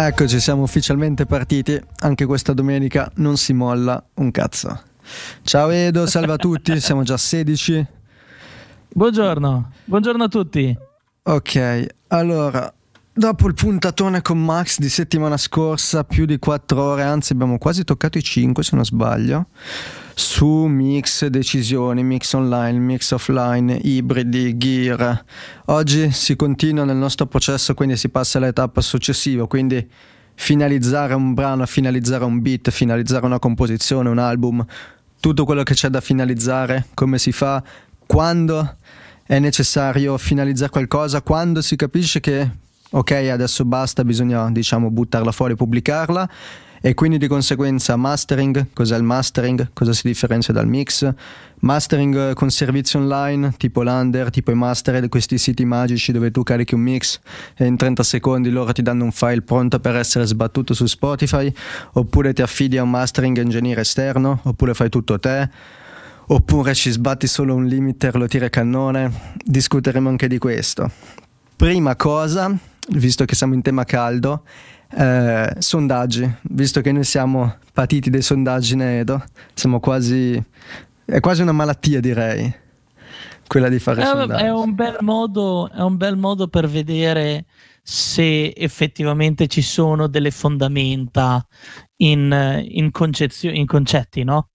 Eccoci, siamo ufficialmente partiti. Anche questa domenica non si molla un cazzo. Ciao Edo, salve a tutti, siamo già 16. Buongiorno, buongiorno a tutti. Ok, allora, dopo il puntatone con Max di settimana scorsa, più di 4 ore, anzi abbiamo quasi toccato i 5 se non sbaglio, su mix, decisioni, mix online, mix offline, ibridi, gear. Oggi si continua nel nostro processo, quindi si passa all'etapa successiva, quindi finalizzare un brano, finalizzare un beat, finalizzare una composizione, un album, tutto quello che c'è da finalizzare, come si fa, quando è necessario finalizzare qualcosa, quando si capisce che ok adesso basta, bisogna diciamo buttarla fuori, pubblicarla. E quindi di conseguenza mastering, cos'è il mastering, cosa si differenzia dal mix, mastering con servizi online tipo Lander, tipo i Mastered, questi siti magici dove tu carichi un mix e in 30 secondi loro ti danno un file pronto per essere sbattuto su Spotify, oppure ti affidi a un mastering engineer esterno, oppure fai tutto te, oppure ci sbatti solo un limiter, lo tira cannone, discuteremo anche di questo. Prima cosa, visto che siamo in tema caldo, eh, sondaggi, visto che noi siamo patiti dei sondaggi in Edo, siamo quasi... è quasi una malattia direi, quella di fare eh, sondaggi. È un, bel modo, è un bel modo per vedere se effettivamente ci sono delle fondamenta in, in, concezio- in concetti, no?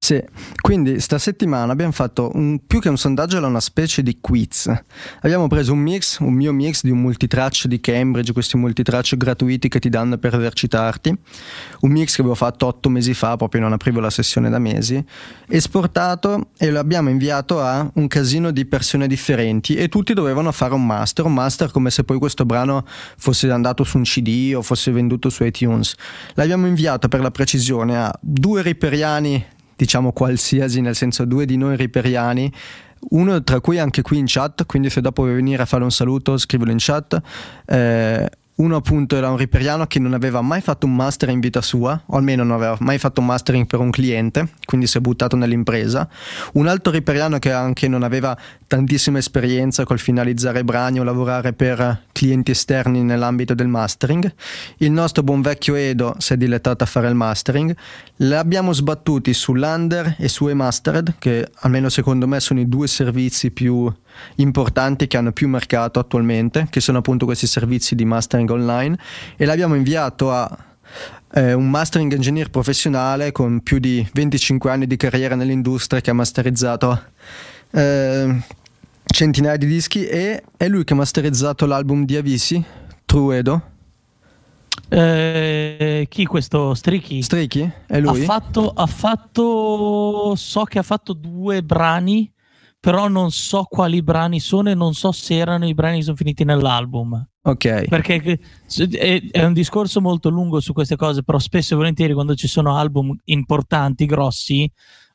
Sì, quindi sta settimana abbiamo fatto un, più che un sondaggio era una specie di quiz. Abbiamo preso un mix, un mio mix di un multitraccio di Cambridge, questi multitraccio gratuiti che ti danno per esercitarti, un mix che avevo fatto otto mesi fa, proprio non aprivo la sessione da mesi, esportato e lo abbiamo inviato a un casino di persone differenti e tutti dovevano fare un master, un master come se poi questo brano fosse andato su un CD o fosse venduto su iTunes. L'abbiamo inviato per la precisione a due riperiani diciamo qualsiasi, nel senso due di noi riperiani, uno tra cui anche qui in chat, quindi se dopo vuoi venire a fare un saluto scrivilo in chat. Eh, uno appunto era un riperiano che non aveva mai fatto un master in vita sua, o almeno non aveva mai fatto un mastering per un cliente, quindi si è buttato nell'impresa. Un altro riperiano che anche non aveva tantissima esperienza col finalizzare brani o lavorare per clienti esterni nell'ambito del mastering. Il nostro buon vecchio Edo si è dilettato a fare il mastering. L'abbiamo sbattuti su Lander e su Emastered, che almeno secondo me sono i due servizi più importanti che hanno più mercato attualmente, che sono appunto questi servizi di mastering online, e l'abbiamo inviato a eh, un mastering engineer professionale con più di 25 anni di carriera nell'industria che ha masterizzato eh, centinaia di dischi e è lui che ha masterizzato l'album di Avisi, Truedo. Eh, chi questo Striki? Striki? È lui? Ha fatto, ha fatto, so che ha fatto due brani però non so quali brani sono e non so se erano i brani che sono finiti nell'album. Ok. Perché è, è, un discorso molto lungo su queste cose, però spesso e volentieri quando ci sono album importanti, grossi,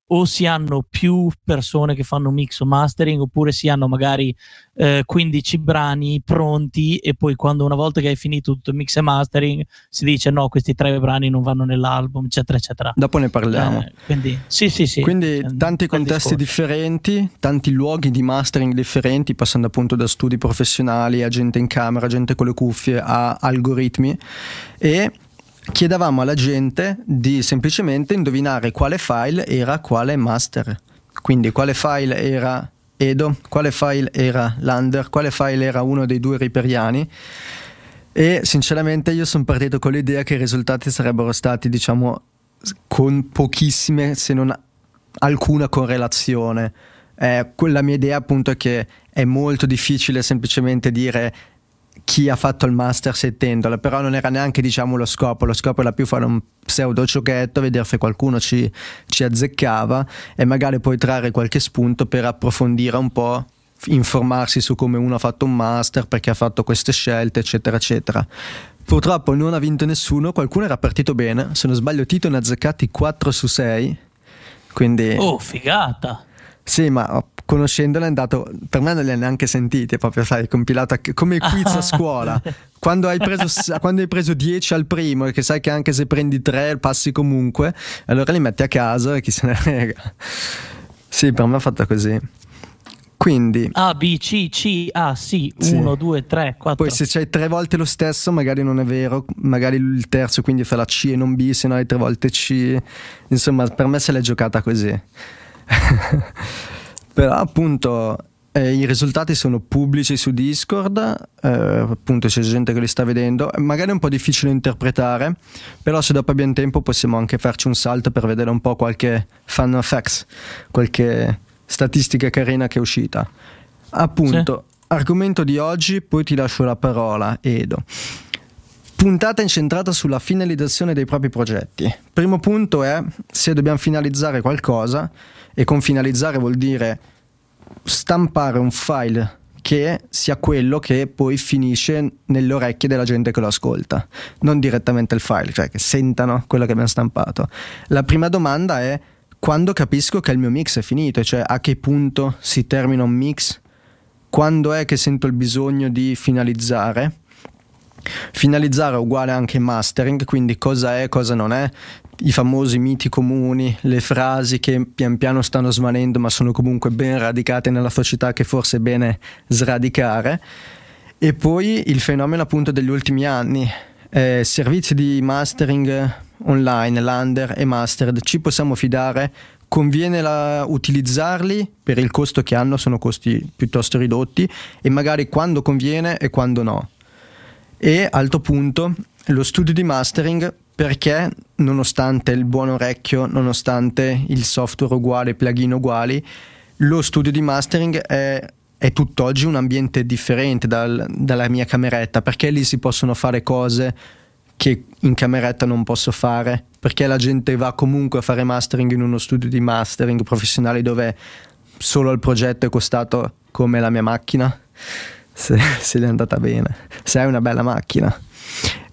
o si hanno più persone che fanno mix o mastering oppure si hanno magari eh, 15 brani pronti e poi quando una volta che hai finito tutto il mix e mastering si dice no questi tre brani non vanno nell'album eccetera eccetera. Dopo ne parliamo. Eh, quindi sì sì sì. Quindi tanti contesti differenti tanti luoghi di mastering differenti passando appunto da studi professionali a gente in camera gente con le cuffie a algoritmi. E chiedevamo alla gente di semplicemente indovinare quale file era quale master. Quindi quale file era Edo, quale file era Lander, quale file era uno dei due riperiani. E sinceramente io sono partito con l'idea che i risultati sarebbero stati, diciamo, con pochissime, se non alcuna correlazione. Eh, la mia idea appunto è che è molto difficile semplicemente dire chi ha fatto il master settendola, però non era neanche diciamo lo scopo, lo scopo era più fare un pseudo giochetto, vedere se qualcuno ci, ci azzeccava e magari poi trarre qualche spunto per approfondire un po' informarsi su come uno ha fatto un master, perché ha fatto queste scelte, eccetera, eccetera. Purtroppo non ha vinto nessuno, qualcuno era partito bene, se non sbaglio Tito ne ha azzeccati 4 su 6, quindi... Oh, figata! Sì, ma conoscendolo è andato, per me non li ha neanche sentiti, proprio sai, compilato come quiz a scuola. Quando hai, preso, quando hai preso 10 al primo, che sai che anche se prendi 3 passi comunque, allora li metti a casa e chi se ne frega. Sì, per me è fatta così. Quindi A, B, C, C, A, sì, 1, 2, 3, 4. Poi se c'hai tre volte lo stesso, magari non è vero, magari il terzo quindi fa la C e non B, se no hai tre volte C. Insomma, per me se l'è giocata così. Però appunto eh, i risultati sono pubblici su Discord, eh, appunto c'è gente che li sta vedendo, magari è un po' difficile interpretare, però se dopo abbiamo tempo possiamo anche farci un salto per vedere un po' qualche fun facts, qualche statistica carina che è uscita. Appunto, sì. argomento di oggi, poi ti lascio la parola, Edo. Puntata incentrata sulla finalizzazione dei propri progetti. Primo punto è se dobbiamo finalizzare qualcosa, e con finalizzare vuol dire stampare un file che sia quello che poi finisce nelle orecchie della gente che lo ascolta, non direttamente il file, cioè che sentano quello che abbiamo stampato. La prima domanda è quando capisco che il mio mix è finito, cioè a che punto si termina un mix, quando è che sento il bisogno di finalizzare. Finalizzare è uguale anche mastering, quindi cosa è, cosa non è, i famosi miti comuni, le frasi che pian piano stanno svanendo ma sono comunque ben radicate nella società che forse è bene sradicare. E poi il fenomeno appunto degli ultimi anni, eh, servizi di mastering online, Lander e Mastered, ci possiamo fidare? Conviene la, utilizzarli per il costo che hanno, sono costi piuttosto ridotti e magari quando conviene e quando no. E altro punto, lo studio di mastering perché nonostante il buon orecchio, nonostante il software uguale, i plugin uguali, lo studio di mastering è, è tutt'oggi un ambiente differente dal, dalla mia cameretta, perché lì si possono fare cose che in cameretta non posso fare, perché la gente va comunque a fare mastering in uno studio di mastering professionale dove solo il progetto è costato come la mia macchina, se, se è andata bene, se hai una bella macchina.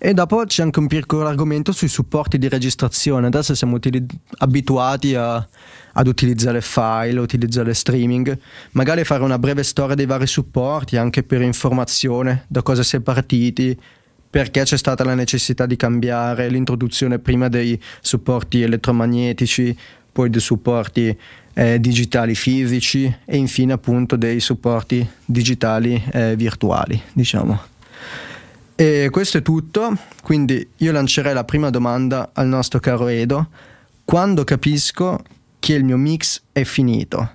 E dopo c'è anche un piccolo argomento sui supporti di registrazione. Adesso siamo utili- abituati a, ad utilizzare file, utilizzare streaming, magari fare una breve storia dei vari supporti, anche per informazione, da cosa si è partiti, perché c'è stata la necessità di cambiare l'introduzione prima dei supporti elettromagnetici, poi dei supporti eh, digitali fisici e infine appunto dei supporti digitali eh, virtuali, diciamo. E questo è tutto, quindi io lancerei la prima domanda al nostro caro Edo. Quando capisco che il mio mix è finito?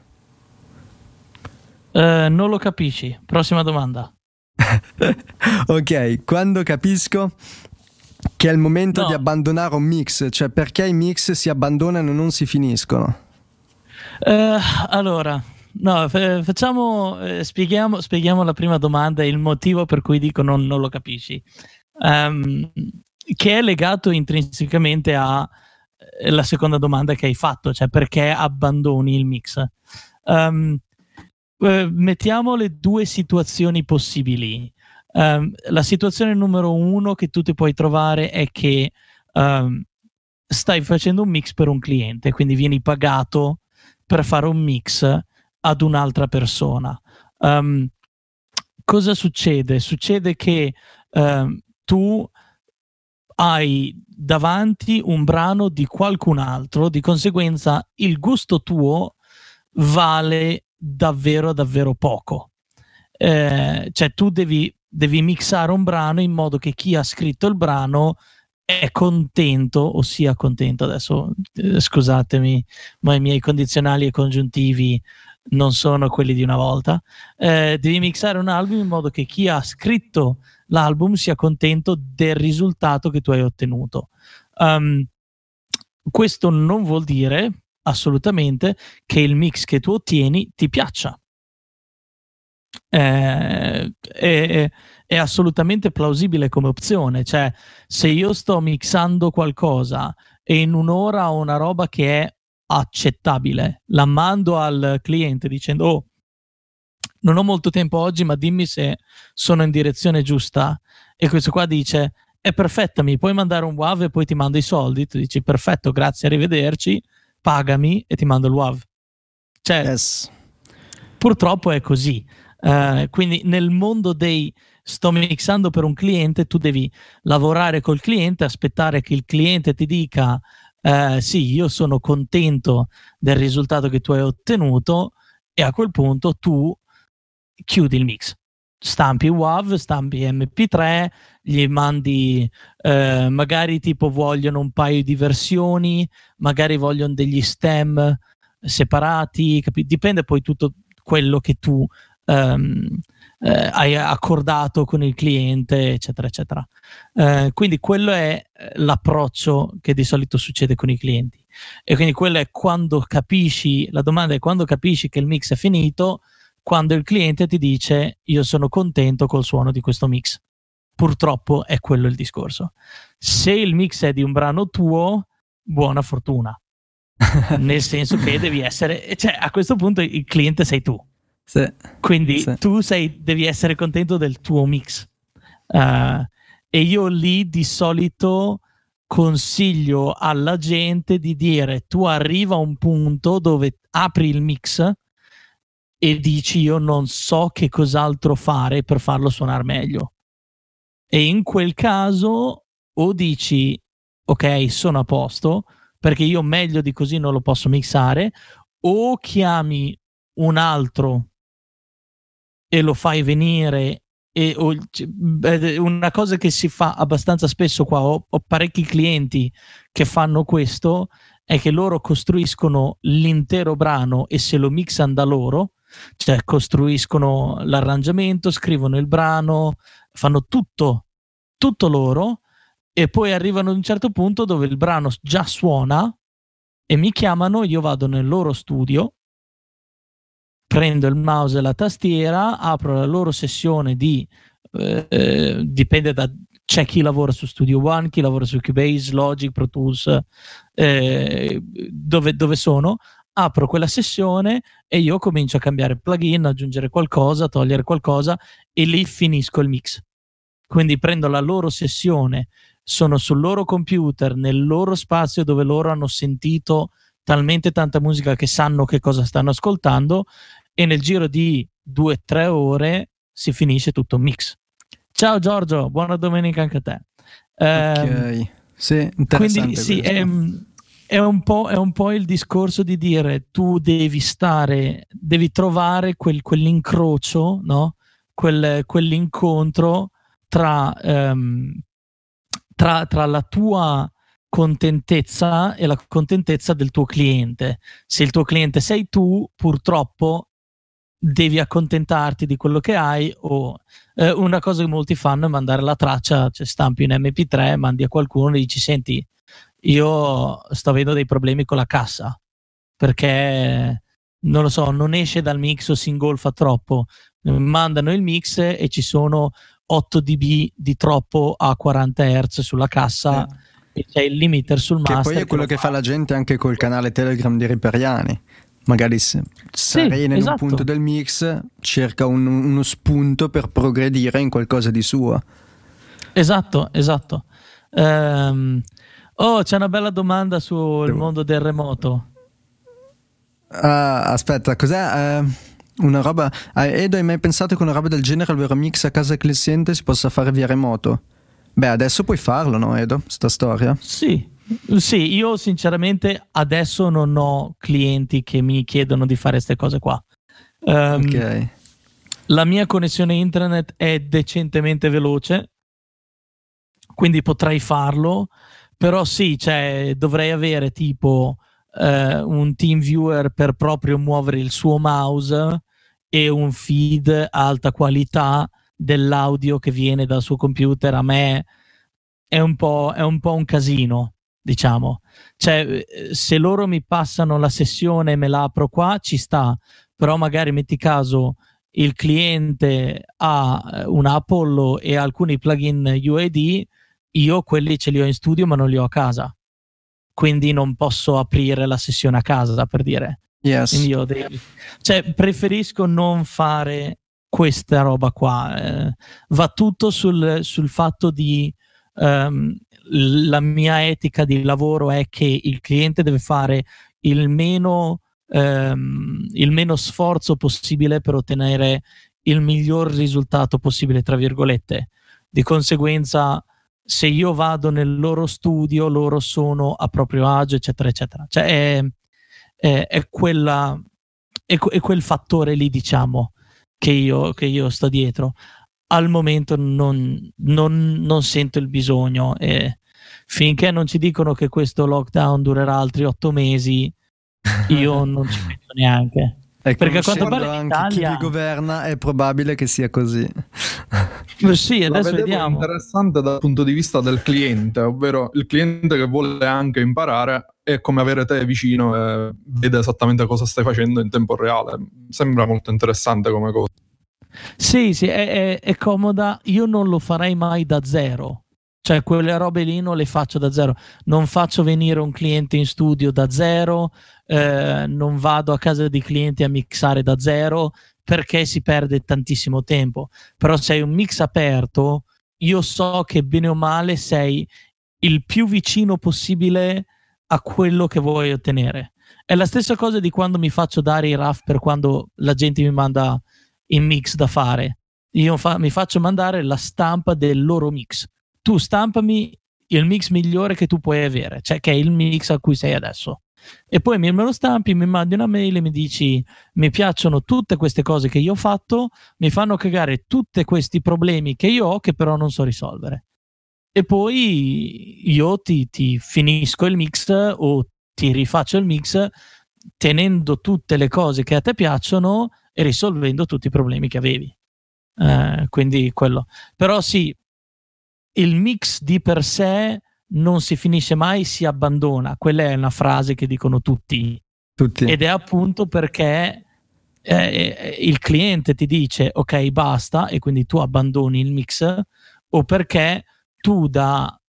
Uh, non lo capisci. Prossima domanda. ok, quando capisco che è il momento no. di abbandonare un mix, cioè perché i mix si abbandonano e non si finiscono? Uh, allora, No, facciamo, eh, spieghiamo, spieghiamo, la prima domanda e il motivo per cui dico non, non lo capisci, um, che è legato intrinsecamente alla eh, seconda domanda che hai fatto, cioè perché abbandoni il mix. Um, mettiamo le due situazioni possibili. Um, la situazione numero uno che tu ti puoi trovare è che stai facendo un mix per un cliente, quindi vieni pagato per fare un mix ad un'altra persona. Um, cosa succede? Succede che um, tu hai davanti un brano di qualcun altro, di conseguenza il gusto tuo vale davvero, davvero poco. Eh, cioè tu devi, devi mixare un brano in modo che chi ha scritto il brano è contento o sia contento adesso eh, scusatemi ma i miei condizionali e congiuntivi non sono quelli di una volta. Eh, devi mixare un album in modo che chi ha scritto l'album sia contento del risultato che tu hai ottenuto. Um, questo non vuol dire assolutamente che il mix che tu ottieni ti piaccia. Eh, è, è, assolutamente plausibile come opzione. Cioè, se io sto mixando qualcosa e in un'ora ho una roba che è accettabile. La mando al cliente dicendo: Oh, non ho molto tempo oggi, ma dimmi se sono in direzione giusta. E questo qua dice: È perfetta, mi puoi mandare un WAV e poi ti mando i soldi. Tu dici: Perfetto, grazie, arrivederci, pagami e ti mando il WAV. Cioè, yes. purtroppo è così. Uh, quindi nel mondo dei sto mixando per un cliente, tu devi lavorare col cliente, aspettare che il cliente ti dica eh, sì, io sono contento del risultato che tu hai ottenuto e a quel punto tu chiudi il mix. Stampi WAV, stampi MP3, gli mandi, eh, magari tipo vogliono un paio di versioni, magari vogliono degli stem separati, capi? dipende poi tutto quello che tu um, eh, hai accordato con il cliente, eccetera, eccetera. Eh, quindi quello è eh, l'approccio che di solito succede con i clienti. E quindi quello è quando capisci, la domanda è quando capisci che il mix è finito, quando il cliente ti dice io sono contento col suono di questo mix. Purtroppo è quello il discorso. Se il mix è di un brano tuo, buona fortuna. Nel senso che devi essere, cioè a questo punto il cliente sei tu sì. Quindi sì. tu sei, devi essere contento del tuo mix. Uh, e io lì di solito consiglio alla gente di dire tu arriva a un punto dove apri il mix e dici io non so che cos'altro fare per farlo suonare meglio. E in quel caso o dici ok sono a posto perché io meglio di così non lo posso mixare o chiami un altro e lo fai venire e o, una cosa che si fa abbastanza spesso qua, ho, ho, parecchi clienti che fanno questo, è che loro costruiscono l'intero brano e se lo mixano da loro, cioè costruiscono l'arrangiamento, scrivono il brano, fanno tutto, tutto loro e poi arrivano ad un certo punto dove il brano già suona e mi chiamano, io vado nel loro studio prendo il mouse e la tastiera, apro la loro sessione di eh, dipende da c'è chi lavora su Studio One, chi lavora su Cubase, Logic, Pro Tools, eh, dove, dove sono, apro quella sessione e io comincio a cambiare plugin, aggiungere qualcosa, togliere qualcosa e lì finisco il mix. Quindi prendo la loro sessione, sono sul loro computer, nel loro spazio dove loro hanno sentito talmente tanta musica che sanno che cosa stanno ascoltando e nel giro di due o tre ore si finisce tutto un mix. Ciao Giorgio, buona domenica anche a te. Eh, ok, sì, quindi sì, è, è, un è, un po', il discorso di dire tu devi stare, devi trovare quel, quell'incrocio, no? Quel, quell'incontro tra, um, tra, tra la tua contentezza e la contentezza del tuo cliente. Se il tuo cliente sei tu, purtroppo devi accontentarti di quello che hai o eh, una cosa che molti fanno è mandare la traccia, cioè stampi un MP3, mandi a qualcuno e dici senti, io sto avendo dei problemi con la cassa perché non lo so, non esce dal mix o si ingolfa troppo. Mandano il mix e ci sono 8 dB di troppo a 40 Hz sulla cassa eh. C'è il limiter sul master. Che poi è quello che, che fa la gente anche col canale Telegram di Riperiani magari se sarei sì, in esatto. un punto del mix, cerca un, uno spunto per progredire in qualcosa di suo. Esatto, esatto. Um, oh, c'è una bella domanda sul Devo... mondo del remoto. Uh, aspetta, cos'è? Uh, una roba. Uh, Edo, hai mai pensato che una roba del genere, al vero mix a casa cliente, si possa fare via remoto? Beh, adesso puoi farlo, no, Edo? Sta storia? Sì, sì, io sinceramente adesso non ho clienti che mi chiedono di fare queste cose qua. Um, ok. La mia connessione internet è decentemente veloce, quindi potrei farlo, però sì, cioè, dovrei avere tipo uh, un team viewer per proprio muovere il suo mouse e un feed a alta qualità dell'audio che viene dal suo computer. A me è un po', è un, po un casino diciamo. Cioè, eh, se loro mi passano la sessione e me la apro qua, ci sta, però magari metti caso il cliente ha eh, un Apollo e alcuni plugin UAD, io quelli ce li ho in studio ma non li ho a casa. Quindi non posso aprire la sessione a casa, per dire. Yes. Io devi... Cioè, preferisco non fare questa roba qua. Eh, va tutto sul, sul fatto di um, la mia etica di lavoro è che il cliente deve fare il meno, ehm, il meno sforzo possibile per ottenere il miglior risultato possibile, tra virgolette. Di conseguenza, se io vado nel loro studio, loro sono a proprio agio, eccetera, eccetera. Cioè è, è, è, quella, è, è quel fattore lì, diciamo. Che io, che io sto dietro. Al momento non, non, non sento il bisogno e finché non ci dicono che questo lockdown durerà altri otto mesi, io non ci penso neanche. E perché quando pare anche Italia... chi vi governa è probabile che sia così. sì, adesso vediamo. È interessante dal punto di vista del cliente, ovvero il cliente che vuole anche imparare è come avere te vicino e vede esattamente cosa stai facendo in tempo reale. Sembra molto interessante come cosa. Sì, sì, è, è, è comoda. Io non lo farei mai da zero. Cioè, quelle robe lì non le faccio da zero. Non faccio venire un cliente in studio da zero, eh, non vado a casa dei clienti a mixare da zero perché si perde tantissimo tempo. Però se hai un mix aperto, io so che bene o male sei il più vicino possibile a quello che vuoi ottenere. È la stessa cosa di quando mi faccio dare i RAF per quando la gente mi manda il mix da fare. Io fa- mi faccio mandare la stampa del loro mix tu stampami il mix migliore che tu puoi avere, cioè che è il mix a cui sei adesso. E poi me lo stampi, mi mandi una mail e mi dici mi piacciono tutte queste cose che io ho fatto, mi fanno cagare tutti questi problemi che io ho che però non so risolvere. E poi io ti, ti finisco il mix o ti rifaccio il mix tenendo tutte le cose che a te piacciono e risolvendo tutti i problemi che avevi. Eh, quindi quello. Però sì, il mix di per sé non si finisce mai, si abbandona. Quella è una frase che dicono tutti. tutti. Ed è appunto perché eh, il cliente ti dice ok basta e quindi tu abbandoni il mix o perché tu da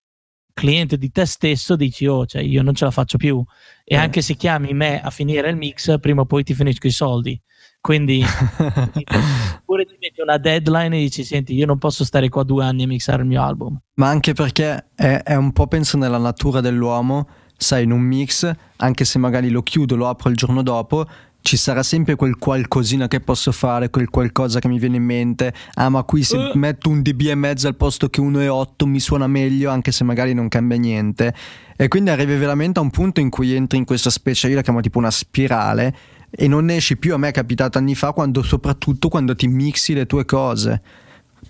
cliente di te stesso dici oh cioè io non ce la faccio più e eh. anche se chiami me a finire il mix prima o poi ti finisco i soldi quindi pure ti metti una deadline e dici senti io non posso stare qua due anni a mixare il mio album. Ma anche perché è, è un po' penso nella natura dell'uomo, sai in un mix anche se magari lo chiudo, lo apro il giorno dopo ci sarà sempre quel qualcosina che posso fare, quel qualcosa che mi viene in mente. Ah, ma qui se uh. metto un dB e mezzo al posto che 1,8 mi suona meglio, anche se magari non cambia niente. E quindi arrivi veramente a un punto in cui entri in questa specie, io la chiamo tipo una spirale, e non esci più. A me è capitato anni fa, quando, soprattutto quando ti mixi le tue cose.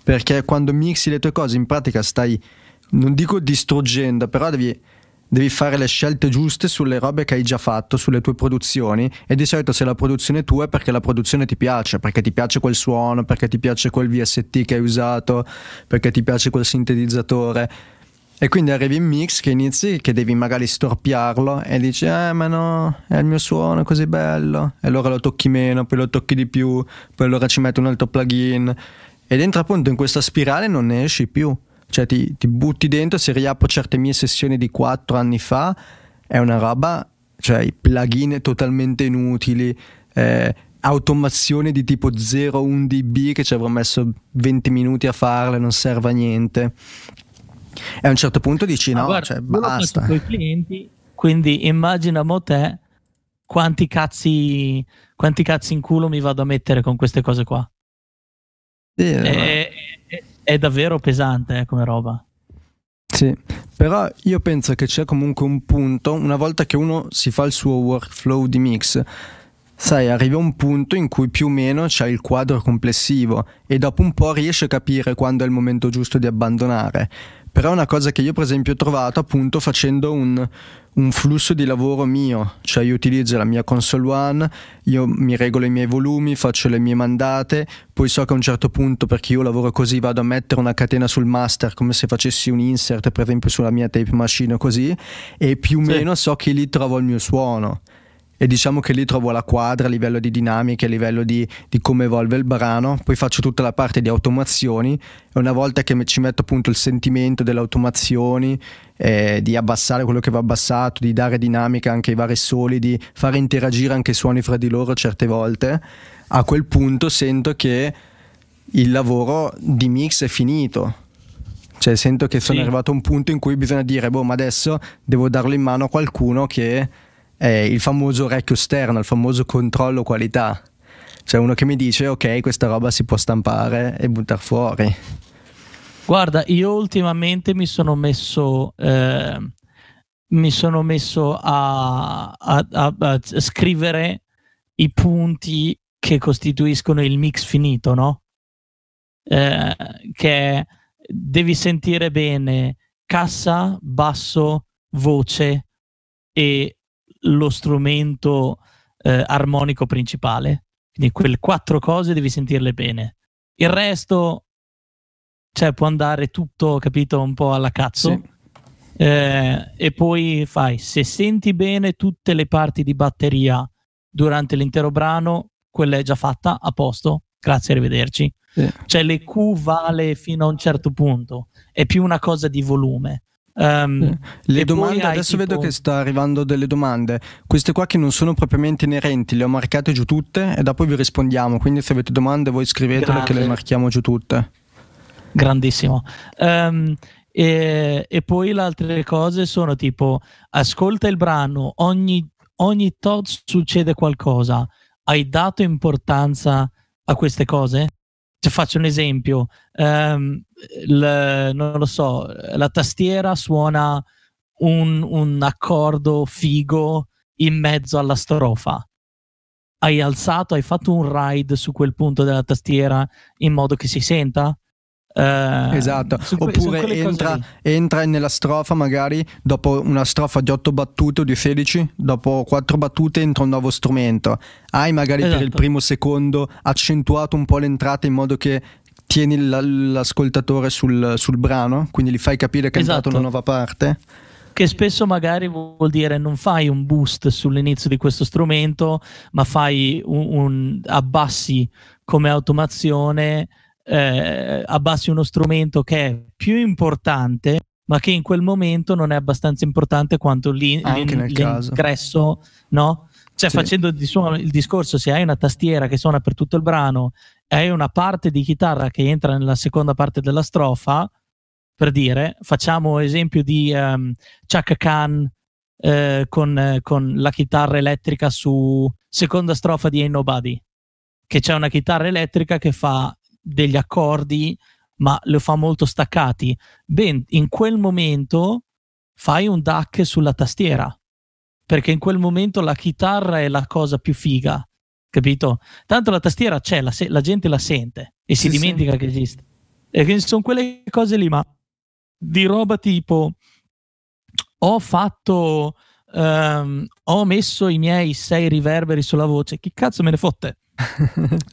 Perché quando mixi le tue cose, in pratica stai, non dico distruggendo, però devi, devi fare le scelte giuste sulle robe che hai già fatto, sulle tue produzioni. E di solito se la produzione è tua è perché la produzione ti piace, perché ti piace quel suono, perché ti piace quel VST che hai usato, perché ti piace quel sintetizzatore e quindi arrivi in mix che inizi, che devi magari storpiarlo e dici, eh ma no, è il mio suono così bello. E allora lo tocchi meno, poi lo tocchi di più, poi allora ci metti un altro plugin. Ed entra appunto in questa spirale non ne esci più. Cioè ti, ti butti dentro, se riapro certe mie sessioni di quattro anni fa, è una roba, cioè plugin totalmente inutili. Eh, automazione di tipo 0-1 dB che ci avrò messo 20 minuti a farle, non serve a niente. E a un certo punto dici no, guarda, cioè, basta. Con i clienti, quindi immagina mo te quanti cazzi, quanti cazzi in culo mi vado a mettere con queste cose qua. Sì, è, è, è, davvero pesante eh, come roba. Sì, però io penso che c'è comunque un punto, una volta che uno si fa il suo workflow di mix, sai, arriva un punto in cui più o meno c'è il quadro complessivo e dopo un po' riesce a capire quando è il momento giusto di abbandonare. Però è una cosa che io per esempio ho trovato appunto facendo un, un flusso di lavoro mio, cioè io utilizzo la mia console one, io mi regolo i miei volumi, faccio le mie mandate, poi so che a un certo punto perché io lavoro così vado a mettere una catena sul master come se facessi un insert per esempio sulla mia tape machine o così e più o sì. meno so che lì trovo il mio suono e diciamo che lì trovo la quadra a livello di dinamiche, a livello di, di, come evolve il brano, poi faccio tutta la parte di automazioni e una volta che ci metto appunto il sentimento delle automazioni, eh, di abbassare quello che va abbassato, di dare dinamica anche ai vari soli, di fare interagire anche i suoni fra di loro certe volte, a quel punto sento che il lavoro di mix è finito. Cioè sento che sono sì. arrivato a un punto in cui bisogna dire, boh, ma adesso devo darlo in mano a qualcuno che è il famoso orecchio esterno, il famoso controllo qualità. C'è uno che mi dice ok, questa roba si può stampare e buttare fuori. Guarda, io ultimamente mi sono messo, eh, mi sono messo a, a, a, a, scrivere i punti che costituiscono il mix finito, no? Eh, che devi sentire bene cassa, basso, voce e lo strumento eh, armonico principale. Quindi quelle quattro cose devi sentirle bene. Il resto, cioè, può andare tutto, capito, un po' alla cazzo. Sì. Eh, e poi fai, se senti bene tutte le parti di batteria durante l'intero brano, quella è già fatta, a posto, grazie, arrivederci. Sì. Cioè le Q vale fino a un certo punto, è più una cosa di volume. Um, le domande, adesso tipo... vedo che sta arrivando delle domande, queste qua che non sono propriamente inerenti, le ho marcate giù tutte e dopo vi rispondiamo, quindi se avete domande voi scrivetele Grande. che le marchiamo giù tutte. Grandissimo. Um, e, e, poi le altre cose sono tipo ascolta il brano, ogni, ogni tot succede qualcosa, hai dato importanza a queste cose? Ti faccio un esempio, um, l, non lo so, la tastiera suona un, un accordo figo in mezzo alla strofa. Hai alzato, hai fatto un ride su quel punto della tastiera in modo che si senta? Uh, esatto, oppure entra, entra, nella strofa magari dopo una strofa di 8 battute o di 16, dopo 4 battute entra un nuovo strumento. Hai magari esatto. per il esatto. primo secondo accentuato un po' l'entrata in modo che tieni l'ascoltatore sul, sul brano, quindi gli fai capire che è esatto. entrata una nuova parte che spesso magari vuol dire non fai un boost sull'inizio di questo strumento, ma fai un, un abbassi come automazione eh, abbassi uno strumento che è più importante, ma che in quel momento non è abbastanza importante quanto l'in- l'in- l'ingresso, no? Cioè, sì. facendo il, suono, il discorso, se hai una tastiera che suona per tutto il brano hai una parte di chitarra che entra nella seconda parte della strofa, per dire, facciamo esempio di um, Chaka Khan eh, con, eh, con, la chitarra elettrica su seconda strofa di Ain't Nobody, che c'è una chitarra elettrica che fa degli accordi, ma lo fa molto staccati. Ben, in quel momento fai un DAC sulla tastiera, perché in quel momento la chitarra è la cosa più figa, capito? Tanto la tastiera c'è, la, se- la gente la sente e si sì, dimentica sì. che esiste. E sono quelle cose lì, ma di roba tipo ho fatto um, ho messo i miei sei riverberi sulla voce, chi cazzo me ne fotte?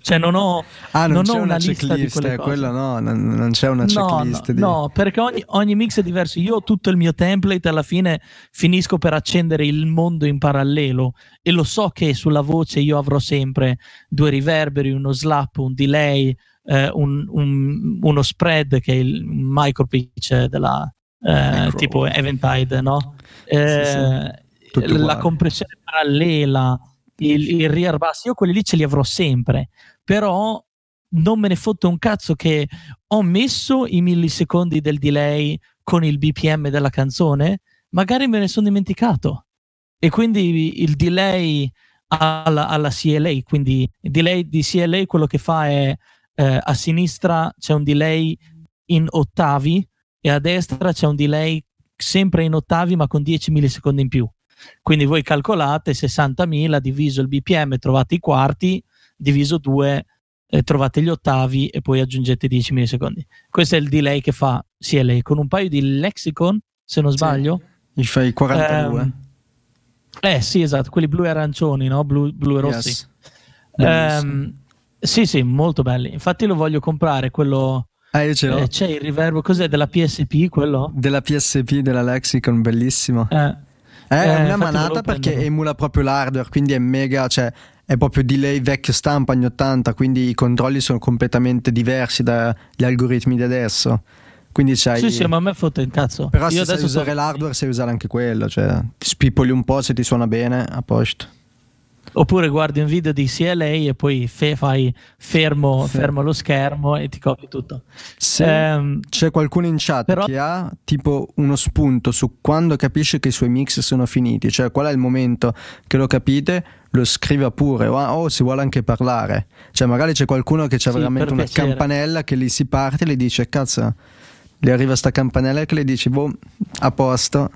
Cioè non ho, ah, non, non c'è ho una, checklist, lista quello no, non, non, c'è una checklist. No, di... no perché ogni, ogni, mix è diverso. Io ho tutto il mio template alla fine finisco per accendere il mondo in parallelo e lo so che sulla voce io avrò sempre due riverberi, uno slap, un delay, eh, un, un, uno spread che è il micro pitch della eh, tipo Eventide, no? Eh, sì, sì. La compressione parallela il, il rear bass, io quelli lì ce li avrò sempre, però non me ne fotto un cazzo che ho messo i millisecondi del delay con il BPM della canzone, magari me ne sono dimenticato. E quindi il delay alla, alla CLA, quindi il delay di CLA quello che fa è eh, a sinistra c'è un delay in ottavi e a destra c'è un delay sempre in ottavi ma con 10 millisecondi in più. Quindi voi calcolate 60.000 diviso il BPM, trovate i quarti, diviso 2, eh, trovate gli ottavi e poi aggiungete 10 millisecondi. Questo è il delay che fa CLA con un paio di lexicon, se non sbaglio. Sì, gli fai 42. Um, eh sì, esatto, quelli blu e arancioni, no? Blu, blu e rossi. Yes. Um, sì, sì, molto belli. Infatti lo voglio comprare, quello... Ah, io ce l'ho. Eh, c'è il riverbo, cos'è della PSP quello? Della PSP, della Lexicon, bellissimo. Eh. Eh, è una manata perché emula proprio l'hardware, quindi è mega, cioè è proprio delay vecchio stampa anni 80, quindi i controlli sono completamente diversi dagli algoritmi di adesso. Quindi c'hai... Sì, sì, ma a me fotte il cazzo. Però Io se sai usare so... l'hardware, sai usare anche quello, cioè ti spippoli un po' se ti suona bene, a posto. Oppure guardi un video di CLA e poi fe- fai fermo, sì. fermo, lo schermo e ti copi tutto. Se um, c'è qualcuno in chat però... che ha tipo uno spunto su quando capisce che i suoi mix sono finiti, cioè qual è il momento che lo capite, lo scriva pure o, o si vuole anche parlare. Cioè magari c'è qualcuno che c'ha sì, veramente una piacere. campanella che lì si parte e le dice cazzo, gli arriva sta campanella che le dici boh, a posto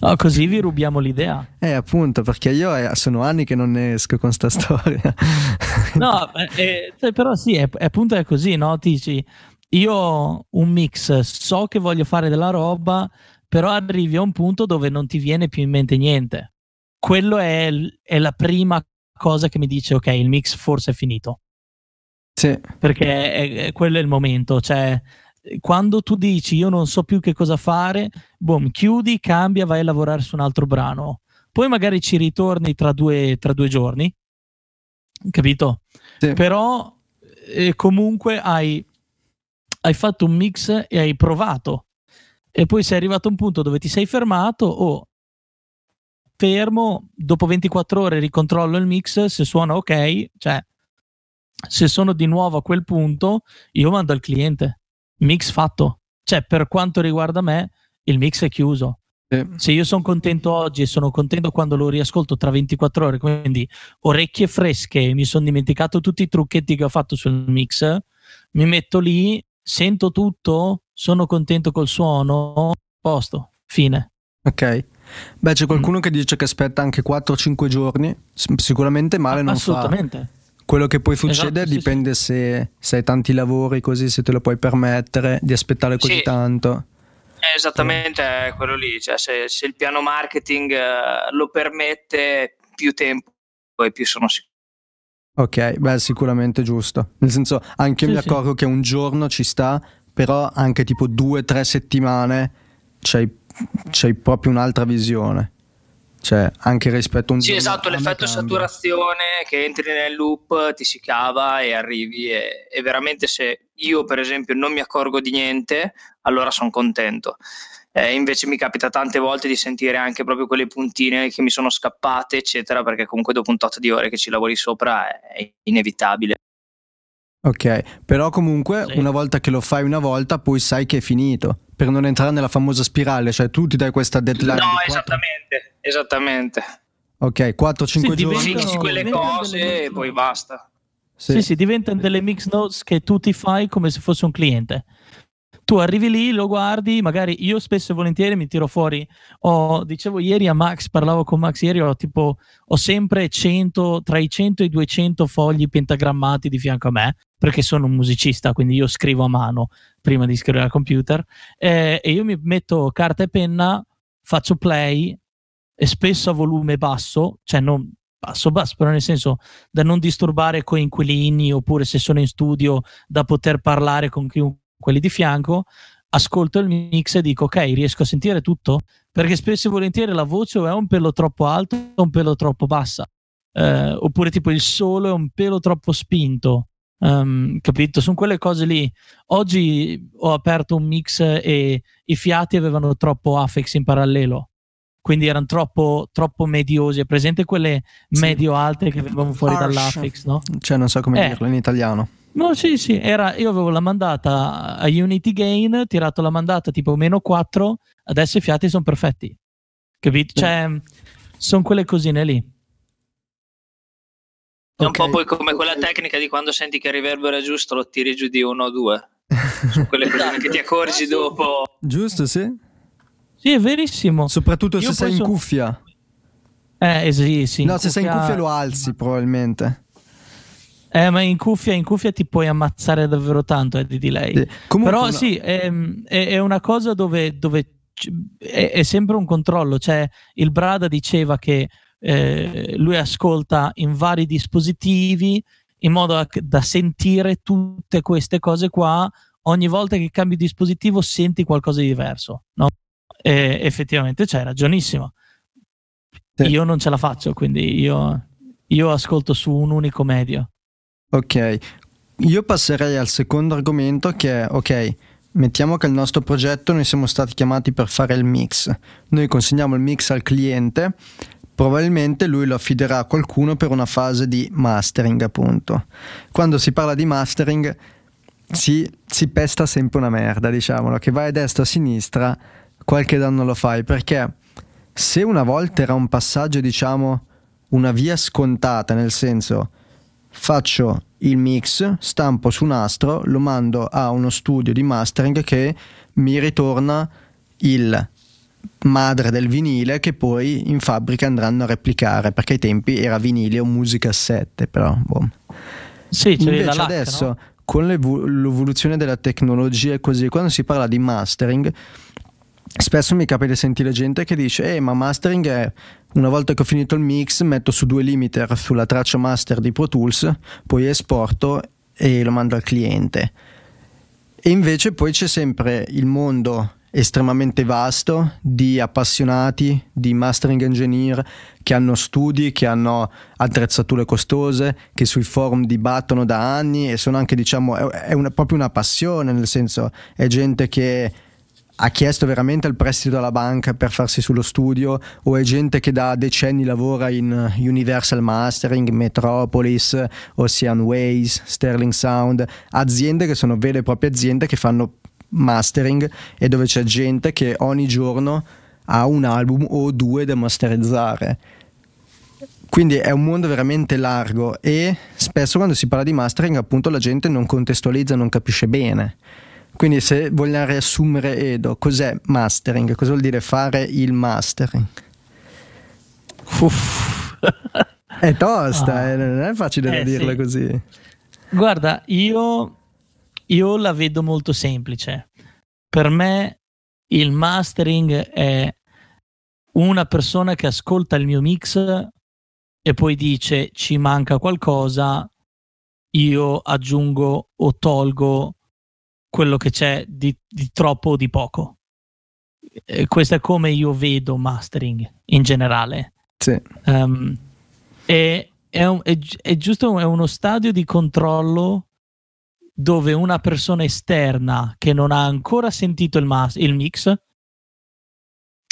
No, così vi rubiamo l'idea. Eh, appunto, perché io eh, sono anni che non ne esco con sta storia. no, eh, cioè, però sì, è, è, appunto è così, no? Dici, io ho un mix, so che voglio fare della roba, però arrivi a un punto dove non ti viene più in mente niente. Quello è, è la prima cosa che mi dice, ok, il mix forse è finito. Sì. Perché è, è, quello è il momento, cioè quando tu dici io non so più che cosa fare, boom, chiudi, cambia, vai a lavorare su un altro brano. Poi magari ci ritorni tra due, tra due giorni, capito? Sì. Però eh, comunque hai, hai fatto un mix e hai provato. E poi sei arrivato a un punto dove ti sei fermato o oh, fermo, dopo 24 ore ricontrollo il mix, se suona ok, cioè se sono di nuovo a quel punto, io mando al cliente mix fatto. Cioè, per quanto riguarda me, il mix è chiuso. Eh. Se io sono contento oggi e sono contento quando lo riascolto tra 24 ore, quindi orecchie fresche, mi sono dimenticato tutti i trucchetti che ho fatto sul mix, mi metto lì, sento tutto, sono contento col suono, posto, fine. Ok. Beh, c'è qualcuno mm. che dice che aspetta anche 4-5 giorni, sicuramente male non Assolutamente. fa. Quello che poi succede esatto, dipende sì, se, se, hai tanti lavori così, se te lo puoi permettere di aspettare così sì. tanto. Esattamente è quello lì, cioè se, se il piano marketing uh, lo permette, più tempo e più sono sicuro. Ok, beh, sicuramente giusto. Nel senso, anche io sì, mi accorgo che un giorno ci sta, però anche tipo due o tre settimane c'hai, c'hai proprio un'altra visione. Cioè, anche rispetto a un Sì, esatto, l'effetto saturazione che entri nel loop, ti si cava e arrivi e, e, veramente se io per esempio non mi accorgo di niente, allora sono contento. Eh, invece mi capita tante volte di sentire anche proprio quelle puntine che mi sono scappate, eccetera, perché comunque dopo un tot di ore che ci lavori sopra è inevitabile. Ok, però comunque sì. una volta che lo fai una volta, poi sai che è finito per non entrare nella famosa spirale, cioè tu ti dai questa deadline. No, esattamente, esattamente. Ok, 4-5 sì, giorni. Fixi quelle cose e poi basta. Sì. sì, sì, diventano delle mix notes che tu ti fai come se fosse un cliente tu arrivi lì, lo guardi, magari io spesso e volentieri mi tiro fuori, ho, dicevo ieri a Max, parlavo con Max ieri, ho, tipo, ho sempre 100, tra i 100 e i 200 fogli pentagrammati di fianco a me, perché sono un musicista, quindi io scrivo a mano prima di scrivere al computer, eh, e io mi metto carta e penna, faccio play, e spesso a volume basso, cioè non basso basso, però nel senso da non disturbare coinquilini, oppure se sono in studio da poter parlare con chiunque quelli di fianco, ascolto il mix e dico ok, riesco a sentire tutto? Perché spesso e volentieri la voce è un pelo troppo alto o un pelo troppo bassa. Eh, oppure tipo il solo è un pelo troppo spinto. Um, capito? Sono quelle cose lì. Oggi ho aperto un mix e i fiati avevano troppo affix in parallelo. Quindi erano troppo, troppo mediosi. È presente quelle medio alte che venivano fuori Harsh. dall'affix, no? Cioè, non so come eh. dirlo in italiano. No, sì, sì, era, io avevo la mandata a Unity Gain, tirato la mandata tipo meno 4, adesso i fiati sono perfetti. Capito? Cioè, sono quelle cosine lì. È un po' poi come quella tecnica di quando senti che il riverbero è giusto, lo tiri giù di uno o due. Sono quelle cosine che ti accorgi dopo. Giusto, sì. Sì, è verissimo. Soprattutto io se sei in so... cuffia. Eh, sì, sì. No, se sei in cuffia lo alzi probabilmente. Eh, ma in cuffia, in cuffia ti puoi ammazzare davvero tanto eh, di delay. Comunque, Però no. sì, è, è, è, una cosa dove, dove è, è, sempre un controllo. Cioè, il Brada diceva che eh, lui ascolta in vari dispositivi in modo da, da sentire tutte queste cose qua. Ogni volta che cambi dispositivo senti qualcosa di diverso, no? E effettivamente c'hai ragionissimo. Sì. Io non ce la faccio, quindi io, io ascolto su un unico medio. Ok, io passerei al secondo argomento che è, ok, mettiamo che il nostro progetto noi siamo stati chiamati per fare il mix, noi consegniamo il mix al cliente, probabilmente lui lo affiderà a qualcuno per una fase di mastering appunto. Quando si parla di mastering si, si pesta sempre una merda, diciamolo, che vai a destra o a sinistra, qualche danno lo fai, perché se una volta era un passaggio, diciamo, una via scontata, nel senso faccio il mix, stampo su nastro, lo mando a uno studio di mastering che mi ritorna il madre del vinile che poi in fabbrica andranno a replicare perché ai tempi era vinile o musica 7 però boh. Sì, Invece la LAC, adesso, no? con l'evo- l'evoluzione della tecnologia e così, quando si parla di mastering, spesso mi capita di sentire gente che dice, eh, ma mastering è una volta che ho finito il mix, metto su due limiter sulla traccia master di Pro Tools, poi esporto e lo mando al cliente. E invece poi c'è sempre il mondo estremamente vasto di appassionati, di mastering engineer che hanno studi, che hanno attrezzature costose, che sui forum dibattono da anni e sono anche, diciamo, è, una- proprio una passione, nel senso è gente che ha chiesto veramente il prestito alla banca per farsi sullo studio o è gente che da decenni lavora in Universal Mastering, Metropolis, Ocean Ways, Sterling Sound, aziende che sono vere e proprie aziende che fanno mastering e dove c'è gente che ogni giorno ha un album o due da masterizzare. Quindi è un mondo veramente largo e spesso quando si parla di mastering appunto la gente non contestualizza, non capisce bene. Quindi se vogliamo riassumere Edo, cos'è mastering? Cosa vuol dire fare il mastering? Uff. È tosta, Ah. eh, non è facile da Eh, dirla sì. così. Guarda, io, io la vedo molto semplice. Per me il mastering è una persona che ascolta il mio mix e poi dice ci manca qualcosa, io aggiungo o tolgo quello che c'è di, di troppo o di poco. E questo è come io vedo mastering in generale. Sì. Ehm, è, è un- è è giusto è uno stadio di controllo dove una persona esterna che non ha ancora sentito il, mas- il mix,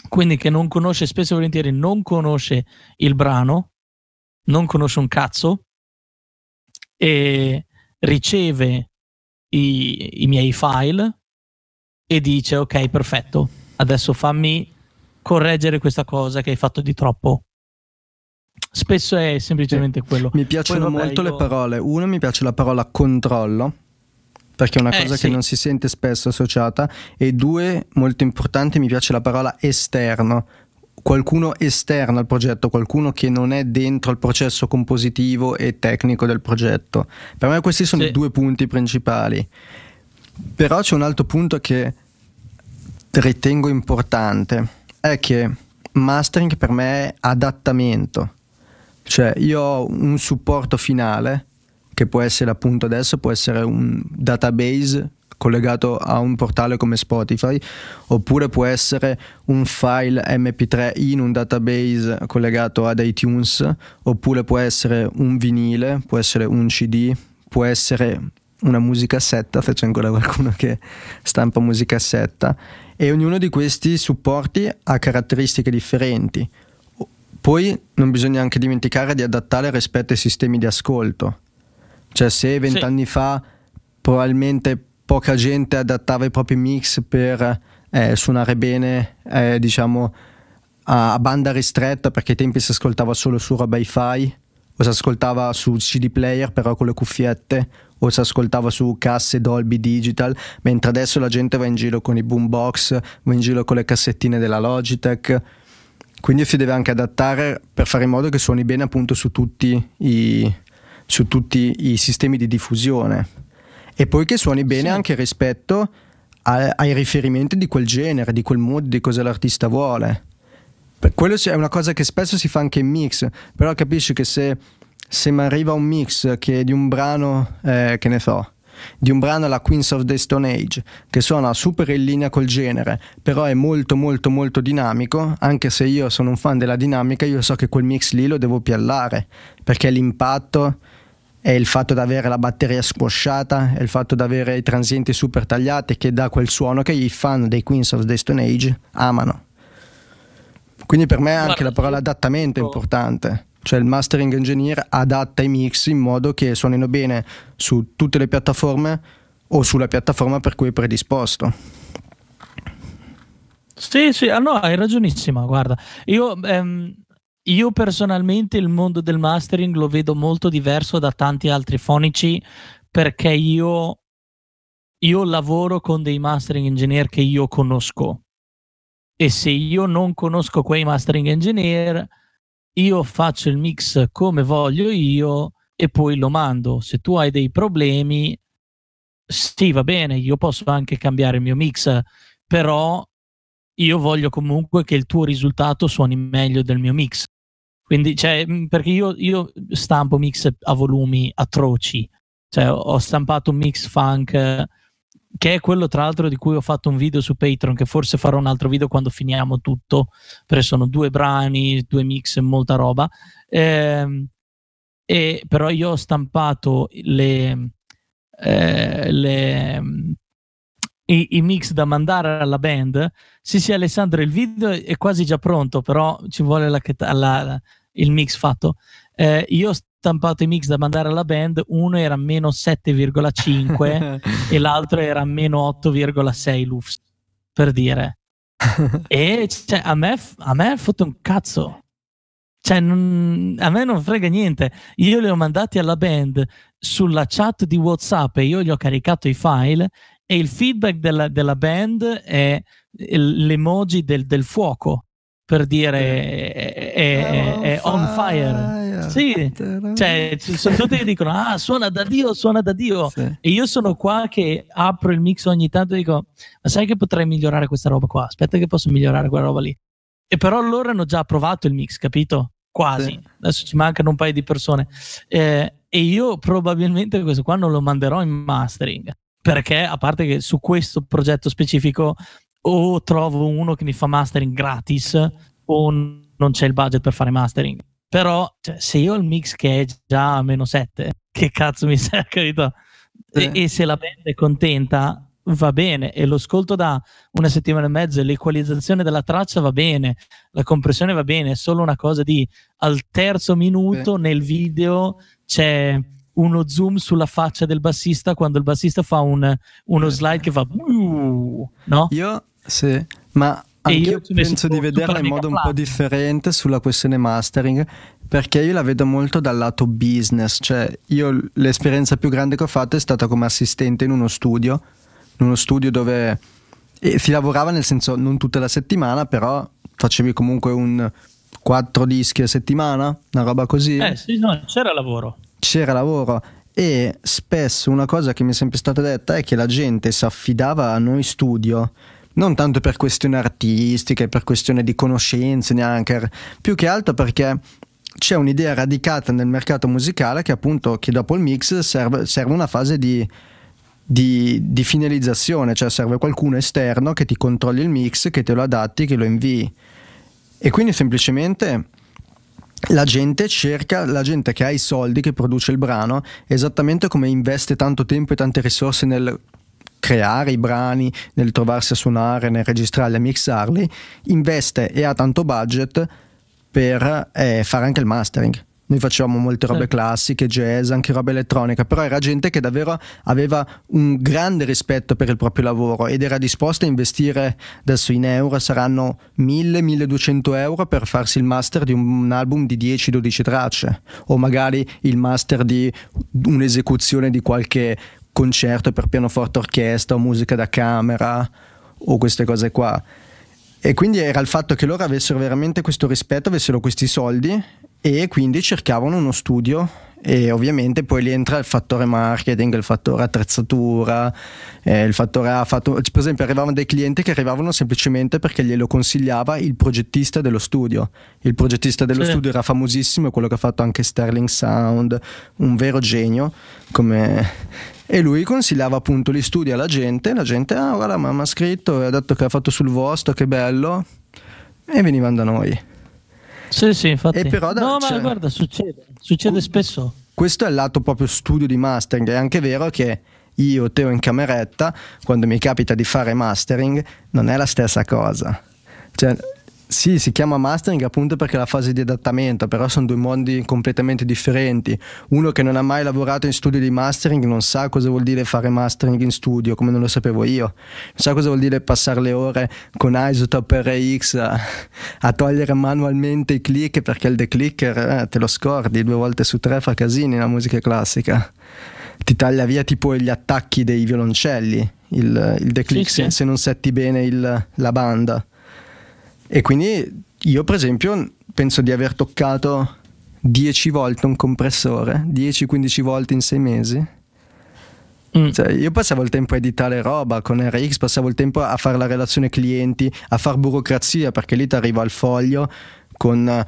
quindi che non conosce spesso e volentieri, non conosce il brano, non conosce un cazzo e riceve i, i miei file e dice ok perfetto adesso fammi correggere questa cosa che hai fatto di troppo spesso è semplicemente quello Mi piacciono vabbè, molto le io- parole. Uno, mi piace la parola controllo, perché è una Eh, cosa sì. che non si sente spesso associata. E due, molto importante, mi piace la parola esterno. Qualcuno esterno al progetto, qualcuno che non è dentro il processo compositivo e tecnico del progetto. Per me questi sono Sì. i due punti principali. Però c'è un altro punto che ritengo importante, è che mastering per me è adattamento. Cioè io ho un supporto finale che può essere appunto adesso, può essere un database collegato a un portale come Spotify oppure può essere un file mp3 in un database collegato ad iTunes oppure può essere un vinile, può essere un cd, può essere una musicassetta, se c'è ancora qualcuno che stampa musicassetta e ognuno di questi supporti ha caratteristiche differenti. Poi non bisogna anche dimenticare di adattare rispetto ai sistemi di ascolto. Cioè se vent'anni fa probabilmente poca gente adattava i propri mix per eh, suonare bene, eh, diciamo, a, a banda ristretta perché ai tempi si ascoltava solo su roba hi-fi o si ascoltava su CD player però con le cuffiette o si ascoltava su casse Dolby Digital mentre adesso la gente va in giro con i boombox va in giro con le cassettine della Logitech. Quindi si deve anche adattare per fare in modo che suoni bene appunto su tutti i, su tutti i sistemi di diffusione e poi che suoni bene Sì. anche rispetto a- ai riferimenti di quel genere, di quel mood, di cosa l'artista vuole. Per quello è una cosa che spesso si fa anche in mix, però capisci che se, se mi arriva un mix che è di un brano, eh, che ne so, di un brano alla Queens of the Stone Age, che suona super in linea col genere, però è molto molto molto dinamico, anche se io sono un fan della dinamica, io so che quel mix lì lo devo piallare, perché l'impatto è il fatto di avere la batteria squasciata, è il fatto di avere i transienti super tagliati che dà quel suono che i fan dei Queens of the Stone Age amano. Quindi per me anche la parola adattamento è importante. Cioè il mastering engineer adatta i mix in modo che suonino bene su tutte le piattaforme o sulla piattaforma per cui è predisposto. Sì, sì, ah, no, hai ragionissima, guarda. Io, ehm, io personalmente il mondo del mastering lo vedo molto diverso da tanti altri fonici perché io, io lavoro con dei mastering engineer che io conosco e se io non conosco quei mastering engineer io faccio il mix come voglio io e poi lo mando. Se tu hai dei problemi, sì, va bene, io posso anche cambiare il mio mix, però io voglio comunque che il tuo risultato suoni meglio del mio mix. Quindi, cioè, perché io, io stampo mix a volumi atroci. Cioè, ho stampato un mix funk che è quello tra l'altro di cui ho fatto un video su Patreon, che forse farò un altro video quando finiamo tutto, perché sono due brani, due mix e molta roba. Eh, e, però io ho stampato le, eh, le, i, i, mix da mandare alla band. Sì, sì, Alessandro, il video è quasi già pronto, però ci vuole la, la, la, il mix fatto. Eh, io ho stampato i mix da mandare alla band, uno era meno 7,5 e l'altro era meno 8,6 lufs, per dire. e cioè, a me, a me ha fatto un cazzo. Cioè, non, a me non frega niente. Io li ho mandati alla band sulla chat di WhatsApp e io gli ho caricato i file e il feedback della, della band è l'emoji del, del fuoco per dire è, è, è on fire. Sì, cioè ci sono tutti che dicono ah suona da Dio, suona da Dio sì. e io sono qua che apro il mix ogni tanto e dico ma sai che potrei migliorare questa roba qua, aspetta che posso migliorare quella roba lì. E però loro hanno già approvato il mix, capito? Quasi. Sì. Adesso ci mancano un paio di persone. Eh, e io probabilmente questo qua non lo manderò in mastering perché a parte che su questo progetto specifico o trovo uno che mi fa mastering gratis o non c'è il budget per fare mastering. Però cioè, se io ho il mix che è già a meno 7, che cazzo mi serve, capito? E, e, se la band è contenta, va bene. E lo ascolto da una settimana e mezzo l'equalizzazione della traccia va bene, la compressione va bene. È solo una cosa di al terzo minuto Beh. nel video c'è uno zoom sulla faccia del bassista quando il bassista fa un, uno slide che fa no? Io sì, ma anche io penso di vederla in modo un po' differente sulla questione mastering perché io la vedo molto dal lato business, cioè io l'esperienza più grande che ho fatto è stata come assistente in uno studio, in uno studio dove si lavorava nel senso non tutta la settimana, però facevi comunque un quattro dischi a settimana, una roba così. Eh sì, no, c'era lavoro. C'era lavoro e spesso una cosa che mi è sempre stata detta è che la gente si affidava a noi studio non tanto per questioni artistiche, per questioni di conoscenze neanche, più che altro perché c'è un'idea radicata nel mercato musicale che appunto che dopo il mix serve, serve una fase di, di, di, finalizzazione, cioè serve qualcuno esterno che ti controlli il mix, che te lo adatti, che lo invii. E quindi semplicemente la gente cerca, la gente che ha i soldi, che produce il brano, esattamente come investe tanto tempo e tante risorse nel creare i brani, nel trovarsi a suonare, nel registrarli, a mixarli, investe e ha tanto budget per eh, fare anche il mastering. Noi facevamo molte robe classiche, jazz, anche roba elettronica, però era gente che davvero aveva un grande rispetto per il proprio lavoro ed era disposta a investire, adesso in euro saranno 1000-1200 euro per farsi il master di un album di 10-12 tracce o magari il master di un'esecuzione di qualche concerto per pianoforte orchestra o musica da camera o queste cose qua. E quindi era il fatto che loro avessero veramente questo rispetto, avessero questi soldi e quindi cercavano uno studio e ovviamente poi lì entra il fattore marketing, il fattore attrezzatura, eh, il fattore ha fatto, per esempio arrivavano dei clienti che arrivavano semplicemente perché glielo consigliava il progettista dello studio. Il progettista dello sì. studio era famosissimo, quello che ha fatto anche Sterling Sound, un vero genio come e lui consigliava appunto gli studi alla gente, la gente, ah guarda mamma ha scritto, ha detto che ha fatto sul vostro, che bello, e venivano da noi. Sì, sì, infatti. E però da, no, cioè, ma guarda, succede, succede spesso. Questo è il lato proprio studio di mastering, è anche vero che io, Teo in cameretta, quando mi capita di fare mastering, non è la stessa cosa. Cioè, sì, si chiama mastering appunto perché è la fase di adattamento, però sono due mondi completamente differenti. Uno che non ha mai lavorato in studio di mastering non sa cosa vuol dire fare mastering in studio, come non lo sapevo io. Non sa cosa vuol dire passare le ore con Isotope RX a, a togliere manualmente i click perché il declicker eh, te lo scordi due volte su tre fa casini nella musica classica. Ti taglia via tipo gli attacchi dei violoncelli, il, il declick sì, sì. se non setti bene il, la banda. E quindi io per esempio penso di aver toccato 10 volte un compressore, 10-15 volte in 6 mesi. Mm. Cioè, io passavo il tempo a editare roba con RX, passavo il tempo a fare la relazione clienti, a fare burocrazia perché lì ti arriva il foglio con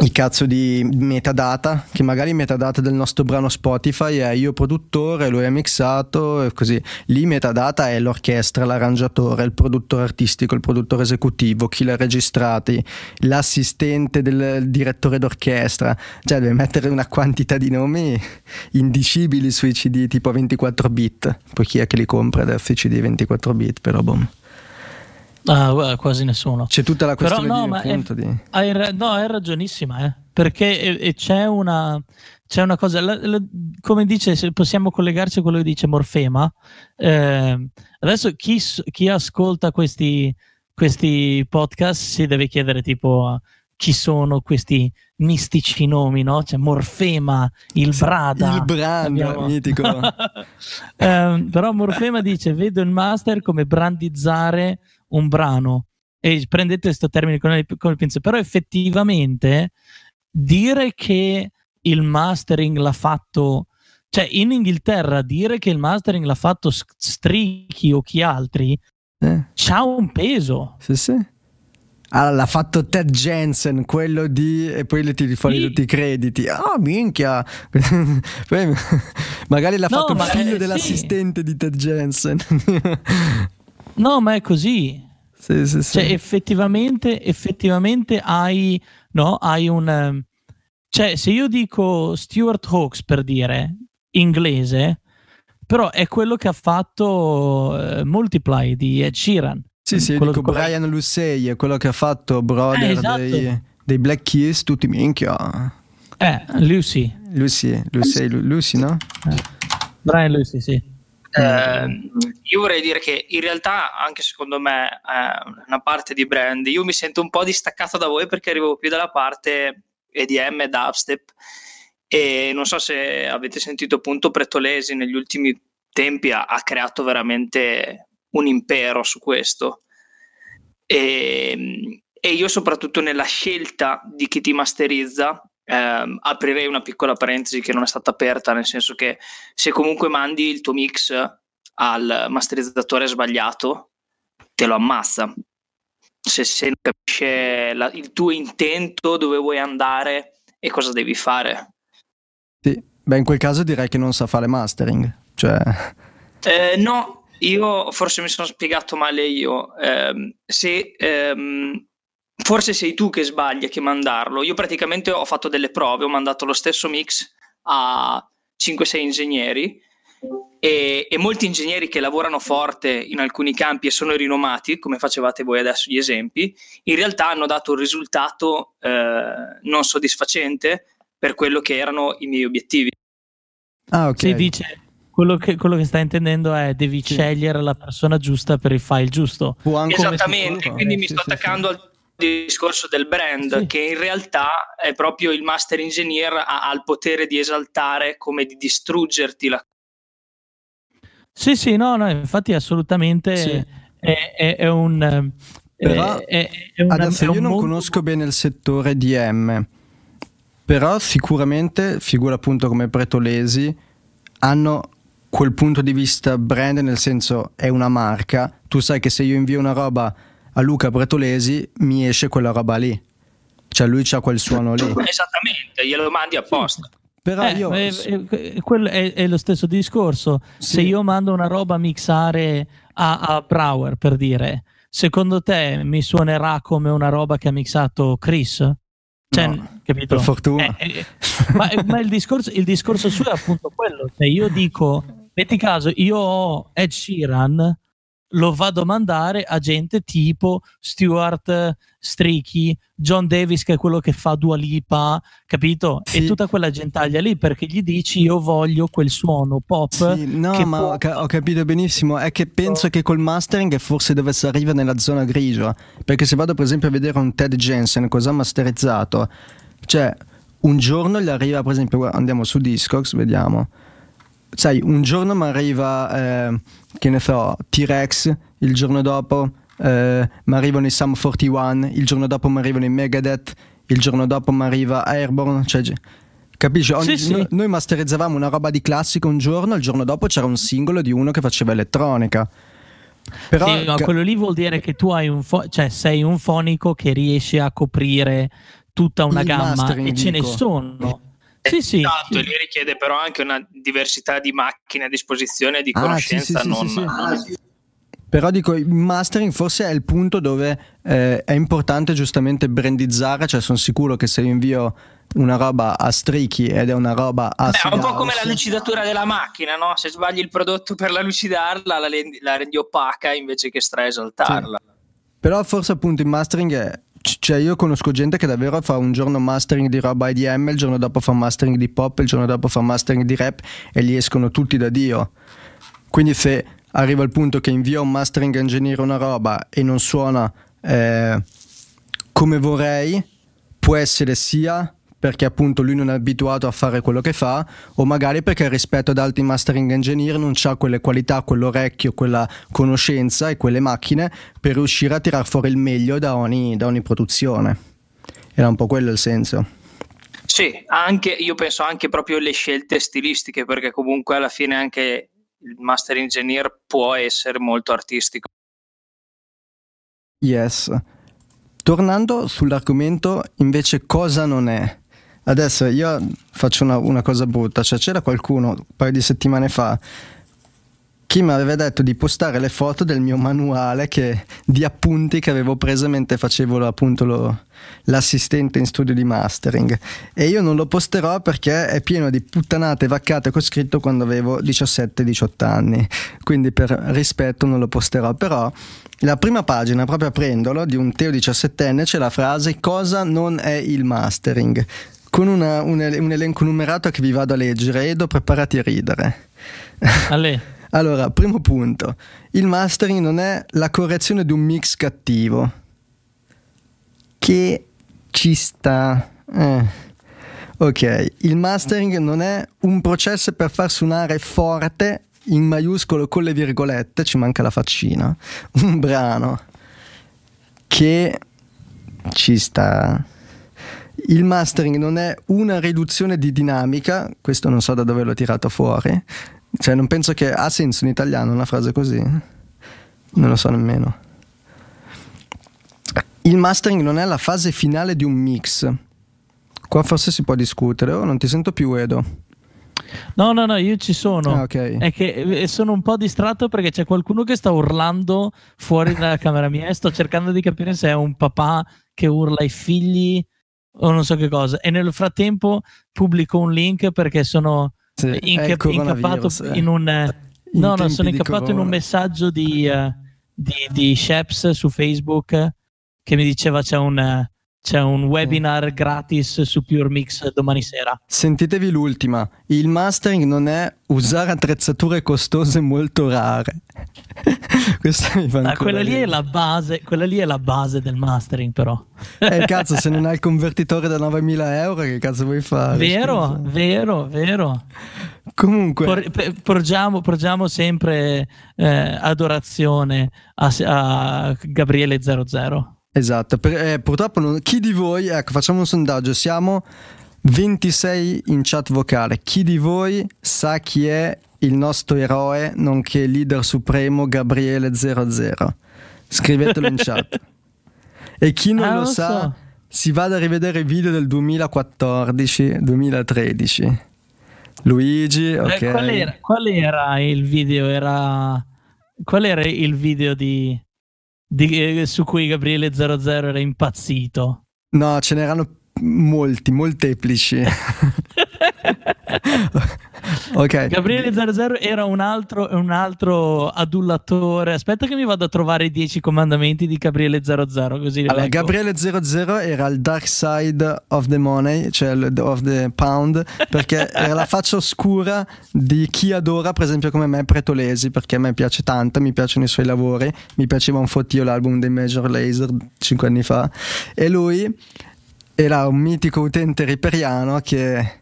i cazzo di metadata, che magari metadata del nostro brano Spotify è io produttore, lui è mixato e così. Lì metadata è l'orchestra, l'arrangiatore, il produttore artistico, il produttore esecutivo, chi l'ha registrati, l'assistente del direttore d'orchestra. Cioè deve mettere una quantità di nomi indicibili sui CD tipo 24 bit. Poi chi è che li compra adesso i CD 24 bit, però boom. Ah, quasi nessuno. C'è tutta la questione Però, no, di, appunto, è, di... Hai, no, hai ragionissima, eh? perché e, e c'è, una, c'è una cosa, la, la, come dice, se possiamo collegarci a quello che dice Morfema, eh, adesso chi, chi ascolta questi, questi, podcast si deve chiedere tipo chi sono questi mistici nomi, no? C'è Morfema, il Brada. Il Branda, abbiamo... mitico. eh, però Morfema dice, vedo il master come brandizzare un brano e prendete questo termine con il, con il pinze, però effettivamente dire che il mastering l'ha fatto cioè in Inghilterra dire che il mastering l'ha fatto Strichi o chi altri eh. c'ha un peso sì sì Ah, l'ha fatto Ted Jensen, quello di... e poi le tiri fuori sì. tutti i crediti. Ah, oh, minchia! Magari l'ha no, fatto il figlio è, dell'assistente sì. di Ted Jensen. no, ma è così. Sì, sì, sì. Cioè, effettivamente, effettivamente hai, no, hai un... Ehm, cioè, se io dico Stuart Hawks per dire inglese, però è quello che ha fatto uh, Multiply di Ed Sheeran. Sì, sì, dico Brian Lussey, è quello che ha fatto Brother eh, esatto. dei, dei, Black Keys, tutti minchia. Eh, Lucy. Lucy, Lucy, Lucy, no? Eh. Brian Lucy, sì. Eh, io vorrei dire che in realtà anche secondo me è una parte di brand. Io mi sento un po' distaccato da voi perché arrivo più dalla parte EDM e dubstep e non so se avete sentito appunto Pretolesi negli ultimi tempi ha, ha creato veramente un impero su questo. E, e, io soprattutto nella scelta di chi ti masterizza eh, aprirei una piccola parentesi che non è stata aperta, nel senso che se comunque mandi il tuo mix al masterizzatore sbagliato, te lo ammazza. Se, se non capisce la, il tuo intento, dove vuoi andare e cosa devi fare. Sì, beh, in quel caso direi che non sa fare mastering. Cioè... Eh, no, io forse mi sono spiegato male io. Eh, se ehm, forse sei tu che sbagli a che mandarlo. Io praticamente ho fatto delle prove, ho mandato lo stesso mix a 5-6 ingegneri e, e, molti ingegneri che lavorano forte in alcuni campi e sono rinomati, come facevate voi adesso gli esempi, in realtà hanno dato un risultato eh, non soddisfacente per quello che erano i miei obiettivi. Ah, ok. Si dice quello che, quello che, stai intendendo è devi sì. scegliere la persona giusta per il file giusto. Esattamente, quindi mi sto sì, attaccando sì, al discorso del brand sì. che in realtà è proprio il master engineer ha, ha, il potere di esaltare come di distruggerti la sì sì no, no infatti assolutamente sì. è, è, è, un però è, una, adesso io non mondo... conosco bene il settore DM però sicuramente figure appunto come Pretolesi hanno quel punto di vista brand nel senso è una marca tu sai che se io invio una roba a Luca Bretolesi mi esce quella roba lì. Cioè lui c'ha quel suono lì. Esattamente, glielo mandi apposta. Però eh, io... È, è, è, è, lo stesso discorso. Sì. Se io mando una roba a mixare a, a Brower, per dire, secondo te mi suonerà come una roba che ha mixato Chris? Cioè, no, capito? Per fortuna. Eh, eh, ma, ma il, discorso, il, discorso, suo è appunto quello. Cioè io dico, metti caso, io ho Ed Sheeran lo vado a mandare a gente tipo Stuart Stricky, John Davis che è quello che fa Dua Lipa, capito? Sì. E tutta quella gentaglia lì perché gli dici io voglio quel suono pop. Sì, no, ma può... ho capito benissimo, è che penso che col mastering forse dovesse arrivare nella zona grigia, perché se vado per esempio a vedere un Ted Jensen cosa ha masterizzato, cioè un giorno gli arriva per esempio, andiamo su Discogs, vediamo sai, un giorno mi arriva, eh, che ne so, T-Rex, il giorno dopo eh, mi arrivano i Sum 41, il giorno dopo mi arrivano i Megadeth, il giorno dopo mi arriva Airborne, cioè Capisci? Ogni, Sì, sì. Noi, noi masterizzavamo una roba di classico un giorno, il giorno dopo c'era un singolo di uno che faceva elettronica. Però Sì, ma ca- quello lì vuol dire che tu hai un fo- cioè sei un fonico che riesce a coprire tutta una gamma e ce ne dico. sono. Sì, sì. Esatto, e lì richiede però anche una diversità di macchine a disposizione e di Ah, conoscenza. sì, sì, sì, non... sì, sì. Però dico, il mastering forse è il punto dove eh, è importante giustamente brandizzare, cioè sono sicuro che se io invio una roba a Striki ed è una roba a Beh, è un po' come la lucidatura della macchina, no? Se sbagli il prodotto per la lucidarla, la rendi, la rendi opaca invece che straesaltarla. Però forse appunto il mastering è. Cioè, io conosco gente che davvero fa un giorno mastering di roba IDM, il giorno dopo fa mastering di pop, il giorno dopo fa mastering di rap e gli escono tutti da Dio. Quindi, se arriva il punto che invia un mastering engineer una roba e non suona eh, come vorrei, può essere sia perché appunto lui non è abituato a fare quello che fa, o magari perché rispetto ad altri mastering engineer non ha quelle qualità, quell'orecchio, quella conoscenza e quelle macchine per riuscire a tirar fuori il meglio da ogni, da ogni produzione. Era un po' quello il senso. Sì, anche, io penso anche proprio alle scelte stilistiche, perché comunque alla fine anche il master engineer può essere molto artistico. Yes. Tornando sull'argomento invece cosa non è. Adesso io faccio una, una cosa brutta, cioè c'era qualcuno un paio di settimane fa che mi aveva detto di postare le foto del mio manuale che- di appunti che avevo preso mentre facevo appunto lo- l'assistente in studio di mastering. E io non lo posterò perché è pieno di puttanate vaccate che ho scritto quando avevo 17-18 anni. Quindi per rispetto non lo posterò. Però la prima pagina proprio aprendolo di un Teo 17enne c'è la frase cosa non è il mastering con una- un, un elenco numerato che vi vado a leggere Edo preparati a ridere allora, primo punto. Il mastering non è la correzione di un mix cattivo. Che ci sta. Eh. Ok, il mastering non è un processo per far suonare forte in maiuscolo con le virgolette, ci manca la faccina, un brano che ci sta. Il mastering non è una riduzione di dinamica, questo non so da dove l'ho tirato fuori, cioè non penso che ha senso in italiano una frase così, non lo so nemmeno. Il mastering non è la fase finale di un mix. Qua forse si può discutere, oh non ti sento più Edo. no, no, no, io ci sono. Ah, ok. È che eh, sono un po' distratto perché c'è qualcuno che sta urlando fuori dalla camera mia e sto cercando di capire se è un papà che urla ai figli o non so che cosa. E nel frattempo pubblico un link perché sono Sì, inca- coronavirus, incappato eh. in un... eh, no, no, sono incappato in un corona. messaggio di, eh, di, di Sheps su Facebook che mi diceva c'è un, eh, c'è un webinar gratis su Pure Mix domani sera. Sentitevi l'ultima. Il mastering non è usare attrezzature costose molto rare. Questa mi fa Ah, quella, lì è la base, quella lì è la base del mastering però. Eh cazzo, se non hai il convertitore da 9000 euro, che cazzo vuoi fare? vero, Scusa. vero, vero. Comunque, Por- porgiamo, porgiamo sempre eh, adorazione a, a Gabriele 00. Esatto. per- eh, purtroppo non- chi di voi, ecco, facciamo un sondaggio. Siamo 26 in chat vocale. Chi di voi sa chi è il nostro eroe, nonché leader supremo Gabriele 00? Scrivetelo in chat. E chi non Ah, lo lo sa, so. si vada a rivedere i video del 2014-2013. Luigi, Eh, ok. qual, era, qual era il video? Era, qual era il video di, di- eh, su cui Gabriele 00 era impazzito? No, ce n'erano molti, molteplici. ok. Gabriele 00 era un altro, un altro adullatore. Aspetta che mi vado a trovare i 10 comandamenti di Gabriele 00 così Allora. Gabriele 00 era il dark side of the money, cioè il- of the pound, perché era la faccia oscura di chi adora, per esempio come me, Pretolesi, perché a me piace tanto, mi piacciono i suoi lavori, mi piaceva un fottio l'album dei Major Laser 5 anni fa, e lui era un mitico utente riperiano che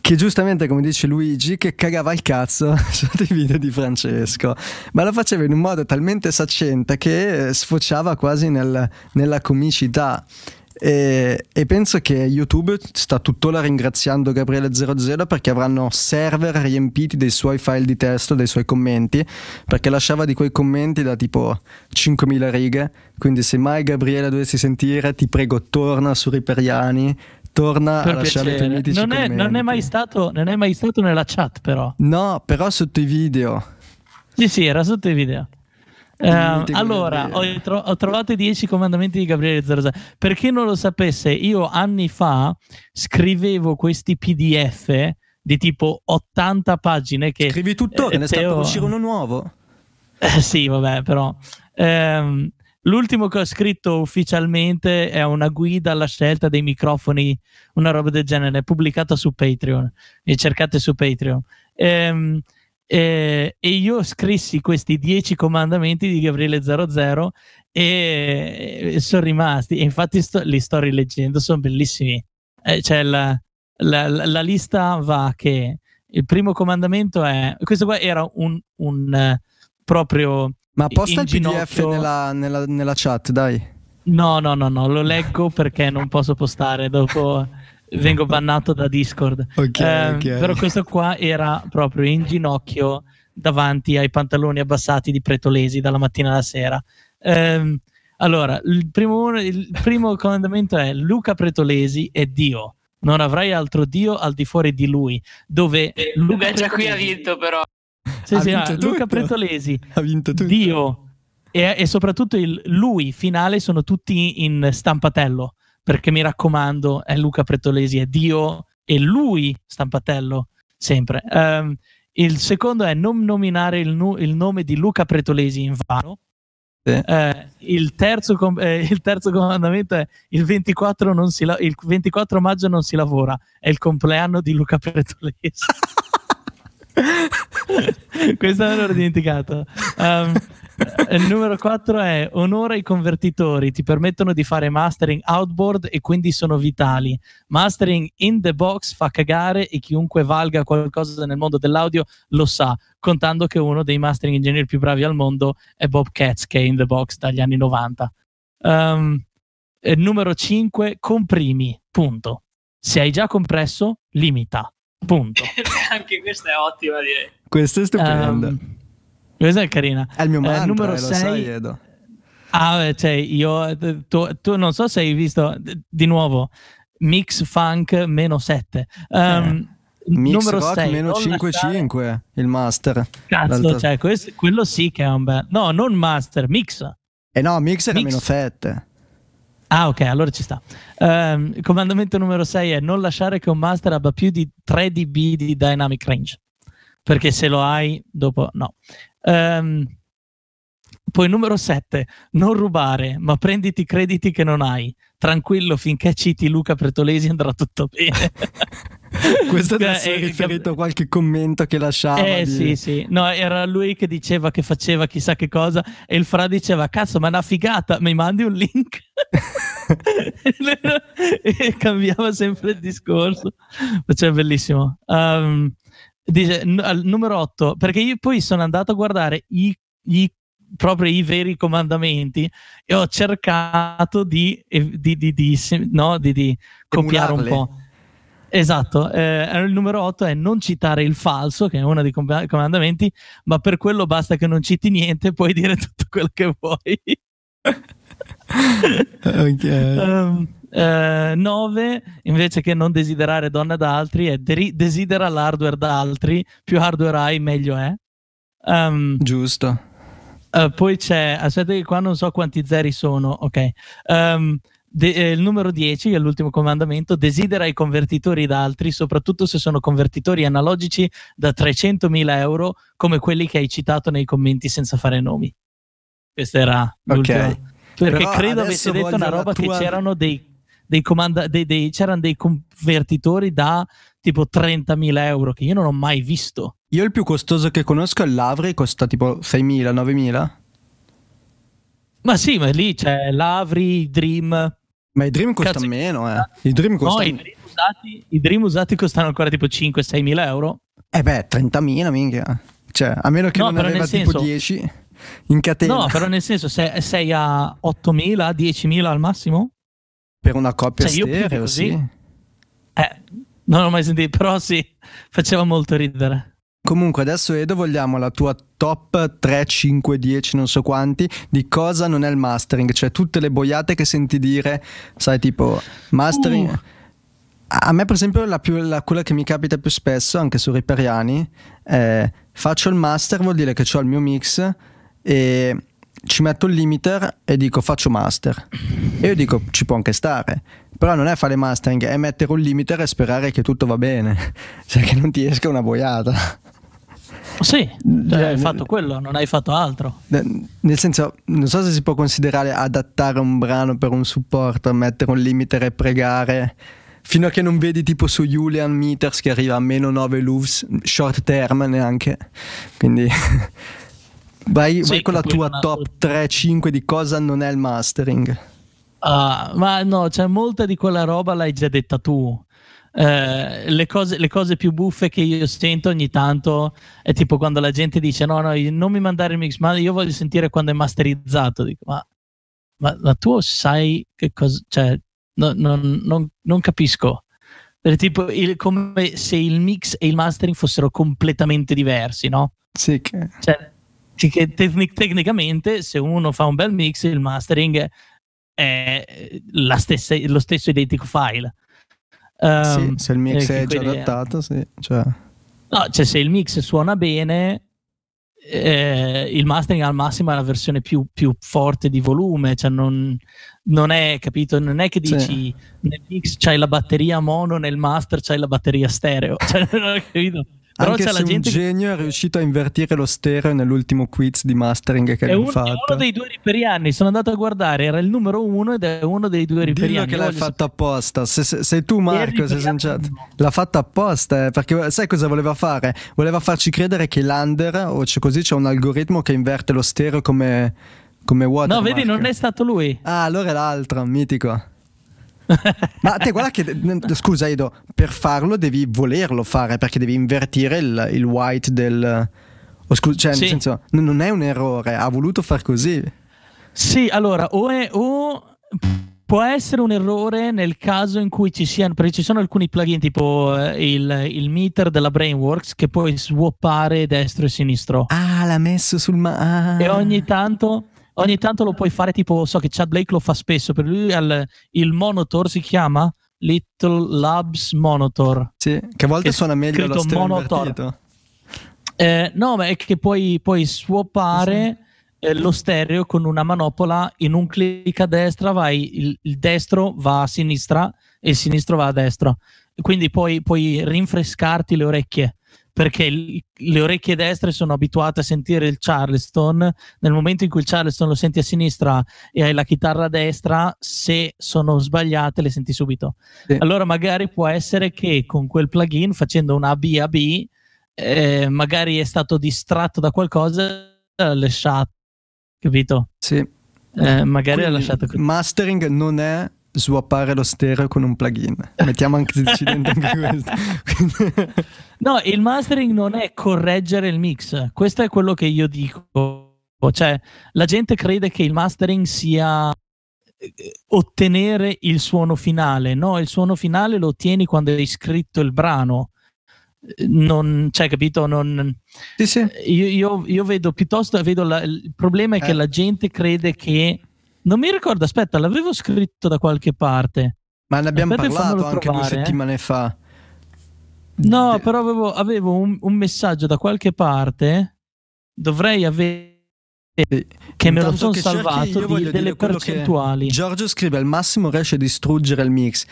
che giustamente, come dice Luigi, che cagava il cazzo sotto i video di Francesco, ma lo faceva in un modo talmente saccente che eh, sfociava quasi nel- nella comicità. E, e, penso che YouTube sta tuttora ringraziando Gabriele00 perché avranno server riempiti dei suoi file di testo, dei suoi commenti, perché lasciava di quei commenti da tipo 5.000 righe. Quindi, se mai Gabriele dovessi sentire, ti prego, torna su Riperiani. Torna per a lasciare i tuoi mitici non è, non è, mai stato, non è mai stato nella chat, però. No, però sotto i video. Sì, sì, era sotto i video. Eh, allora, ho, tro- ho, trovato i 10 comandamenti di Gabriele 00. Per chi non lo sapesse, io anni fa scrivevo questi PDF di tipo 80 pagine che... Scrivi tuttora, eh, ne sta per uscire uno nuovo? Eh, sì, vabbè, però... Ehm, l'ultimo che ho scritto ufficialmente è una guida alla scelta dei microfoni, una roba del genere, pubblicata su Patreon. E cercate su Patreon. Ehm, eh, e io scrissi questi dieci comandamenti di Gabriele 00 e, e sono rimasti. E infatti sto, li sto rileggendo, sono bellissimi. Eh, cioè la, la, la, lista va che il primo comandamento è... Questo qua era un, un uh, proprio... Ma posta il PDF nella, nella, nella chat, dai. No, no, no, no, lo leggo perché non posso postare dopo vengo bannato da Discord. Okay, eh, okay. Però questo qua era proprio in ginocchio davanti ai pantaloni abbassati di Pretolesi dalla mattina alla sera. Eh, allora, il primo, il primo comandamento è Luca Pretolesi è Dio. Non avrai altro Dio al di fuori di lui. Dove eh, Luca già qui ha vinto, però. Sì, sì, vinto Luca Pretolesi, ha vinto tutto. Dio e, e soprattutto il lui finale sono tutti in stampatello perché mi raccomando, è Luca Pretolesi, è Dio e lui Stampatello, sempre. Um, il secondo è non nominare il, nu- il, nome di Luca Pretolesi in vano. Sì. Uh, il, terzo com- eh, il, terzo comandamento è il 24, la- il 24 maggio non si lavora, è il compleanno di Luca Pretolesi. Questo me l'ho dimenticato. Um, il numero 4 è onora i convertitori, ti permettono di fare mastering outboard e quindi sono vitali. Mastering in the box fa cagare e chiunque valga qualcosa nel mondo dell'audio lo sa, contando che uno dei mastering ingegneri più bravi al mondo è Bob Katz che è in the box dagli anni 90. Um, ehm, numero 5, comprimi, punto. Se hai già compresso, limita, punto. Anche questa è ottima direi. Questa è stupenda. Um, questa è carina. È il mio mantra, eh, numero 6. Sai, Edo. Ah, cioè, io, tu, tu, non so se hai visto di nuovo Mix Funk meno 7. Um, eh. Mix numero Rock 6, meno 5-5 il master. Cazzo, cioè, questo, quello sì che è un bel. No, non master, mix. Eh no, mix era mix. meno 7. Ah, ok, allora ci sta. Um, comandamento numero 6 è non lasciare che un master abbia più di 3 dB di dynamic range. Perché se lo hai, dopo no. Um, poi numero 7, non rubare, ma prenditi crediti che non hai. Tranquillo, finché citi Luca Pretolesi andrà tutto bene. Questo deve essere eh, riferito a qualche commento che lasciava. Eh di... sì, sì. No, era lui che diceva che faceva chissà che cosa e il fra diceva, cazzo, ma è una figata, mi mandi un link? e cambiava sempre il discorso. Cioè, bellissimo. Um, Dice n- numero 8, perché io poi sono andato a guardare i, i proprio i veri comandamenti e ho cercato di, di, di, di no, di copiare un po'. Esatto, eh, il numero 8 è non citare il falso, che è uno dei com- comandamenti, ma per quello basta che non citi niente, puoi dire tutto quello che vuoi. ok. Um, 9 eh, invece che non desiderare donna da altri è de- desidera l'hardware da altri più hardware hai meglio è um, giusto uh, poi c'è aspetta che qua non so quanti zeri sono ok um, de- eh, il numero 10 che è l'ultimo comandamento desidera i convertitori da altri soprattutto se sono convertitori analogici da 300.000 euro come quelli che hai citato nei commenti senza fare nomi questa era l'ultima okay. perché Però credo avesse detto una roba tua... che c'erano dei dei comanda- dei, dei, c'erano dei convertitori da tipo 30.000 euro che io non ho mai visto. Io il più costoso che conosco è l'Avri, costa tipo 6.000, 9.000. Ma sì, ma lì c'è l'Avri, Dream. Ma i Dream costano meno, eh. I Dream costano... No, i Dream usati, i Dream usati costano ancora tipo 5-6.000 euro. Eh beh, 30.000, minchia. Cioè, a meno che no, non aveva tipo senso... 10 in catena. No, però nel senso, se sei a 8.000, 10.000 al massimo? Per una coppia cioè, stereo, sì. Eh, non l'ho mai sentito, però sì, faceva molto ridere. Comunque adesso Edo vogliamo la tua top 3, 5, 10, non so quanti di cosa non è il mastering, cioè tutte le boiate che senti dire, sai tipo mastering... Uh. A me per esempio la più, la, quella che mi capita più spesso anche su Riperiani è faccio il master vuol dire che ho il mio mix e ci metto il limiter e dico faccio master. E io dico ci può anche stare. Però non è fare mastering è mettere un limiter e sperare che tutto va bene. Cioè che non ti esca una boiata sì, cioè, hai fatto quello, non hai fatto altro. Nel senso, non so se si può considerare adattare un brano per un supporto, mettere un limiter e pregare. Fino a che non vedi tipo su Julian Meters che arriva a meno 9 loops, short term neanche. Quindi vai, sì, vai con la tua top 3-5 di cosa non è il mastering. Uh, ma no, c'è molta di quella roba l'hai già detta tu. Eh, le, cose, le, cose, più buffe che io sento ogni tanto è tipo quando la gente dice no, no, non mi mandare il mix, ma io voglio sentire quando è masterizzato. Dico, ma, ma, ma tu sai che cosa... Cioè, no, no, non, non, capisco. È tipo il, come se il mix e il mastering fossero completamente diversi, no? Sì, che... Cioè, che tecnic- tecnicamente se uno fa un bel mix il mastering è stessa, lo stesso identico file Um, sì, ehm, se il mix eh, è già adattato, sì. Cioè. No, cioè se il mix suona bene, eh, il mastering al massimo è la versione più, più forte di volume, cioè non, non, è capito, non è che dici sì. nel mix c'hai la batteria mono, nel master c'hai la batteria stereo, cioè, non ho capito. Però Anche c'è la gente un genio è riuscito a invertire lo stereo nell'ultimo quiz di mastering che abbiamo fatto. È uno dei due riperiani, sono andato a guardare, era il numero uno ed è uno dei due riperiani. Dillo che l'hai fatto apposta, se, se, sei tu Marco, sei sincero. L'ha fatto apposta, eh, perché sai cosa voleva fare? Voleva farci credere che l'under, o c'è così, c'è un algoritmo che inverte lo stereo come, come watermark. No, vedi, non è stato lui. Ah, allora è l'altro, mitico. Ma te guarda che, scusa Edo, per farlo devi volerlo fare perché devi invertire il, il white del... Oh, scusa, cioè, sì. nel senso, non è un errore, ha voluto far così. Sì, allora, o, è, o può essere un errore nel caso in cui ci siano, perché ci sono alcuni plugin tipo eh, il, il, meter della Brainworks che puoi swappare destro e sinistro. Ah, l'ha messo sul... Ma- ah. E ogni tanto ogni tanto lo puoi fare tipo, so che Chad Blake lo fa spesso, per lui il, il monitor si chiama Little Labs Monitor. Sì, che a volte che suona meglio lo stereo eh, no, ma è che puoi, puoi swappare sì. eh, lo stereo con una manopola, in un clic a destra vai, il, il, destro va a sinistra e il sinistro va a destra. Quindi puoi, puoi rinfrescarti le orecchie perché le orecchie destre sono abituate a sentire il Charleston. Nel momento in cui il Charleston lo senti a sinistra e hai la chitarra a destra, se sono sbagliate le senti subito. Sì. Allora magari può essere che con quel plugin, facendo un AB AB, eh, magari è stato distratto da qualcosa e ha lasciato, capito? Sì. Eh, magari ha lasciato. Mastering non è swappare lo stereo con un plugin. Mettiamo anche incidente anche questo. no, il mastering non è correggere il mix. Questo è quello che io dico. Cioè, la gente crede che il mastering sia eh, ottenere il suono finale. No, il suono finale lo ottieni quando hai scritto il brano. Non, cioè, capito? Non, sì, sì. Io, io, io, vedo piuttosto vedo la, il problema è eh. che la gente crede che non mi ricordo, aspetta, l'avevo scritto da qualche parte. Ma ne abbiamo aspetta, parlato anche trovare. due settimane fa. No, De... però avevo, avevo un, un, messaggio da qualche parte. Dovrei avere. Che me lo sono salvato di, delle percentuali. Giorgio scrive: al massimo riesce a distruggere il mix.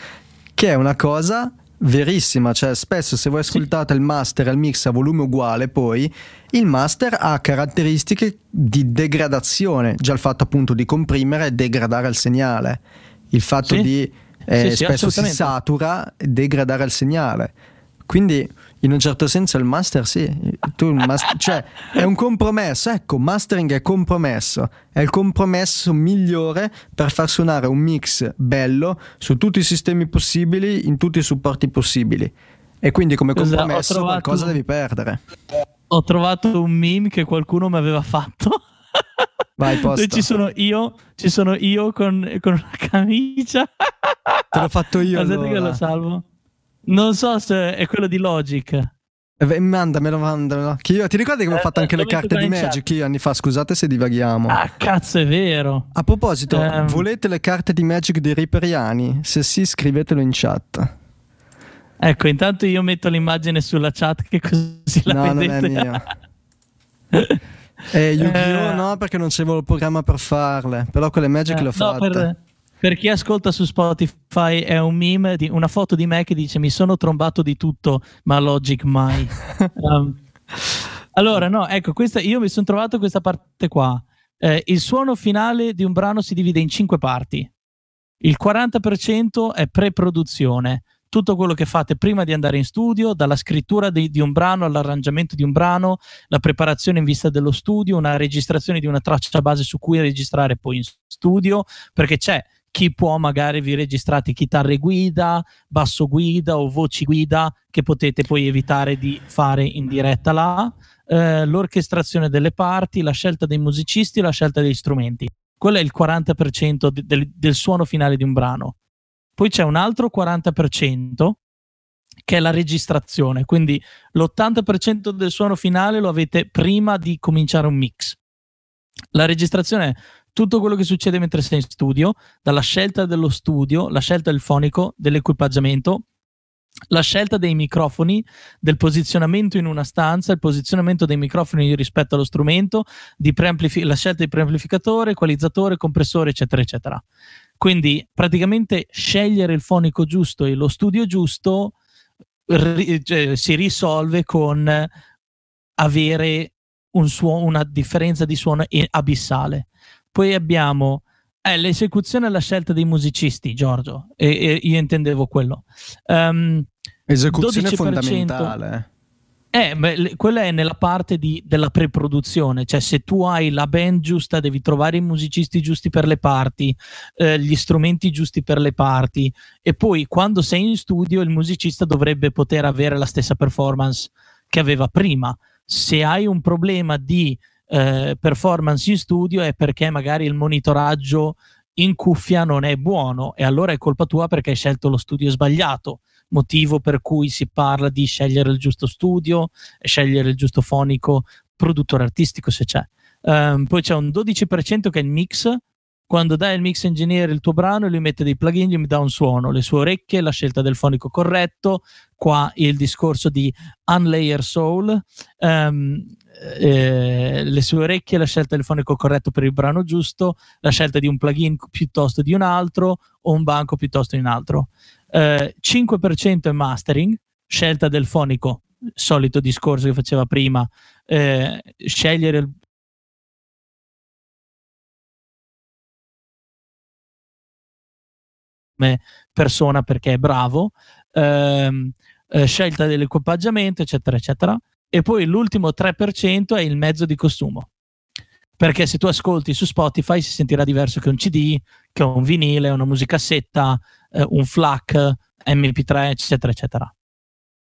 Che è una cosa verissima, cioè spesso se voi ascoltate sì. il master e il mix a volume uguale, poi il master ha caratteristiche di degradazione, già il fatto appunto di comprimere e degradare il segnale, il fatto sì. di eh, sì, spesso si satura e degradare il segnale. Quindi in un certo senso il master sì, master, cioè è un compromesso, ecco, mastering è compromesso, è il compromesso migliore per far suonare un mix bello su tutti i sistemi possibili, in tutti i supporti possibili. E quindi come compromesso trovato, qualcosa devi perdere. Ho trovato un meme che qualcuno mi aveva fatto. Vai, posta. Ci sono io, ci sono io con, con una camicia. Te l'ho fatto io. Aspetta allora. che lo salvo. Non so se è quello di Logic. Eh, mandamelo, mandamelo. Che io, ti ricordi che avevo Eh, fatto anche lo le carte di Magic io anni fa? Scusate se divaghiamo. Ah, cazzo, è vero. A proposito, Ehm. volete le carte di Magic dei Riperiani? Se sì, scrivetelo in chat. Ecco, intanto io metto l'immagine sulla chat che così la no, non vedete. è mia. Eh, Yu-Gi-Oh! Eh. no, perché non c'avevo il programma per farle. Però con le Magic Eh, le ho no, fatte. per, per chi ascolta su Spotify è un meme di una foto di me che dice mi sono trombato di tutto, ma Logic mai. Um, allora, no, ecco, questa, io mi sono trovato questa parte qua. Eh, il suono finale di un brano si divide in cinque parti. Il 40% è pre-produzione, tutto quello che fate prima di andare in studio, dalla scrittura di, di un brano all'arrangiamento di un brano, la preparazione in vista dello studio, una registrazione di una traccia base su cui registrare poi in studio, perché c'è chi può magari vi registrate chitarre guida, basso guida o voci guida che potete poi evitare di fare in diretta là, eh, l'orchestrazione delle parti, la scelta dei musicisti, la scelta degli strumenti. Quello è il 40% de- del, del suono finale di un brano. Poi c'è un altro 40% che è la registrazione, quindi l'80% del suono finale lo avete prima di cominciare un mix. La registrazione è tutto quello che succede mentre sei in studio, dalla scelta dello studio, la scelta del fonico, dell'equipaggiamento, la scelta dei microfoni, del posizionamento in una stanza, il posizionamento dei microfoni rispetto allo strumento, preamplifi- la scelta di preamplificatore, equalizzatore, compressore, eccetera, eccetera. Quindi praticamente scegliere il fonico giusto e lo studio giusto ri- cioè, si risolve con avere un suo- una differenza di suono abissale. Poi abbiamo eh, l'esecuzione e la scelta dei musicisti, Giorgio, e, e io intendevo quello. Ehm, Esecuzione 12%. fondamentale. eh, beh, quella è nella parte di- della pre-produzione, cioè se tu hai la band giusta, devi trovare i musicisti giusti per le parti, eh, gli strumenti giusti per le parti, e poi quando sei in studio il musicista dovrebbe poter avere la stessa performance che aveva prima. Se hai un problema di eh, performance in studio è perché magari il monitoraggio in cuffia non è buono e allora è colpa tua perché hai scelto lo studio sbagliato motivo per cui si parla di scegliere il giusto studio, scegliere il giusto fonico, produttore artistico se c'è. Ehm, poi c'è un 12% che è il mix. Quando dai il mix engineer il tuo brano, lui mette dei plugin, gli dà un suono, le sue orecchie, la scelta del fonico corretto, qua il discorso di Unlayer Soul, ehm, eh, le sue orecchie, la scelta del fonico corretto per il brano giusto, la scelta di un plugin piuttosto di un altro o un banco piuttosto di un altro. Eh, 5% è mastering, scelta del fonico, solito discorso che faceva prima, eh, scegliere il persona perché è bravo, ehm, eh, scelta dell'equipaggiamento, eccetera, eccetera. E poi l'ultimo 3% è il mezzo di costumo. Perché se tu ascolti su Spotify si sentirà diverso che un CD, che un vinile, una musicassetta, eh, un FLAC, MP3, eccetera, eccetera.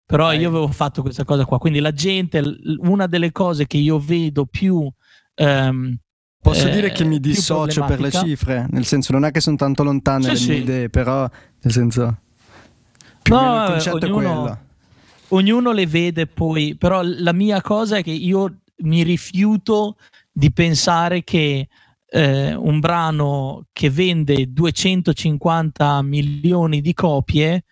Però Ok. io avevo fatto questa cosa qua. Quindi la gente, una delle cose che io vedo più. ehm, Posso eh, dire che mi dissocio per le cifre, nel senso non è che sono tanto lontane Sì, le sì. mie idee, però nel senso più No, il concetto ognuno- è quello. ognuno le vede poi, però la mia cosa è che io mi rifiuto di pensare che eh, un brano che vende 250 milioni di copie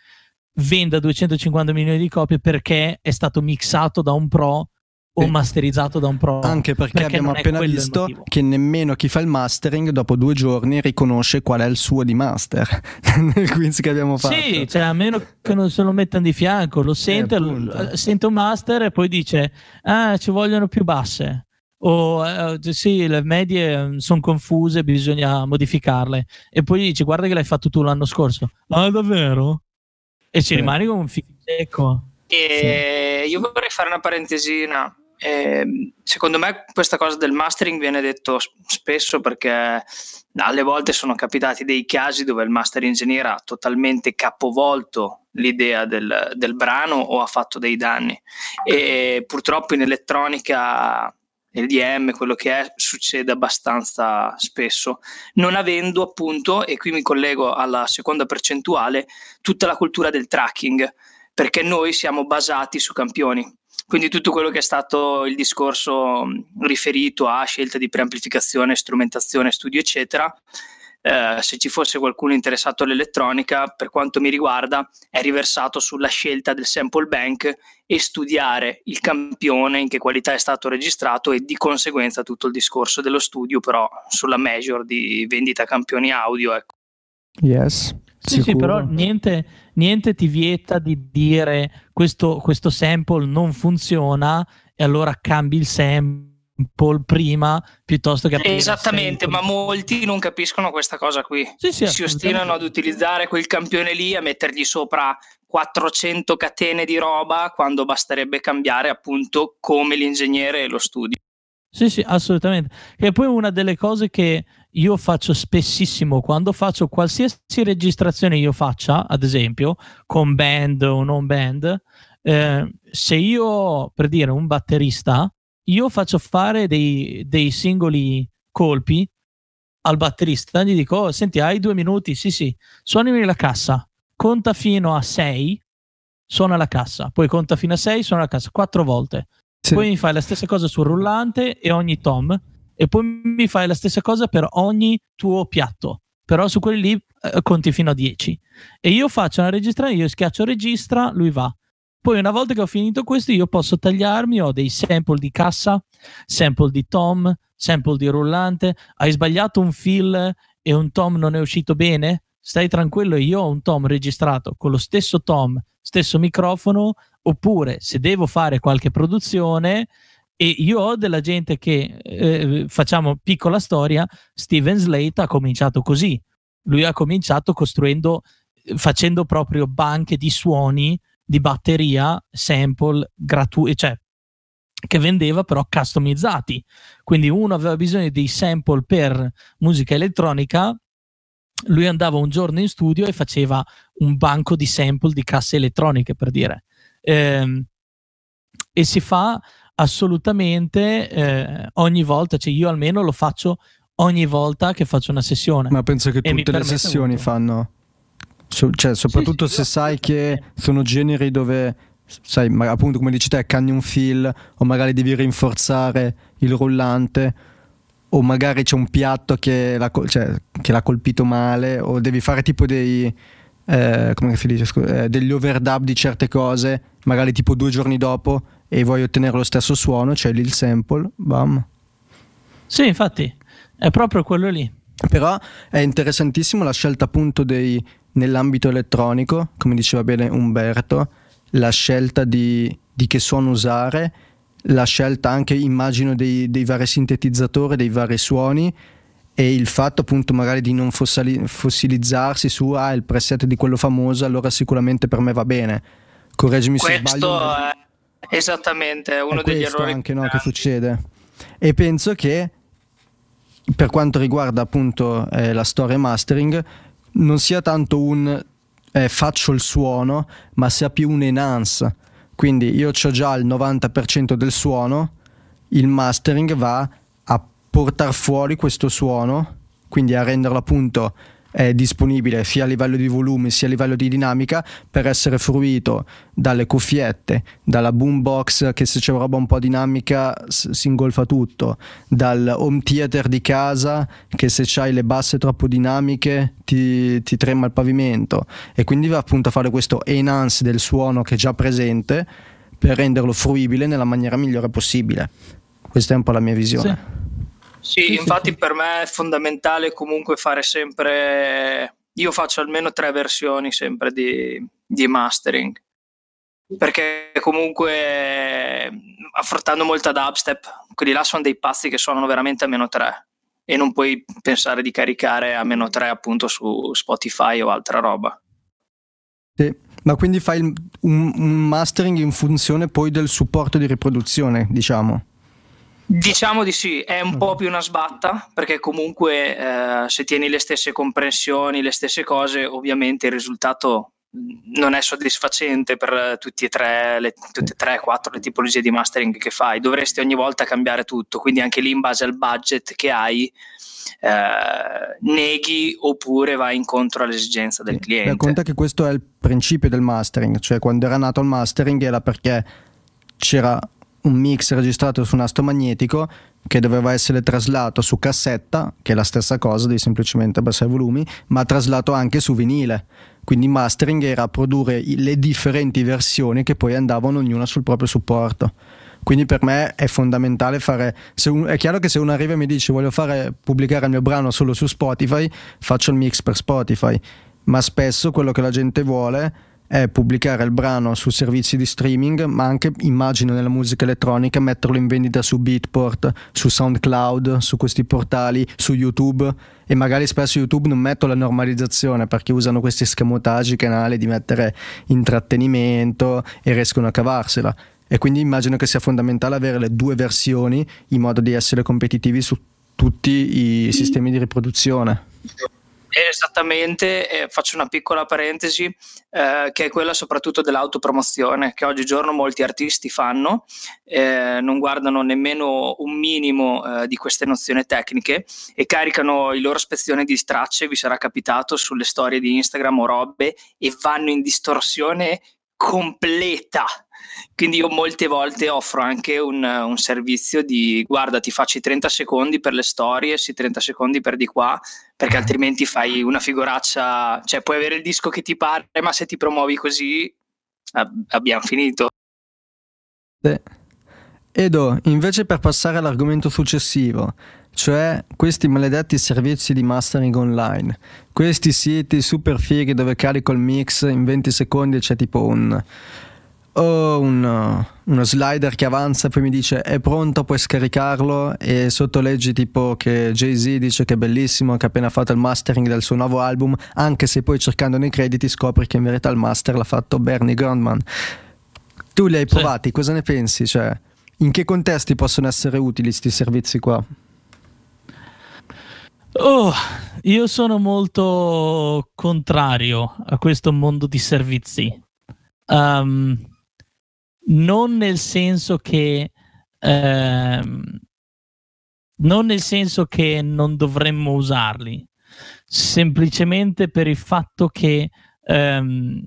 venda 250 milioni di copie perché è stato mixato da un pro o masterizzato da un pro. Anche perché, perché abbiamo appena visto che nemmeno chi fa il mastering dopo due giorni riconosce qual è il suo di master nel quiz che abbiamo fatto. Sì, cioè a meno che non se lo mettano di fianco, lo sente, appunto. l- sente un master e poi dice: Ah, ci vogliono più basse. O eh, sì, le medie sono confuse, bisogna modificarle. E poi dice: Guarda che l'hai fatto tu l'anno scorso. Ah, davvero? E ci Sì. rimani come un figlio secco. E io vorrei fare una parentesina. Eh, secondo me questa cosa del mastering viene detto spesso perché alle volte sono capitati dei casi dove il master engineer ha totalmente capovolto l'idea del, del brano o ha fatto dei danni. E purtroppo in elettronica LDM, quello che è, succede abbastanza spesso, non avendo appunto, e qui mi collego alla seconda percentuale, tutta la cultura del tracking, perché noi siamo basati su campioni. Quindi tutto quello che è stato il discorso riferito a scelta di preamplificazione, strumentazione, studio, eccetera, eh, se ci fosse qualcuno interessato all'elettronica, per quanto mi riguarda, è riversato sulla scelta del sample bank e studiare il campione, in che qualità è stato registrato e di conseguenza tutto il discorso dello studio, però sulla measure di vendita campioni audio. Ecco. Yes. Sì, sì, però niente, niente, ti vieta di dire questo, questo sample non funziona e allora cambi il sample prima piuttosto che esattamente ma molti non capiscono questa cosa qui. Sì, sì, si ostinano ad utilizzare quel campione lì a mettergli sopra 400 catene di roba quando basterebbe cambiare appunto come l'ingegnere e lo studio. Sì sì assolutamente. E poi una delle cose che io faccio spessissimo quando faccio qualsiasi registrazione io faccia ad esempio con band o non band eh, se io per dire un batterista io faccio fare dei, dei singoli colpi al batterista, gli dico, oh, senti, hai due minuti? Sì, sì, suonami la cassa, conta fino a 6, suona la cassa, poi conta fino a 6, suona la cassa, quattro volte. Sì. Poi mi fai la stessa cosa sul rullante e ogni tom, e poi mi fai la stessa cosa per ogni tuo piatto, però su quelli lì eh, conti fino a 10. E io faccio una registrazione, io schiaccio registra, lui va. Poi una volta che ho finito questo io posso tagliarmi, ho dei sample di cassa, sample di tom, sample di rullante, hai sbagliato un fill e un tom non è uscito bene? Stai tranquillo, io ho un tom registrato con lo stesso tom, stesso microfono, oppure se devo fare qualche produzione e io ho della gente che, eh, facciamo piccola storia, Steven Slate ha cominciato così, lui ha cominciato costruendo, facendo proprio banche di suoni di batteria sample gratuiti, cioè che vendeva però customizzati. Quindi uno aveva bisogno dei sample per musica elettronica, lui andava un giorno in studio e faceva un banco di sample di casse elettroniche, per dire. Eh, e si fa assolutamente eh, ogni volta, cioè io almeno lo faccio ogni volta che faccio una sessione. Ma penso che tutte le sessioni molto. fanno So, cioè, soprattutto sì, sì, se sai che sono generi dove, sai, ma appunto come dici te, canni un fill o magari devi rinforzare il rullante o magari c'è un piatto che l'ha, cioè, che l'ha colpito male o devi fare tipo dei... Eh, come si dice, scusa, eh, degli overdub di certe cose, magari tipo due giorni dopo e vuoi ottenere lo stesso suono, c'è lì il sample, bam. Sì, infatti, è proprio quello lì. Però è interessantissimo la scelta appunto dei, nell'ambito elettronico, come diceva bene Umberto, la scelta di, di che suono usare, la scelta anche, immagino, dei, dei, vari sintetizzatori, dei vari suoni e il fatto appunto magari di non fossili, fossilizzarsi su ah, il preset di quello famoso, allora sicuramente per me va bene. Correggimi Questo se sbaglio. È esattamente uno degli errori anche no, che succede. E penso che per quanto riguarda appunto eh, la storia mastering, non sia tanto un eh, faccio il suono, ma sia più un enhance. Quindi io ho già il 90% del suono, il mastering va a portare fuori questo suono, quindi a renderlo appunto è disponibile sia a livello di volume sia a livello di dinamica per essere fruito dalle cuffiette, dalla boombox che se c'è roba un po' dinamica si ingolfa tutto, dal home theater di casa che se c'hai le basse troppo dinamiche ti, ti trema il pavimento e quindi va appunto a fare questo enhance del suono che è già presente per renderlo fruibile nella maniera migliore possibile. Questa è un po' la mia visione. Sì. Sì, infatti per me è fondamentale comunque fare sempre, io faccio almeno tre versioni sempre di, di mastering, perché comunque affrontando molta dubstep, quelli là sono dei pazzi che suonano veramente a meno 3 e non puoi pensare di caricare a meno 3 appunto su Spotify o altra roba. Sì, ma quindi fai un, un mastering in funzione poi del supporto di riproduzione, diciamo. Diciamo di sì, è un po' più una sbatta perché comunque eh, se tieni le stesse comprensioni, le stesse cose, ovviamente il risultato non è soddisfacente per tutti e tre, le, tutte e tre, quattro le tipologie di mastering che fai. Dovresti ogni volta cambiare tutto, quindi anche lì in base al budget che hai. Eh, neghi oppure vai incontro all'esigenza del cliente. conta che questo è il principio del mastering, cioè quando era nato il mastering era perché c'era un mix registrato su nastro magnetico che doveva essere traslato su cassetta, che è la stessa cosa, di semplicemente abbassare i volumi, ma traslato anche su vinile. Quindi mastering era produrre le differenti versioni che poi andavano ognuna sul proprio supporto. Quindi per me è fondamentale fare. Un, è chiaro che se uno arriva e mi dice voglio fare, pubblicare il mio brano solo su Spotify, faccio il mix per Spotify. Ma spesso quello che la gente vuole è pubblicare il brano su servizi di streaming, ma anche immagino nella musica elettronica metterlo in vendita su Beatport, su SoundCloud, su questi portali, su YouTube e magari spesso YouTube non metto la normalizzazione perché usano questi scamotaggi canali di mettere intrattenimento e riescono a cavarsela. E quindi immagino che sia fondamentale avere le due versioni in modo di essere competitivi su tutti i sistemi di riproduzione. Esattamente, eh, faccio una piccola parentesi eh, che è quella soprattutto dell'autopromozione che oggigiorno molti artisti fanno, eh, non guardano nemmeno un minimo eh, di queste nozioni tecniche e caricano i loro spezzoni di stracce, vi sarà capitato sulle storie di Instagram o robe e vanno in distorsione completa quindi io molte volte offro anche un, un, servizio di guarda ti faccio i 30 secondi per le storie, sì 30 secondi per di qua, perché altrimenti fai una figuraccia, cioè puoi avere il disco che ti pare, ma se ti promuovi così ab- abbiamo finito. Sì. Edo, invece per passare all'argomento successivo, cioè questi maledetti servizi di mastering online, questi siti super fighi dove carico il mix in 20 secondi e c'è tipo un o un, uno slider che avanza e poi mi dice è pronto, puoi scaricarlo e sotto leggi tipo che Jay-Z dice che è bellissimo, che ha appena fatto il mastering del suo nuovo album, anche se poi cercando nei crediti scopri che in verità il master l'ha fatto Bernie Grundman. Tu li hai provati, sì. cosa ne pensi? Cioè, in che contesti possono essere utili questi servizi qua? Oh, io sono molto contrario a questo mondo di servizi. Um, non nel senso che ehm, non nel senso che non dovremmo usarli, semplicemente per il fatto che ehm,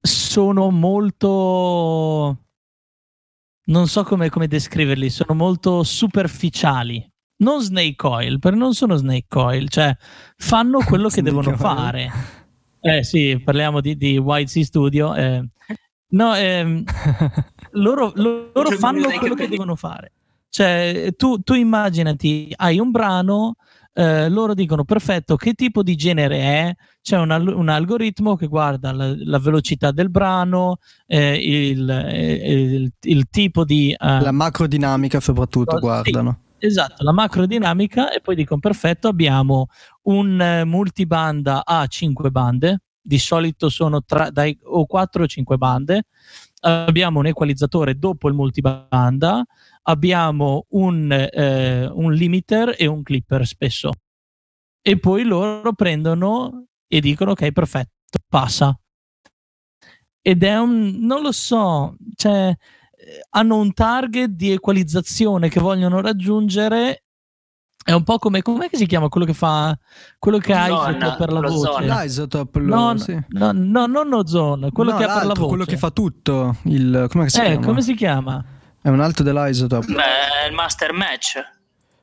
sono molto non so come, come, descriverli, sono molto superficiali. Non snake oil, perché non sono snake oil, cioè fanno quello che devono fare. Eh sì, parliamo di, di YC Studio. Eh, No, ehm, loro, loro fanno quello che devono fare. Cioè, tu, tu immaginati, hai un brano, eh, loro dicono perfetto, che tipo di genere è? C'è un, un algoritmo che guarda la, la velocità del brano, eh, il, eh, il, il, tipo di... Uh, la macrodinamica soprattutto, guardano. Sì, esatto, la macrodinamica e poi dicono perfetto, abbiamo un uh, multibanda a 5 bande, di solito sono tra, dai, o 4 o 5 bande. Abbiamo un equalizzatore dopo il multibanda, abbiamo un, eh, un limiter e un clipper spesso. E poi loro prendono e dicono ok, perfetto, passa. Ed è un, non lo so, cioè, hanno un target di equalizzazione che vogliono raggiungere è un po' come com'è che si chiama quello che fa quello che ha Isotope per la voce? L'isotope, no, sì. no, no, non Ozone, quello no, che ha per la voce. quello che fa tutto. Il, come si eh, chiama? come si chiama? È un altro dell'isotope. Beh, il master match.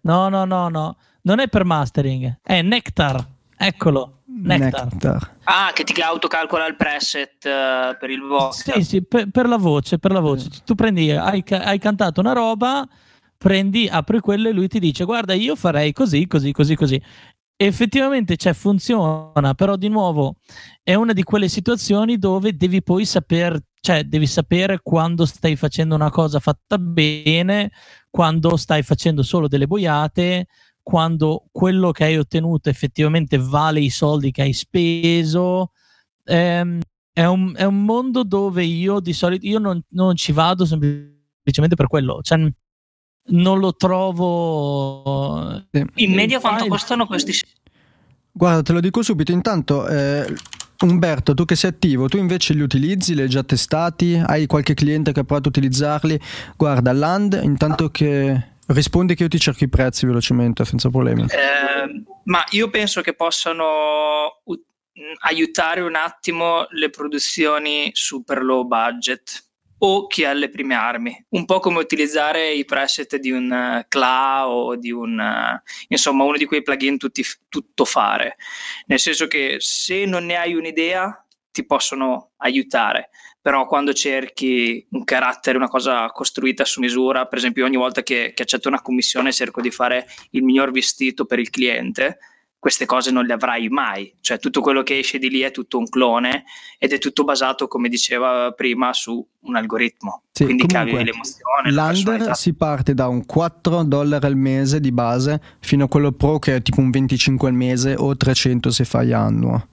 No, no, no, no. Non è per mastering, è Nectar. Eccolo. Nectar. Nectar. Ah, che ti autocalcola il preset uh, per il voce. Sì, sì, per, per, la voce, per la voce. Tu prendi, hai, hai cantato una roba prendi, apri quello e lui ti dice guarda io farei così, così, così, così. effettivamente cioè, funziona, però di nuovo è una di quelle situazioni dove devi poi saper, cioè devi sapere quando stai facendo una cosa fatta bene, quando stai facendo solo delle boiate, quando quello che hai ottenuto effettivamente vale i soldi che hai speso. Ehm, è, un, è, un, mondo dove io di solito io non, non ci vado semplicemente per quello. Cioè, non lo trovo. In media quanto costano questi? Guarda, te lo dico subito. Intanto, eh, Umberto, tu che sei attivo, tu invece li utilizzi, li hai già testati? Hai qualche cliente che ha provato a utilizzarli? Guarda, Land, intanto che rispondi che io ti cerco i prezzi velocemente, senza problemi. Eh, ma io penso che possano u- aiutare un attimo le produzioni super low budget o chi ha le prime armi, un po' come utilizzare i preset di un uh, CLA o di un uh, insomma uno di quei plugin tutti, tutto fare, nel senso che se non ne hai un'idea ti possono aiutare, però quando cerchi un carattere, una cosa costruita su misura, per esempio ogni volta che, che accetto una commissione cerco di fare il miglior vestito per il cliente, queste cose non le avrai mai, cioè tutto quello che esce di lì è tutto un clone ed è tutto basato, come diceva prima, su un algoritmo. Sì, Quindi cavi l'emozione. L'under si parte da un 4 dollari al mese di base fino a quello pro che è tipo un 25 al mese o 300 se fai annuo.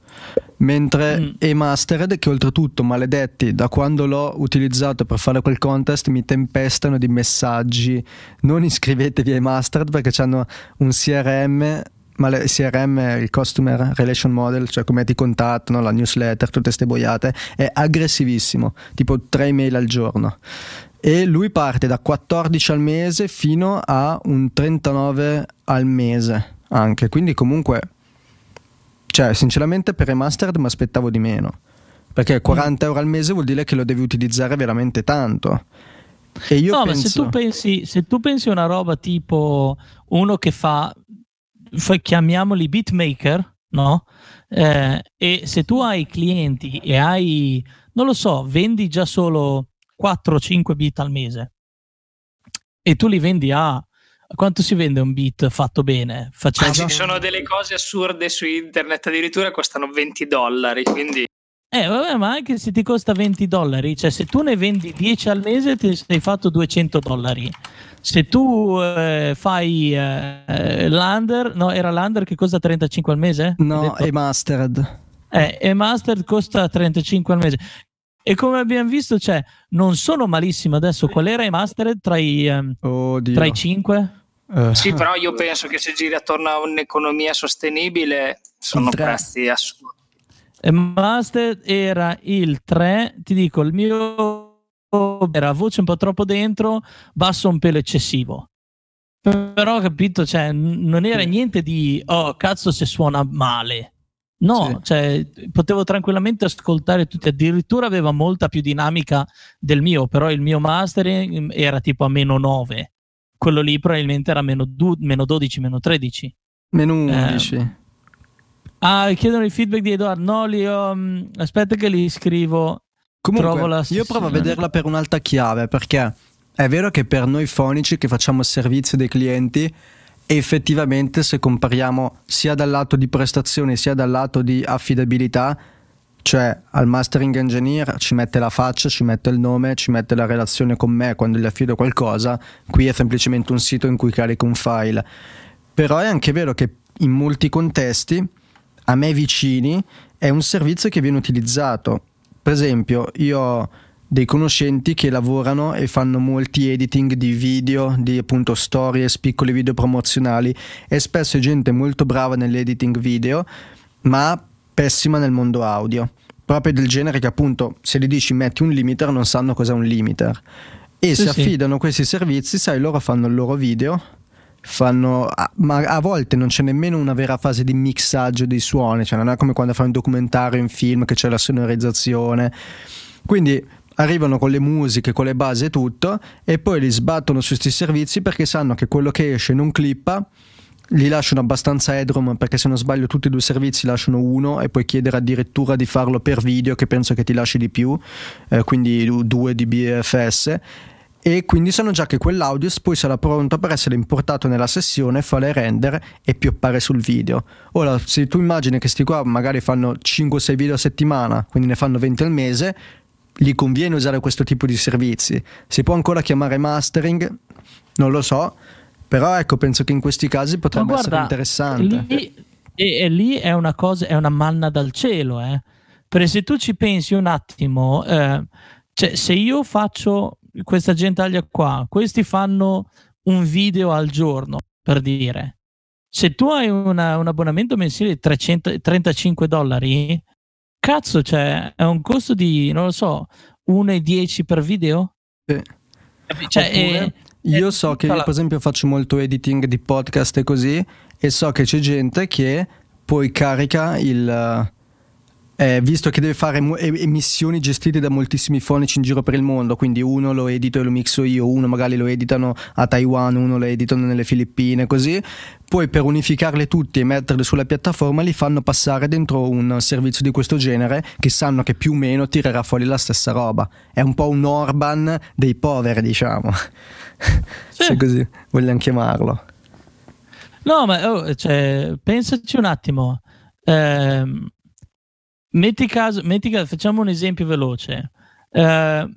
Mentre mm. e-mastered, che oltretutto, maledetti, da quando l'ho utilizzato per fare quel contest, mi tempestano di messaggi. Non iscrivetevi a e-mastered perché hanno un CRM ma il CRM, il Customer Relation Model, cioè come ti contattano, la newsletter, tutte queste boiate, è aggressivissimo, tipo 3 email al giorno. E lui parte da 14 al mese fino a un 39 al mese anche, quindi comunque, cioè sinceramente per remastered mi aspettavo di meno, perché 40 euro al mese vuol dire che lo devi utilizzare veramente tanto. E io no, penso... ma se tu, pensi, se tu pensi una roba tipo uno che fa chiamiamoli beatmaker, no? Eh, e se tu hai clienti e hai, non lo so, vendi già solo 4-5 bit al mese e tu li vendi a quanto si vende un beat fatto bene? Facciamo... Ci sono delle cose assurde su internet, addirittura costano 20 dollari, quindi... Eh, vabbè, ma anche se ti costa 20 dollari, cioè se tu ne vendi 10 al mese ti sei fatto 200 dollari se tu eh, fai eh, l'under, no, era l'under che costa 35 al mese? No, è mastered. Eh, e mastered costa 35 al mese. E come abbiamo visto, cioè, non sono malissimo adesso. Qual era i mastered tra i, um, tra i 5? Uh. Eh. Sì, però io penso che se giri attorno a un'economia sostenibile sono prezzi assurdi. E mastered era il 3, ti dico, il mio era voce un po' troppo dentro, basso un pelo eccessivo. Però capito, cioè, non era niente di oh cazzo se suona male. No, sì. cioè, potevo tranquillamente ascoltare tutti, addirittura aveva molta più dinamica del mio, però il mio mastering era tipo a meno 9. Quello lì probabilmente era meno, du- meno 12, meno 13. Meno 11. Eh, ah, chiedono il feedback di Edoardo. No, li um, aspetta che li scrivo. Comunque, io provo a vederla per un'altra chiave perché è vero che per noi fonici che facciamo servizio dei clienti, effettivamente se compariamo sia dal lato di prestazione sia dal lato di affidabilità, cioè al mastering engineer ci mette la faccia, ci mette il nome, ci mette la relazione con me quando gli affido qualcosa, qui è semplicemente un sito in cui carico un file. Però è anche vero che in molti contesti, a me vicini, è un servizio che viene utilizzato per esempio, io ho dei conoscenti che lavorano e fanno molti editing di video, di appunto stories, piccoli video promozionali e spesso è gente molto brava nell'editing video, ma pessima nel mondo audio. Proprio del genere che appunto se gli dici metti un limiter non sanno cos'è un limiter. E sì, si affidano sì. questi servizi, sai, loro fanno il loro video, fanno ma a volte non c'è nemmeno una vera fase di mixaggio dei suoni cioè non è come quando fai un documentario in film che c'è la sonorizzazione. Quindi arrivano con le musiche, con le basi e tutto e poi li sbattono su questi servizi perché sanno che quello che esce non clippa gli lasciano abbastanza headroom perché se non sbaglio tutti e due i servizi lasciano uno e puoi chiedere addirittura di farlo per video che penso che ti lasci di più eh, quindi due di BFS e quindi sanno già che quell'audio poi sarà pronto per essere importato nella sessione, fare render e pioppare sul video. Ora, se tu immagini che sti qua magari fanno 5-6 video a settimana, quindi ne fanno 20 al mese, gli conviene usare questo tipo di servizi. Si può ancora chiamare mastering? Non lo so, però ecco, penso che in questi casi potrebbe guarda, essere interessante. Lì, e, e, lì è una cosa, è una manna dal cielo, eh. Perché se tu ci pensi un attimo, eh, cioè se io faccio questa gentaglia qua, questi fanno un video al giorno, per dire. Se tu hai una, un abbonamento mensile di 335 dollari, cazzo, cioè, è un costo di, non lo so, 1,10 per video? Sì. Cioè, Oppure, è- io è so che la- per esempio faccio molto editing di podcast e così e so che c'è gente che poi carica il eh, visto che deve fare mo- emissioni gestite da moltissimi fonici in giro per il mondo, quindi uno lo edito e lo mixo io, uno magari lo editano a Taiwan, uno lo editano nelle Filippine, così. Poi per unificarle tutte e metterle sulla piattaforma li fanno passare dentro un servizio di questo genere che sanno che più o meno tirerà fuori la stessa roba. È un po' un Orban dei poveri, diciamo. Sì. Se così vogliamo chiamarlo. No, ma oh, cioè, pensaci un attimo. Ehm, metti caso, metti caso, facciamo un esempio veloce. Eh,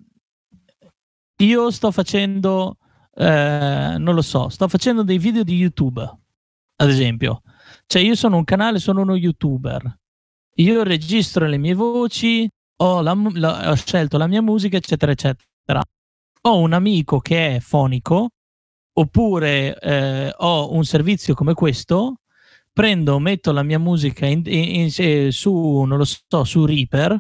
io sto facendo, eh, non lo so, sto facendo dei video di YouTube, ad esempio. Cioè, io sono un canale, sono uno YouTuber. Io registro le mie voci, ho, la la- ho scelto la mia musica, eccetera, eccetera. Ho un amico che è fonico oppure eh, ho un servizio come questo, prendo, metto la mia musica in- in- in- su, non lo so, su Reaper,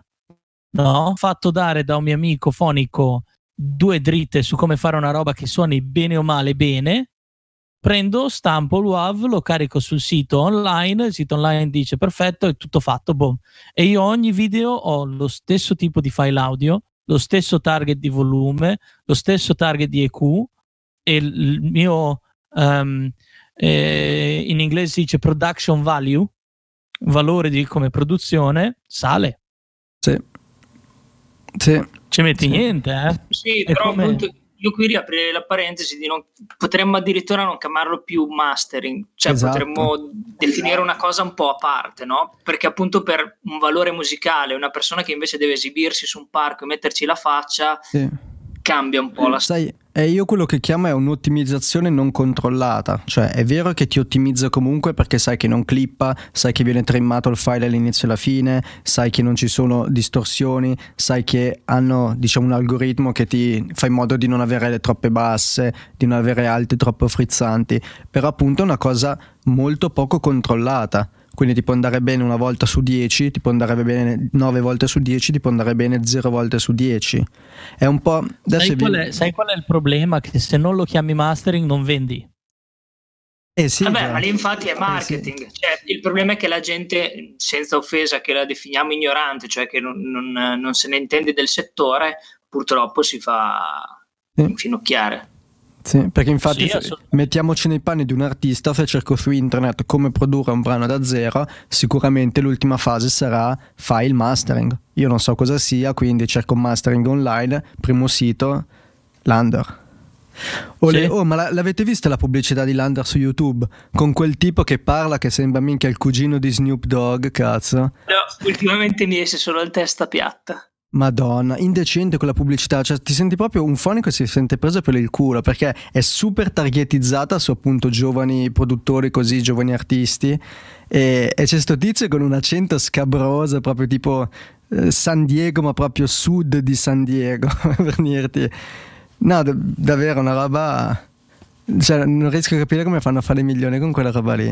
no? fatto dare da un mio amico fonico due dritte su come fare una roba che suoni bene o male bene, prendo, stampo il WAV, lo carico sul sito online, il sito online dice perfetto, è tutto fatto, boom. E io ogni video ho lo stesso tipo di file audio, lo stesso target di volume, lo stesso target di EQ, e il mio ehm, eh, in inglese si dice production value valore di come produzione sale Sì. Sì. ci metti Sì. niente eh? Sì, È però come- appunto io qui riaprirei la parentesi di non, potremmo addirittura non chiamarlo più mastering, cioè Esatto. potremmo definire una cosa un po' a parte, no? Perché appunto per un valore musicale, una persona che invece deve esibirsi su un parco e metterci la faccia, sì. Cambia un po' la Sai, e io quello che chiamo è un'ottimizzazione non controllata, cioè è vero che ti ottimizza comunque perché sai che non clippa, sai che viene trimmato il file all'inizio e alla fine, sai che non ci sono distorsioni, sai che hanno diciamo un algoritmo che ti fa in modo di non avere le troppe basse, di non avere alte troppo frizzanti, però appunto è una cosa molto poco controllata. Quindi ti può andare bene una volta su 10, ti può andare bene 9 volte su 10, ti può andare bene 0 volte su 10. È un po'... Sai vi- qual, è, sai qual è il problema che se non lo chiami mastering non vendi Eh sì, Vabbè, ma lì infatti è Eh, marketing. Cioè, il problema è che la gente, senza offesa che la definiamo ignorante, cioè che non, non- non se ne intende del settore, purtroppo si fa Sì. infinocchiare. Sì, perché infatti Sì, mettiamoci nei panni di un artista, se cerco su internet come produrre un brano da zero, sicuramente l'ultima fase sarà fai il mastering. Io non so cosa sia, quindi cerco mastering online, primo sito, Lander. Oh, Sì. oh, ma la- l'avete vista la pubblicità di Lander su YouTube? Con quel tipo che parla che sembra minchia il cugino di Snoop Dogg, cazzo. No, ultimamente mi esce solo il testa piatta. Madonna, indecente quella pubblicità, cioè ti senti proprio un fonico e si sente preso per il culo perché è super targetizzata su appunto giovani produttori così, giovani artisti e, e c'è sto tizio con un accento scabroso proprio tipo eh, San Diego ma proprio sud di San Diego per dirti. No, d- davvero una roba... Cioè non riesco a capire come fanno a fare milioni con quella roba lì.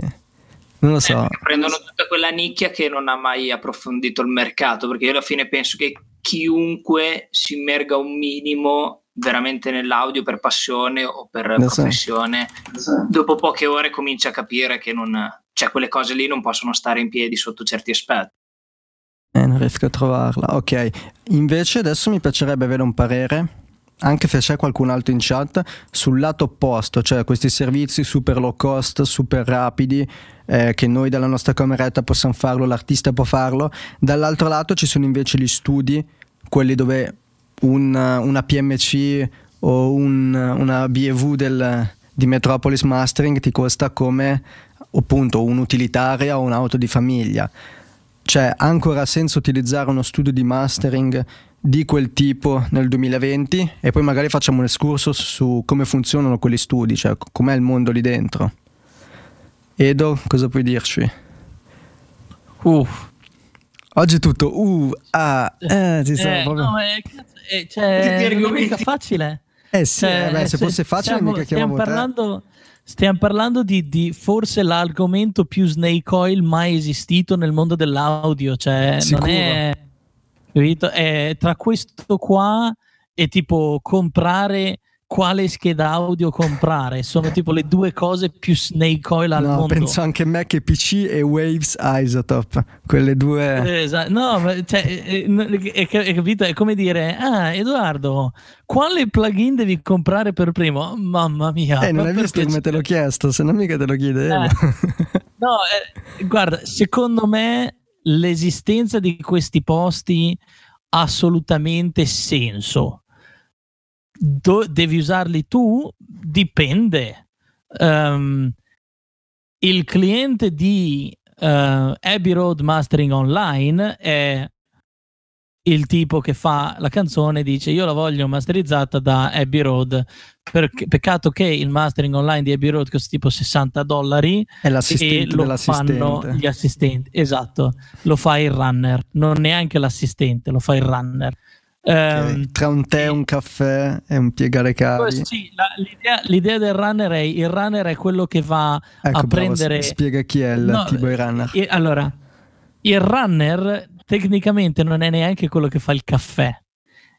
Non lo so. Eh, prendono tutta quella nicchia che non ha mai approfondito il mercato, perché io alla fine penso che chiunque si immerga un minimo veramente nell'audio per passione o per Lo so. professione, dopo poche ore comincia a capire che non, cioè, quelle cose lì non possono stare in piedi sotto certi aspetti. Eh, non riesco a trovarla. Ok, invece adesso mi piacerebbe avere un parere, anche se c'è qualcun altro in chat, sul lato opposto, cioè questi servizi super low cost, super rapidi, eh, che noi dalla nostra cameretta possiamo farlo, l'artista può farlo. Dall'altro lato ci sono invece gli studi, quelli dove un- una PMC o un- una BEV del- di Metropolis Mastering ti costa come appunto un'utilitaria o un'auto di famiglia. Cioè, ancora senso utilizzare uno studio di mastering di quel tipo nel 2020 e poi magari facciamo un escurso su come funzionano quegli studi, cioè com'è il mondo lì dentro. Edo, cosa puoi dirci? Uff. Oggi è tutto uh, ah, eh, ci sono Eh, proprio... no, eh, cazzo, eh, cioè, non è mica facile Eh sì, Cioè, eh beh, se se- fosse facile stiamo, mica stiamo parlando, stiamo parlando di, di forse l'argomento più snake oil mai esistito nel mondo dell'audio. Cioè, non Sicuro. è, capito? È tra questo qua e tipo comprare quale scheda audio comprare. Sono tipo le due cose più snake oil al no, mondo. penso anche Mac e PC e Waves Isotope, quelle due. Esatto. No, cioè, è, è, è, capito? È come dire, ah, Edoardo, quale plugin devi comprare per primo? Mamma mia. Eh, non hai visto come te l'ho chiesto, se non mica te lo chiedevo. Eh. No, eh, guarda, secondo me l'esistenza di questi posti ha assolutamente senso do- devi usarli tu? Dipende. Um, il cliente di uh, Abbey Road Mastering Online è il tipo che fa la canzone dice io la voglio masterizzata da Abbey Road perché, peccato che il mastering online di Abbey Road costa tipo 60 dollari è l'assistente e lo fanno gli assistenti esatto lo fa il runner non neanche l'assistente lo fa il runner Okay. Um, Tra un tè, un caffè e un piegare cavi. Sì, la, l'idea, l'idea, del runner è il runner è quello che va ecco, a bravo, prendere. Spiega chi è il no, tipo di runner. E, allora, il runner tecnicamente non è neanche quello che fa il caffè.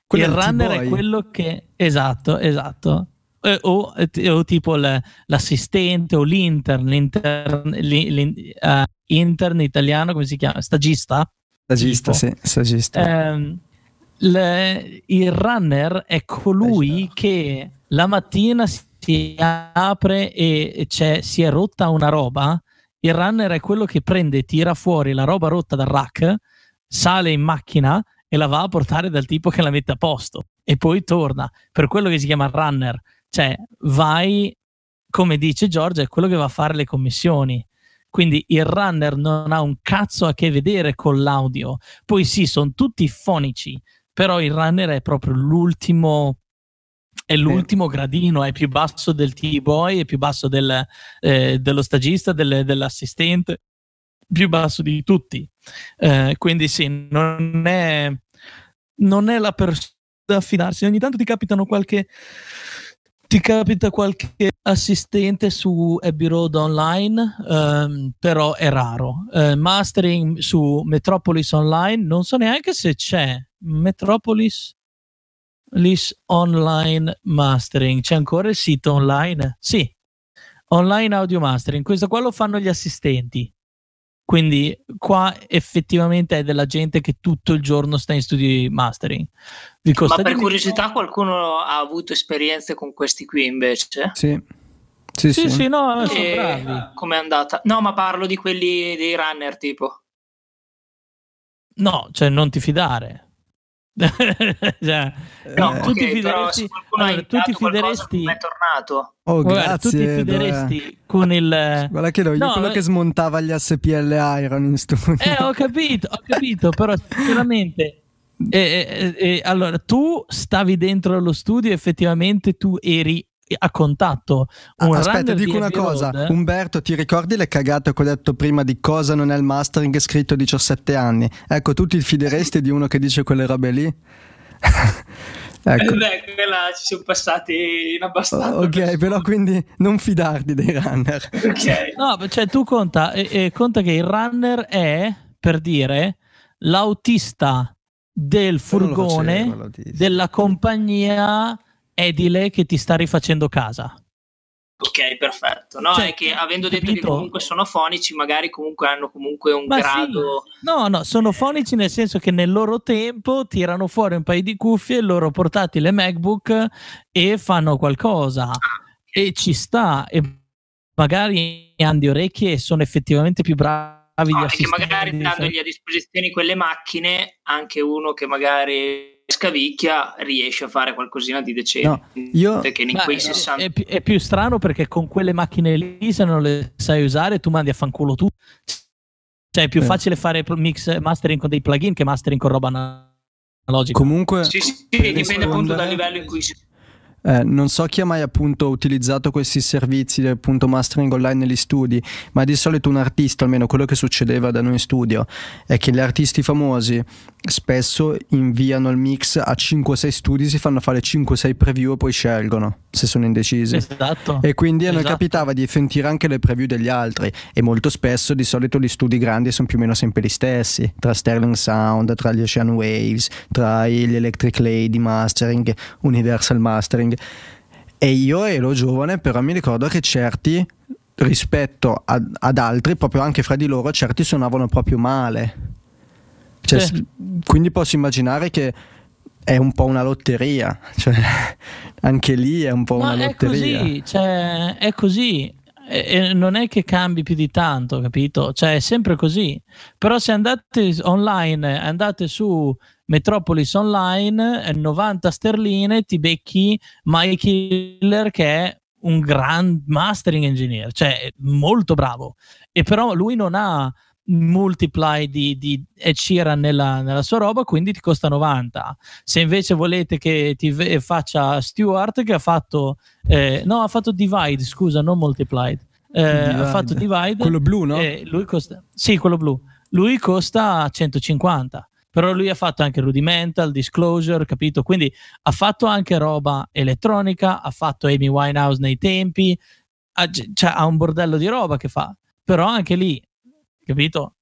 Quello il runner è quello che. Esatto, esatto. Eh, o, o, tipo l'assistente o l'intern, l'intern, uh, intern italiano, come si chiama? Stagista? Stagista, tipo. sì, stagista. Um, le, il runner è colui che la mattina si apre e si è rotta una roba. Il runner è quello che prende, tira fuori la roba rotta dal rack, sale in macchina e la va a portare dal tipo che la mette a posto e poi torna. Per quello che si chiama runner, cioè vai, come dice Giorgia, è quello che va a fare le commissioni. Quindi il runner non ha un cazzo a che vedere con l'audio. Poi sì, sono tutti fonici, però il runner è proprio l'ultimo è l'ultimo gradino, è più basso del T-boy, è più basso del, eh, dello stagista, del, dell'assistente, più basso di tutti. Eh, quindi sì, non è, non è la persona da affidarsi. Ogni tanto ti capitano qualche ti capita qualche assistente su Abbey Road Online, um, però è raro. Uh, mastering su Metropolis Online, non so neanche se c'è. Metropolis Online Mastering, c'è ancora il sito online? Sì, Online Audio Mastering. Questo qua lo fanno gli assistenti. Quindi qua effettivamente è della gente che tutto il giorno sta in studio di mastering. Ma per curiosità meno? qualcuno ha avuto esperienze con questi qui invece? Sì. Sì, sì, sì, sì no, sono bravi. Com'è andata? No, ma parlo di quelli dei runner tipo. No, cioè non ti fidare. cioè, no, tu okay, ti fideresti, allora, tu ti fideresti è tornato. Oh, Guarda, tu ti fideresti dove... con il guarda che io no, quello eh... che smontava gli SPL Iron in studio. Eh ho capito ho capito però sicuramente eh, eh, allora tu stavi dentro lo studio effettivamente tu eri a contatto. Un Aspetta, dico una cosa. Road. Umberto, ti ricordi le cagate che ho detto prima di cosa non è il mastering scritto 17 anni? Ecco, tu ti fideresti di uno che dice quelle robe lì? ecco. Eh beh, quella ci sono passati in abbastanza. ok, persone. però quindi non fidarti dei runner. ok. No, cioè tu conta, eh, eh, conta che il runner è, per dire, l'autista del furgone facevo, della compagnia edile che ti sta rifacendo casa. Ok, perfetto. No, cioè, è che avendo capito? detto che comunque sono fonici, magari comunque hanno comunque un Ma grado. Sì. No, no, sono fonici nel senso che nel loro tempo tirano fuori un paio di cuffie, il loro portatile MacBook e fanno qualcosa. Ah, e ci sta. E magari hanno di orecchie e sono effettivamente più bravi. No, che magari dandogli a disposizione quelle macchine, anche uno che magari scavicchia riesce a fare qualcosina di decente. No, io... Perché in quei 60... è, è, più strano perché con quelle macchine lì, se non le sai usare, tu mandi a fanculo tu. Cioè, è più eh. facile fare mix mastering con dei plugin che mastering con roba analogica. Comunque, sì, sì, dipende appunto dal livello in cui si eh, non so chi ha mai appunto utilizzato questi servizi del appunto mastering online negli studi, ma di solito un artista, almeno quello che succedeva da noi in studio, è che gli artisti famosi spesso inviano il mix a 5-6 studi, si fanno fare 5-6 preview e poi scelgono se sono indecisi. Esatto. E quindi a noi Esatto. capitava di sentire anche le preview degli altri e molto spesso di solito gli studi grandi sono più o meno sempre gli stessi, tra Sterling Sound, tra gli Ocean Waves, tra gli Electric Lady Mastering, Universal Mastering. E io ero giovane, però mi ricordo che certi rispetto ad, ad altri, proprio anche fra di loro, certi suonavano proprio male. Cioè, Sì. Quindi posso immaginare che è un po' una lotteria, cioè, anche lì è un po' una Ma è lotteria. così, cioè, è così. E- non è che cambi più di tanto, capito? Cioè, è sempre così. Però se andate online, andate su Metropolis Online, eh, 90 sterline, ti becchi Mike Killer che è un grand mastering engineer, cioè molto bravo. E però lui non ha multiply di, di Ed Sheeran nella, nella sua roba, quindi ti costa 90. Se invece volete che ti ve- faccia Stewart, che ha fatto, eh, no, ha fatto Divide, scusa, non Multiplied. Eh. Ha fatto Divide. Quello blu, no? e lui costa, sì, quello blu. Lui costa 150. Però lui ha fatto anche Rudimental, Disclosure, capito? Quindi ha fatto anche roba elettronica, ha fatto Amy Winehouse nei tempi, ha, cioè, ha un bordello di roba che fa. Però anche lì, capito?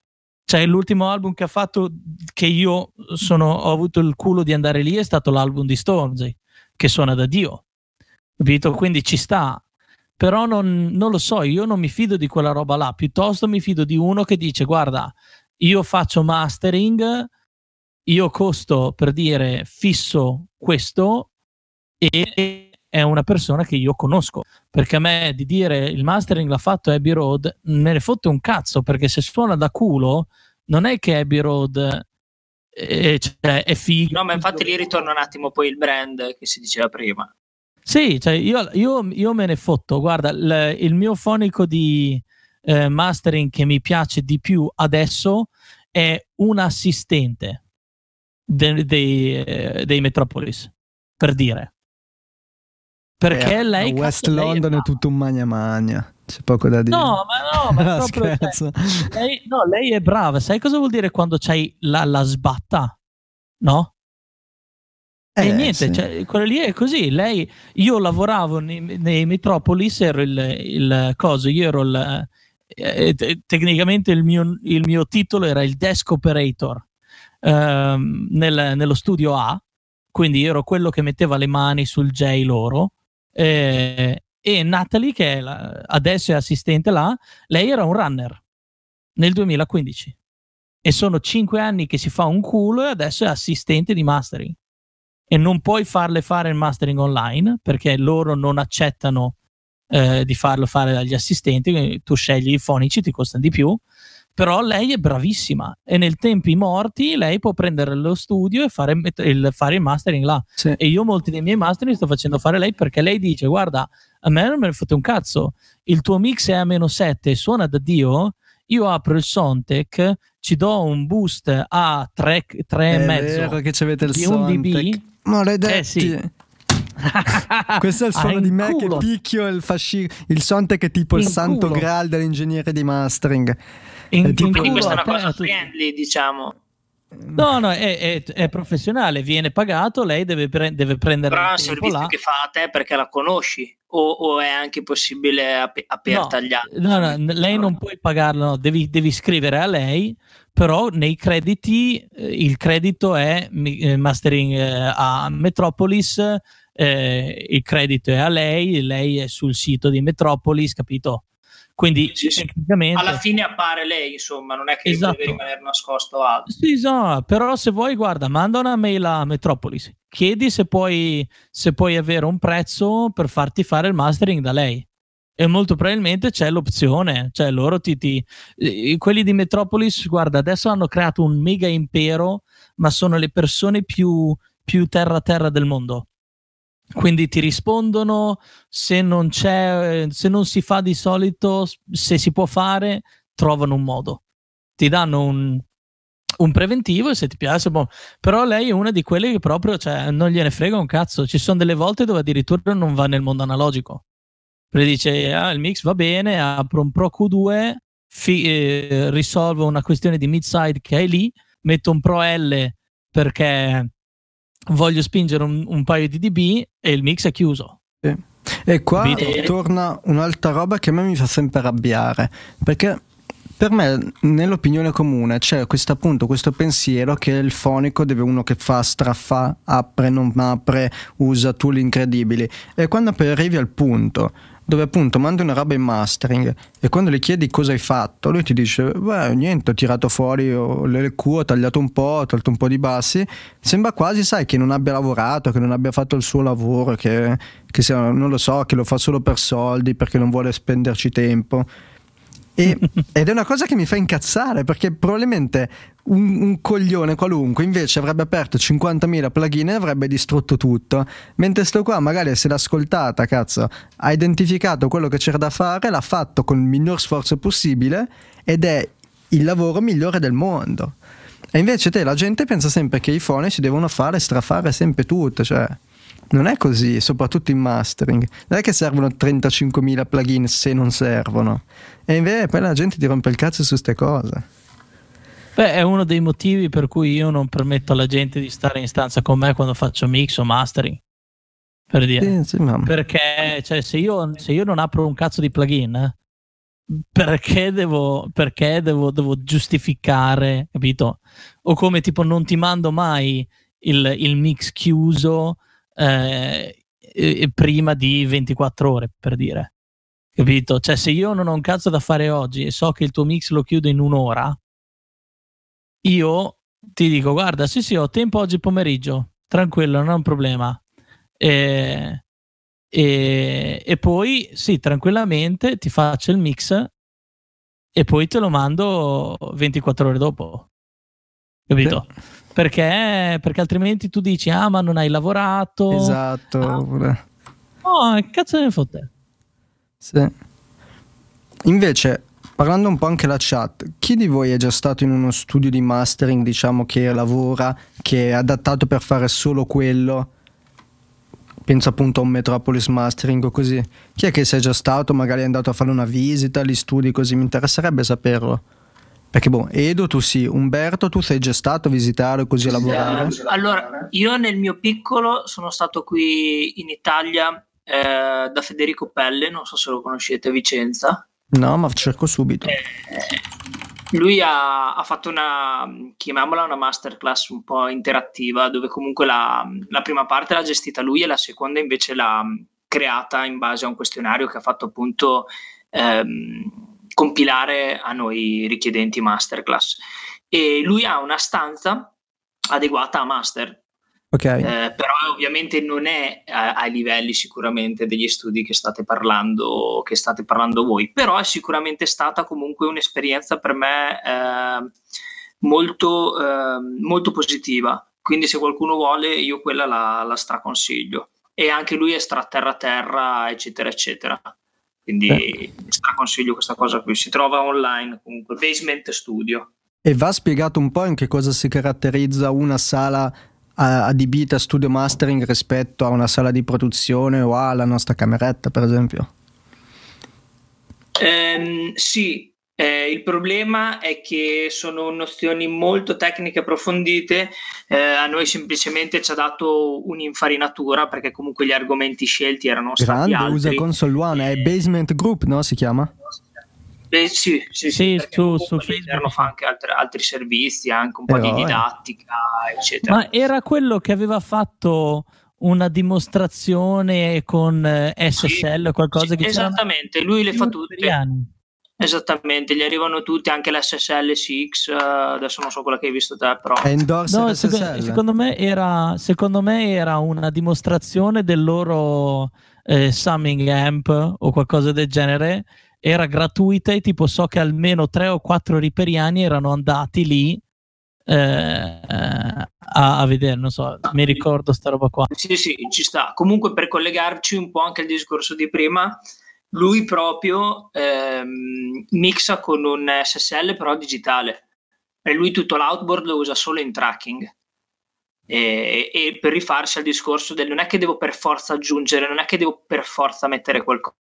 Cioè, l'ultimo album che ha fatto che io sono, ho avuto il culo di andare lì è stato l'album di Stormzy, che suona da Dio. Capito? Quindi ci sta. Però non, non lo so, io non mi fido di quella roba là, piuttosto mi fido di uno che dice guarda, io faccio mastering, io costo per dire fisso questo e è una persona che io conosco perché a me di dire il mastering l'ha fatto Abbey Road me ne fotte un cazzo perché se suona da culo non è che Abbey Road eh, cioè, è figo No, ma infatti lì ritorna un attimo poi il brand che si diceva prima. sì, cioè io, io- io me ne fotto. Guarda, il, il mio fonico di eh, mastering che mi piace di più adesso è un assistente de- dei, eh, dei Metropolis, per dire. Perché Eh, lei... West cazzo, lei è London è tutto un magna magna, c'è poco da dire. No, ma no, ma No, proprio, cioè, lei, no, lei è brava. Sai cosa vuol dire quando c'hai la, la sbatta? No? E Eh, niente, sì. cioè, quello lì è così. Lei, io lavoravo nei, nei Metropolis, ero il, il coso, io ero il, eh, te- tecnicamente il mio, il mio titolo era il desk operator ehm, nel- nello studio A, quindi io ero quello che metteva le mani sul J loro. Eh, e Natalie, che è la- adesso è assistente là, lei era un runner nel 2015 e sono cinque anni che si fa un culo e adesso è assistente di mastering. E non puoi farle fare il mastering online perché loro non accettano eh, di farlo fare dagli assistenti, tu scegli i fonici, ti costano di più, però lei è bravissima e nel tempi morti lei può prendere lo studio e fare il, fare il mastering là. Sì. E io molti dei miei mastering sto facendo fare lei perché lei dice guarda, a me non me ne fotte un cazzo, il tuo mix è a meno 7 suona da Dio, io apro il Sontec, ci do un boost a 3, È 3 e vero mezzo che ci avete il dB. Soundtech. Maledetti. Eh sì. Questo è il Ah, suono in di me culo. che picchio il fasci- il Soundtech è tipo il In santo culo. graal dell'ingegnere di mastering. In, È tipo- in Quindi questa è una cosa friendly, diciamo. No, no, è, è- è professionale, viene pagato, lei deve, pre- deve prendere Però è un servizio là. che fa a te perché la conosci o, o è anche possibile ap- aperta agli altri? No, no, lei non puoi pagarlo, no, devi, devi scrivere a lei, però nei crediti eh, il credito è eh, mastering eh, a Metropolis, eh, il credito è a lei, lei è sul sito di Metropolis, capito? Quindi Sì, sì. tecnicamente... Alla fine appare lei, insomma, non è che Esatto. deve rimanere nascosto altro. Sì, no, però se vuoi, guarda, manda una mail a Metropolis, chiedi se puoi, se puoi avere un prezzo per farti fare il mastering da lei. E molto probabilmente c'è l'opzione, cioè loro ti, ti- quelli di Metropolis, guarda, adesso hanno creato un mega impero, ma sono le persone più, più terra terra del mondo. Quindi ti rispondono se non c'è, se non si fa di solito, se si può fare, trovano un modo. Ti danno un, un preventivo e se ti piace, boh. però lei è una di quelle che proprio cioè, non gliene frega un cazzo. Ci sono delle volte dove addirittura non va nel mondo analogico. Perché dice, ah, il mix va bene, apro un Pro Q2, fi- eh, risolvo una questione di mid-side che è lì, metto un Pro L perché voglio spingere un, un paio di dB e il mix è chiuso. Sì. E qua Capito? torna un'altra roba che a me mi fa sempre arrabbiare, perché per me, nell'opinione comune, c'è questo appunto questo pensiero che il fonico deve uno che fa, straffa, apre, non apre, usa tool incredibili. E quando poi arrivi al punto dove appunto mandi una roba in mastering e quando gli chiedi cosa hai fatto, lui ti dice: Beh, niente, ho tirato fuori le Q, ho tagliato un po', ho tolto un po' di bassi. Sembra quasi, sai, che non abbia lavorato, che non abbia fatto il suo lavoro, che, che sia, non lo so, che lo fa solo per soldi perché non vuole spenderci tempo. E, ed è una cosa che mi fa incazzare perché probabilmente un, un, coglione qualunque invece avrebbe aperto 50.000 plugin e avrebbe distrutto tutto. Mentre sto qua magari se l'ha ascoltata, cazzo, ha identificato quello che c'era da fare, l'ha fatto con il minor sforzo possibile ed è il lavoro migliore del mondo. E invece te la gente pensa sempre che i fonici devono fare strafare sempre tutto, cioè non è così, soprattutto in mastering. Non è che servono 35.000 plugin se non servono. E invece poi la gente ti rompe il cazzo su queste cose. Beh, è uno dei motivi per cui io non permetto alla gente di stare in stanza con me quando faccio mix o mastering. Per dire. Sì, sì, perché cioè, se, io, se, io, non apro un cazzo di plugin, perché devo, perché devo, devo giustificare, capito? O come tipo non ti mando mai il, il mix chiuso eh, prima di 24 ore, per dire. Capito? Cioè, se io non ho un cazzo da fare oggi e so che il tuo mix lo chiudo in un'ora, io ti dico, guarda, sì, sì, ho tempo oggi pomeriggio, tranquillo, non è un problema. E, e, e poi, sì, tranquillamente ti faccio il mix e poi te lo mando 24 ore dopo. Capito? Sì. Perché, perché altrimenti tu dici, ah, ma non hai lavorato. Esatto. Ah. Oh, che cazzo ne fotte? Sì. Invece, parlando un po' anche la chat, chi di voi è già stato in uno studio di mastering, diciamo, che lavora, che è adattato per fare solo quello? Penso appunto a un Metropolis Mastering o così. Chi è che sei già stato? Magari è andato a fare una visita agli studi così, mi interesserebbe saperlo. Perché boh, Edo tu sì, Umberto tu sei già stato a visitare così a lavorare? Allora, io nel mio piccolo sono stato qui in Italia eh, da Federico Pelle, non so se lo conoscete, a Vicenza. No, ma cerco subito. Eh, lui ha, ha, fatto una, chiamiamola una masterclass un po' interattiva, dove comunque la, la prima parte l'ha gestita lui e la seconda invece l'ha creata in base a un questionario che ha fatto appunto... Ehm, compilare a noi richiedenti masterclass. E lui ha una stanza adeguata a master. Okay. Eh, però ovviamente non è a, ai livelli sicuramente degli studi che state parlando che state parlando voi però è sicuramente stata comunque un'esperienza per me eh, molto, eh, molto positiva quindi se qualcuno vuole io quella la, la straconsiglio e anche lui è stra terra terra eccetera eccetera quindi eh. straconsiglio questa cosa qui. Si trova online comunque, Basement Studio. E va spiegato un po' in che cosa si caratterizza una sala adibita a studio mastering rispetto a una sala di produzione o alla nostra cameretta, per esempio? Um, sì, eh, il problema è che sono nozioni molto tecniche approfondite, eh, a noi semplicemente ci ha dato un'infarinatura perché comunque gli argomenti scelti erano stati Grande, altri. usa Console One, è Basement Group, no? Si chiama? Beh, sì, sì, sì, sì su, su Facebook fa anche altri, altri, servizi, anche un po' Eroe. di didattica, eccetera. Ma era quello che aveva fatto una dimostrazione con SSL o qualcosa sì, che Esattamente, lui le fa tutte. Anni. Esattamente, gli arrivano tutti, anche l'SSL 6, uh, adesso non so quella che hai visto te, però... È endorse no, secondo, secondo, me era, secondo me era una dimostrazione del loro eh, Summing Amp o qualcosa del genere, era gratuita e tipo so che almeno tre o quattro riperiani erano andati lì eh, a, a, vedere, non so, ah, mi ricordo sta roba qua. Sì, sì, ci sta. Comunque per collegarci un po' anche al discorso di prima lui proprio ehm, mixa con un SSL però digitale e lui tutto l'outboard lo usa solo in tracking e, e, per rifarsi al discorso del non è che devo per forza aggiungere non è che devo per forza mettere qualcosa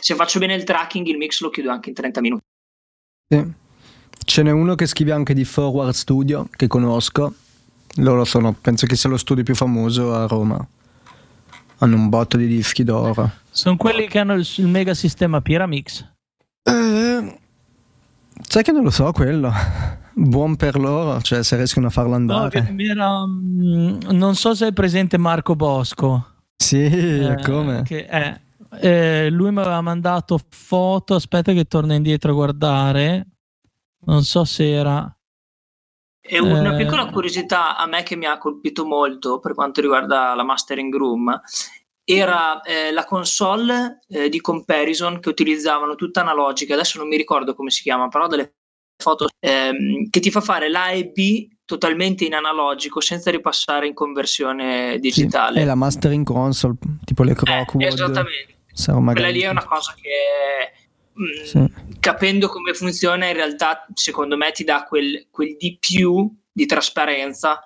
se faccio bene il tracking il mix lo chiudo anche in 30 minuti sì. Ce n'è uno che scrive anche di Forward Studio, che conosco. Loro sono, penso che sia lo studio più famoso a Roma. Hanno un botto di dischi d'oro. Sono quelli che hanno il, il mega sistema Pyramix. Eh, sai che non lo so quello. Buon per loro, cioè se riescono a farlo No, andare. che era, mm, non so se è presente Marco Bosco. Sì, Eh, come? che è- eh, lui mi aveva mandato foto. Aspetta, che torno indietro a guardare. Non so se era. E una Eh. piccola curiosità a me che mi ha colpito molto per quanto riguarda la Mastering Room era eh, la console eh, di comparison che utilizzavano tutta analogica, adesso non mi ricordo come si chiama, però delle foto ehm, che ti fa fare l'A e B totalmente in analogico senza ripassare in conversione Sì, digitale. è la mastering console, tipo le Eh, Crockwood. esattamente. Sarò magari- Quella lì è una cosa che Sì. capendo come funziona in realtà secondo me ti dà quel, quel di più di trasparenza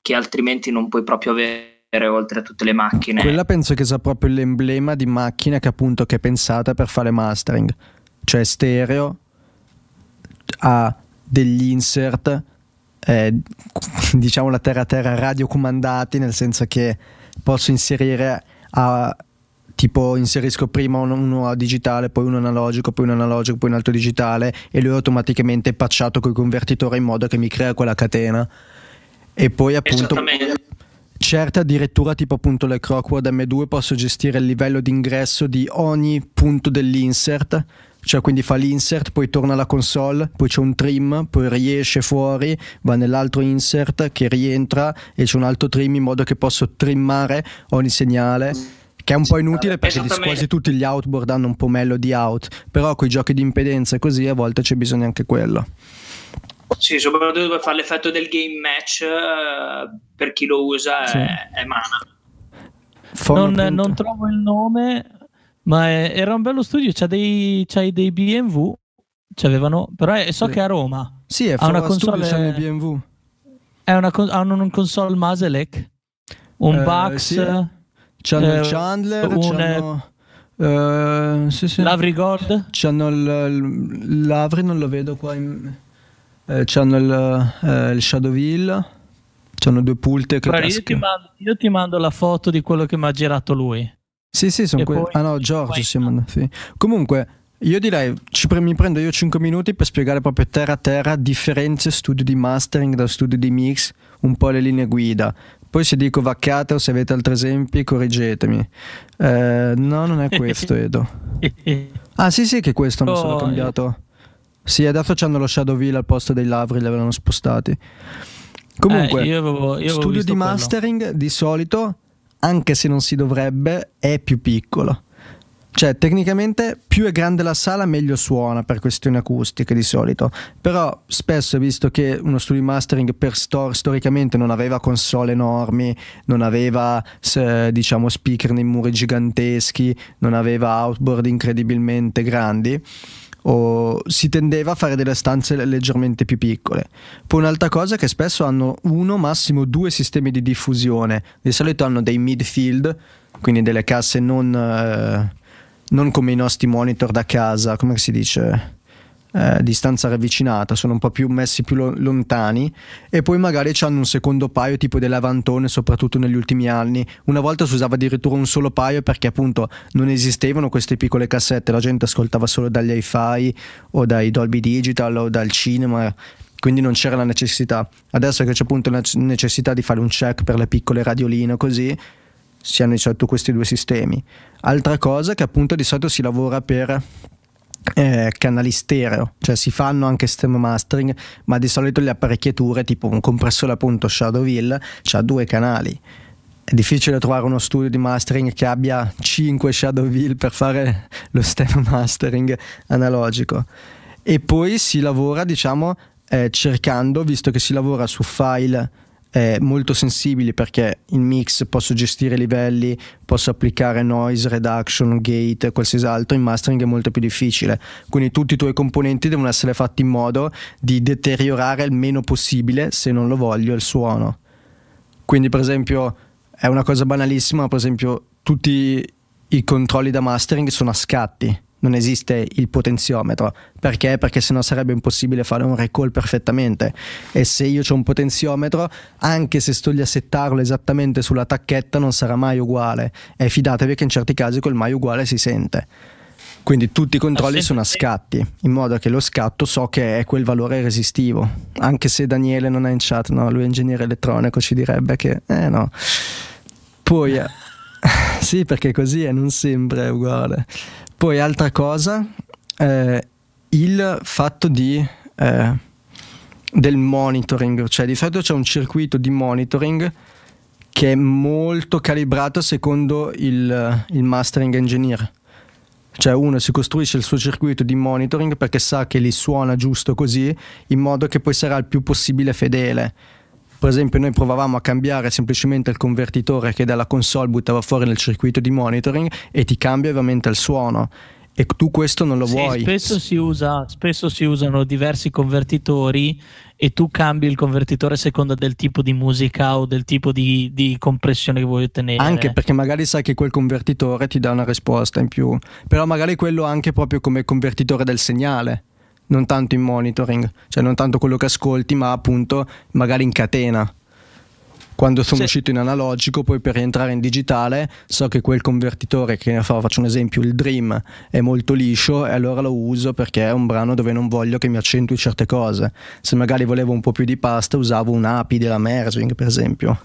che altrimenti non puoi proprio avere oltre a tutte le macchine. Quella penso che sia proprio l'emblema di macchina che appunto che è pensata per fare mastering. Cioè stereo, ha degli insert, eh, diciamo la terra terra radiocomandati, nel senso che posso inserire a tipo inserisco prima uno, uno a digitale, poi uno analogico, poi un analogico, poi un altro digitale e lui è automaticamente patchato con il convertitore in modo che mi crea quella catena. E poi appunto certe addirittura tipo appunto le Crockwood M2 posso gestire il livello d'ingresso di ogni punto dell'insert. Cioè quindi fa l'insert poi torna alla console poi c'è un trim poi riesce fuori va nell'altro insert che rientra e c'è un altro trim in modo che posso trimmare ogni segnale che è un po' inutile perché di quasi tutti gli outboard hanno un po' melody out però con i giochi di impedenza e così a volte c'è bisogno anche quello Sì, soprattutto per fare l'effetto del game match eh, per chi lo usa Sì. è, è mana. Non, non trovo il nome, ma è- era un bello studio. C'ha dei, c'hai dei BMW. C'avevano, però è- so Sì. che è a Roma. sì è una Studio, console- c'hanno i BMW È una, hanno un console Maselec, un Eh, Bax, sì. C'hanno Eh, il Chandler, un, c'hanno... eh, sì, sì. Lavrigord. C'hanno il, l'Avri, non lo vedo qua. In, eh, c'hanno il, eh, il Shadowville. C'hanno due pulte che Guarda, io, ti mando, io ti mando la foto di quello che mi ha girato lui. Sì, sì, sono quelli. Ah no, Giorgio poi- si manda, sì. Comunque, io direi, pre- mi prendo io 5 minuti per spiegare proprio terra a terra differenze studio di mastering da studio di mix, un po' le linee guida. Poi se dico vaccate o se avete altri esempi, correggetemi. Eh, no, non è questo, Edo. Ah sì sì che questo non Oh, sono cambiato. Sì, adesso c'hanno lo Shadowville al posto dei Lavri, li avevano spostati. Comunque, Eh, io avevo- io avevo studio di quello. mastering di solito, anche se non si dovrebbe, è più piccolo. Cioè, tecnicamente più è grande la sala, meglio suona per questioni acustiche di solito. Però spesso, visto che uno studio di mastering per stor- storicamente non aveva console enormi, non aveva se- diciamo speaker nei muri giganteschi, non aveva outboard incredibilmente grandi, o si tendeva a fare delle stanze leggermente più piccole. Poi un'altra cosa è che spesso hanno uno, massimo due sistemi di diffusione. Di solito hanno dei midfield, quindi delle casse non, eh, non come i nostri monitor da casa, come si dice? Eh, distanza ravvicinata, sono un po' più messi più lo- lontani e poi magari hanno un secondo paio tipo dell'avantone, soprattutto negli ultimi anni. Una volta si usava addirittura un solo paio perché appunto non esistevano queste piccole cassette, la gente ascoltava solo dagli hi-fi o dai Dolby Digital o dal cinema quindi non c'era la necessità. Adesso che c'è appunto la necessità di fare un check per le piccole radioline così, si hanno di solito questi due sistemi. Altra cosa è che appunto di solito si lavora per eh, canali stereo, cioè si fanno anche stem mastering, ma di solito le apparecchiature, tipo un compressore appunto Shadowville, ha due canali. È difficile trovare uno studio di mastering che abbia 5 Shadowville per fare lo stem mastering analogico. E poi si lavora, diciamo, eh, cercando, visto che si lavora su file eh, molto sensibili perché in mix posso gestire livelli, posso applicare noise reduction, gate, qualsiasi altro, in mastering è molto più difficile. Quindi tutti i tuoi componenti devono essere fatti in modo di deteriorare il meno possibile, se non lo voglio, il suono. Quindi per esempio è una cosa banalissima, per esempio tutti i controlli da mastering sono a scatti non esiste il potenziometro. Perché? Perché sennò sarebbe impossibile fare un recall perfettamente. E se io ho un potenziometro, anche se sto lì a settarlo esattamente sulla tacchetta, non sarà mai uguale. E fidatevi che in certi casi quel mai uguale si sente. Quindi tutti i controlli sono a scatti, in modo che lo scatto so che è quel valore resistivo. Anche se Daniele non è in chat, no, lui è ingegnere elettronico, ci direbbe che eh no. Poi eh, sì, perché così è, non sempre è uguale. Poi altra cosa, eh, il fatto di eh, del monitoring, cioè di solito c'è un circuito di monitoring che è molto calibrato secondo il, il mastering engineer cioè uno si costruisce il suo circuito di monitoring perché sa che gli suona giusto così, in modo che poi sarà il più possibile fedele. Per esempio noi provavamo a cambiare semplicemente il convertitore che dalla console buttava fuori nel circuito di monitoring e ti cambia ovviamente il suono e tu questo non lo sì, vuoi. Spesso si, usa, spesso si usano diversi convertitori e tu cambi il convertitore a seconda del tipo di musica o del tipo di, di, compressione che vuoi ottenere. Anche perché magari sai che quel convertitore ti dà una risposta in più, però magari quello anche proprio come convertitore del segnale, non tanto in monitoring, cioè non tanto quello che ascolti, ma appunto magari in catena quando sono sì. uscito in analogico, poi per rientrare in digitale, so che quel convertitore, che faccio un esempio, il Dream, è molto liscio e allora lo uso perché è un brano dove non voglio che mi accentui certe cose. Se magari volevo un po' più di pasta, usavo un API della merging, per esempio.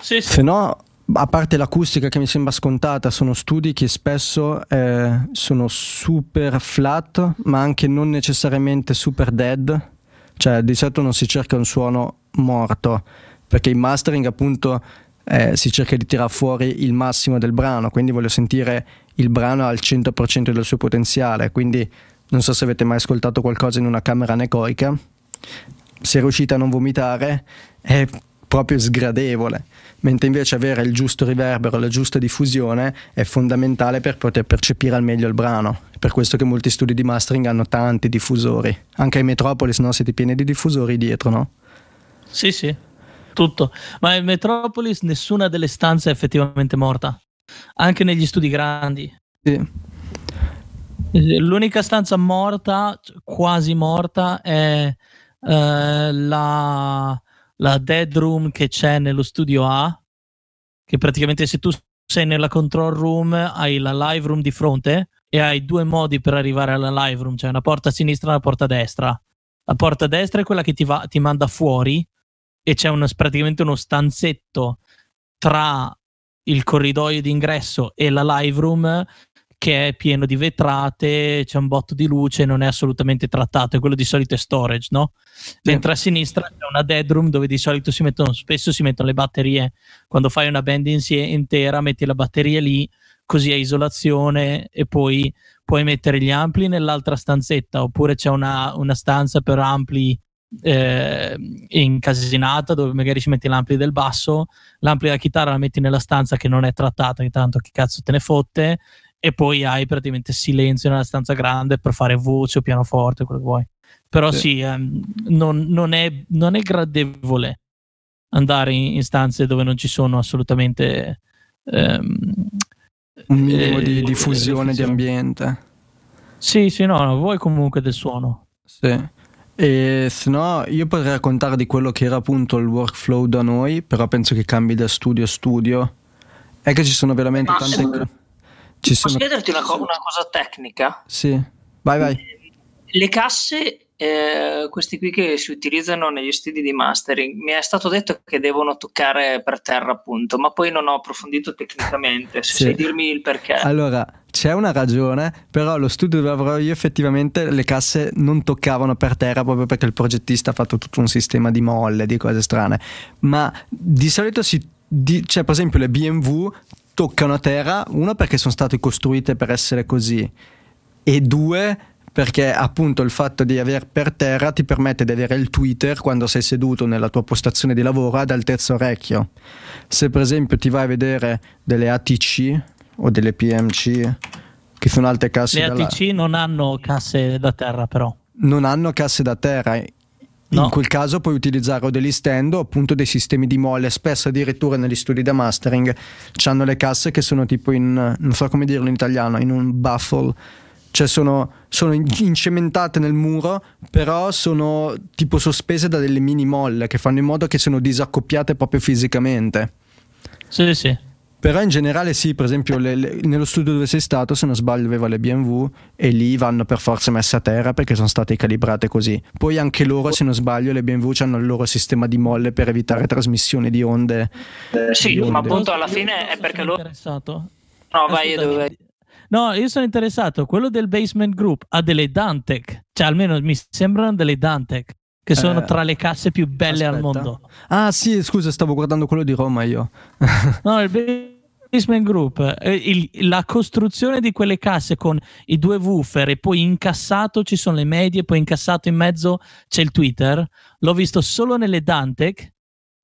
Sì, sì. Se no, a parte l'acustica che mi sembra scontata, sono studi che spesso eh, sono super flat, ma anche non necessariamente super dead. Cioè, di solito non si cerca un suono morto perché in mastering appunto eh, si cerca di tirare fuori il massimo del brano, quindi voglio sentire il brano al 100% del suo potenziale, quindi non so se avete mai ascoltato qualcosa in una camera anecoica, se riuscite a non vomitare è proprio sgradevole, mentre invece avere il giusto riverbero, la giusta diffusione è fondamentale per poter percepire al meglio il brano. Per questo che molti studi di mastering hanno tanti diffusori. Anche ai Metropolis no, siete pieni di diffusori dietro, no? Sì, sì tutto. Ma in Metropolis nessuna delle stanze è effettivamente morta, anche negli studi grandi. Sì. L'unica stanza morta, quasi morta, è eh, la, la dead room che c'è nello studio A, che praticamente se tu sei nella control room hai la live room di fronte e hai due modi per arrivare alla live room, cioè una porta a sinistra e una porta a destra. La porta a destra è quella che ti, va, ti manda fuori e c'è uno, praticamente uno stanzetto tra il corridoio d'ingresso e la live room che è pieno di vetrate, c'è un botto di luce, non è assolutamente trattato, e quello di solito è storage, no? Mentre a sinistra c'è una dead room dove di solito si mettono, spesso si mettono le batterie. Quando fai una band intera, metti la batteria lì, così è isolazione e poi puoi mettere gli ampli nell'altra stanzetta, oppure c'è una, una stanza per ampli eh, incasinata dove magari ci metti l'ampli del basso, l'ampli della chitarra la metti nella stanza che non è trattata, intanto che cazzo te ne fotte, e poi hai praticamente silenzio nella stanza grande per fare voce o pianoforte, quello che vuoi. Però sì, sì ehm, non, non, è, non, è, gradevole andare in, in, stanze dove non ci sono assolutamente ehm, un minimo eh, di diffusione di ambiente. Sì, sì, no, no, vuoi comunque del suono. Sì. E se no, io potrei raccontare di quello che era appunto il workflow da noi, però penso che cambi da studio a studio. È che ci sono veramente tante cose. Posso sono... chiederti una, co- una, cosa tecnica? Sì, vai, vai. Le casse, eh, questi qui che si utilizzano negli studi di mastering, mi è stato detto che devono toccare per terra, appunto, ma poi non ho approfondito tecnicamente. Se sì. sai dirmi il perché. Allora, c'è una ragione, però lo studio dove lavoro io effettivamente le casse non toccavano per terra proprio perché il progettista ha fatto tutto un sistema di molle, di cose strane. Ma di solito si, di, cioè per esempio le BMW toccano a terra, uno perché sono state costruite per essere così e due perché appunto il fatto di avere per terra ti permette di avere il Twitter quando sei seduto nella tua postazione di lavoro ad altezza orecchio. Se per esempio ti vai a vedere delle ATC, o delle PMC che sono altre casse le ATC non hanno casse da terra però non hanno casse da terra No. In quel caso puoi utilizzare o degli stand o appunto dei sistemi di molle, spesso addirittura negli studi da mastering hanno le casse che sono tipo in, non so come dirlo in italiano, in un baffle, cioè sono, sono incementate nel muro, però sono tipo sospese da delle mini molle che fanno in modo che siano disaccoppiate proprio fisicamente. Sì, sì. Però in generale sì, per esempio le, le, nello studio dove sei stato, se non sbaglio, aveva le BMW e lì vanno per forza messe a terra perché sono state calibrate così. Poi anche loro, se non sbaglio, le BMW hanno il loro sistema di molle per evitare trasmissioni di onde. Eh, sì, di onde. ma appunto alla fine è perché loro... Interessato. No, vai, dove vai? No, io sono interessato. Quello del Basement Group ha delle Dantec, cioè almeno mi sembrano delle Dantec che sono eh, tra le casse più belle aspetta. al mondo. Ah, sì, scusa, stavo guardando quello di Roma io. no, il Basement Group, eh, il, la costruzione di quelle casse con i due woofer e poi incassato ci sono le medie, poi incassato in mezzo c'è il Twitter. L'ho visto solo nelle Dantec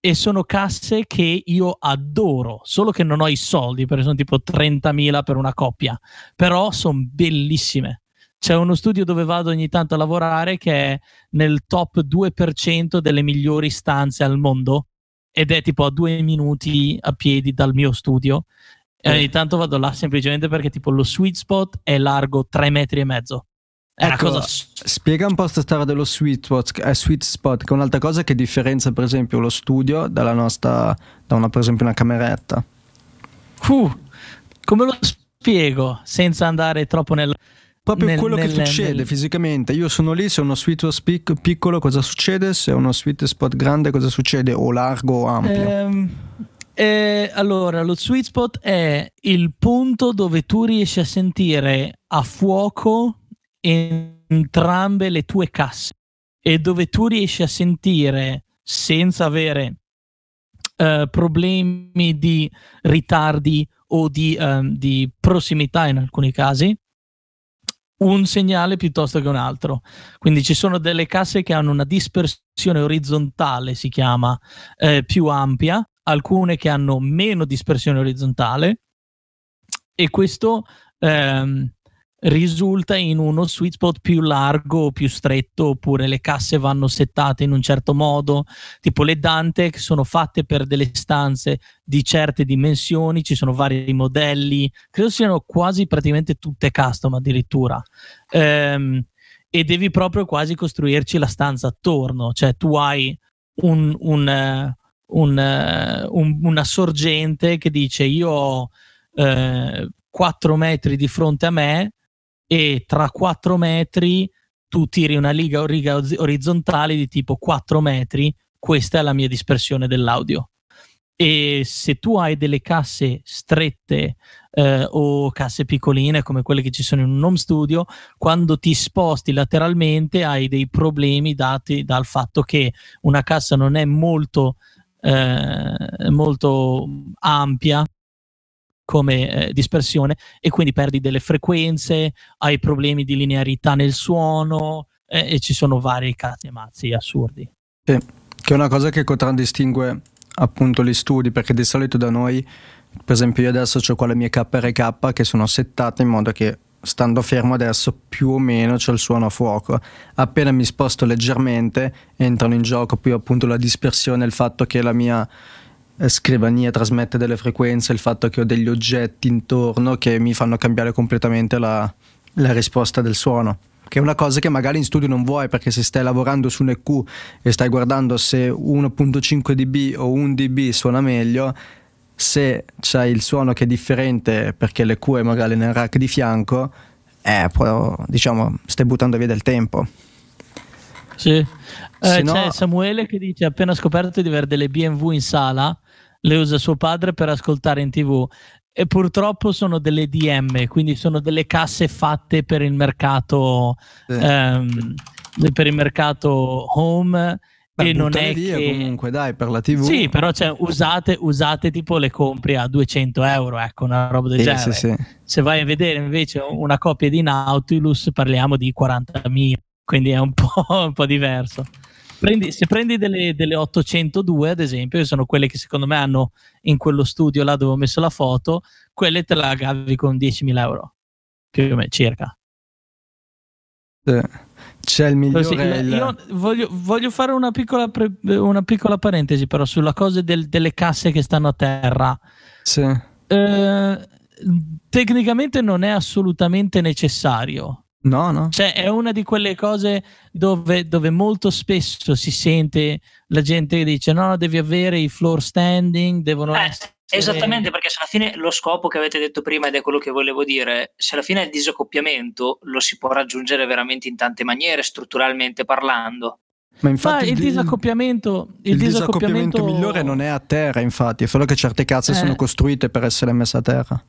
e sono casse che io adoro, solo che non ho i soldi perché sono tipo 30.000 per una coppia, però sono bellissime c'è uno studio dove vado ogni tanto a lavorare che è nel top 2% delle migliori stanze al mondo ed è tipo a due minuti a piedi dal mio studio. E ogni tanto vado là semplicemente perché tipo lo sweet spot è largo 3 metri e mezzo. È ecco, cosa... Spiega un po' questa storia dello sweet spot, eh, sweet spot, che è un'altra cosa che differenzia per esempio lo studio dalla nostra, da una, per esempio una cameretta. Uh, come lo spiego senza andare troppo nel proprio nel, quello nel, che succede nel... fisicamente. Io sono lì, se uno sweet spot piccolo cosa succede, se uno sweet spot grande cosa succede, o largo o ampio. Ehm, eh, allora, lo sweet spot è il punto dove tu riesci a sentire a fuoco entrambe le tue casse e dove tu riesci a sentire senza avere uh, problemi di ritardi o di, um, di prossimità in alcuni casi un segnale piuttosto che un altro. Quindi ci sono delle casse che hanno una dispersione orizzontale, si chiama, eh, più ampia, alcune che hanno meno dispersione orizzontale e questo ehm, risulta in uno sweet spot più largo o più stretto, oppure le casse vanno settate in un certo modo, tipo le Dante che sono fatte per delle stanze di certe dimensioni, ci sono vari modelli, credo siano quasi praticamente tutte custom addirittura. Ehm, e devi proprio quasi costruirci la stanza attorno, cioè tu hai un, un, un, un una sorgente che dice io ho eh, 4 metri di fronte a me e tra 4 metri tu tiri una riga, riga orizzontale di tipo 4 metri, questa è la mia dispersione dell'audio. E se tu hai delle casse strette eh, o casse piccoline come quelle che ci sono in un home studio, quando ti sposti lateralmente hai dei problemi dati dal fatto che una cassa non è molto, eh, molto ampia come eh, dispersione e quindi perdi delle frequenze, hai problemi di linearità nel suono eh, e ci sono vari cazzi e mazzi assurdi. Sì, che è una cosa che contraddistingue appunto gli studi perché di solito da noi, per esempio io adesso ho qua le mie KRK che sono settate in modo che stando fermo adesso più o meno c'è il suono a fuoco. Appena mi sposto leggermente entrano in gioco più appunto la dispersione, il fatto che la mia scrivania trasmette delle frequenze, il fatto che ho degli oggetti intorno che mi fanno cambiare completamente la, la risposta del suono che è una cosa che magari in studio non vuoi perché se stai lavorando su un EQ e stai guardando se 1.5 dB o 1 dB suona meglio, se c'hai il suono che è differente perché l'EQ è magari nel rack di fianco, eh, però, diciamo, stai buttando via del tempo. Sì. Eh, no... C'è Samuele che dice appena scoperto di avere delle BMW in sala le usa suo padre per ascoltare in tv e purtroppo sono delle DM, quindi sono delle casse fatte per il mercato, sì. ehm, per il mercato home. Beh, e non è che... comunque dai per la tv sì però cioè, usate, usate tipo le compri a 200 euro ecco una roba del sì, genere sì, sì. se vai a vedere invece una copia di Nautilus parliamo di 40.000 quindi è un po', un po diverso Prendi, se prendi delle, delle, 802, ad esempio, che sono quelle che secondo me hanno in quello studio là dove ho messo la foto, quelle te la gavi con 10.000 euro, più o meno circa. C'è il migliore. Sì. Io voglio, voglio fare una piccola, pre, una piccola, parentesi, però, sulla cosa del, delle casse che stanno a terra. Sì. Eh, tecnicamente non è assolutamente necessario. No, no. Cioè, è una di quelle cose dove, dove, molto spesso si sente la gente che dice: no, devi avere i floor standing, devono eh, essere. Esattamente, perché se alla fine lo scopo che avete detto prima ed è quello che volevo dire, se alla fine è il disaccoppiamento, lo si può raggiungere veramente in tante maniere, strutturalmente parlando. Ma infatti ah, il, disaccoppiamento, il, il disaccoppiamento, disaccoppiamento migliore non è a terra, infatti, è solo che certe cazze eh. sono costruite per essere messe a terra.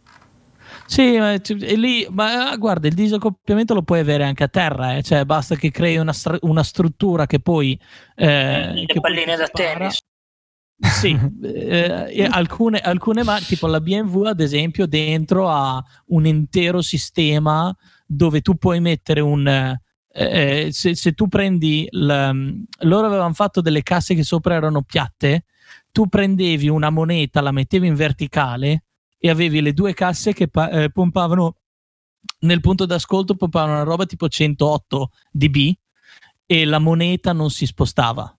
Sì, ma, lì, ma ah, guarda, il disaccoppiamento lo puoi avere anche a terra, eh? cioè basta che crei una, una struttura che poi... Eh, Le palline da tennis. Sì, eh, alcune, alcune marche, tipo la BMW ad esempio, dentro ha un intero sistema dove tu puoi mettere un... Eh, eh se, se, tu prendi... La, loro avevano fatto delle casse che sopra erano piatte, tu prendevi una moneta, la mettevi in verticale e avevi le due casse che eh, pompavano nel punto d'ascolto pompavano una roba tipo 108 dB e la moneta non si spostava.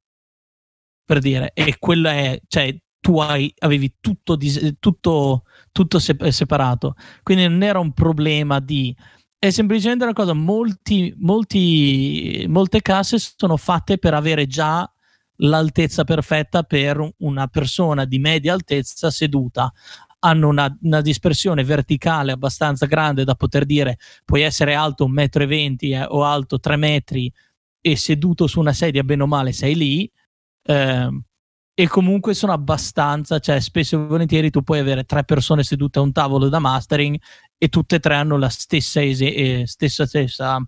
Per dire e quella è cioè tu hai, avevi tutto, tutto, tutto separato. Quindi non era un problema di è semplicemente una cosa molti, molti, molte casse sono fatte per avere già l'altezza perfetta per una persona di media altezza seduta hanno una, una, dispersione verticale abbastanza grande da poter dire puoi essere alto 1,20 m eh, o alto 3 metri e seduto su una sedia bene o male sei lì eh, e comunque sono abbastanza cioè spesso e volentieri tu puoi avere tre persone sedute a un tavolo da mastering e tutte e tre hanno la stessa, ese- eh, stessa, stessa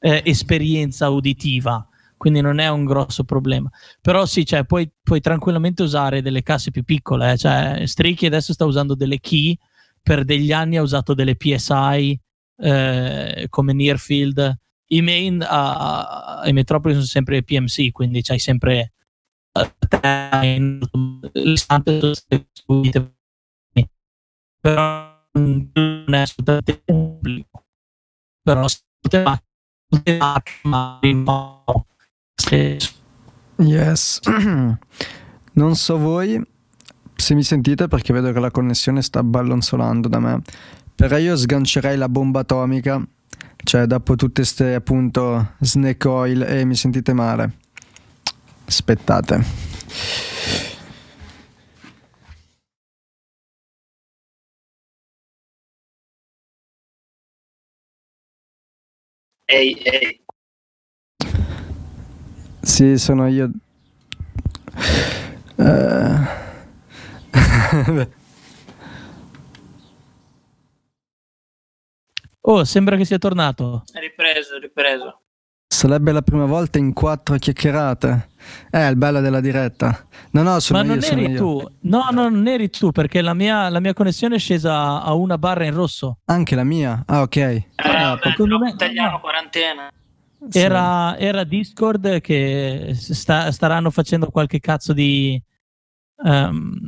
eh, esperienza uditiva quindi non è un grosso problema. Però sì, cioè, puoi, puoi tranquillamente usare delle casse più piccole. Eh. Cioè, Strichy adesso sta usando delle key, per degli anni ha usato delle PSI eh, come Nearfield. I main a, a, Metropoli sono sempre PMC, quindi c'hai sempre però non è assolutamente pubblico però ma Yes. non so voi se mi sentite perché vedo che la connessione sta ballonzolando da me. Però io sgancerei la bomba atomica, cioè dopo tutte queste appunto snake oil e mi sentite male. Aspettate. Ehi, ehi. Sì, sono io. Uh... oh, sembra che sia tornato. È ripreso, ripreso. Sarebbe la prima volta in quattro chiacchierate. È eh, il bello della diretta. No, no, sono Ma non io, eri tu. No, no, non eri tu perché la mia, la mia, connessione è scesa a una barra in rosso. Anche la mia? Ah, ok. Eh, ah, vabbè, no, me... tagliamo quarantena. Era, sì. era, Discord che sta, staranno facendo qualche cazzo di, um,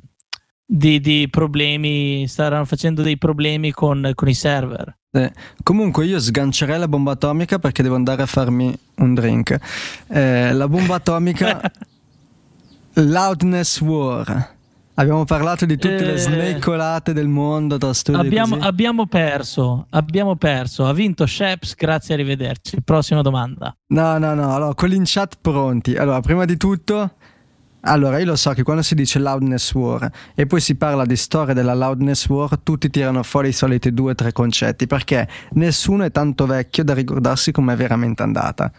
di, di, problemi, staranno facendo dei problemi con, con i server. Eh, comunque io sgancerei la bomba atomica perché devo andare a farmi un drink. Eh, la bomba atomica Loudness War. Abbiamo parlato di tutte eh, le snake del mondo abbiamo, abbiamo, perso, abbiamo perso. Ha vinto Sheps, grazie, arrivederci. Prossima domanda. No, no, no, allora, quelli in chat pronti. Allora, prima di tutto, allora io lo so che quando si dice loudness war e poi si parla di storia della loudness war, tutti tirano fuori i soliti due o tre concetti, perché nessuno è tanto vecchio da ricordarsi com'è veramente andata.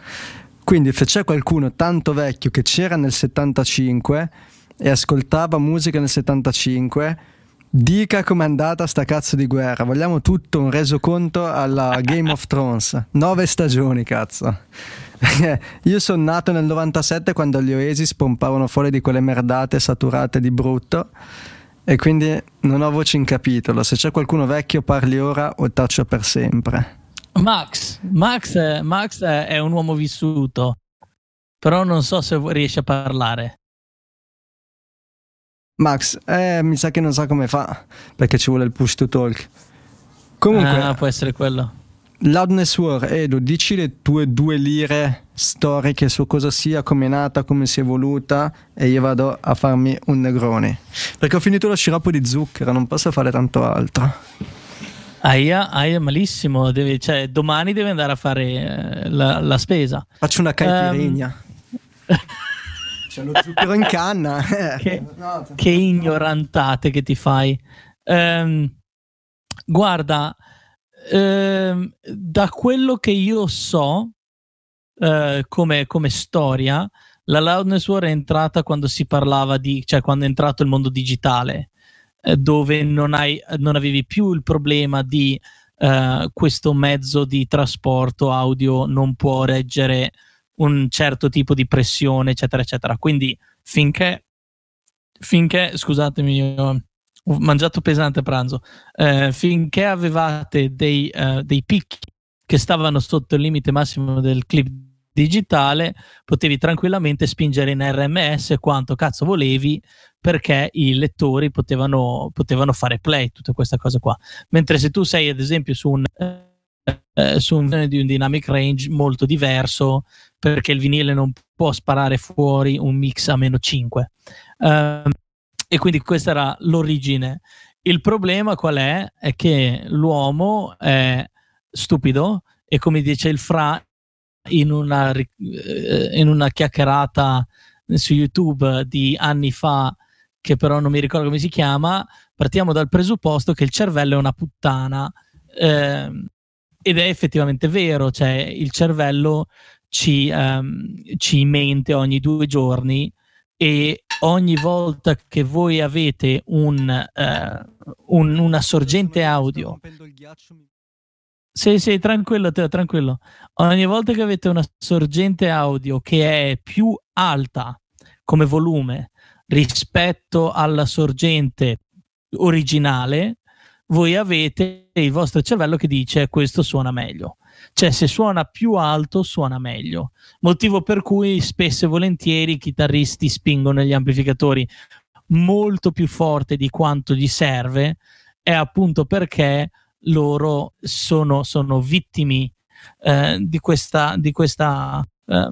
Quindi se c'è qualcuno tanto vecchio che c'era nel 75 e ascoltava musica nel 75, dica com'è andata sta cazzo di guerra. Vogliamo tutto un resoconto alla Game of Thrones. Nove stagioni, cazzo. Io sono nato nel 97 quando gli Oasis pompavano fuori di quelle merdate saturate di brutto e quindi non ho voce in capitolo. Se c'è qualcuno vecchio parli ora o taccio per sempre. Max, Max, Max è un uomo vissuto, però non so se riesce a parlare. Max, eh, mi sa che non sa come fa perché ci vuole il push to talk. Comunque, ah, può essere quello. Loudness War, Edo, dici le tue due lire storiche su cosa sia, come è nata, come si è evoluta e io vado a farmi un negrone. Perché ho finito lo sciroppo di zucchero, non posso fare tanto altro. Aia, aia, malissimo. Deve, cioè, domani devi andare a fare eh, la, la, spesa. Faccio una caipirinha. Um... C'è lo zucchero in canna. che, che, ignorantate che ti fai. Um, guarda, Ehm, da quello che io so uh, come, come, storia, la loudness war è entrata quando si parlava di, cioè quando è entrato il mondo digitale, eh, dove non, hai, non avevi più il problema di uh, questo mezzo di trasporto audio non può reggere un certo tipo di pressione, eccetera, eccetera. Quindi finché, finché scusatemi, ho mangiato pesante pranzo, eh, finché avevate dei, uh, dei picchi che stavano sotto il limite massimo del clip digitale, potevi tranquillamente spingere in RMS quanto cazzo volevi perché i lettori potevano, potevano fare play, tutte queste cose qua. Mentre se tu sei ad esempio su un, eh, su un di un dynamic range molto diverso, perché il vinile non può sparare fuori un mix a meno 5. Um, ehm, e quindi questa era l'origine. Il problema qual è? È che l'uomo è stupido e come dice il Fra in una, eh, in una chiacchierata su YouTube di anni fa, che però non mi ricordo come si chiama, partiamo dal presupposto che il cervello è una puttana. Eh, ed è effettivamente vero, cioè il cervello ci, um, ci mente ogni due giorni e ogni volta che voi avete un, uh, un, una sorgente audio sì, sì, tranquillo, Teo, tranquillo. Ogni volta che avete una sorgente audio che è più alta come volume rispetto alla sorgente originale, voi avete il vostro cervello che dice questo suona meglio. Cioè, se suona più alto, suona meglio. Motivo per cui spesso e volentieri i chitarristi spingono gli amplificatori molto più forte di quanto gli serve, è appunto perché loro sono, sono vittimi eh, di questa, di questa eh,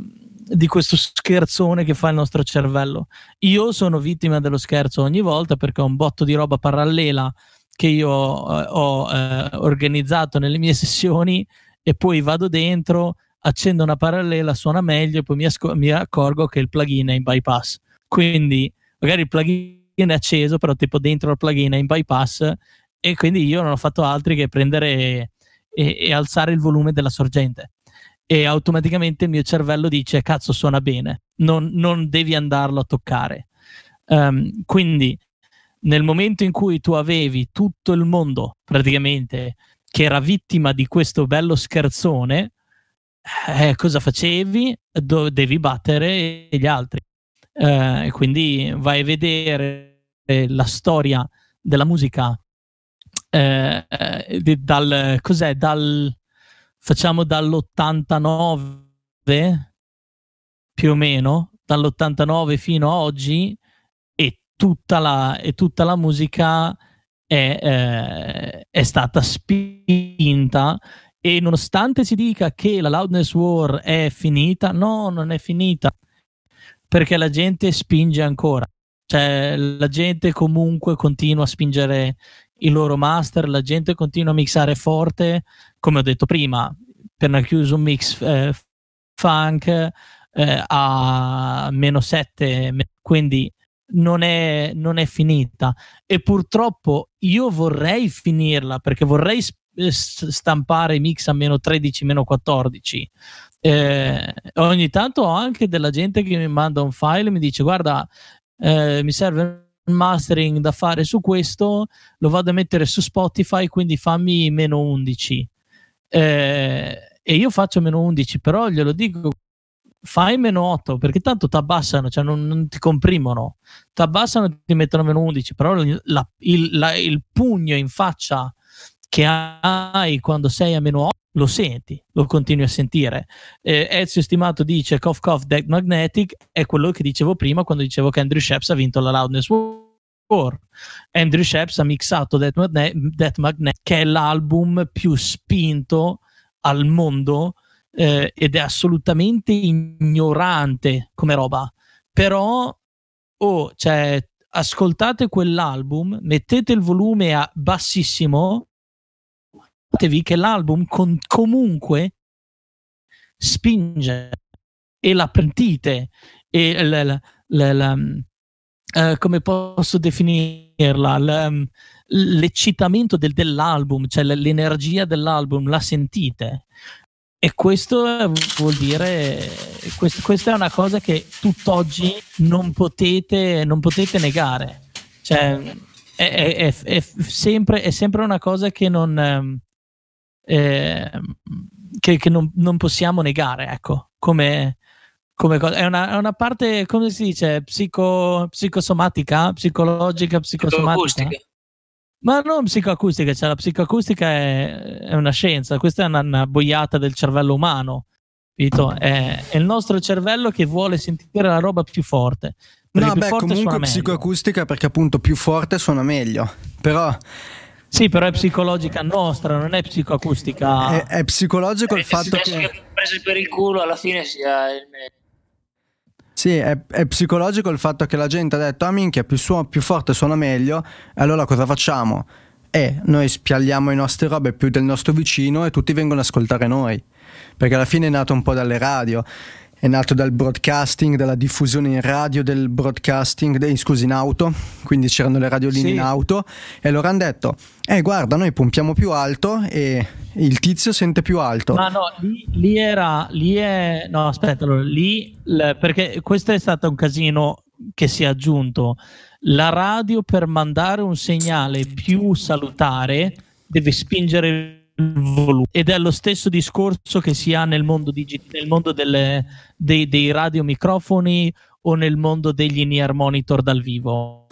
di questo scherzone che fa il nostro cervello. Io sono vittima dello scherzo ogni volta perché ho un botto di roba parallela che io eh, ho eh, organizzato nelle mie sessioni e poi vado dentro, accendo una parallela, suona meglio e poi mi, asco- mi accorgo che il plugin è in bypass. Quindi magari il plugin è acceso, però tipo dentro il plugin è in bypass e quindi io non ho fatto altro che prendere e, e alzare il volume della sorgente e automaticamente il mio cervello dice cazzo suona bene, non, non devi andarlo a toccare. Um, quindi nel momento in cui tu avevi tutto il mondo praticamente che era vittima di questo bello scherzone, eh, cosa facevi? Do- devi battere gli altri. Eh, quindi vai a vedere eh, la storia della musica eh, dal, cos'è, dal, facciamo dall'89 più o meno, dall'89 fino a oggi tutta la, e tutta la musica è, eh, è stata spinta e nonostante si dica che la loudness war è finita, no, non è finita perché la gente spinge ancora. Cioè, la gente comunque continua a spingere i loro master, la gente continua a mixare forte, come ho detto prima, per chiuso un mix eh, funk eh, a meno 7, quindi non è, non è finita e purtroppo io vorrei finirla perché vorrei eh, stampare mix a meno 13, meno 14. Eh, ogni tanto ho anche della gente che mi manda un file e mi dice guarda eh, mi serve un mastering da fare su questo, lo vado a mettere su Spotify, quindi fammi meno 11. Eh, e io faccio meno 11, però glielo dico fai meno 8 perché tanto ti abbassano, cioè non, non ti comprimono, ti abbassano e ti mettono meno 11, però la, il, la, il, pugno in faccia che hai quando sei a meno 8 lo senti, lo continui a sentire. Eh, Ezio Stimato dice Cough Cough Deck Magnetic è quello che dicevo prima quando dicevo che Andrew Sheps ha vinto la Loudness War. Andrew Sheps ha mixato Death Magnetic che è l'album più spinto al mondo eh, ed è assolutamente ignorante come roba. Però, oh, cioè, ascoltate quell'album, mettete il volume a bassissimo, che l'album con, comunque spinge e la pentite e la, la, la, la uh, come posso definirla l'eccitamento del, dell'album cioè l'energia dell'album la sentite e questo vuol dire questo, questa è una cosa che tutt'oggi non potete non potete negare cioè è, è, è, è sempre, sempre, una cosa che non eh, che, che non, non, possiamo negare, ecco, come, come cosa. È una, una, parte, come si dice, psico, psicosomatica, psicologica, psicosomatica. Ma non psicoacustica, cioè la psicoacustica è, è una scienza, questa è una, una boiata del cervello umano. Capito? È, è, il nostro cervello che vuole sentire la roba più forte. No, beh, comunque psicoacustica perché appunto più forte suona meglio. Però sì, però è psicologica nostra, non è psicoacustica. È, è psicologico il eh, fatto che... che prese per il culo alla fine sia il meglio. Sì, è, è, psicologico il fatto che la gente ha detto, ah minchia, più, suona, più forte suona meglio, allora cosa facciamo? Eh, noi spialliamo i nostri robe più del nostro vicino e tutti vengono ad ascoltare noi. Perché alla fine è nato un po' dalle radio è nato dal broadcasting, dalla diffusione in radio del broadcasting, dei, scusi, in auto, quindi c'erano le radioline sì. in auto e loro hanno detto, eh guarda, noi pompiamo più alto e il tizio sente più alto. Ma no, lì, lì era, lì è, no aspetta, allora, lì, l, perché questo è stato un casino che si è aggiunto, la radio per mandare un segnale più salutare deve spingere volume. Ed è lo stesso discorso che si ha nel mondo, digi- nel mondo delle, dei, dei radiomicrofoni o nel mondo degli in-ear monitor dal vivo.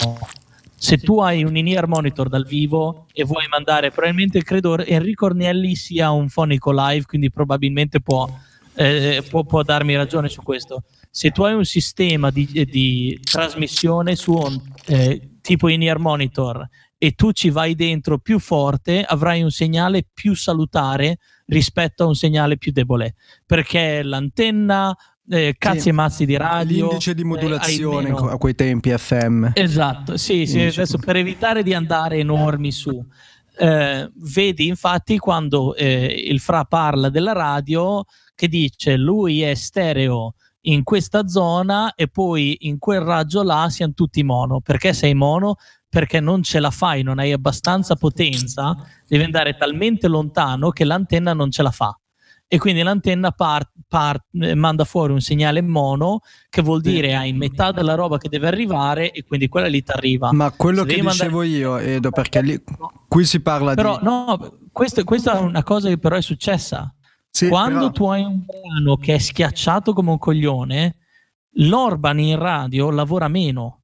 Se tu hai un in-ear monitor dal vivo e vuoi mandare, probabilmente credo Enrico Ornelli sia un fonico live, quindi probabilmente può, eh, può, può darmi ragione su questo. Se tu hai un sistema di, di trasmissione su un eh, tipo in-ear monitor e tu ci vai dentro più forte, avrai un segnale più salutare rispetto a un segnale più debole, perché l'antenna eh, cazzi sì, e mazzi di radio. L'indice di eh, modulazione eh, a quei tempi FM. Esatto, sì, sì adesso per evitare di andare enormi su. Eh, vedi infatti quando eh, il Fra parla della radio che dice lui è stereo in questa zona e poi in quel raggio là siamo tutti mono. Perché sei mono? Perché non ce la fai, non hai abbastanza potenza, devi andare talmente lontano che l'antenna non ce la fa. E quindi l'antenna part, part, manda fuori un segnale mono che vuol dire hai metà della roba che deve arrivare e quindi quella lì ti arriva. Ma quello Se che dicevo io, Edo, perché lì, qui si parla però, di... No, questo, questa è una cosa che però è successa. Sì, Quando però... tu hai un brano che è schiacciato come un coglione, l'Orban in radio lavora meno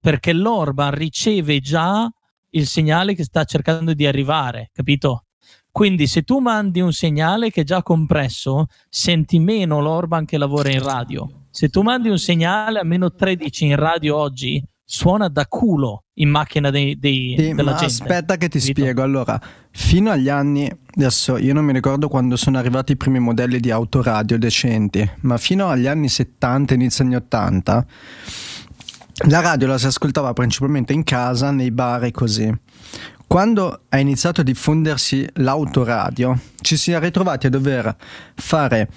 perché l'Orban riceve già il segnale che sta cercando di arrivare, capito? Quindi se tu mandi un segnale che è già compresso, senti meno l'Orban che lavora in radio. Se tu mandi un segnale a meno 13 in radio oggi, suona da culo in macchina dei, dei, sì, della gente. Aspetta che ti capito? spiego. Allora, fino agli anni, adesso io non mi ricordo quando sono arrivati i primi modelli di autoradio decenti, ma fino agli anni 70, inizio anni 80 la radio la si ascoltava principalmente in casa, nei bar e così. Quando ha iniziato a diffondersi l'autoradio, ci si è ritrovati a dover fare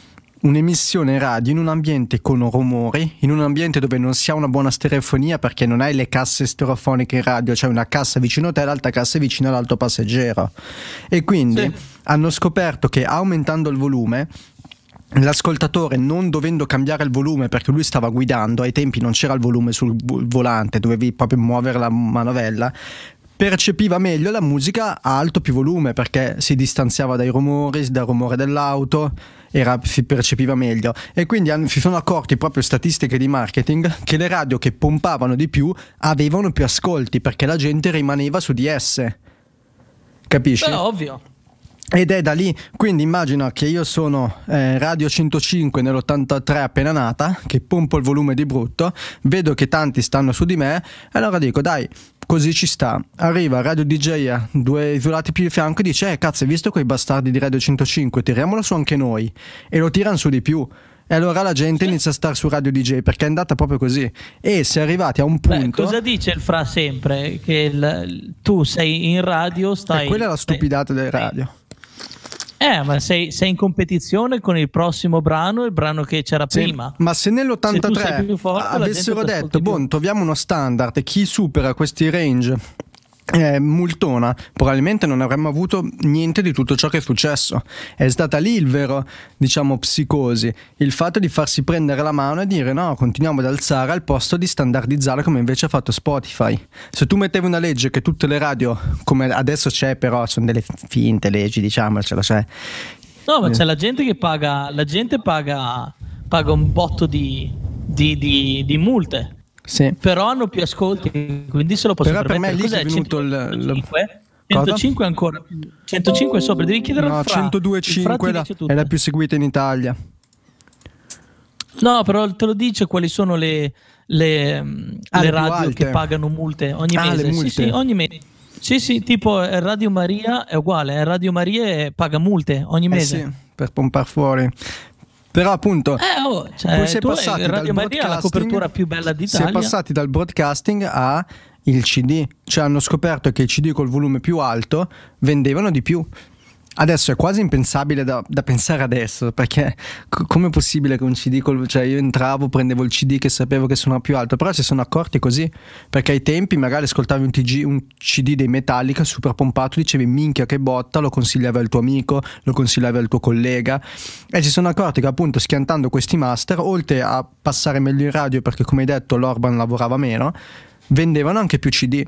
un'emissione radio in un ambiente con rumori, in un ambiente dove non si ha una buona stereofonia perché non hai le casse stereofoniche in radio, c'è cioè una cassa vicino a te e l'altra cassa vicino all'altro passeggero. E quindi sì. hanno scoperto che aumentando il volume l'ascoltatore non dovendo cambiare il volume perché lui stava guidando, ai tempi non c'era il volume sul volante, dovevi proprio muovere la manovella, percepiva meglio la musica a alto più volume perché si distanziava dai rumori, dal rumore dell'auto, era, si percepiva meglio e quindi si sono accorti proprio statistiche di marketing che le radio che pompavano di più avevano più ascolti perché la gente rimaneva su di esse. Capisci? Beh, ovvio. Ed è da lì, quindi immagina che io sono eh, Radio 105 nell'83 appena nata, che pompo il volume di brutto, vedo che tanti stanno su di me, e allora dico dai, così ci sta. Arriva Radio DJ a due isolati più di fianco e dice: Eh, cazzo, hai visto quei bastardi di Radio 105? Tiriamolo su anche noi. E lo tirano su di più. E allora la gente inizia a stare su Radio DJ perché è andata proprio così. E si è arrivati a un punto. Beh, cosa dice il Fra sempre? Che il, tu sei in radio, stai. E quella è la stupidata del radio. Eh, ma sei, sei, in competizione con il prossimo brano, il brano che c'era sì, prima. Ma se nell'83 se forte, avessero detto, boh, troviamo uno standard, chi supera questi range eh, multona, probabilmente non avremmo avuto niente di tutto ciò che è successo. È stata lì il vero, diciamo, psicosi, il fatto di farsi prendere la mano e dire no, continuiamo ad alzare al posto di standardizzare come invece ha fatto Spotify. Se tu mettevi una legge che tutte le radio, come adesso c'è però, sono delle finte leggi, diciamocelo, cioè... No, ma c'è la gente che paga, la gente paga, paga un botto di, di, di, di multe sì. Però hanno più ascolti, quindi se lo possono Però per me lì è venuto 105? il... 105 ancora 105 sopra, devi chiedere no, al Fra. 102,5 la, è la più seguita in Italia. No, però te lo dice quali sono le, le, ah, le radio alte. che pagano multe ogni ah, mese. Multe. Sì, sì, ogni mese. Sì, sì, tipo eh, Radio Maria è uguale, eh, Radio Maria paga multe ogni mese. Eh sì, per pompare fuori. Però appunto eh, oh, cioè, si è passati Radio Maria la copertura più bella d'Italia. Si è passati dal broadcasting a il CD, cioè hanno scoperto che i CD col volume più alto vendevano di più. Adesso è quasi impensabile da, da pensare adesso, perché c- com'è possibile che un CD, col, cioè io entravo, prendevo il CD che sapevo che suonava più alto, però si sono accorti così, perché ai tempi magari ascoltavi un, TG, un CD dei Metallica super pompato, dicevi minchia che botta, lo consigliavi al tuo amico, lo consigliavi al tuo collega, e si sono accorti che appunto schiantando questi master, oltre a passare meglio in radio, perché come hai detto l'Orban lavorava meno, vendevano anche più CD.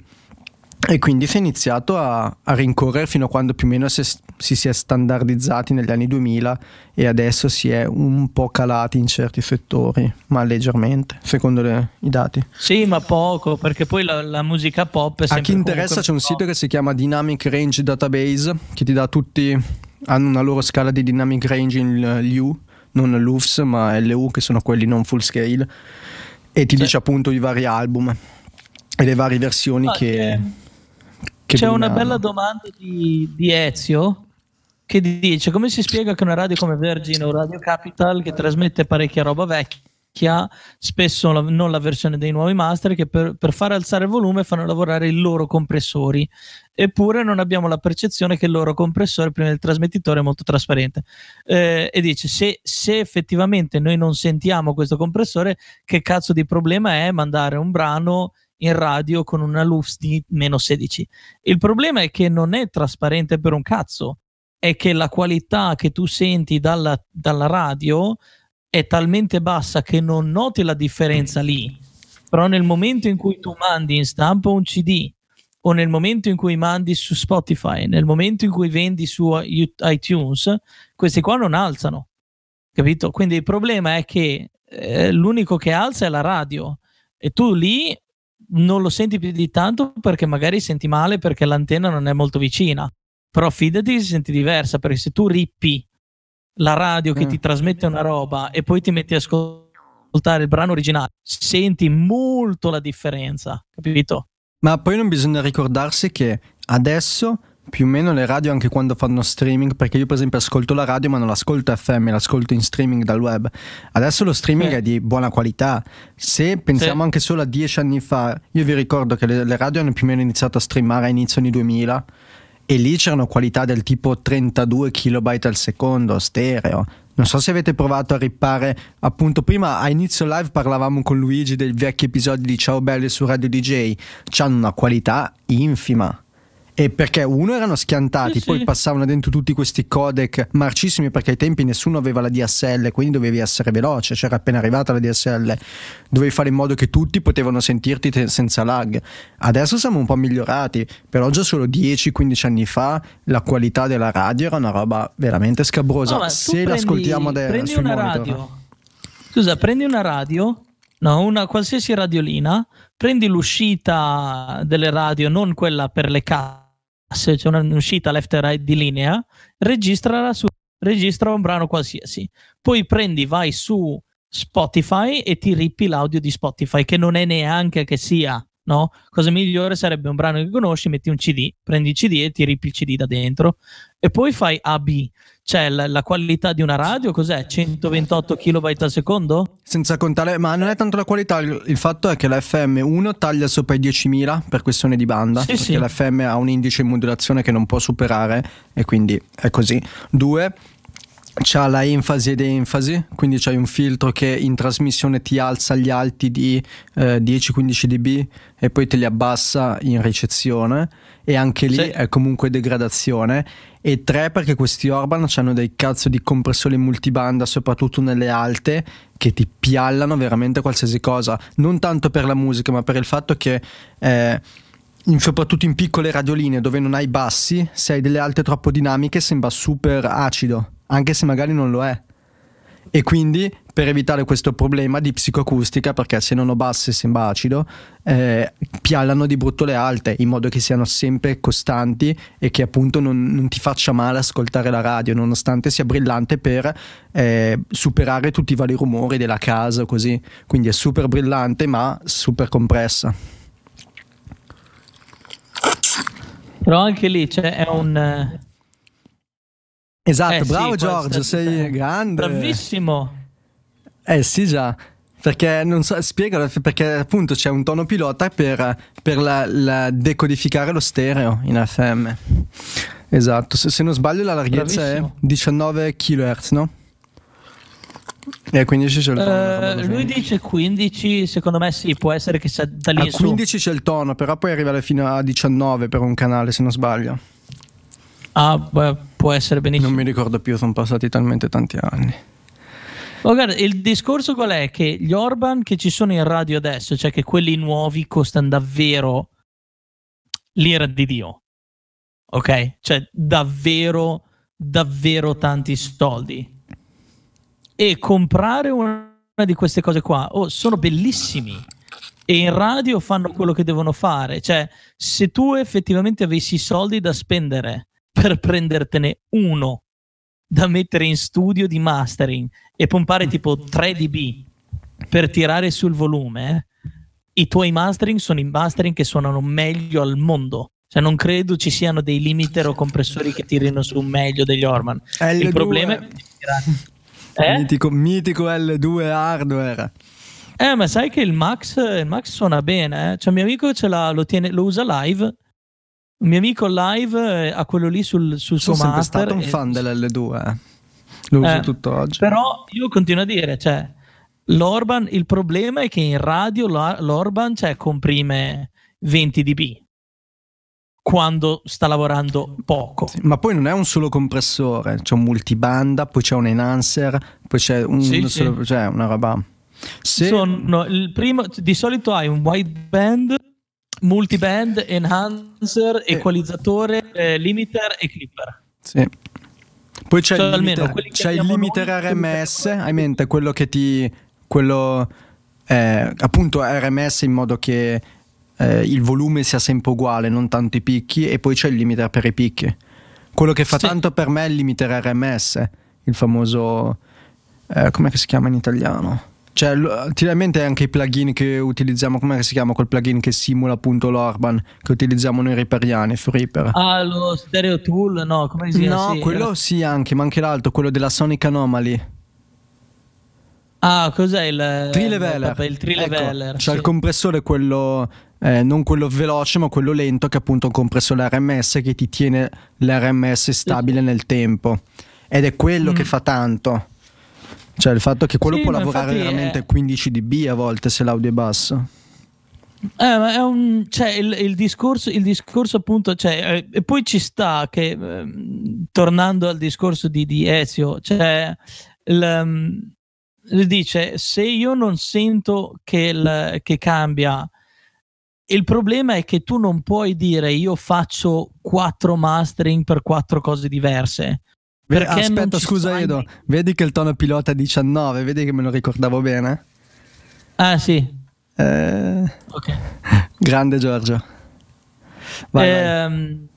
E quindi si è iniziato a, a rincorrere fino a quando più o meno si, si, si è standardizzati negli anni 2000 e adesso si è un po' calati in certi settori, ma leggermente, secondo le, i dati. Sì, ma poco, perché poi la, la musica pop è sempre... A chi interessa c'è un sito che si chiama Dynamic Range Database, che ti dà tutti, hanno una loro scala di Dynamic Range in LU, non LUFS, ma LU, che sono quelli non full scale, e ti sì. dice appunto i vari album e le varie versioni ah, che... che che C'è una bella domanda di, di, Ezio che dice come si spiega che una radio come Virgin o Radio Capital che trasmette parecchia roba vecchia, spesso la, non la versione dei nuovi master, che per, per fare alzare il volume fanno lavorare i loro compressori, eppure non abbiamo la percezione che il loro compressore prima del trasmettitore è molto trasparente. Eh, e dice se, se effettivamente noi non sentiamo questo compressore, che cazzo di problema è mandare un brano in radio con una LUFS di meno 16. Il problema è che non è trasparente per un cazzo, è che la qualità che tu senti dalla, dalla radio è talmente bassa che non noti la differenza lì. Però nel momento in cui tu mandi in stampa un CD o nel momento in cui mandi su Spotify, nel momento in cui vendi su iTunes, questi qua non alzano. Capito? Quindi il problema è che eh, l'unico che alza è la radio e tu lì non lo senti più di tanto perché magari senti male perché l'antenna non è molto vicina. Però fidati si senti diversa perché se tu rippi la radio che mm. ti trasmette una roba e poi ti metti a ascoltare il brano originale, senti molto la differenza, capito? Ma poi non bisogna ricordarsi che adesso più o meno le radio anche quando fanno streaming, perché io per esempio ascolto la radio ma non l'ascolto FM, l'ascolto in streaming dal web. Adesso lo streaming sì. è di buona qualità. Se pensiamo sì. anche solo a dieci anni fa, io vi ricordo che le, le, radio hanno più o meno iniziato a streamare a inizio anni 2000 e lì c'erano qualità del tipo 32 kilobyte al secondo, stereo. Non so se avete provato a rippare, appunto prima a inizio live parlavamo con Luigi dei vecchi episodi di Ciao Belli su Radio DJ, hanno una qualità infima e perché uno erano schiantati, sì, poi sì. passavano dentro tutti questi codec marcissimi perché ai tempi nessuno aveva la DSL, quindi dovevi essere veloce, c'era appena arrivata la DSL, dovevi fare in modo che tutti potevano sentirti te- senza lag. Adesso siamo un po' migliorati, però già solo 10-15 anni fa la qualità della radio era una roba veramente scabrosa. No, Se prendi, l'ascoltiamo adesso, prendi una monitor. radio. Scusa, prendi una radio No, una qualsiasi radiolina, prendi l'uscita delle radio, non quella per le case se c'è un'uscita left e right di linea, registrala su, registra un brano qualsiasi. Poi prendi, vai su Spotify e ti rippi l'audio di Spotify, che non è neanche che sia no? Cosa migliore sarebbe un brano che conosci, metti un CD, prendi il CD e ti ripi il CD da dentro e poi fai AB. Cioè la, la qualità di una radio cos'è? 128 kB al secondo? Senza contare, ma non è tanto la qualità, il, il fatto è che la FM 1 taglia sopra i 10.000 per questione di banda, Sì, perché sì. la FM ha un indice di modulazione che non può superare e quindi è così. 2 c'ha la enfasi ed enfasi, quindi c'hai un filtro che in trasmissione ti alza gli alti di eh, 10-15 dB e poi te li abbassa in ricezione e anche lì Sì. è comunque degradazione e tre perché questi Orban hanno dei cazzo di compressori multibanda soprattutto nelle alte che ti piallano veramente qualsiasi cosa. Non tanto per la musica ma per il fatto che eh, in- soprattutto in piccole radioline dove non hai bassi se hai delle alte troppo dinamiche sembra super acido anche se magari non lo è. E quindi per evitare questo problema di psicoacustica, perché se non ho basse sembra acido, eh, piallano di brutto le alte in modo che siano sempre costanti e che appunto non, non ti faccia male ascoltare la radio, nonostante sia brillante per eh, superare tutti i vari rumori della casa, così. Quindi è super brillante ma super compressa. Però anche lì c'è è un... eh, Esatto, eh sì, bravo può Giorgio, sei grande. Bravissimo. Eh sì già, perché non so, spiegalo, perché appunto c'è un tono pilota per, per la, la decodificare lo stereo in FM. Esatto, se, se non sbaglio la larghezza Bravissimo. è 19 kHz, no? E a 15 c'è il tono. Eh, così. lui dice 15, secondo me sì, può essere che sia da lì a in su. 15 c'è il tono, però poi arriva fino a 19 per un canale, se non sbaglio. Ah, beh, può essere benissimo. Non mi ricordo più, sono passati talmente tanti anni. Oh, guarda, il discorso qual è? Che gli Orban che ci sono in radio adesso, cioè che quelli nuovi costano davvero l'ira di Dio. Ok? Cioè davvero, davvero tanti soldi. E comprare una di queste cose qua, oh, sono bellissimi. E in radio fanno quello che devono fare. Cioè, se tu effettivamente avessi soldi da spendere per prendertene uno da mettere in studio di mastering e pompare tipo 3 dB per tirare sul volume, eh, i tuoi mastering sono i mastering che suonano meglio al mondo. Cioè, non credo ci siano dei limiter o compressori che tirino su meglio degli Orman. L2. Il problema è eh? Mitico, mitico L2 hardware. Eh, ma sai che il Max, il Max suona bene, eh? Cioè, mio amico ce l'ha, lo, tiene, lo usa live. Un mio amico live eh, ha quello lì sul, sul suo Sono sempre master. stato un fan dell'L2, eh. Lo uso Eh, tutt'oggi. Però io continuo a dire, cioè, l'Orban, il problema è che in radio l'Orban cioè, comprime 20 dB quando sta lavorando poco. Sì, ma poi non è un solo compressore, c'è un multibanda, poi c'è un enhancer, poi c'è un Sì, solo, sì. cioè una roba. Se, Sono il primo, di solito hai un wideband, multiband, enhancer, equalizzatore, eh, limiter e clipper. sì. Poi c'è, Cioè, il limiter, c'è il limiter noi, RMS, hai in mente quello che ti. quello eh, appunto RMS in modo che eh, il volume sia sempre uguale, non tanto i picchi, e poi c'è il limiter per i picchi. Quello che fa Sì. tanto per me è il limiter RMS, il famoso. Eh, come si chiama in italiano? Cioè, ti in mente anche i plugin che utilizziamo, come si chiama quel plugin che simula appunto l'Orban che utilizziamo noi riperiani su Reaper? Ah, lo stereo tool, no, come si chiama? no, Sì, quello era- sì anche, ma anche l'altro, quello della Sonic Anomaly. Ah, cos'è il Trileveler. il trileveler. Ecco, c'è sì. il compressore quello eh, non quello veloce, ma quello lento che è appunto un compressore RMS che ti tiene l'RMS stabile nel tempo. Ed è quello Mm. che fa tanto. Cioè il fatto che quello Sì, può lavorare veramente è- 15 dB a volte se l'audio è basso. Eh, un, cioè, il, il discorso, il discorso appunto, cioè, eh, e poi ci sta che, ehm, tornando al discorso di, di Ezio, cioè, il, lui dice, se io non sento che, che cambia, il problema è che tu non puoi dire io faccio quattro mastering per quattro cose diverse. Perché Aspetta, scusa Edo, vedi che il tono pilota è 19, vedi che me lo ricordavo bene? Ah sì, Eh, ok. grande Giorgio. Vai, vai. Ehm,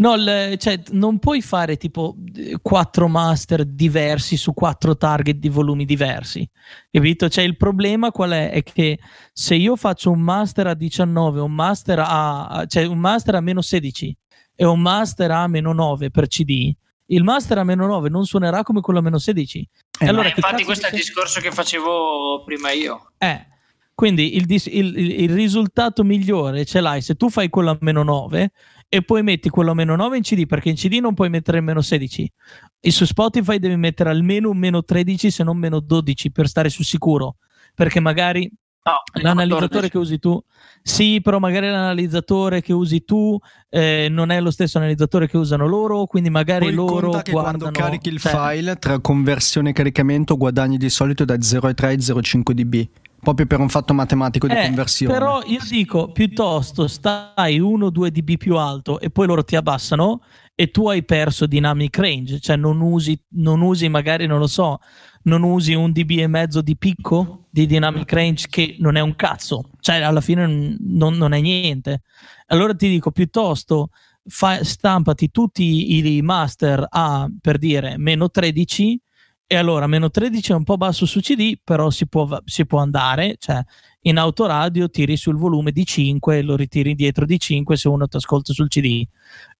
No, le, cioè, non puoi fare tipo quattro master diversi su quattro target di volumi diversi, capito? Cioè, il problema qual è? È che se io faccio un master a 19, un master a, cioè un master a meno 16 e un master a meno 9 per CD, il master a meno 9 non suonerà come quello a meno 16. Eh, allora, infatti questo è il discorso che facevo prima io. Eh, quindi il, il, il, risultato migliore ce l'hai se tu fai quello a meno 9 e poi metti quello a meno 9 in CD perché in CD non puoi mettere il meno 16 e su Spotify devi mettere almeno un meno 13 se non meno 12 per stare sul sicuro perché magari No, l'analizzatore che usi tu, sì, però magari l'analizzatore che usi tu eh, non è lo stesso analizzatore che usano loro, quindi magari Poi loro che guardano, quando carichi il cioè, file tra conversione e caricamento guadagni di solito da 0,3 e 0,5 dB proprio per un fatto matematico di eh, conversione. Però io dico piuttosto stai 1-2 dB più alto e poi loro ti abbassano e tu hai perso dynamic range, cioè non usi, non usi magari, non lo so, non usi un dB e mezzo di picco di dynamic range che non è un cazzo, cioè alla fine non, non è niente. Allora ti dico piuttosto fa, stampati tutti i master a per dire meno 13 e allora meno 13 è un po' basso su CD, però si può, si può andare, cioè in autoradio tiri sul volume di 5 e lo ritiri indietro di 5 se uno ti ascolta sul CD.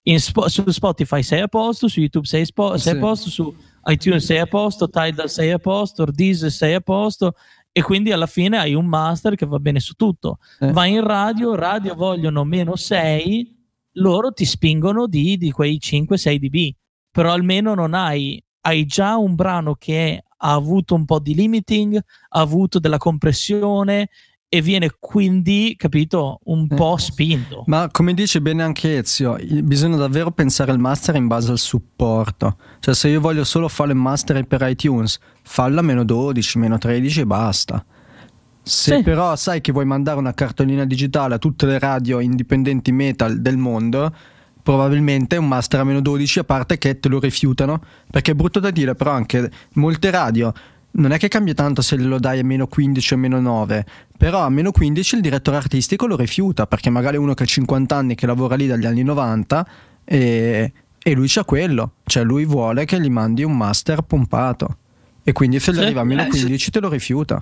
Spo- su Spotify sei a posto, su YouTube sei, spo- sei sì. a posto, su iTunes sei a posto, Tidal sei a posto, Deezer sei a posto e quindi alla fine hai un master che va bene su tutto. Eh. Vai in radio, radio vogliono meno 6, loro ti spingono di, di quei 5-6 dB, però almeno non hai hai già un brano che ha avuto un po' di limiting, ha avuto della compressione e viene quindi, capito, un eh. po' spinto. Ma come dice bene anche Ezio, bisogna davvero pensare al master in base al supporto. Cioè se io voglio solo fare il master per iTunes, fallo a meno 12, meno 13 e basta. Se sì. però sai che vuoi mandare una cartolina digitale a tutte le radio indipendenti metal del mondo, probabilmente un master a meno 12 a parte che te lo rifiutano perché è brutto da dire però anche molte radio non è che cambia tanto se lo dai a meno 15 o a meno 9 però a meno 15 il direttore artistico lo rifiuta perché magari uno che ha 50 anni che lavora lì dagli anni 90 e, e lui c'ha quello cioè lui vuole che gli mandi un master pompato. E quindi se gli arriva a meno 15 eh, te lo rifiuta.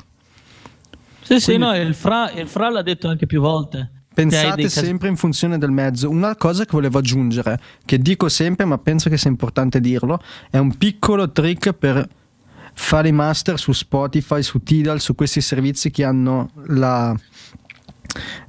Sì quindi, sì no il Fra, il Fra l'ha detto anche più volte. Pensate sempre in funzione del mezzo. Una cosa che volevo aggiungere, che dico sempre, ma penso che sia importante dirlo, è un piccolo trick per fare i master su Spotify, su Tidal, su questi servizi che hanno la,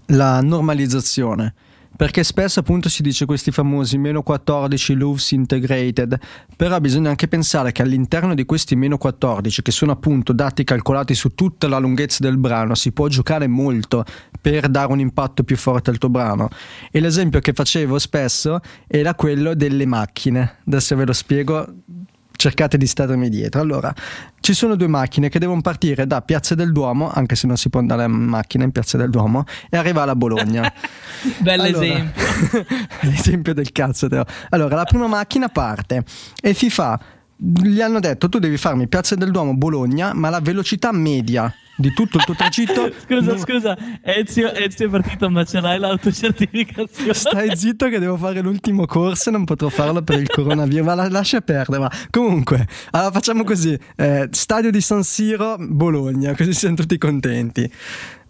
la normalizzazione perché spesso appunto si dice questi famosi meno 14 loops integrated, però bisogna anche pensare che all'interno di questi meno 14, che sono appunto dati calcolati su tutta la lunghezza del brano, si può giocare molto per dare un impatto più forte al tuo brano. E l'esempio che facevo spesso era quello delle macchine. Adesso ve lo spiego cercate di starmi dietro. Allora, ci sono due macchine che devono partire da Piazza del Duomo, anche se non si può andare a macchina in Piazza del Duomo, e arrivare a Bologna. Bell'esempio. Allora, l'esempio del cazzo. Teo. Allora, la prima macchina parte e si fa gli hanno detto tu devi farmi Piazza del Duomo Bologna ma la velocità media di tutto il tuo tragitto. Scusa non... scusa. Ezio, Ezio è partito ma ce l'hai l'autocertificazione. Stai zitto che devo fare l'ultimo corso e non potrò farlo per il coronavirus. Ma la, lascia perdere ma comunque allora facciamo così. Eh, stadio di San Siro Bologna così siamo tutti contenti.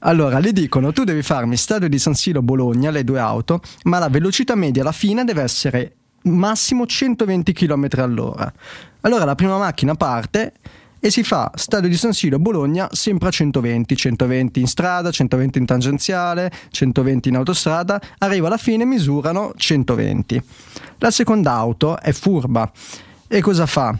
Allora, le dicono, tu devi farmi stadio di San Siro Bologna, le due auto, ma la velocità media alla fine deve essere massimo 120 km all'ora. Allora la prima macchina parte e si fa stadio di San Siro Bologna sempre a 120, 120 in strada, 120 in tangenziale, 120 in autostrada, arriva alla fine misurano 120. La seconda auto è furba e cosa fa?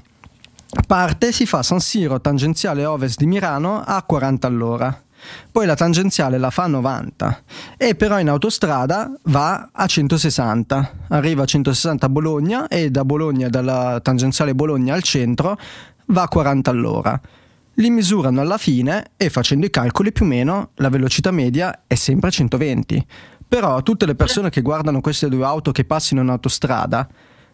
Parte si fa San Siro tangenziale ovest di Milano a 40 all'ora poi la tangenziale la fa a 90 e però in autostrada va a 160, arriva a 160 a Bologna e da Bologna, dalla tangenziale Bologna al centro, va a 40 all'ora. Li misurano alla fine e facendo i calcoli più o meno la velocità media è sempre a 120. Però tutte le persone che guardano queste due auto che passino in autostrada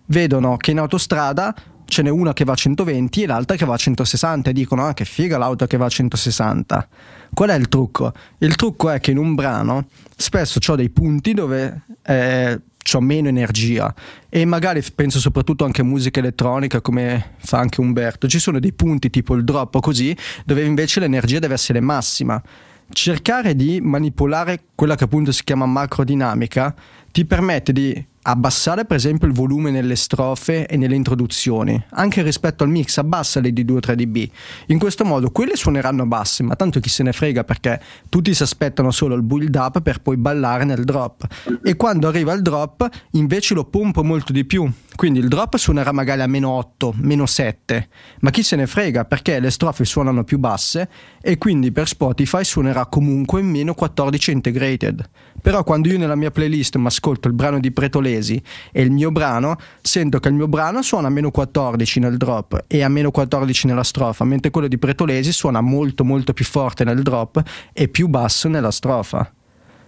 vedono che in autostrada ce n'è una che va a 120 e l'altra che va a 160 e dicono ah che figa l'auto che va a 160 qual è il trucco? il trucco è che in un brano spesso ho dei punti dove eh, ho meno energia e magari penso soprattutto anche a musica elettronica come fa anche Umberto, ci sono dei punti tipo il drop o così dove invece l'energia deve essere massima. Cercare di manipolare quella che appunto si chiama macrodinamica ti permette di abbassare per esempio il volume nelle strofe e nelle introduzioni, anche rispetto al mix abbassale di 2 o 3 dB. In questo modo quelle suoneranno basse, ma tanto chi se ne frega perché tutti si aspettano solo il build up per poi ballare nel drop. E quando arriva il drop invece lo pompo molto di più, quindi il drop suonerà magari a meno 8, meno 7, ma chi se ne frega perché le strofe suonano più basse e quindi per Spotify suonerà comunque meno 14 integrated. Però quando io nella mia playlist mi ascolto il brano di Pretolesi e il mio brano, sento che il mio brano suona a meno 14 nel drop e a meno 14 nella strofa, mentre quello di Pretolesi suona molto molto più forte nel drop e più basso nella strofa.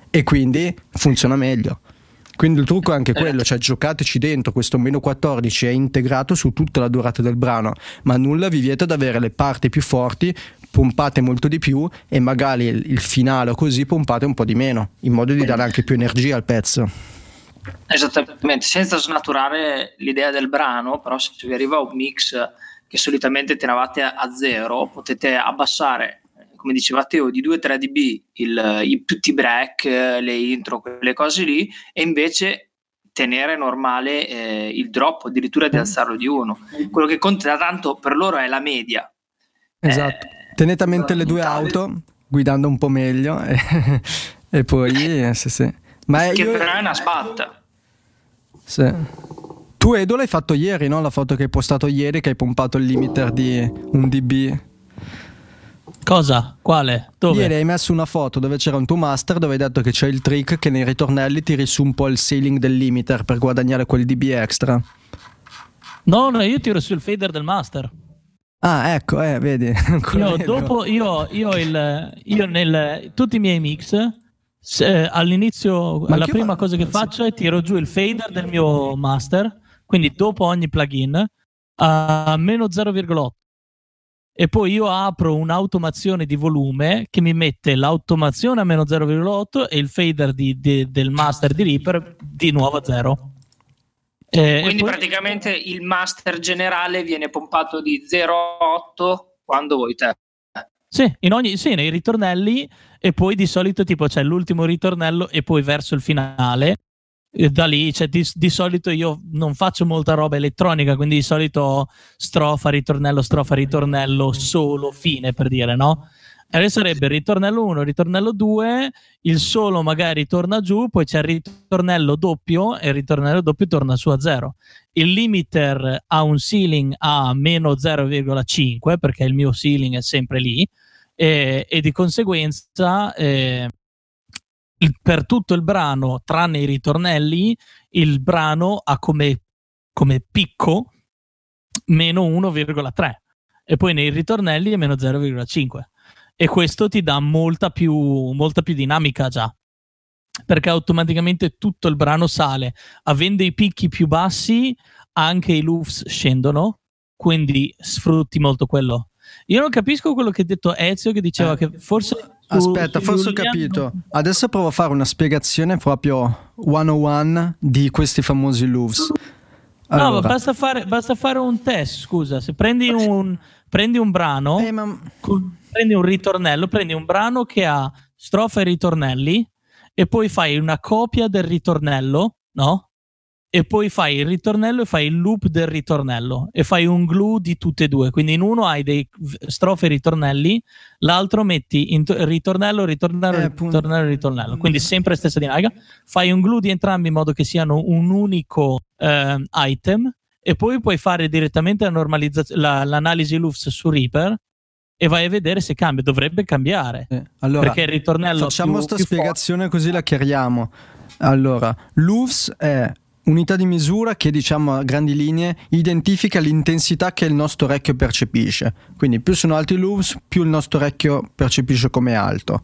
E quindi funziona meglio. Quindi il trucco è anche quello, cioè giocateci dentro, questo meno 14 è integrato su tutta la durata del brano, ma nulla vi vieta di avere le parti più forti pompate molto di più e magari il finale o così pompate un po' di meno, in modo di dare anche più energia al pezzo. Esattamente, senza snaturare l'idea del brano, però se vi arriva un mix che solitamente tenevate a zero, potete abbassare, come diceva Teo, di 2-3 dB il, i, tutti i break, le intro, quelle cose lì, e invece tenere normale eh, il drop, addirittura di alzarlo di uno. Quello che conta tanto per loro è la media. Esatto. Eh, Tenete a mente le due auto, guidando un po' meglio, e, e poi... Eh, sì, sì. Ma che io... però è una spatta. Sì. Tu Edo l'hai fatto ieri, no? La foto che hai postato ieri che hai pompato il limiter di un dB. Cosa? Quale? Dove? Ieri hai messo una foto dove c'era un tuo master dove hai detto che c'è il trick che nei ritornelli tiri su un po' il ceiling del limiter per guadagnare quel dB extra. No, no, io tiro sul fader del master. Ah, ecco, eh, vedi. Io, dopo, io, io, il, io nel, tutti i miei mix, se, all'inizio, Ma la prima cosa che faccio è tiro giù il fader del mio master, quindi dopo ogni plugin, a meno 0,8. E poi io apro un'automazione di volume che mi mette l'automazione a meno 0,8 e il fader di, di, del master di Reaper di nuovo a 0. Eh, Quindi poi... praticamente il master generale viene pompato di 0,8 quando vuoi te. Sì, in ogni, sì, nei ritornelli e poi di solito tipo c'è l'ultimo ritornello e poi verso il finale. Da lì, cioè, di, di, solito io non faccio molta roba elettronica, quindi di solito strofa, ritornello, strofa, ritornello, solo, fine per dire, no? Adesso sarebbe ritornello 1, ritornello 2, il solo magari torna giù, poi c'è il ritornello doppio e il ritornello doppio torna su a 0. Il limiter ha un ceiling a meno 0,5 perché il mio ceiling è sempre lì e, e di conseguenza eh, per tutto il brano, tranne i ritornelli, il brano ha come, come picco meno 1,3 e poi nei ritornelli è meno 0,5 e questo ti dà molta più, molta più dinamica già perché automaticamente tutto il brano sale. Avendo i picchi più bassi anche i loops scendono quindi sfrutti molto quello io non capisco quello che ha detto Ezio che diceva eh, che forse aspetta forse ho capito. adesso provo a fare una spiegazione proprio 101 di questi famosi loops allora. no basta fare, basta fare un test scusa. Se prendi un, prendi un brano eh, ma prendi un ritornello, prendi un brano che ha strofa e ritornelli e poi fai una copia del ritornello, no? E poi fai il ritornello e fai il loop del ritornello e fai un glue di tutte e due. Quindi in uno hai dei strofe ritornelli, l'altro metti in ritornello, ritornello, eh, ritornello, ritornello. Quindi sempre stessa dinamica. Fai un glue di entrambi in modo che siano un unico eh, item e poi puoi fare direttamente la la, l'analisi loops su Reaper e vai a vedere se cambia. Dovrebbe cambiare. Eh, allora, perché il ritornello. Facciamo questa spiegazione forte. così la chiariamo. Allora, l'UFS è unità di misura che diciamo a grandi linee identifica l'intensità che il nostro orecchio percepisce. Quindi più sono alti i LUFS, più il nostro orecchio percepisce come alto.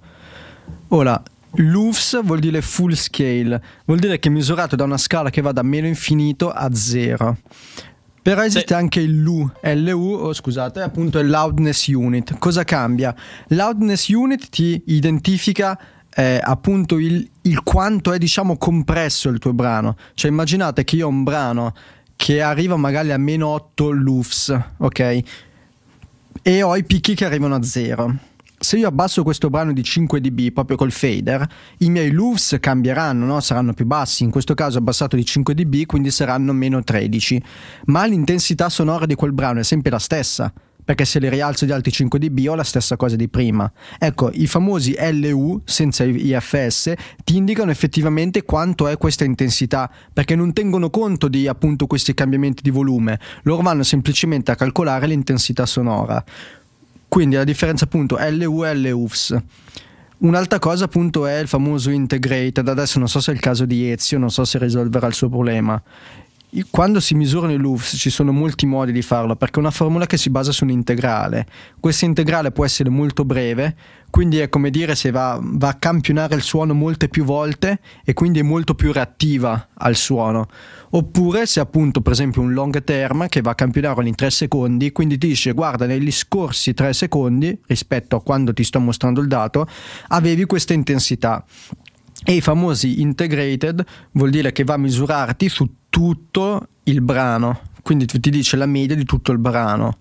Ora, LUFS vuol dire full scale, vuol dire che è misurato da una scala che va da meno infinito a zero. Però esiste sì. anche il LU, LU, oh, scusate, appunto il loudness unit. Cosa cambia? Loudness unit ti identifica eh, appunto il, il quanto è diciamo compresso il tuo brano. Cioè immaginate che io ho un brano che arriva magari a meno 8 lufs, ok? E ho i picchi che arrivano a 0 se io abbasso questo brano di 5 dB proprio col fader, i miei loops cambieranno, no? saranno più bassi. In questo caso abbassato di 5 dB, quindi saranno meno 13. Ma l'intensità sonora di quel brano è sempre la stessa. Perché se li rialzo di altri 5 dB ho la stessa cosa di prima. Ecco, i famosi LU senza IFS ti indicano effettivamente quanto è questa intensità, perché non tengono conto di appunto questi cambiamenti di volume, loro vanno semplicemente a calcolare l'intensità sonora. Quindi la differenza appunto LU e LUFS. Un'altra cosa appunto è il famoso integrated, adesso non so se è il caso di Ezio, non so se risolverà il suo problema. Quando si misurano i LUFS ci sono molti modi di farlo perché è una formula che si basa su un integrale. Questo integrale può essere molto breve, quindi è come dire se va, va, a campionare il suono molte più volte e quindi è molto più reattiva al suono. Oppure se appunto per esempio un long term che va a campionare ogni 3 secondi, quindi ti dice guarda negli scorsi 3 secondi rispetto a quando ti sto mostrando il dato avevi questa intensità. E i famosi integrated vuol dire che va a misurarti su tutto il brano, quindi ti dice la media di tutto il brano.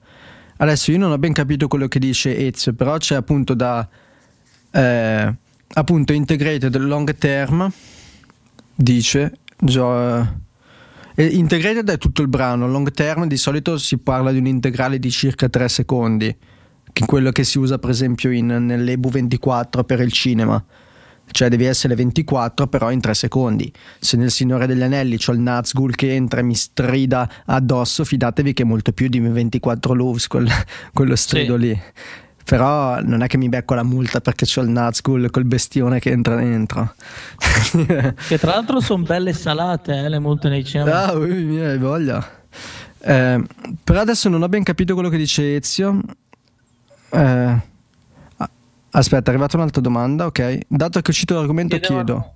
Adesso io non ho ben capito quello che dice Ezio, però c'è appunto da eh, appunto integrated long term dice gio, eh, integrated è tutto il brano, long term di solito si parla di un integrale di circa 3 secondi, che è quello che si usa per esempio in, nell'EBU 24 per il cinema cioè devi essere 24 però in 3 secondi. Se nel Signore degli Anelli c'ho il Nazgul che entra e mi strida addosso, fidatevi che è molto più di 24 loaves quel, quello strido sì. lì. Però non è che mi becco la multa perché c'ho il Nazgul col bestione che entra dentro. che tra l'altro sono belle salate, eh, le multe nei cinema. Ah, mi hai voglia. Eh, però adesso non ho ben capito quello che dice Ezio. Eh, Aspetta, è arrivata un'altra domanda, ok. Dato che ho uscito l'argomento, Chiedevo... chiedo.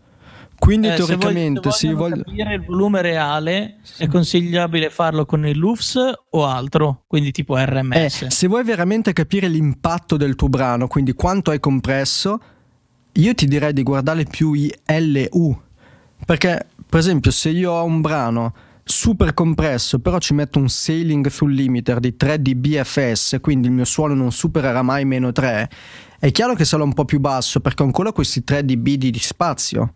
Quindi eh, teoricamente se, voglio, se capire il volume reale è consigliabile farlo con il LUFS o altro, quindi tipo RMS. Eh, se vuoi veramente capire l'impatto del tuo brano, quindi quanto hai compresso, io ti direi di guardare più i LU. Perché, per esempio, se io ho un brano super compresso, però ci metto un sailing sul limiter di 3 dB fs, quindi il mio suono non supererà mai meno 3, è chiaro che sarà un po' più basso perché ho ancora questi 3 dB di spazio.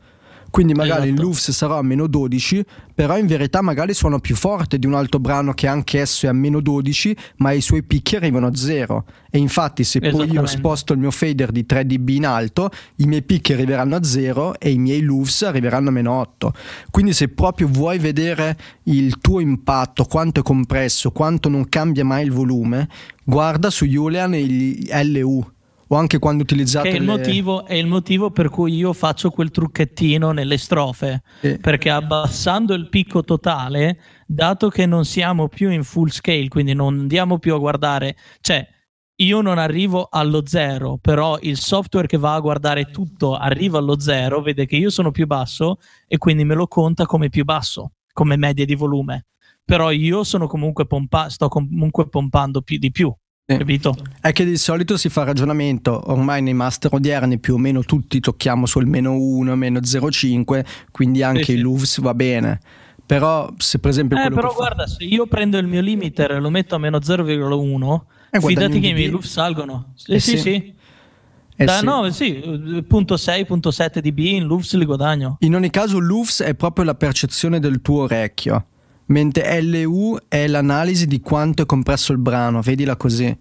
Quindi magari esatto. il LUFS sarà a meno 12, però in verità magari suona più forte di un altro brano che anche esso è a meno 12, ma i suoi picchi arrivano a zero. E infatti se poi io sposto il mio fader di 3 dB in alto, i miei picchi arriveranno a zero e i miei LUFS arriveranno a meno 8. Quindi se proprio vuoi vedere il tuo impatto, quanto è compresso, quanto non cambia mai il volume, guarda su Julian e gli LU o anche quando utilizzate che è il, le... motivo, è il motivo per cui io faccio quel trucchettino nelle strofe. Eh. perché abbassando il picco totale dato che non siamo più in full scale quindi non andiamo più a guardare cioè io non arrivo allo zero però il software che va a guardare tutto arriva allo zero vede che io sono più basso e quindi me lo conta come più basso come media di volume. Però io sono comunque pompa- sto comunque pompando più di più Capito? È che di solito si fa ragionamento, ormai nei master odierni più o meno tutti tocchiamo sul meno 1, meno 0,5, quindi anche sì, il LUVS va bene. Però se per esempio... Eh, però guarda, fa... se io prendo il mio limiter e lo metto a meno 0,1, eh, fidati che i miei LUVS salgono. Eh, eh sì, sì. sì. Eh da, sì. No, sì, punto 6, punto 7 dB in LUVS li guadagno. In ogni caso LUVS è proprio la percezione del tuo orecchio mentre LU è l'analisi di quanto è compresso il brano, vedila così.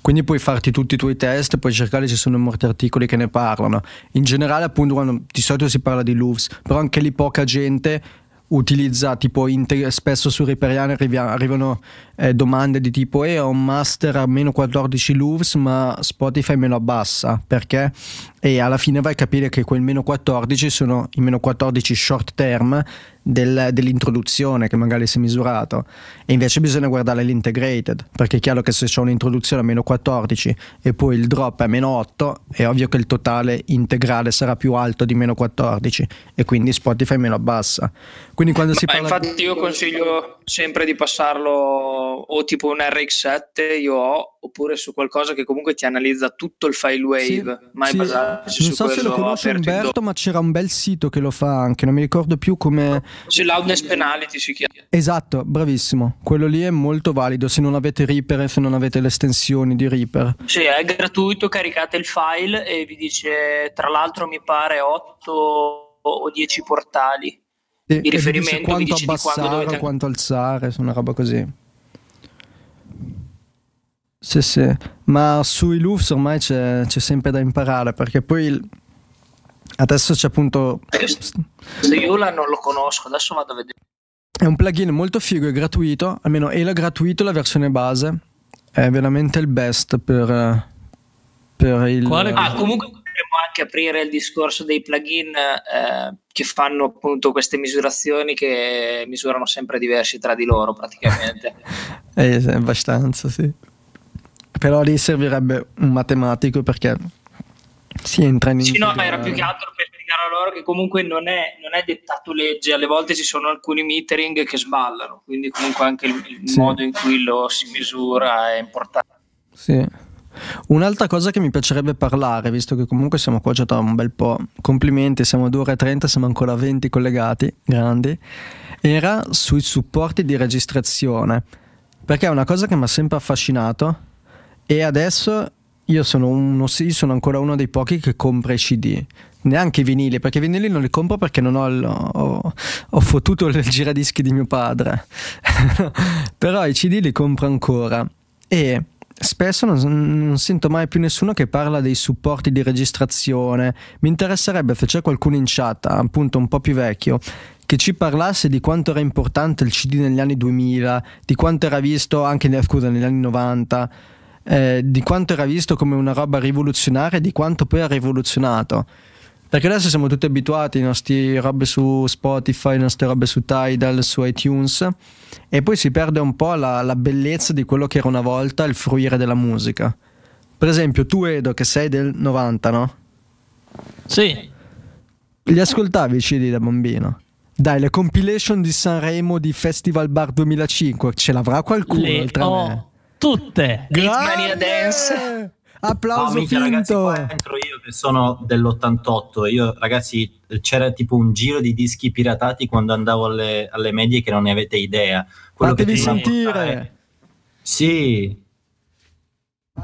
Quindi puoi farti tutti i tuoi test, puoi cercare, ci sono molti articoli che ne parlano. In generale, appunto, quando di solito si parla di LUVs, però anche lì poca gente utilizza tipo integ- spesso su Riperiano arrivano eh, domande di tipo eh ho un master a meno 14 LUVs ma Spotify me lo abbassa perché? E alla fine vai a capire che quel meno 14 sono i meno 14 short term del, dell'introduzione che magari si è misurato. E invece bisogna guardare l'integrated perché è chiaro che se c'è un'introduzione a meno 14 e poi il drop è a meno 8 è ovvio che il totale integrale sarà più alto di meno 14 e quindi Spotify me lo abbassa. Quindi quando si parla infatti io consiglio sempre di passarlo o tipo un RX7 io ho oppure su qualcosa che comunque ti analizza tutto il file wave, Sì, mai sì. basarsi Non su so se lo conosce Umberto, ma c'era un bel sito che lo fa anche, non mi ricordo più come... Su loudness penalty si chiama. Esatto, bravissimo. Quello lì è molto valido se non avete Reaper e se non avete le estensioni di Reaper. Sì, è gratuito, caricate il file e vi dice, tra l'altro mi pare 8 o 10 portali. Di riferimento quanto abbassare dovete- quanto alzare, una roba così. Sì, sì, ma sui loops ormai c'è, c'è sempre da imparare perché poi il- adesso c'è appunto Se io la non lo conosco, adesso vado a vedere. È un plugin molto figo e gratuito, almeno è la gratuito la versione base, è veramente il best per, per il... Quale- Ah, comunque potremmo anche aprire il discorso dei plugin eh, che fanno appunto queste misurazioni che misurano sempre diversi tra di loro praticamente. Eh, abbastanza, sì. Però lì servirebbe un matematico perché si entra in... sì, no, ma era più che altro per spiegare a loro che comunque non è, non è dettato legge, alle volte ci sono alcuni metering che sballano, quindi comunque anche il, il Sì. modo in cui lo si misura è importante. Sì. Un'altra cosa che mi piacerebbe parlare, visto che comunque siamo qua già da un bel po', complimenti, siamo a 2 ore e 30, siamo ancora 20 collegati, grandi, era sui supporti di registrazione, perché è una cosa che mi ha sempre affascinato e adesso io sono, uno, sì, sono ancora uno dei pochi che compra i CD, neanche i vinili, perché i vinili non li compro perché non ho, il- ho, ho fottuto il giradischi di mio padre, però i CD li compro ancora. E spesso non, non sento mai più nessuno che parla dei supporti di registrazione. Mi interesserebbe se c'è qualcuno in chat, appunto un po' più vecchio, che ci parlasse di quanto era importante il CD negli anni 2000, di quanto era visto anche scusa, negli anni 90, eh, di quanto era visto come una roba rivoluzionaria e di quanto poi ha rivoluzionato. Perché adesso siamo tutti abituati ai nostri robe su Spotify, le nostre robe su Tidal, su iTunes e poi si perde un po' la, la bellezza di quello che era una volta il fruire della musica. Per esempio, tu Edo che sei del 90, no? Sì, Li ascoltavi i CD da bambino? Dai, le compilation di Sanremo di Festival Bar 2005, ce l'avrà qualcuno le oltre a ho me? Tutte. Hitmania Grande! Dance. Applauso No, ragazzi, finto! qua entro io che sono dell'88. Io, ragazzi, c'era tipo un giro di dischi piratati quando andavo alle, alle medie che non ne avete idea. Quello che Fatevi ti doveva sentire! portare- Sì.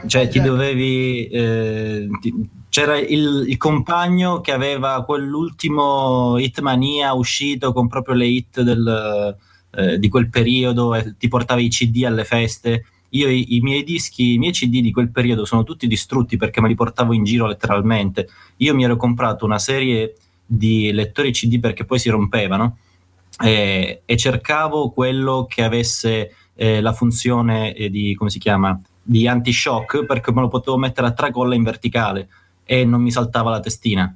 Cioè, ti dovevi. eh, ti- c'era il, il compagno che aveva quell'ultimo Hitmania uscito con proprio le hit del, eh, di quel periodo e ti portava i CD alle feste. Io i, i miei dischi, i miei CD di quel periodo sono tutti distrutti perché me li portavo in giro letteralmente. Io mi ero comprato una serie di lettori CD perché poi si rompevano e, e cercavo quello che avesse eh, la funzione eh, di come si chiama di anti-shock perché me lo potevo mettere a tracolla in verticale e non mi saltava la testina.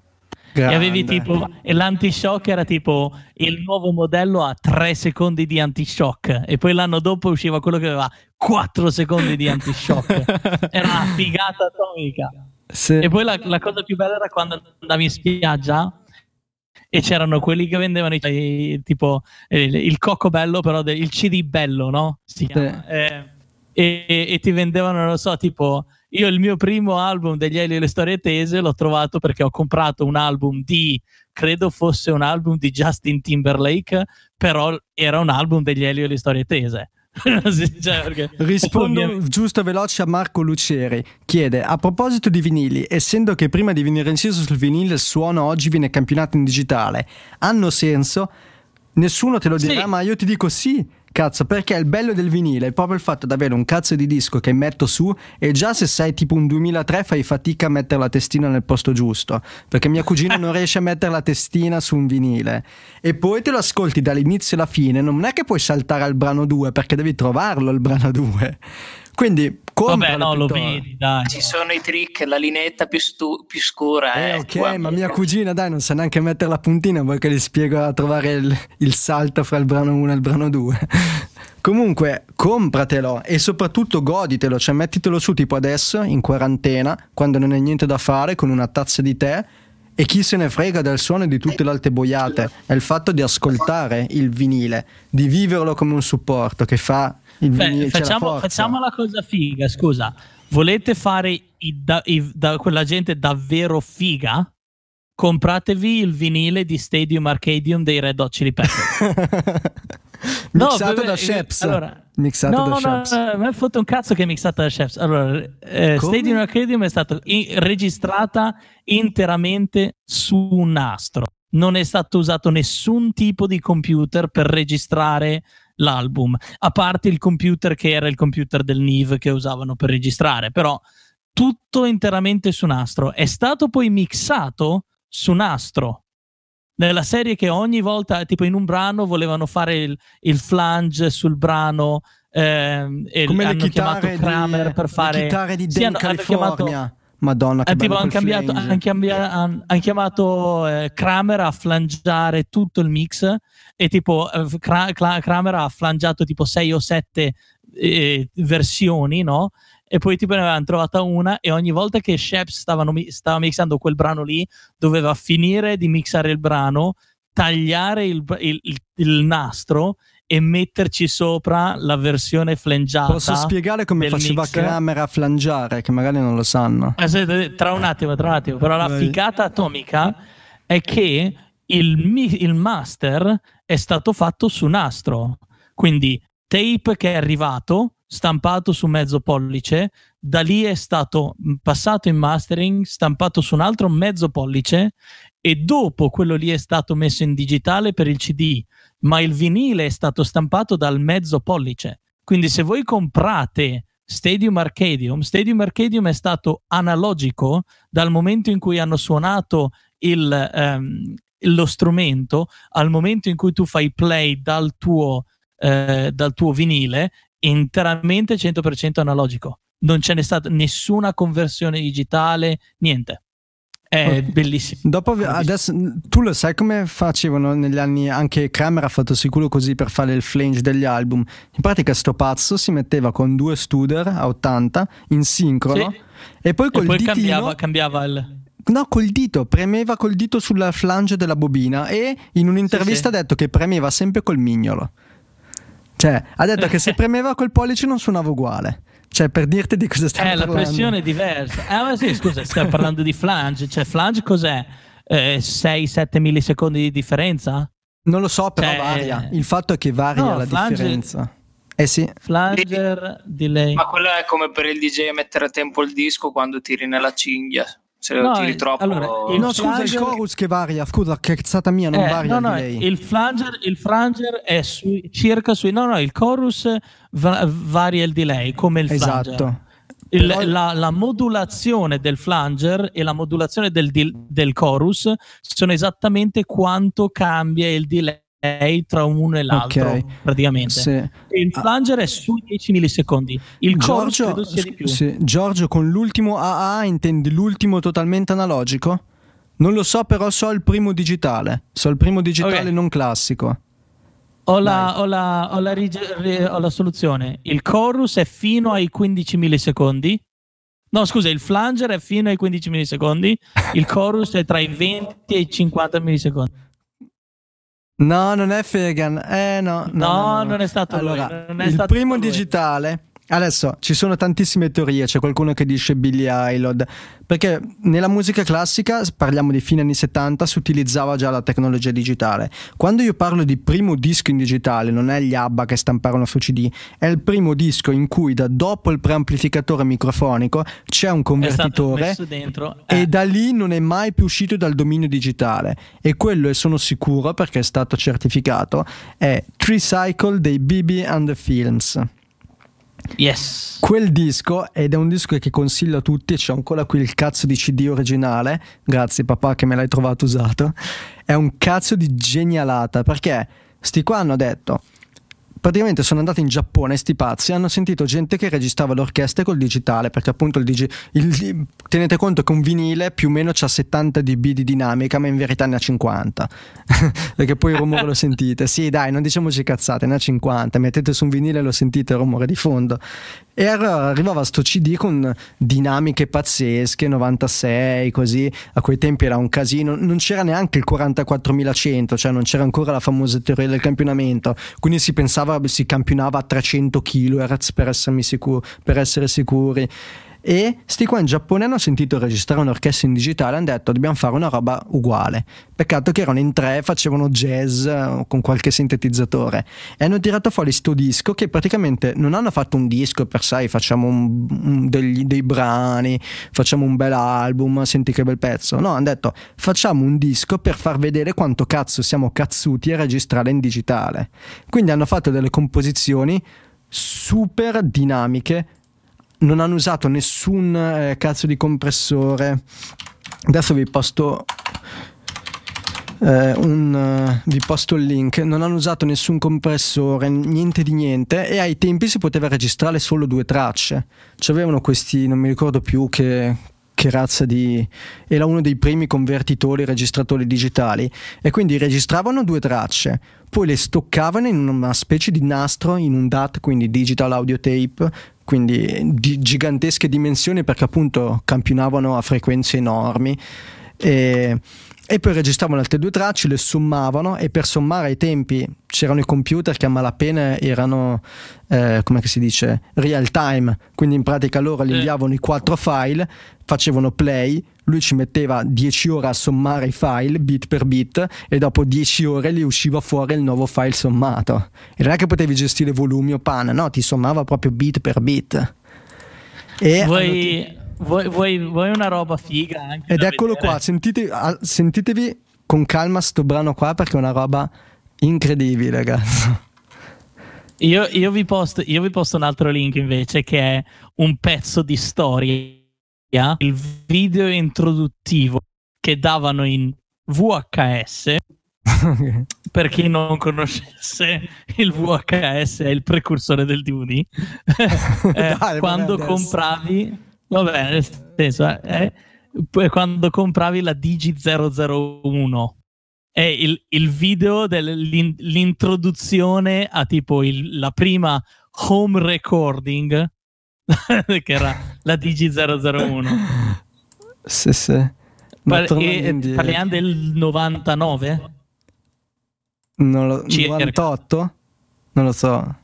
E avevi Grande. tipo, e l'antishock era tipo il nuovo modello a 3 secondi di antishock e poi l'anno dopo usciva quello che aveva 4 secondi di antishock. Era una figata atomica. Sì. E poi la, la cosa più bella era quando andavi in spiaggia e c'erano quelli che vendevano i- tipo eh, il cocco bello, però del- il CD bello, no? Si chiama. Eh, e, e ti vendevano, non lo so, tipo io il mio primo album degli Elio e le storie tese l'ho trovato perché ho comprato un album di credo fosse un album di Justin Timberlake, però era un album degli Elio e le storie tese. Sì, cioè, Rispondo ovviamente- giusto veloce a Marco Luceri. Chiede: A proposito di vinili, essendo che prima di venire inciso sul vinile il suono oggi viene campionato in digitale, hanno senso? Nessuno te lo Sì. dirà, ma io ti dico sì. Cazzo, perché il bello del vinile è proprio il fatto di avere un cazzo di disco che metto su e già se sei tipo un 2003 fai fatica a mettere la testina nel posto giusto, perché mia cugina non riesce a mettere la testina su un vinile. E poi te lo ascolti dall'inizio alla fine, non è che puoi saltare al brano 2 perché devi trovarlo il brano 2. Quindi Vabbè, compralo no, lo vedi, dai. Ci sono i trick, la linetta più, stu- più scura. Eh, è ok, qua. ma mia cugina, dai, non sa neanche mettere la puntina, vuoi che gli spiego a trovare il, il salto fra il brano 1 e il brano 2. Comunque, compratelo e soprattutto goditelo, cioè mettitelo su tipo adesso, in quarantena, quando non hai niente da fare, con una tazza di tè E chi se ne frega del suono e di tutte le altre boiate? È il fatto di ascoltare il vinile, di viverlo come un supporto che fa. Beh, facciamo, facciamo la cosa figa, scusa. Volete fare i, da, i, da quella gente davvero figa? Compratevi il vinile di Stadium Arcadium dei Red Hot Chili Peppers. mixato beh, da Sheps. Allora, mixato no, da no, Sheps. no, mi ha fatto un cazzo che è mixata da Sheps. Allora, eh, Stadium Arcadium è stata in- registrata interamente su un nastro. Non è stato usato nessun tipo di computer per registrare l'album, a parte il computer che era il computer del NIV che usavano per registrare, però tutto interamente su nastro. È stato poi mixato su nastro nella serie che ogni volta, tipo in un brano, volevano fare il, il flange sul brano. Eh, e Come hanno chiamato Kramer di, per fare le chitarre di sì, Dan hanno- hanno California. chiamato- Madonna, che eh, tipo, hanno cambiato, han han- han chiamato eh, Kramer a flangiare tutto il mix e tipo eh, Kramer ha flangiato tipo 6 o 7 versioni, no? E poi tipo ne avevano trovata una e ogni volta che Sheps stavano mi- stava mixando quel brano lì doveva finire di mixare il brano, tagliare il, il- il- il nastro e metterci sopra la versione flangiata. Posso spiegare come faceva mix? Kramer a flangiare, che magari non lo sanno. Aspetta, tra un attimo, tra un attimo, però la figata atomica è che il, il master è stato fatto su nastro, quindi tape che è arrivato, stampato su mezzo pollice, da lì è stato passato in mastering, stampato su un altro mezzo pollice e dopo quello lì è stato messo in digitale per il CD, ma il vinile è stato stampato dal mezzo pollice. Quindi se voi comprate Stadium Arcadium, Stadium Arcadium è stato analogico dal momento in cui hanno suonato il, ehm, lo strumento al momento in cui tu fai play dal tuo, eh, dal tuo vinile, interamente 100% analogico. Non ce n'è stata nessuna conversione digitale, niente. È bellissimo. Dopo, adesso, tu lo sai come facevano negli anni, anche Kramer ha fatto sicuro così per fare il flange degli album. In pratica sto pazzo si metteva con due Studer a 80 in sincrono Sì. e poi col e poi ditino, cambiava, cambiava il... no col dito, premeva col dito sulla flange della bobina e in un'intervista sì. ha detto che premeva sempre col mignolo. Cioè, ha detto che se premeva col pollice non suonava uguale. Cioè, per dirti di cosa stiamo Eh, la parlando. pressione è diversa. Ah, ma sì, scusa, stiamo parlando di flange. Cioè, flange cos'è? Eh, 6-7 millisecondi di differenza? Non lo so, però Cioè- varia. Il fatto è che varia No, la flange- differenza. Eh sì. Flanger, delay. Ma quello è come per il DJ mettere a tempo il disco quando tiri nella cinghia. Se lo No, tiri troppo. allora, il No, scusa, il flanger- chorus che varia. Scusa, che cazzata mia, non Eh, varia no, no, il delay. il flanger, il flanger è sui- circa sui... No, no, il chorus va- varia il delay, come il flanger. Esatto. Il- Però- la, la modulazione del flanger e la modulazione del, del chorus sono esattamente quanto cambia il delay tra uno e l'altro, Ok. praticamente. Sì. Il flanger è sui 10 millisecondi, il Giorgio, credo sia di più. sì, Giorgio, con l'ultimo AA intendi l'ultimo totalmente analogico? Non lo so, però so il primo digitale. So il primo digitale Ok. non classico. Ho la, ho, la, ho, la rig- ho la soluzione. Il chorus è fino ai 15 millisecondi. No, scusa, il flanger è fino ai 15 millisecondi. Il chorus è tra i 20 e i 50 millisecondi. No, non è Fegan. Eh no. No, No, no, no. non è stato lui, allora, non è il stato primo lui. digitale. Adesso ci sono tantissime teorie, c'è qualcuno che dice Billy Eilod, perché nella musica classica, parliamo di fine anni 70, si utilizzava già la tecnologia digitale. Quando io parlo di primo disco in digitale, non è gli ABBA che stamparono su CD, è il primo disco in cui da dopo il preamplificatore microfonico c'è un convertitore dentro. e eh. da lì non è mai più uscito dal dominio digitale e quello e sono sicuro perché è stato certificato è Tricycle dei BB and the Films Yes. quel disco ed è un disco che consiglio a tutti c'è ancora qui il cazzo di CD originale grazie papà che me l'hai trovato usato è un cazzo di genialata perché sti qua hanno detto praticamente sono andati in Giappone sti pazzi hanno sentito gente che registrava le orchestre col digitale perché appunto il, digi- il- tenete conto che un vinile più o meno ha 70 dB di dinamica ma in verità ne ha 50 perché poi il rumore lo sentite. Sì dai non diciamoci cazzate ne ha 50 mettete su un vinile e lo sentite il rumore di fondo E arrivava sto CD con dinamiche pazzesche, 96, così. A quei tempi era un casino. Non c'era neanche il 44100, cioè non c'era ancora la famosa teoria del campionamento. Quindi si pensava, si campionava a 300 kHz per, per essere sicuri. E sti qua in Giappone hanno sentito registrare un'orchestra in digitale e hanno detto dobbiamo fare una roba uguale. Peccato che erano in tre, facevano jazz eh, con qualche sintetizzatore e hanno tirato fuori sto disco che praticamente non hanno fatto un disco per sé, facciamo un, un, degli, dei brani, facciamo un bel album, senti che bel pezzo. No, hanno detto facciamo un disco per far vedere quanto cazzo siamo cazzuti a registrare in digitale. Quindi hanno fatto delle composizioni super dinamiche non hanno usato nessun eh, cazzo di compressore. Adesso vi posto eh, un, uh, vi posto il link. Non hanno usato nessun compressore, niente di niente. E ai tempi si poteva registrare solo due tracce. C'avevano questi, non mi ricordo più che, che razza di... era uno dei primi convertitori registratori digitali e quindi registravano due tracce, poi le stoccavano in una specie di nastro in un DAT, quindi digital audio tape, quindi di gigantesche dimensioni perché appunto campionavano a frequenze enormi. E, e poi registravano altre due tracce, le sommavano e per sommare ai tempi c'erano i computer che a malapena erano, eh, come si dice, real time, quindi in pratica loro gli inviavano i quattro file, facevano play, lui ci metteva 10 ore a sommare i file bit per bit e dopo 10 ore gli usciva fuori il nuovo file sommato. E non è che potevi gestire volumi o pan, no, ti sommava proprio bit per bit. E Vuoi... Vuoi, vuoi, vuoi, una roba figa? Ed eccolo vedere. qua, sentite, sentitevi con calma sto brano qua perché è una roba incredibile, ragazzi. Io, io, vi posto, io vi posto un altro link invece che è un pezzo di storia, il video introduttivo che davano in VHS. per chi non conoscesse il VHS è il precursore del DVD eh, Dai, quando compravi Va bene, nel senso, eh, quando compravi la Digi001 è il, il video dell'introduzione a tipo il, la prima home recording che era la Digi001. Sì, sì. Par- e, parliamo del 99? Non lo, 98? Non lo so.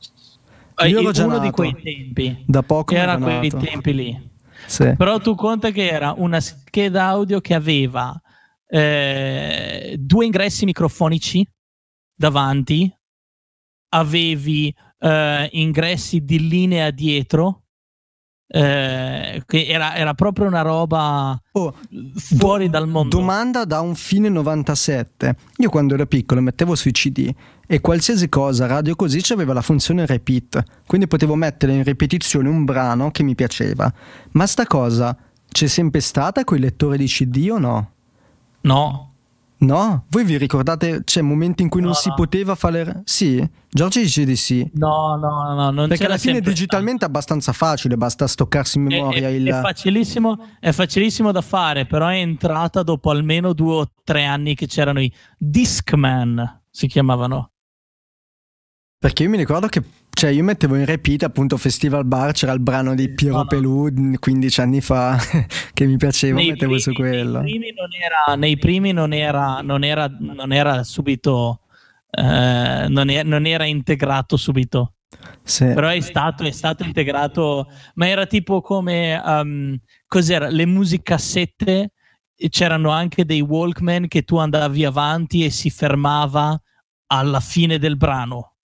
Io ero uno nato. di quei tempi. Da poco era quei tempi lì. Sì. Però tu conta che era una scheda audio che aveva eh, due ingressi microfonici davanti, avevi eh, ingressi di linea dietro, eh, che era, era, proprio una roba oh, fuori dal mondo. Domanda da un fine 97. Io quando ero piccolo mettevo sui CD e qualsiasi cosa radio così c'aveva la funzione repeat, quindi potevo mettere in ripetizione un brano che mi piaceva. Ma sta cosa c'è sempre stata con i lettori di CD o no? No, No? Voi vi ricordate, c'è momenti in cui no, non no. si poteva fare... Sì? Giorgio dice di sì. No, no, no, non Perché alla fine digitalmente è abbastanza facile, basta stoccarsi in memoria è, il... È facilissimo, è facilissimo da fare, però è entrata dopo almeno due o tre anni che c'erano i Discman, si chiamavano. Perché io mi ricordo che cioè io mettevo in repeat appunto Festival Bar, c'era il brano di Piero no. Pelù 15 anni fa che mi piaceva, nei mettevo primi, su quello. Nei primi non era, nei primi non era, non era, non era subito, eh, non, era, non, era, integrato subito. Sì. Però è stato, è stato, integrato, ma era tipo come, um, cos'era, le musicassette, c'erano anche dei Walkman che tu andavi avanti e si fermava alla fine del brano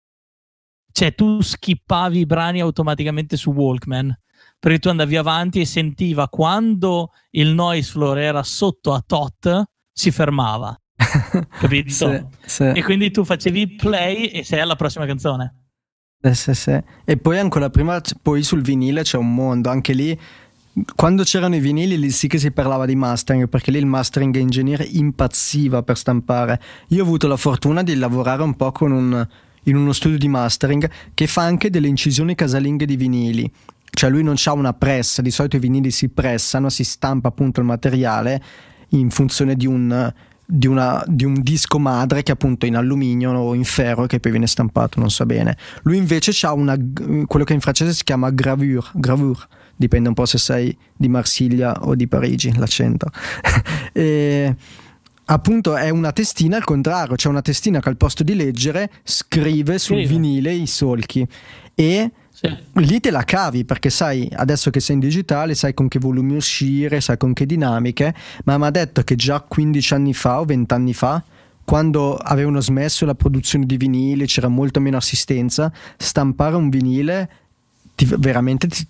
cioè tu skippavi i brani automaticamente su Walkman perché tu andavi avanti e sentiva quando il noise floor era sotto a tot si fermava capito? sì, sì. e quindi tu facevi play e sei alla prossima canzone eh, sì, sì. e poi ancora prima poi sul vinile c'è un mondo anche lì quando c'erano i vinili lì sì che si parlava di mastering perché lì il mastering engineer impazziva per stampare io ho avuto la fortuna di lavorare un po' con un in uno studio di mastering che fa anche delle incisioni casalinghe di vinili. Cioè lui non ha una pressa, di solito i vinili si pressano, si stampa appunto il materiale in funzione di un di, una, di, un disco madre che è appunto in alluminio o in ferro che poi viene stampato, non so bene. Lui invece ha una, quello che in francese si chiama gravure, gravure, dipende un po' se sei di Marsiglia o di Parigi, l'accento. e, appunto è una testina al contrario, c'è una testina che al posto di leggere scrive sul sì. vinile i solchi e sì. lì te la cavi perché sai adesso che sei in digitale sai con che volumi uscire, sai con che dinamiche, ma mi ha detto che già 15 anni fa o 20 anni fa quando avevano smesso la produzione di vinili, c'era molto meno assistenza, stampare un vinile ti, veramente ti,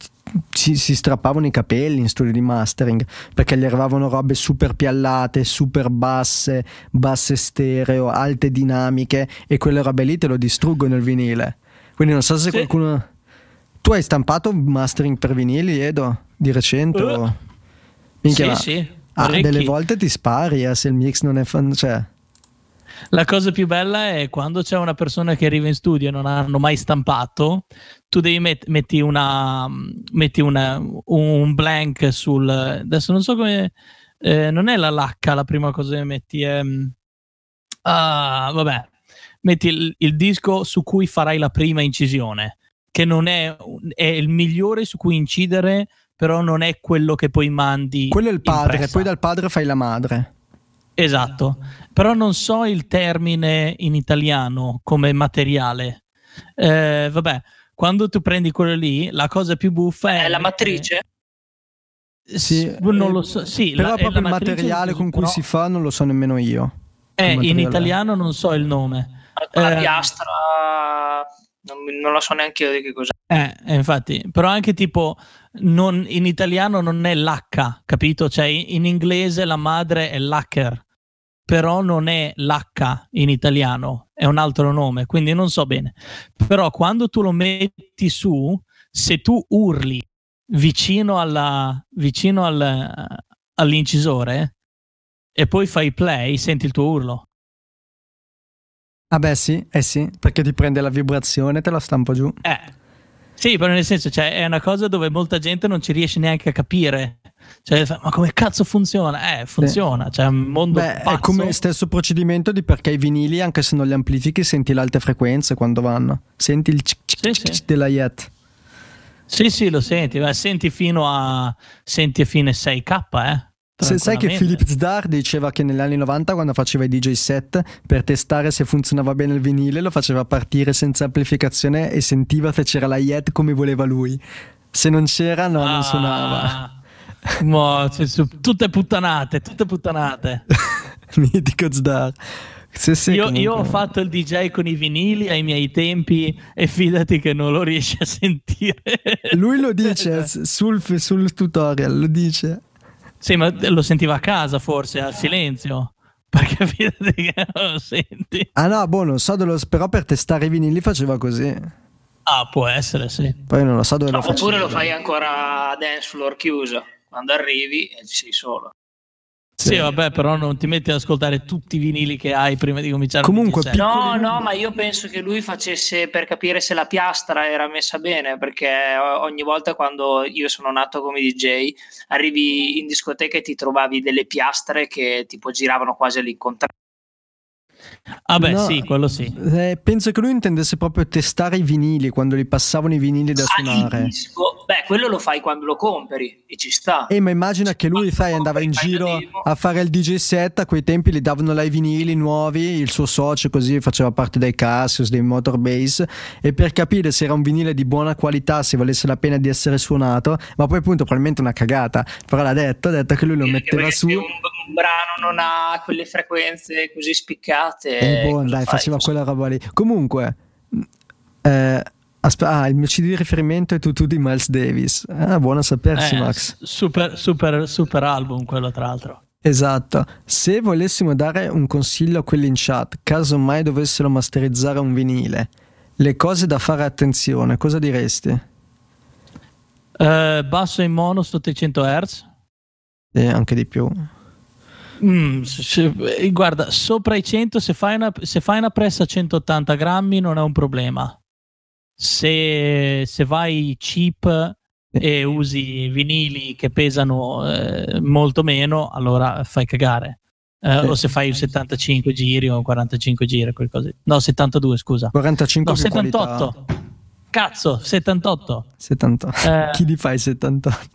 si, si, strappavano i capelli in studio di mastering perché gli arrivavano robe super piallate, super basse, basse stereo, alte dinamiche e quelle robe lì te lo distruggono il vinile. Quindi non so se sì. qualcuno... Tu hai stampato mastering per vinili, Edo, di recente? Uh. O... Minchia, sì, sì. Ah, delle volte ti spari eh, se il mix non è fan... Cioè... La cosa più bella è quando c'è una persona che arriva in studio e non hanno mai stampato, tu devi met- metti, una, metti una, un blank sul... Adesso non so come... Eh, non è la lacca la prima cosa che metti, è... Ah, vabbè, metti il, il, disco su cui farai la prima incisione, che non è, è il migliore su cui incidere, però non è quello che poi mandi. Quello è il padre, poi dal padre fai la madre. Esatto, però non so il termine in italiano come materiale. Eh, vabbè, quando tu prendi quello lì, la cosa più buffa è... È la matrice? Sì, non lo so. Sì, però la, proprio il materiale con cui però... si fa non lo so nemmeno io. Eh, in italiano non so il nome. La eh, piastra non, non la so neanche io di che cos'è. Eh, infatti, però anche tipo non, in italiano non è l'H, capito? Cioè in inglese la madre è l'hacker, però non è l'H in italiano, è un altro nome, quindi non so bene. Però quando tu lo metti su, se tu urli vicino, alla, vicino al, all'incisore e poi fai play, senti il tuo urlo. Ah beh sì, eh sì, perché ti prende la vibrazione e te la stampo giù. Eh. Sì, però nel senso, cioè, è una cosa dove molta gente non ci riesce neanche a capire. Cioè, ma come cazzo funziona? Eh, funziona, sì. cioè un mondo Beh, pazzo. È come stesso procedimento di perché i vinili, anche se non li amplifichi, senti le alte frequenze quando vanno. Senti il cic cic sì, sì. della Yet. Sì, sì, lo senti, Beh, senti fino a senti a fine 6K, eh. Se sai che Philip Zdar diceva che negli anni 90 quando faceva i DJ set per testare se funzionava bene il vinile lo faceva partire senza amplificazione e sentiva se c'era la Yet come voleva lui. Se non c'era no, ah, non suonava. Mo, cioè, tutte puttanate, tutte puttanate. Mitico Zdar. Io, io, ho fatto il DJ con i vinili ai miei tempi e fidati che non lo riesci a sentire. Lui lo dice sul, sul tutorial, lo dice. Sì, ma lo sentiva a casa forse, al silenzio. Perché fidati che non lo senti. Ah no, boh, non so dove lo... Però per testare i vinili faceva così. Ah, può essere, sì. Poi non lo so dove no, lo faceva. Oppure lo fai ancora a dance floor chiuso. Quando arrivi e ci sei solo. Sì, vabbè, però non ti metti ad ascoltare tutti i vinili che hai prima di cominciare. Comunque, no, no, ma io penso che lui facesse per capire se la piastra era messa bene, perché ogni volta quando io sono nato come DJ, arrivi in discoteca e ti trovavi delle piastre che tipo giravano quasi all'incontrario. Ah beh, no, sì, quello sì. Eh, penso che lui intendesse proprio testare i vinili quando gli passavano i vinili da ah, suonare. Beh, quello lo fai quando lo compri e ci sta. Eh, ma immagina che lui, sai, andava in giro a fare il DJ set, a quei tempi gli davano là i vinili nuovi, il suo socio così faceva parte dei Cassius, dei Motorbase, e per capire se era un vinile di buona qualità, se valesse la pena di essere suonato, ma poi appunto probabilmente una cagata, però l'ha detto, ha detto che lui lo metteva su... Un, un brano non ha quelle frequenze così spiccate e eh, boh, dai, faceva quella roba lì. Comunque, eh, aspe- ah, il mio CD di riferimento è Tutu di Miles Davis. Ah, buono sapersi, eh, Max. Super, super, super album quello, tra l'altro. Esatto. Se volessimo dare un consiglio a quelli in chat, caso mai dovessero masterizzare un vinile, le cose da fare attenzione, cosa diresti? Uh, basso in mono sotto i 100 Hz. E anche di più. Mm, se, eh, guarda, sopra i 100, se fai, una, se fai una pressa a 180 grammi non è un problema. Se, se vai cheap e usi vinili che pesano eh, molto meno, allora fai cagare. eh, o se fai 75 giri o 45 giri, qualcosa. No, 72, scusa. 45 No, più 78. qualità. Cazzo, 78. 78. Eh. Chi li fai 78?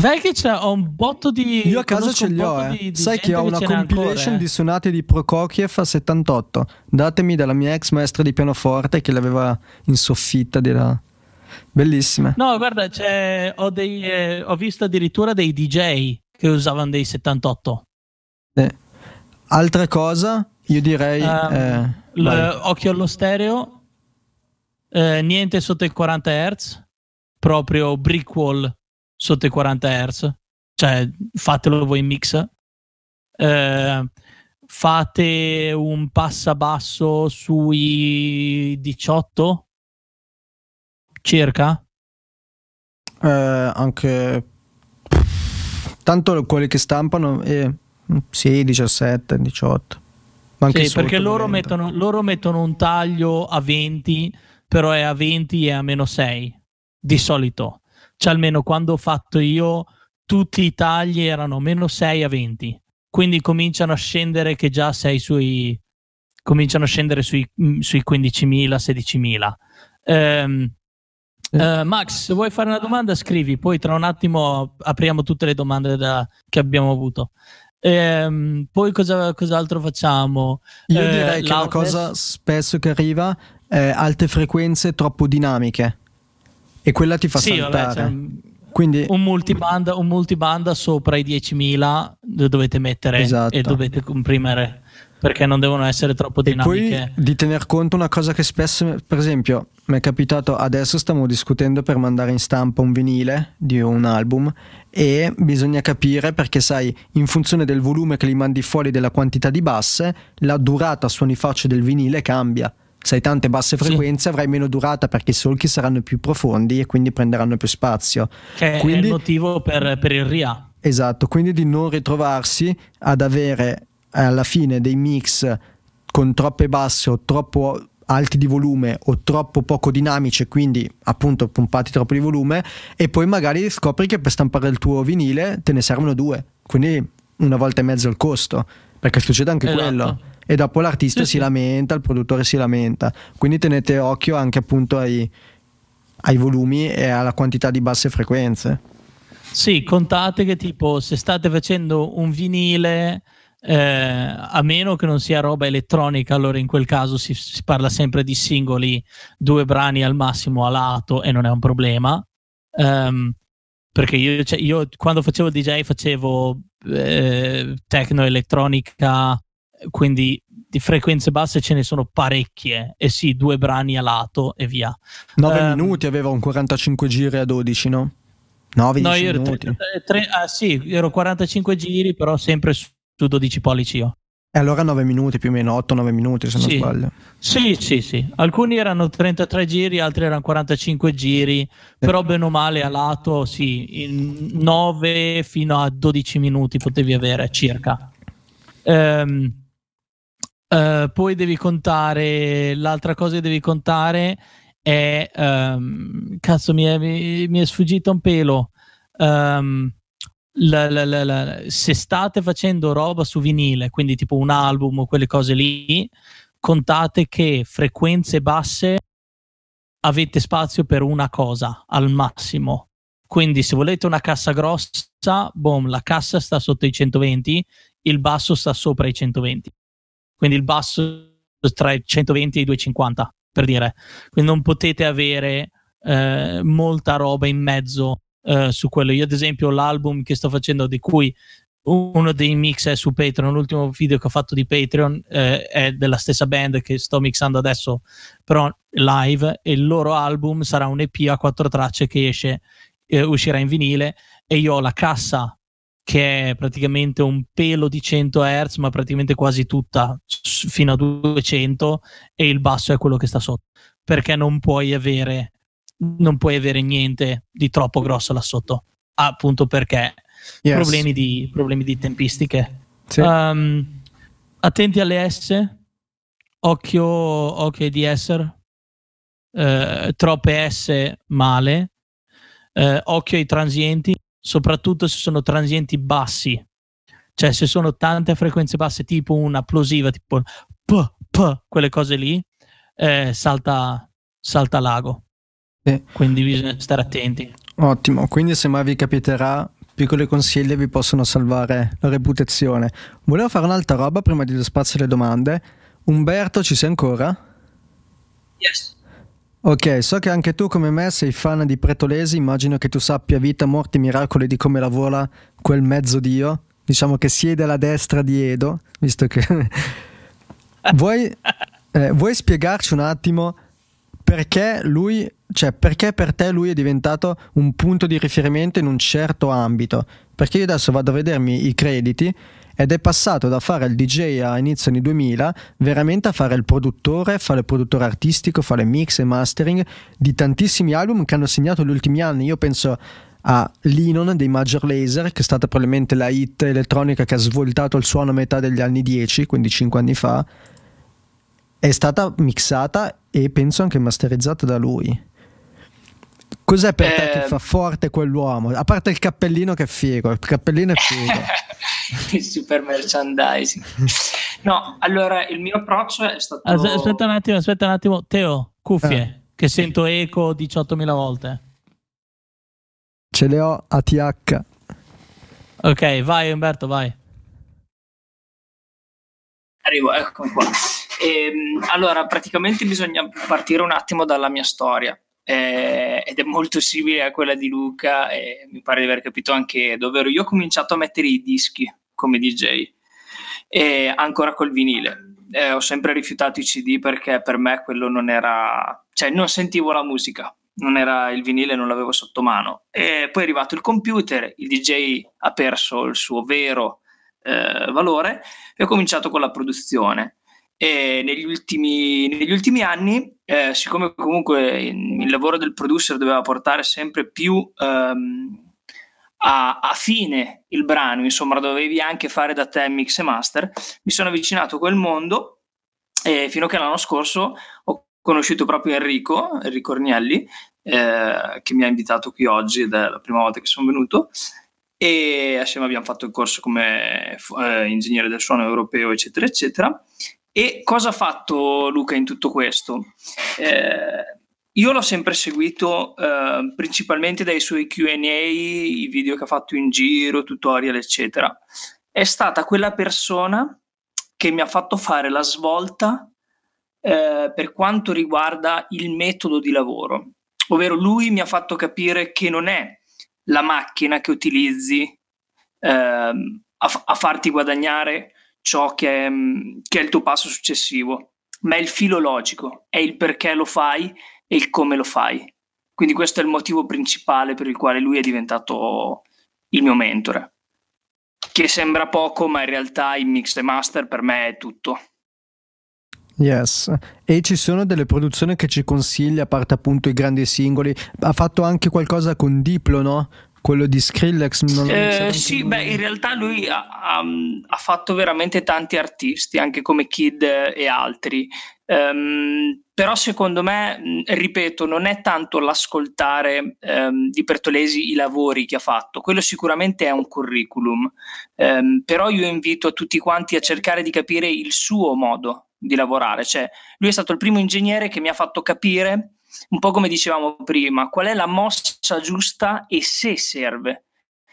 Vai che c'è, un botto di... Io a casa ce li ho, eh. di- di Sai che ho una n'ha compilation ancora, eh. di sonate di Prokofiev a 78. Datemi dalla mia ex maestra di pianoforte che l'aveva in soffitta della... Bellissime. No, guarda, c'è, ho, dei, eh, ho visto addirittura dei DJ che usavano dei 78. Eh. Altra cosa, io direi... Ehm, eh, L- occhio allo stereo, eh, niente sotto i 40 Hz, proprio brick wall sotto i 40 Hz, cioè fatelo voi in mix. Eh, fate un passabasso sui 18 circa. Eh, anche... Tanto quelli che stampano... Eh, sì, 17, 18. Ma anche Sì, perché loro mettono, loro mettono un taglio a 20, però è a 20 e a meno 6 di solito. Cioè, almeno quando ho fatto io, tutti i tagli erano meno 6 a 20. Quindi cominciano a scendere che già sei sui. cominciano a scendere sui, mm, sui 15.000, 16.000. Ehm, eh, Max, se vuoi fare una domanda, scrivi, poi tra un attimo apriamo tutte le domande da- che abbiamo avuto. Ehm, poi cosa, cos'altro facciamo? Io Eh, direi che una loudness- cosa spesso che arriva è alte frequenze troppo dinamiche. E quella ti fa sì, vabbè, saltare. c'è un, Quindi un multibanda, un multibanda sopra i 10.000 lo dovete mettere Esatto. e dovete comprimere perché non devono essere troppo E poi dinamiche. di tener conto una cosa che spesso, per esempio, mi è capitato adesso stiamo discutendo per mandare in stampa un vinile di un album e bisogna capire perché sai, in funzione del volume che li mandi fuori della quantità di basse, la durata suoni facce del vinile cambia. Se hai tante basse Sì. frequenze avrai meno durata perché i solchi saranno più profondi e quindi prenderanno più spazio. che è quindi- il motivo per, per il RIA. Esatto, quindi di non ritrovarsi ad avere alla fine dei mix con troppe basse o troppo alti di volume o troppo poco dinamici e quindi appunto pompati troppo di volume e poi magari scopri che per stampare il tuo vinile te ne servono due, quindi una volta e mezzo il costo, perché succede anche Esatto. quello. E dopo l'artista Sì, si sì. lamenta, il produttore si lamenta, quindi tenete occhio anche appunto ai, ai volumi e alla quantità di basse frequenze. Sì, contate che tipo se state facendo un vinile, eh, a meno che non sia roba elettronica, allora in quel caso si, si parla sempre di singoli, due brani al massimo a lato e non è un problema. Ehm, perché io, cioè, io quando facevo DJ facevo eh, techno elettronica, quindi di frequenze basse ce ne sono parecchie. E sì, due brani a lato e via. 9 Ehm, minuti aveva un 45 giri a 12, no? 9 No, 10 io minuti. tre- tre- ah, sì, ero 45 giri, però sempre su, su 12 pollici io. E allora 9 minuti più o meno, 8-9 minuti se non Sì. sbaglio. Sì, sì, sì. Alcuni erano 33 giri, altri erano 45 giri, però bene o male a lato, sì, in 9 fino a 12 minuti potevi avere circa. Ehm, eh, poi devi contare, l'altra cosa che devi contare è, ehm, cazzo mi è, mi- mi è sfuggito un pelo. Ehm, la- la- la- la- se state facendo roba su vinile, quindi tipo un album o quelle cose lì, contate che frequenze basse avete spazio per una cosa al massimo. Quindi se volete una cassa grossa, boom, la cassa sta sotto i 120, il basso sta sopra i 120. Quindi il basso tra i 120 e i 250, per dire. Quindi non potete avere eh, molta roba in mezzo eh, su quello. Io ad esempio l'album che sto facendo di cui uno dei mix è su Patreon, l'ultimo video che ho fatto di Patreon eh, è della stessa band che sto mixando adesso, però live, e il loro album sarà un EP a quattro tracce che esce, eh, uscirà in vinile e io ho la cassa che è praticamente un pelo di 100 Hz, ma praticamente quasi tutta fino a 200 e il basso è quello che sta sotto, perché non puoi avere non puoi avere niente di troppo grosso là sotto, appunto perché? Yes. problemi, di, problemi di tempistiche. Sì. Um, attenti alle S, occhio, occhio ai DSR, eh, troppe S male, eh, occhio ai transienti, soprattutto se sono transienti bassi. Cioè, se sono tante frequenze basse, tipo una plosiva, tipo p, p, quelle cose lì, eh, salta, salta lago. Sì. Quindi bisogna stare attenti. Ottimo, quindi se mai vi capiterà, piccoli consigli vi possono salvare la reputazione. Volevo fare un'altra roba prima di dare spazio alle domande. Umberto, ci sei ancora? Yes. Ok, so che anche tu come me sei fan di Pretolesi, immagino che tu sappia vita, morti, miracoli di come lavora quel mezzo dio, diciamo che siede alla destra di Edo, visto che... vuoi, eh, vuoi spiegarci un attimo perché lui, cioè perché per te lui è diventato un punto di riferimento in un certo ambito? Perché io adesso vado a vedermi i crediti ed è passato da fare il DJ a inizio anni 2000 veramente a fare il produttore, fare il produttore artistico, fare mix e mastering di tantissimi album che hanno segnato gli ultimi anni. Io penso a Linon dei Major Laser, che è stata probabilmente la hit elettronica che ha svoltato il suono a metà degli anni 10, quindi 5 anni fa. È stata mixata e penso anche masterizzata da lui. Cos'è per eh... te che eh. fa forte quell'uomo? A parte il cappellino che è figo, il cappellino è figo. il super merchandising. No, allora il mio approccio è stato... Aspetta un attimo, aspetta un attimo. Teo, cuffie, eh. che sento eco 18.000 volte. Ce le ho a TH. Ok, vai Umberto, vai. Arrivo, eccomi qua. E, ehm, allora, praticamente bisogna partire un attimo dalla mia storia. Eh, ed è molto simile a quella di Luca e mi pare di aver capito anche dove io ho cominciato a mettere i dischi come DJ e ancora col vinile. Eh, ho sempre rifiutato i CD perché per me quello non era cioè non sentivo la musica non era il vinile non l'avevo sotto mano. E poi è arrivato il computer il DJ ha perso il suo vero eh, valore e ho cominciato con la produzione. E negli ultimi, negli ultimi anni, eh, siccome comunque il lavoro del producer doveva portare sempre più ehm, a, a, fine il brano, insomma, dovevi anche fare da te mix e master, mi sono avvicinato a quel mondo e fino a che l'anno scorso ho conosciuto proprio Enrico, Enrico Ornielli, eh, che mi ha invitato qui oggi ed è la prima volta che sono venuto e assieme abbiamo fatto il corso come eh, ingegnere del suono europeo eccetera eccetera e cosa ha fatto Luca in tutto questo? Eh, io l'ho sempre seguito eh, principalmente dai suoi QA, i video che ha fatto in giro, tutorial, eccetera. È stata quella persona che mi ha fatto fare la svolta eh, per quanto riguarda il metodo di lavoro. Ovvero lui mi ha fatto capire che non è la macchina che utilizzi eh, a, a farti guadagnare ciò che è, mm, che è il tuo passo successivo, ma è il filo logico, è il perché lo fai e il come lo fai. Quindi questo è il motivo principale per il quale lui è diventato il mio mentore. Che sembra poco, ma in realtà il mix e master per me è tutto. Yes, e ci sono delle produzioni che ci consiglia, a parte appunto i grandi singoli. Ha fatto anche qualcosa con Diplo, no? Quello di Skrillex non eh, sì beh in realtà lui ha, ha, ha, fatto veramente tanti artisti anche come Kid e altri. Um, però secondo me ripeto non è tanto l'ascoltare um, di Pertolesi i lavori che ha fatto. Quello sicuramente è un curriculum. Um, però io invito tutti quanti a cercare di capire il suo modo di lavorare. Cioè lui è stato il primo ingegnere che mi ha fatto capire un po' come dicevamo prima, qual è la mossa giusta e se serve.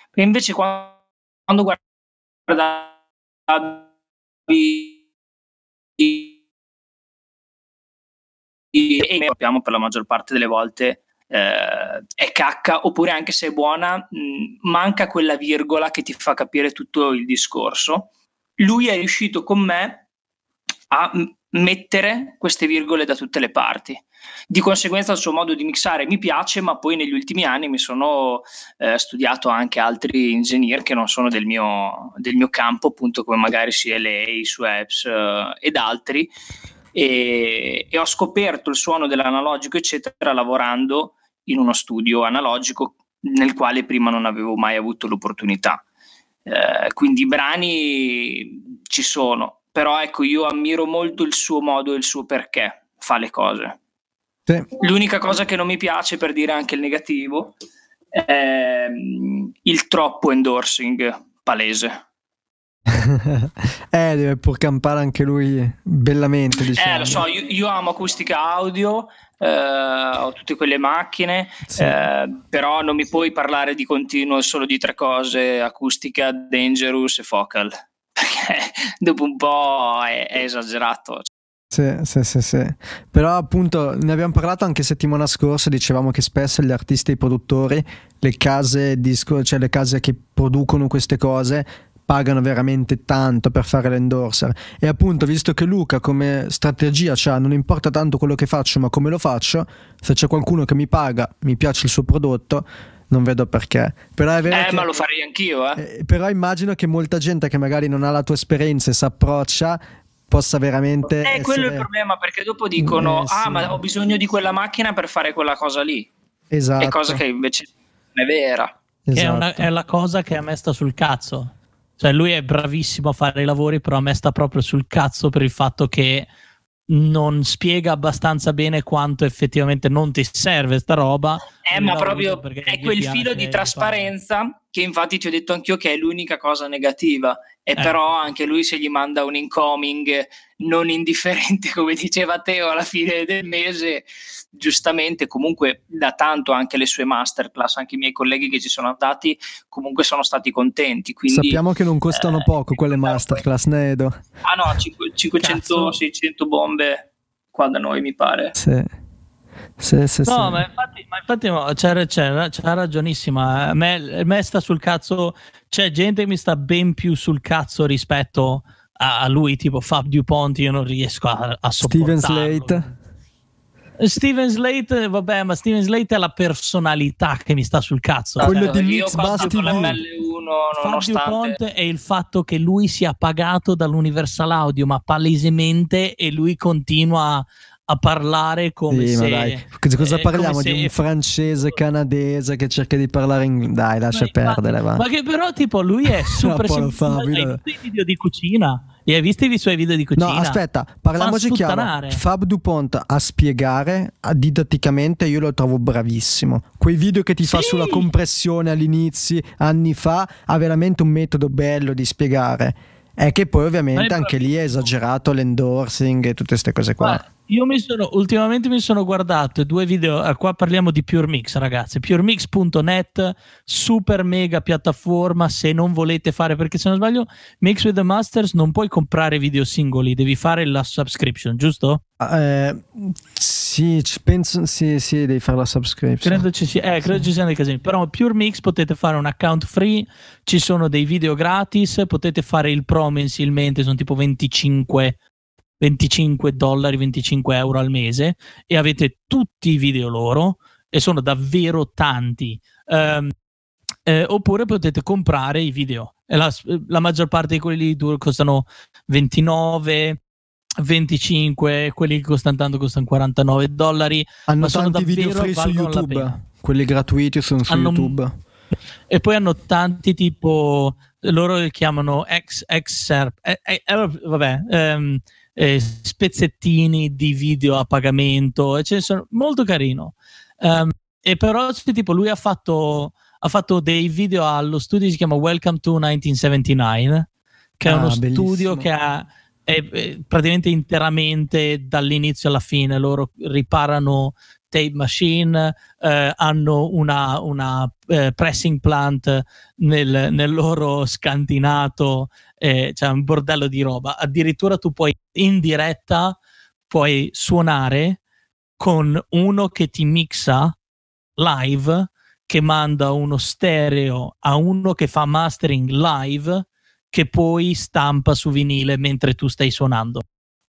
Perché invece quando guardavi e sappiamo per la maggior parte delle volte eh, è cacca oppure anche se è buona mh, manca quella virgola che ti fa capire tutto il discorso lui è riuscito con me a mettere queste virgole da tutte le parti. Di conseguenza il suo modo di mixare mi piace, ma poi negli ultimi anni mi sono eh, studiato anche altri ingegneri che non sono del mio, del mio campo, appunto come magari CLA, Swaps eh, ed altri, e, e ho scoperto il suono dell'analogico, eccetera, lavorando in uno studio analogico nel quale prima non avevo mai avuto l'opportunità. Eh, quindi i brani ci sono, però ecco io ammiro molto il suo modo e il suo perché fa le cose. Sì. L'unica cosa che non mi piace, per dire anche il negativo, è mm, il troppo endorsing palese. eh, deve pur campare anche lui bellamente. Diciamo. Eh, lo so, io, io amo acustica audio, eh, ho tutte quelle macchine, Sì. eh, però non mi puoi parlare di continuo solo di tre cose, acustica, dangerous e focal, perché dopo un po' è, è esagerato. Sì, sì, sì, sì. Però appunto ne abbiamo parlato anche settimana scorsa, dicevamo che spesso gli artisti e i produttori, le case disco, cioè le case che producono queste cose pagano veramente tanto per fare l'endorser e appunto visto che Luca come strategia cioè non importa tanto quello che faccio ma come lo faccio se c'è qualcuno che mi paga mi piace il suo prodotto non vedo perché però è vero Eh, che- ma lo farei anch'io, eh. eh, però immagino che molta gente che magari non ha la tua esperienza e si approccia possa veramente Eh, quello è il essere- problema, perché dopo dicono, Eh, sì. ah, ma ho bisogno di quella macchina per fare quella cosa lì, esatto, è cosa che invece non è vera. Che è, esatto. una- è la cosa che a me sta sul cazzo. Cioè, lui è bravissimo a fare i lavori, però a me sta proprio sul cazzo per il fatto che non spiega abbastanza bene quanto effettivamente non ti serve sta roba. Eh, ma proprio è quel filo di trasparenza che infatti ti ho detto anch'io che è l'unica cosa negativa. E Eh. però anche lui se gli manda un incoming non indifferente, come diceva Teo, alla fine del mese, giustamente comunque da tanto anche le sue masterclass, anche i miei colleghi che ci sono andati, comunque sono stati contenti. Quindi, Sappiamo che non costano eh, poco quelle masterclass, ne Edo? Ah no, cinque- 500, Cazzo. 600 bombe qua da noi mi pare. Sì. Sì, sì, No, sì. ma infatti, ma infatti no, c'ha, c'ha- c'ha ragionissima. A me, a me sta sul cazzo. C'è gente che mi sta ben più sul cazzo rispetto a, a lui, tipo Fab Dupont. Io non riesco a, a Steven. Slate. Steven Slate, vabbè, ma Steven Slate è la personalità che mi sta sul cazzo. Quello Cioè, di Mix Bus con la TV. ML1 Fab nonostante Dupont è il fatto che lui sia pagato dall'Universal Audio, ma palesemente, e lui continua a, parlare come Sì, ma se. dai, cosa parliamo come di se- un francese canadese che cerca di parlare in... Dai, lascia Ma perdere, va. Ma che però, tipo, lui è super ma Fabio. Hai visto i video di cucina? Li hai visti i suoi video di cucina? No, aspetta, parliamoci Fa chiaro. Fab Dupont a spiegare a- didatticamente io lo trovo bravissimo. Quei video che ti fa Sì. sulla compressione all'inizio, anni fa, ha veramente un metodo bello di spiegare. È che poi Ma ovviamente anche lì è bravissimo. esagerato l'endorsing e tutte queste cose qua. Guarda, io mi sono ultimamente mi sono guardato due video. eh, qua parliamo di Pure Mix, ragazzi. PureMix.net, super mega piattaforma. Se non volete fare, perché se non sbaglio, Mix with the Masters non puoi comprare video singoli, devi fare la subscription, giusto? Eh, sì, penso, sì, sì, devi fare la subscription. Credo ci, sia, eh, credo ci siano dei casini. Però Pure Mix potete fare un account free, ci sono dei video gratis, potete fare il pro mensilmente, sono tipo 25, 25 dollari, 25 euro al mese e avete tutti i video loro e sono davvero tanti. Ehm, eh, oppure potete comprare i video. E la, la maggior parte di quelli due costano 29, 25, quelli che costano tanto costano 49 dollari. Hanno ma sono tanti video free su YouTube. Quelli gratuiti sono su Hanno- YouTube. E poi hanno tanti tipo, loro li chiamano ex, excerpt, eh, eh, eh, vabbè, ehm, eh, spezzettini di video a pagamento, e ce ne sono molto carino. Ehm, e però tipo lui ha fatto, ha fatto dei video allo studio che si chiama Welcome to 1979, che è Ah, uno bellissimo. studio che ha è, è praticamente interamente dall'inizio alla fine. Loro riparano tape machine, eh, hanno una, una eh, pressing plant nel, nel loro scantinato, eh, c'è un bordello di roba. Addirittura tu puoi in diretta puoi suonare con uno che ti mixa live, che manda uno stereo a uno che fa mastering live, che poi stampa su vinile mentre tu stai suonando.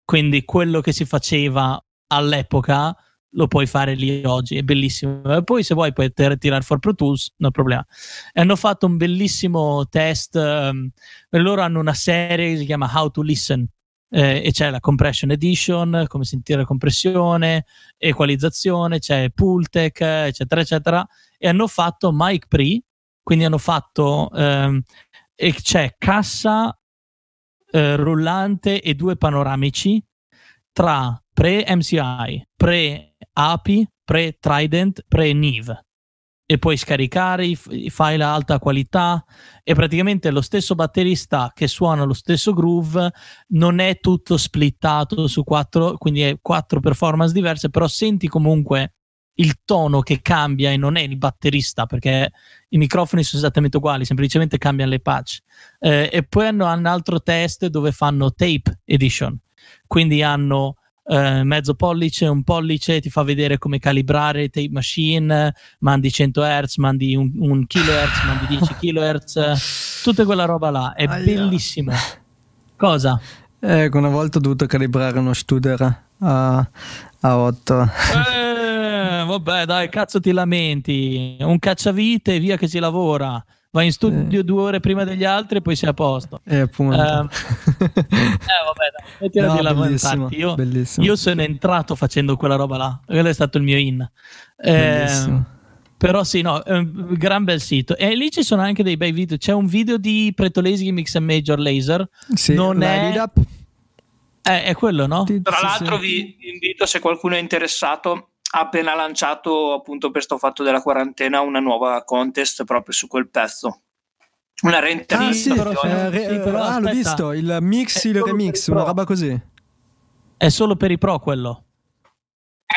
Quindi quello che si faceva all'epoca lo puoi fare lì oggi, è bellissimo. E poi se vuoi puoi tir- tirare fuori Pro Tools, no problema. E hanno fatto un bellissimo test, e loro hanno una serie che si chiama How to Listen, eh, e c'è la Compression Edition, come sentire la compressione, equalizzazione, c'è Pultec, eccetera, eccetera, e hanno fatto Mic Pre, quindi hanno fatto, ehm, e c'è cassa eh, rullante e due panoramici tra pre-MCI, pre-API, pre-Trident, pre-Neve. e puoi scaricare i, i file a alta qualità e praticamente lo stesso batterista che suona lo stesso groove non è tutto splittato su quattro, quindi è quattro performance diverse, però senti comunque il tono che cambia e non è il batterista perché i microfoni sono esattamente uguali, semplicemente cambiano le patch. Eh, e poi hanno un altro test dove fanno tape edition, quindi hanno eh, mezzo pollice, un pollice, ti fa vedere come calibrare tape machine, mandi 100 Hz, mandi un, un kHz, mandi 10 kHz, tutta quella roba là, è Aia. bellissima. Cosa? Ecco, una volta ho dovuto calibrare uno Studer a, a 8. Eh, vabbè, dai, cazzo ti lamenti. Un cacciavite, via che si lavora vai in studio eh. due ore prima degli altri e poi sei a posto. Eh, appunto. Uh, eh, vabbè, dai, mettila no, di lamentarti. Io, io, sono entrato facendo quella roba là, quello è stato il mio in. Eh, però sì, no, è un gran bel sito. E lì ci sono anche dei bei video. C'è un video di Pretolesi Mix and Major Laser. Sì, non è... Up. Eh, è quello, no? Tra l'altro vi invito, se qualcuno è interessato, ha appena lanciato appunto per questo fatto della quarantena una nuova contest proprio su quel pezzo. Una rente ah, sì, però, eh, re, sì, però, ah, l'ho visto, il mix, il remix, una roba così. È solo per i pro quello.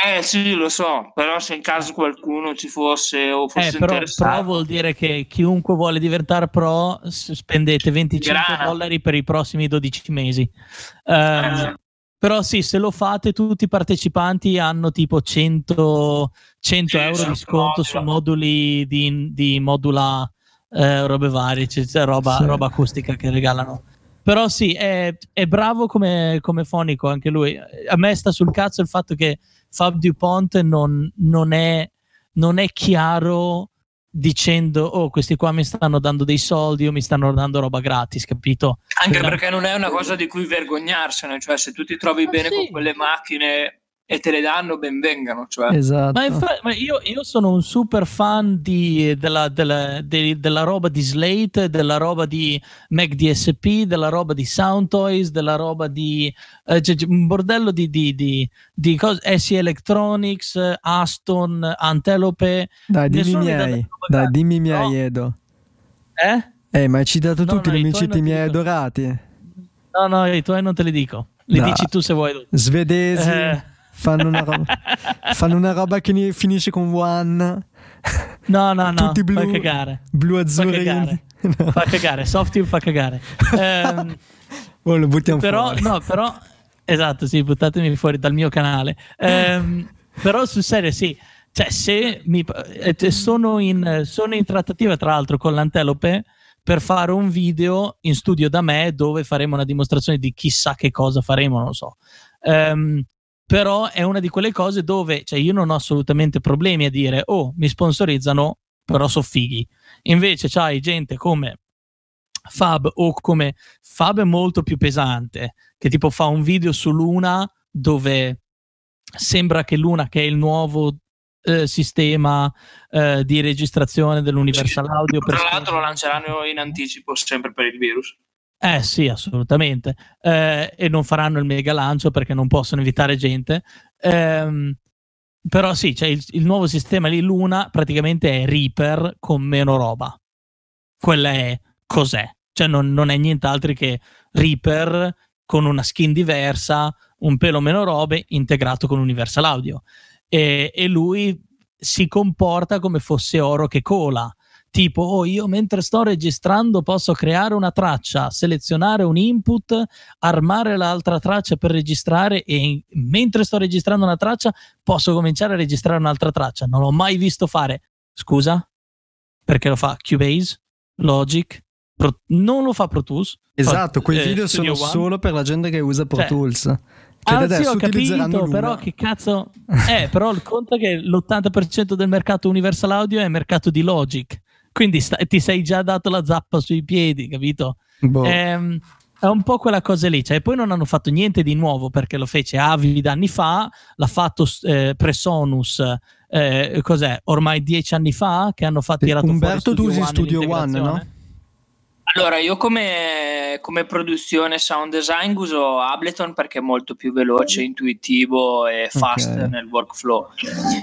Eh sì, lo so, però se in caso qualcuno ci fosse o fosse eh, però, interessato... Pro vuol dire che chiunque vuole diventare pro spendete 25 Grana. dollari per i prossimi 12 mesi. Eh, però sì, se lo fate tutti i partecipanti hanno tipo 100, 100 sì, euro di sconto su moduli di, di modula eh, robe varie, c'è, c'è roba, sì. roba, acustica che regalano. Però sì, è, è bravo come, come, fonico anche lui. A me sta sul cazzo il fatto che Fab Dupont non, non, è, non è chiaro dicendo oh questi qua mi stanno dando dei soldi o mi stanno dando roba gratis capito anche perché non è una cosa di cui vergognarsene cioè se tu ti trovi ah, bene sì. con quelle macchine e te le danno, ben vengano. Cioè. Esatto. Ma, infa- ma io, io, sono un super fan di, della, della, de, della, roba di Slate, della roba di Mac DSP, della roba di Sound Toys, della roba di eh, cioè, un bordello di, di, di, di cose, SE Electronics, Aston, Antelope. Dai, dimmi miei, dai, dimmi miei, no? Edo. Eh? Eh, ma hai citato no, tutti, no, non mi citi i miei adorati. No, no, i tuoi non te li dico. Li no. dici tu se vuoi. Svedesi. Eh fanno una roba, fanno una roba che finisce con one. No, no, no. Tutti blu, fa cagare. Blu azzurri. Fa cagare. No. Fa cagare. Softy fa cagare. Um, oh, lo buttiamo però, fuori. No, però... Esatto, sì, buttatemi fuori dal mio canale. Um, però sul serio, sì. Cioè, se mi, eh, sono, in, sono in trattativa, tra l'altro, con l'Antelope per fare un video in studio da me dove faremo una dimostrazione di chissà che cosa faremo, non lo so. Um, però è una di quelle cose dove cioè, io non ho assolutamente problemi a dire oh mi sponsorizzano però so fighi. Invece c'hai gente come Fab o come Fab è molto più pesante che tipo fa un video su Luna dove sembra che Luna che è il nuovo eh, sistema eh, di registrazione dell'Universal Audio tra l'altro lo lanceranno in anticipo sempre per il virus eh sì, assolutamente. Eh, e non faranno il mega lancio perché non possono invitare gente. Eh, però sì, cioè il, il, nuovo sistema lì Luna praticamente è Reaper con meno roba. Quella è cos'è? Cioè non, non è nient'altro che Reaper con una skin diversa, un pelo meno robe, integrato con Universal Audio. E, e lui si comporta come fosse oro che cola tipo oh, io mentre sto registrando posso creare una traccia, selezionare un input, armare l'altra traccia per registrare e mentre sto registrando una traccia posso cominciare a registrare un'altra traccia. Non l'ho mai visto fare. Scusa? Perché lo fa Cubase, Logic, Pro, non lo fa Pro Tools. Esatto, fa, quei eh, video sono One. solo per la gente che usa Pro cioè, Tools. Ah, sì, ho capito, però che cazzo... eh, però il conto è che l'80% del mercato Universal Audio è mercato di Logic. Quindi sta- ti sei già dato la zappa sui piedi, capito? Boh. Ehm, è un po' quella cosa lì. Cioè, poi non hanno fatto niente di nuovo perché lo fece Avid anni fa, l'ha fatto eh, Presonus, eh, cos'è? Ormai dieci anni fa che hanno fatto, tirato Umberto, fuori tu usi Studio One, no? Allora, io come, come, produzione sound design uso Ableton perché è molto più veloce, intuitivo e fast okay. nel workflow,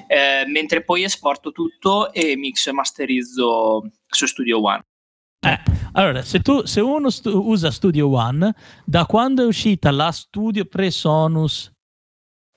eh, mentre poi esporto tutto e mix e masterizzo su Studio One. Eh, allora, se, tu, se uno stu- usa Studio One, da quando è uscita la Studio Presonus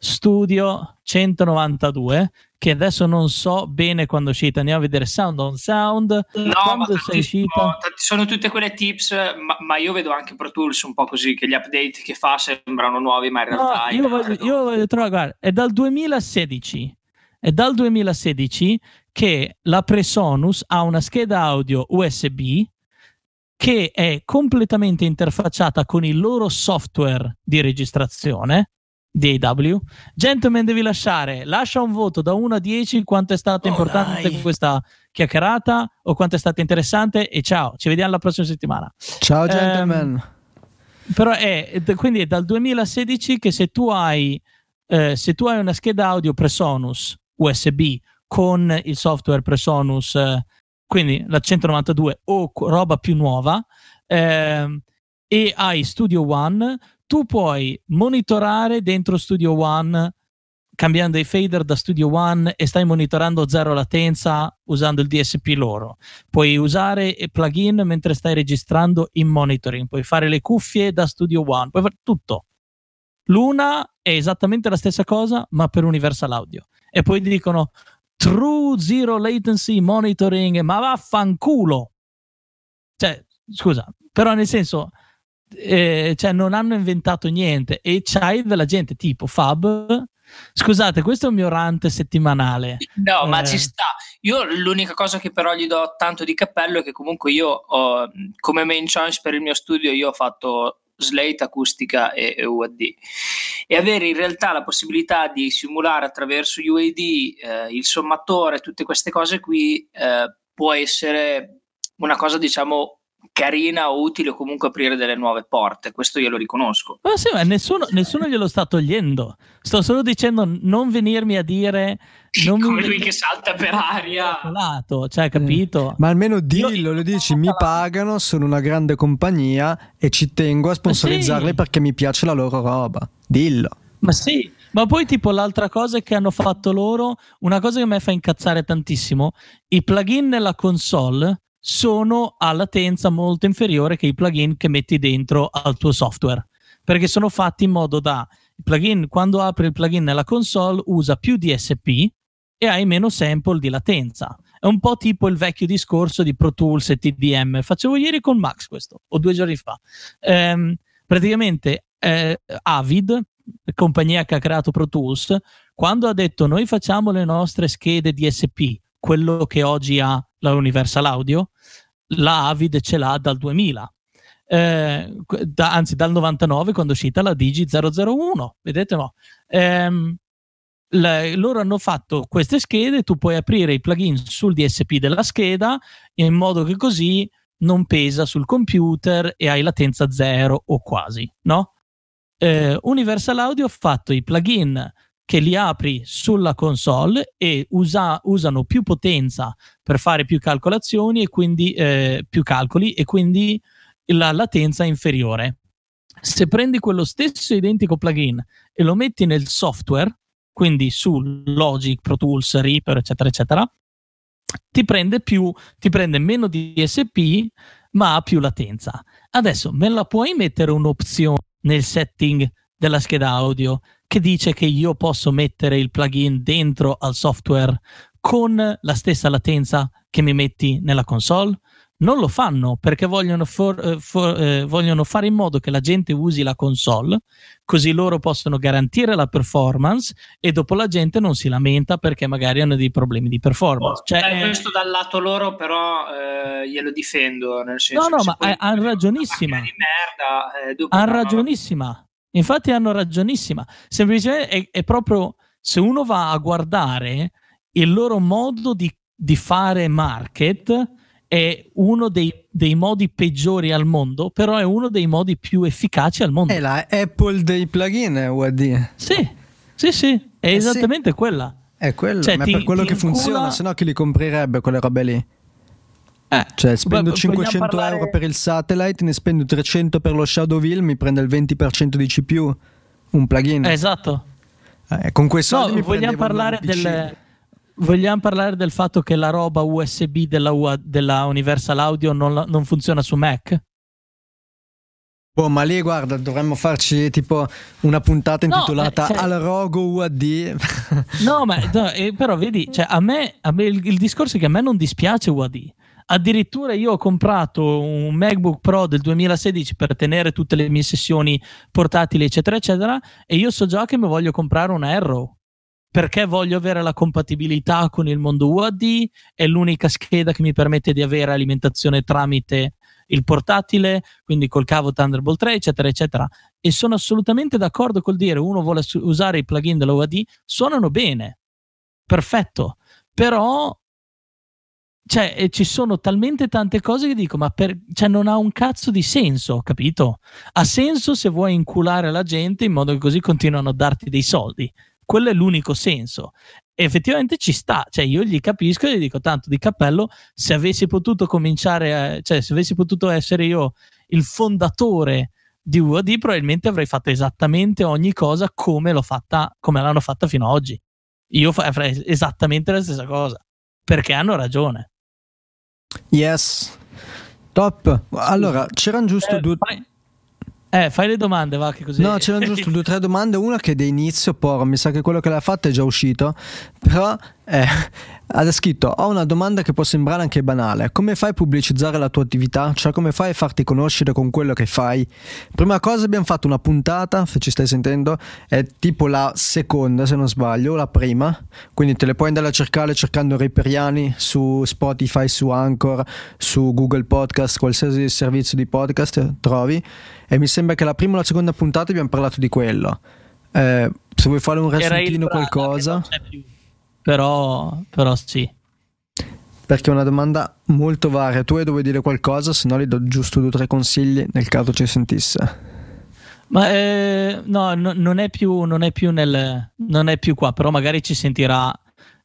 Studio 192, che adesso non so bene quando è uscita, andiamo a vedere Sound on Sound. No, quando sei uscita? Sono tutte quelle tips, ma, ma, io vedo anche Pro Tools un po' così, che gli update che fa sembrano nuovi, ma in realtà... No, io, voglio, io voglio trovare, guarda, è dal 2016, è dal 2016 che la Presonus ha una scheda audio USB che è completamente interfacciata con il loro software di registrazione DAW. Gentleman, devi lasciare. Lascia un voto da 1 a 10 quanto è stata oh, importante dai. questa chiacchierata o quanto è stata interessante. E ciao, ci vediamo la prossima settimana. Ciao, gentleman. Eh, però è quindi è dal 2016 che se tu hai, eh, se tu hai una scheda audio Presonus USB con il software Presonus, eh, quindi la 192 o roba più nuova, ehm, e hai Studio One tu puoi monitorare dentro Studio One cambiando i fader da Studio One e stai monitorando zero latenza usando il DSP loro. Puoi usare plugin mentre stai registrando in monitoring, puoi fare le cuffie da Studio One, puoi fare tutto. L'una è esattamente la stessa cosa, ma per Universal Audio. E poi ti dicono True Zero Latency Monitoring, ma vaffanculo. Cioè, scusa, però nel senso eh, cioè non hanno inventato niente e c'hai della gente tipo Fab. Scusate, questo è un mio rant settimanale. No, eh. ma ci sta. Io l'unica cosa che però gli do tanto di cappello è che comunque io ho, come main choice per il mio studio, io ho fatto slate, acustica e, e UAD e avere in realtà la possibilità di simulare attraverso UAD eh, il sommatore, tutte queste cose qui eh, può essere una cosa diciamo carina o utile o comunque aprire delle nuove porte, questo io lo riconosco. Ma sì, ma nessuno, nessuno glielo sta togliendo, sto solo dicendo non venirmi a dire... Non Come mi... lui che salta per aria. Lato, cioè, capito? Eh, ma almeno dillo, lo dici, mi pagano, sono una grande compagnia e ci tengo a sponsorizzarli sì. perché mi piace la loro roba. Dillo. Ma sì, ma poi tipo l'altra cosa che hanno fatto loro, una cosa che a me fa incazzare tantissimo, i plugin nella console sono a latenza molto inferiore che i plugin che metti dentro al tuo software, perché sono fatti in modo da il plugin quando apri il plugin nella console usa più DSP e hai meno sample di latenza. È un po' tipo il vecchio discorso di Pro Tools e TDM. Facevo ieri con Max questo, o due giorni fa. Ehm, praticamente eh, Avid, compagnia che ha creato Pro Tools, quando ha detto noi facciamo le nostre schede DSP, quello che oggi ha la Universal Audio, la Avid ce l'ha dal 2000. Eh, da, anzi dal 99 quando è uscita la Digi 001 vedete no? Eh, le, loro hanno fatto queste schede tu puoi aprire i plugin sul DSP della scheda in modo che così non pesa sul computer e hai latenza zero o quasi no? Eh, Universal Audio ha fatto i plugin che li apri sulla console e usa, usano più potenza per fare più calcolazioni e quindi eh, più calcoli e quindi la latenza è inferiore. Se prendi quello stesso identico plugin e lo metti nel software, quindi su Logic, Pro Tools, Reaper, eccetera, eccetera, ti prende più, ti prende meno DSP, ma ha più latenza. Adesso me la puoi mettere un'opzione nel setting della scheda audio che dice che io posso mettere il plugin dentro al software con la stessa latenza che mi metti nella console? Non lo fanno perché vogliono, for, eh, for, eh, vogliono, fare in modo che la gente usi la console, così loro possono garantire la performance e dopo la gente non si lamenta perché magari hanno dei problemi di performance. Oh, cioè, eh, questo dal lato loro, però eh, glielo difendo. Nel senso no, no, ma hanno ragionissima. Eh, hanno ragionissima. Infatti hanno ragionissima. Semplicemente è, è, proprio se uno va a guardare il loro modo di, di fare market è uno dei, dei, modi peggiori al mondo, però è uno dei modi più efficaci al mondo. È la Apple dei plugin, UAD. Sì, sì, sì, è eh esattamente sì. quella. È quella, cioè, ma è per quello che funziona, se no chi li comprerebbe quelle robe lì? Eh, cioè spendo Beh, 500 vogliamo parlare- euro per il satellite, ne spendo 300 per lo Shadowville, mi prende il 20% di CPU. Un plugin. Eh, esatto. Eh, con soldi No, vogliamo parlare, del, vogliamo parlare del fatto che la roba USB della, UA della Universal Audio non, non funziona su Mac? Boh, ma lì guarda, dovremmo farci tipo una puntata No, intitolata eh, cioè- Al Rogo UAD. No, ma no, eh, però vedi, cioè, a me, a me il, il discorso è che a me non dispiace UAD. Addirittura io ho comprato un MacBook Pro del 2016 per tenere tutte le mie sessioni portatili, eccetera, eccetera, e io so già che mi voglio comprare un Arrow perché voglio avere la compatibilità con il mondo UAD, è l'unica scheda che mi permette di avere alimentazione tramite il portatile, quindi col cavo Thunderbolt 3, eccetera, eccetera. E sono assolutamente d'accordo col dire uno vuole usare i plugin della UAD, suonano bene, perfetto, però cioè, e ci sono talmente tante cose che dico, ma per, cioè, non ha un cazzo di senso, capito? Ha senso se vuoi inculare la gente in modo che così continuano a darti dei soldi. Quello è l'unico senso. E effettivamente ci sta, cioè io gli capisco e gli dico tanto di cappello, se avessi potuto cominciare, a- cioè se avessi potuto essere io il fondatore di UAD, probabilmente avrei fatto esattamente ogni cosa come l'ho fatta, come l'hanno fatta fino ad oggi. Io fa- farei esattamente la stessa cosa, perché hanno ragione. Yes. Top. Allora, c'erano giusto Eh, due... fai, eh, fai le domande, va che così. No, c'erano giusto due o tre domande. Una che da inizio, poi mi sa che quello che l'ha fatta è già uscito. Però eh, ha scritto: Ho una domanda che può sembrare anche banale. Come fai a pubblicizzare la tua attività? Cioè, come fai a farti conoscere con quello che fai? Prima cosa, abbiamo fatto una puntata, se ci stai sentendo, è tipo la seconda, se non sbaglio, la prima. Quindi te le puoi andare a cercare cercando Riperiani su Spotify, su Anchor, su Google Podcast, qualsiasi servizio di podcast trovi. E mi sembra che la prima o la seconda puntata abbiamo parlato di quello. Eh, se vuoi fare un riassuntino qualcosa, non c'è più. Però, però sì. perché è una domanda molto varia. Tu hai dovuto dire qualcosa, se no gli do giusto due o tre consigli nel caso ci sentisse. Ma eh, no, no, non è più, non è più nel, non è più qua, però magari ci sentirà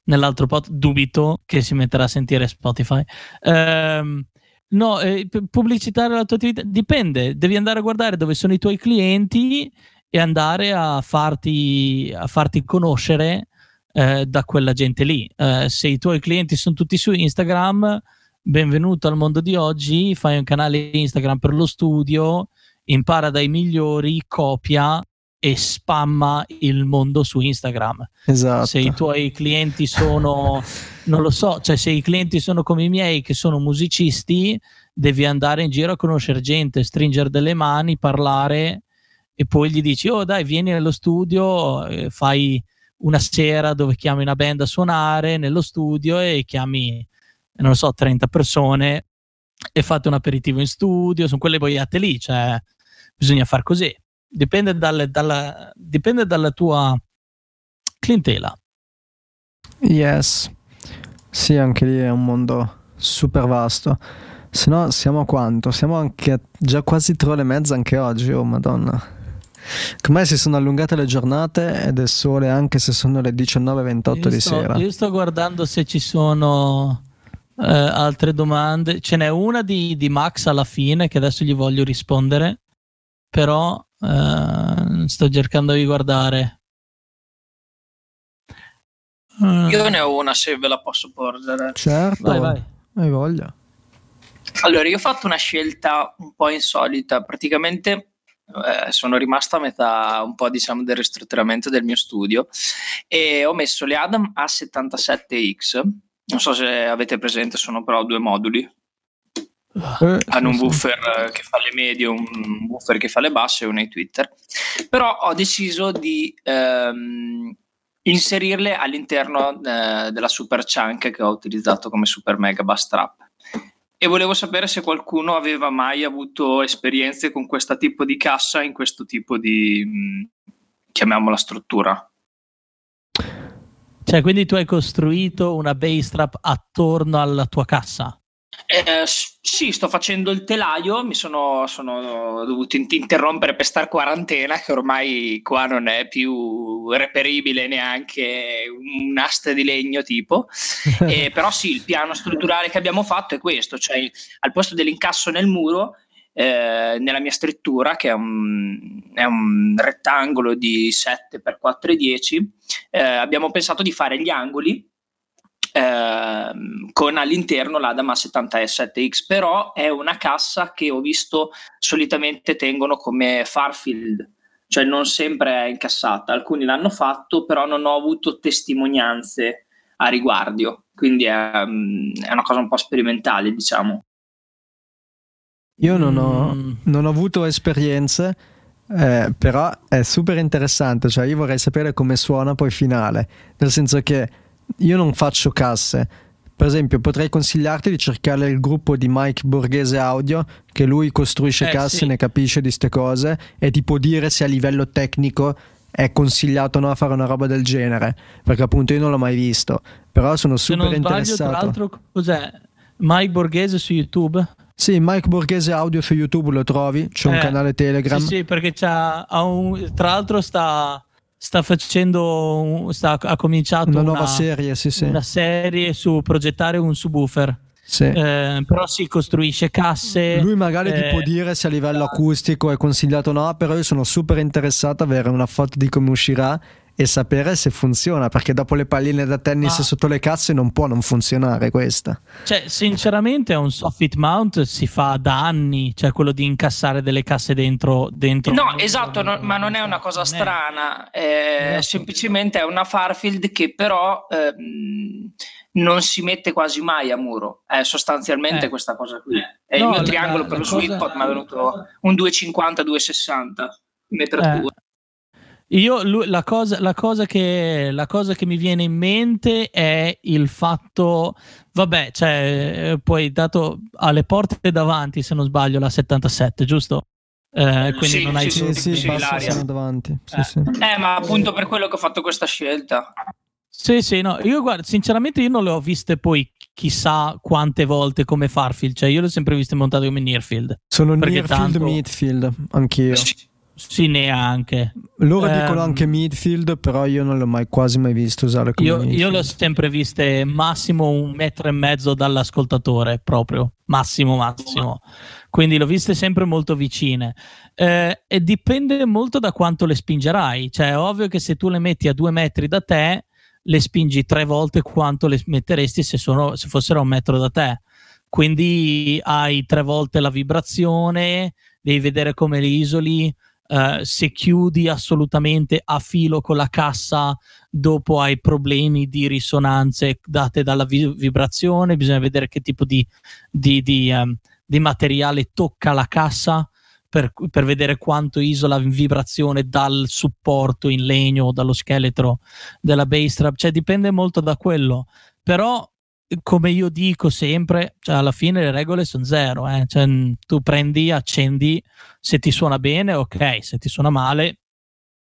nell'altro pod. Dubito che si metterà a sentire Spotify. Ehm, no, eh, pubblicitare la tua attività dipende, devi andare a guardare dove sono i tuoi clienti e andare a farti, a farti conoscere eh, da quella gente lì. Eh, se i tuoi clienti sono tutti su Instagram, benvenuto al mondo di oggi, fai un canale Instagram per lo studio impara dai migliori, copia e spamma il mondo su Instagram. Esatto. Se i tuoi clienti sono, non lo so, cioè se i clienti sono come i miei che sono musicisti, devi andare in giro a conoscere gente, stringere delle mani, parlare e poi gli dici, oh dai, vieni nello studio, eh, fai una sera dove chiami una band a suonare nello studio e chiami, non so, 30 persone e fate un aperitivo in studio, sono quelle boiate lì, cioè bisogna far così. Dipende, dalle- dalla, dipende dalla tua clientela. Yes. Sì, anche lì è un mondo super vasto. Se no, siamo a quanto? Siamo anche a già quasi tre ore e mezza anche oggi, oh madonna. Come si sono allungate le giornate ed è sole anche se sono le 19.28 Io di sto, sera. io sto guardando se ci sono eh, altre domande. Ce n'è una di, di Max alla fine che adesso gli voglio rispondere, però eh, sto cercando di guardare. Eh, Io ne ho una se ve la posso porgere. Certo, vai, vai. hai voglia. Allora, io ho fatto una scelta un po' insolita. Praticamente eh, sono rimasta a metà un po' diciamo del ristrutturamento del mio studio e ho messo le Adam A77X. Non so se avete presente, sono però due moduli. Eh, Hanno un buffer che fa le medie, un buffer che fa le basse e uno ai Twitter. Però ho deciso di ehm, inserirle all'interno eh, della Super Chunk che ho utilizzato come Super Mega Bass Trap. E volevo sapere se qualcuno aveva mai avuto esperienze con questo tipo di cassa in questo tipo di, chiamiamola struttura. Cioè, quindi tu hai costruito una bass trap attorno alla tua cassa. Eh, sì, sto facendo il telaio, mi sono, sono dovuto interrompere per star quarantena, che ormai qua non è più reperibile neanche un'asta di legno tipo. eh, però sì, il piano strutturale che abbiamo fatto è questo, cioè al posto dell'incasso nel muro, eh, nella mia scrittura, che è un, è un rettangolo di 7 x 4,10, eh, abbiamo pensato di fare gli angoli Ehm, con all'interno l'Adama 70S7X, però è una cassa che ho visto solitamente tengono come Farfield, cioè non sempre è incassata. Alcuni l'hanno fatto, però non ho avuto testimonianze a riguardo, quindi è, um, è una cosa un po' sperimentale, diciamo. Io non ho, mm. non ho avuto esperienze, eh, però è super interessante, cioè io vorrei sapere come suona poi finale, nel senso che io non faccio casse. Per esempio, potrei consigliarti di cercare il gruppo di Mike Borghese Audio, che lui costruisce eh, casse, sì. ne capisce di queste cose e ti può dire se a livello tecnico è consigliato o no a fare una roba del genere. Perché appunto io non l'ho mai visto. Però sono super se non interessato. Sbaglio, tra l'altro, cos'è? Mike Borghese su YouTube? Sì, Mike Borghese Audio su YouTube lo trovi, c'è eh, un canale Telegram. Sì, sì, perché c'ha, un, tra l'altro sta sta facendo, sta, ha cominciato una, una serie, sì, sì. una serie su progettare un subwoofer. Sì. Eh, però si costruisce casse. Lui magari eh, ti può dire se a livello acustico è consigliato o no, però io sono super interessato ad avere una foto di come uscirà e sapere se funziona, perché dopo le palline da tennis ah. sotto le casse non può non funzionare questa. Cioè, sinceramente, un soffit mount si fa da anni, cioè quello di incassare delle casse dentro. dentro no, esatto, no, ma non è una cosa strana, è, è semplicemente è una Farfield che però ehm, non si mette quasi mai a muro, è sostanzialmente eh. questa cosa qui. È no, il mio triangolo la, per la lo sweet pot mi è venuto un 250-260 metratura. Eh. Io la cosa, la, cosa che, la cosa, che, mi viene in mente è il fatto, vabbè, cioè, poi dato alle porte davanti, se non sbaglio, la 77, giusto? Eh, quindi sì, non hai sì, sì, sì, basta davanti. Eh. Sì, eh, ma appunto per quello che ho fatto questa scelta. Sì, sì, no, io guarda, sinceramente io non le ho viste poi chissà quante volte come Farfield, cioè io le ho sempre viste montate come Nearfield. Sono Nearfield, tanto... Midfield, anch'io. Sì, neanche. Loro um, dicono anche midfield, però io non l'ho mai quasi mai visto usare come io, io l'ho sempre viste massimo un metro e mezzo dall'ascoltatore, proprio massimo, massimo. Quindi l'ho viste sempre molto vicine. Eh, e dipende molto da quanto le spingerai. Cioè, è ovvio che se tu le metti a due metri da te, le spingi tre volte quanto le metteresti se, sono, se fossero a un metro da te. Quindi hai tre volte la vibrazione, devi vedere come le isoli Uh, se chiudi assolutamente a filo con la cassa, dopo hai problemi di risonanze date dalla vi- vibrazione, bisogna vedere che tipo di, di, di, um, di materiale tocca la cassa per, per, vedere quanto isola in vibrazione dal supporto in legno o dallo scheletro della bass trap, cioè dipende molto da quello. Però come io dico sempre, cioè alla fine le regole sono zero. Eh? Cioè, tu prendi, accendi, se ti suona bene, ok, se ti suona male,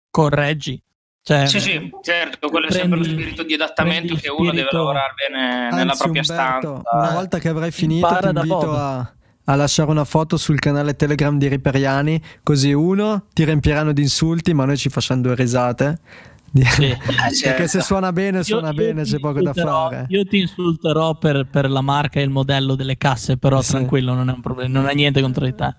correggi. Cioè, sì, sì, certo, quello prendi, è sempre lo spirito di adattamento che uno deve lavorare bene Anzi, nella propria Umberto, stanza. Una volta che avrai finito, ti invito a, a, lasciare una foto sul canale Telegram di Riperiani, così uno ti riempiranno di insulti, ma noi ci facciamo due risate sì. Eh, Perché se certo. suona bene, suona io, bene, io c'è poco da fare. Io ti insulterò per, per, la marca e il modello delle casse, però sì. tranquillo, non è un problema, non è niente contro di te.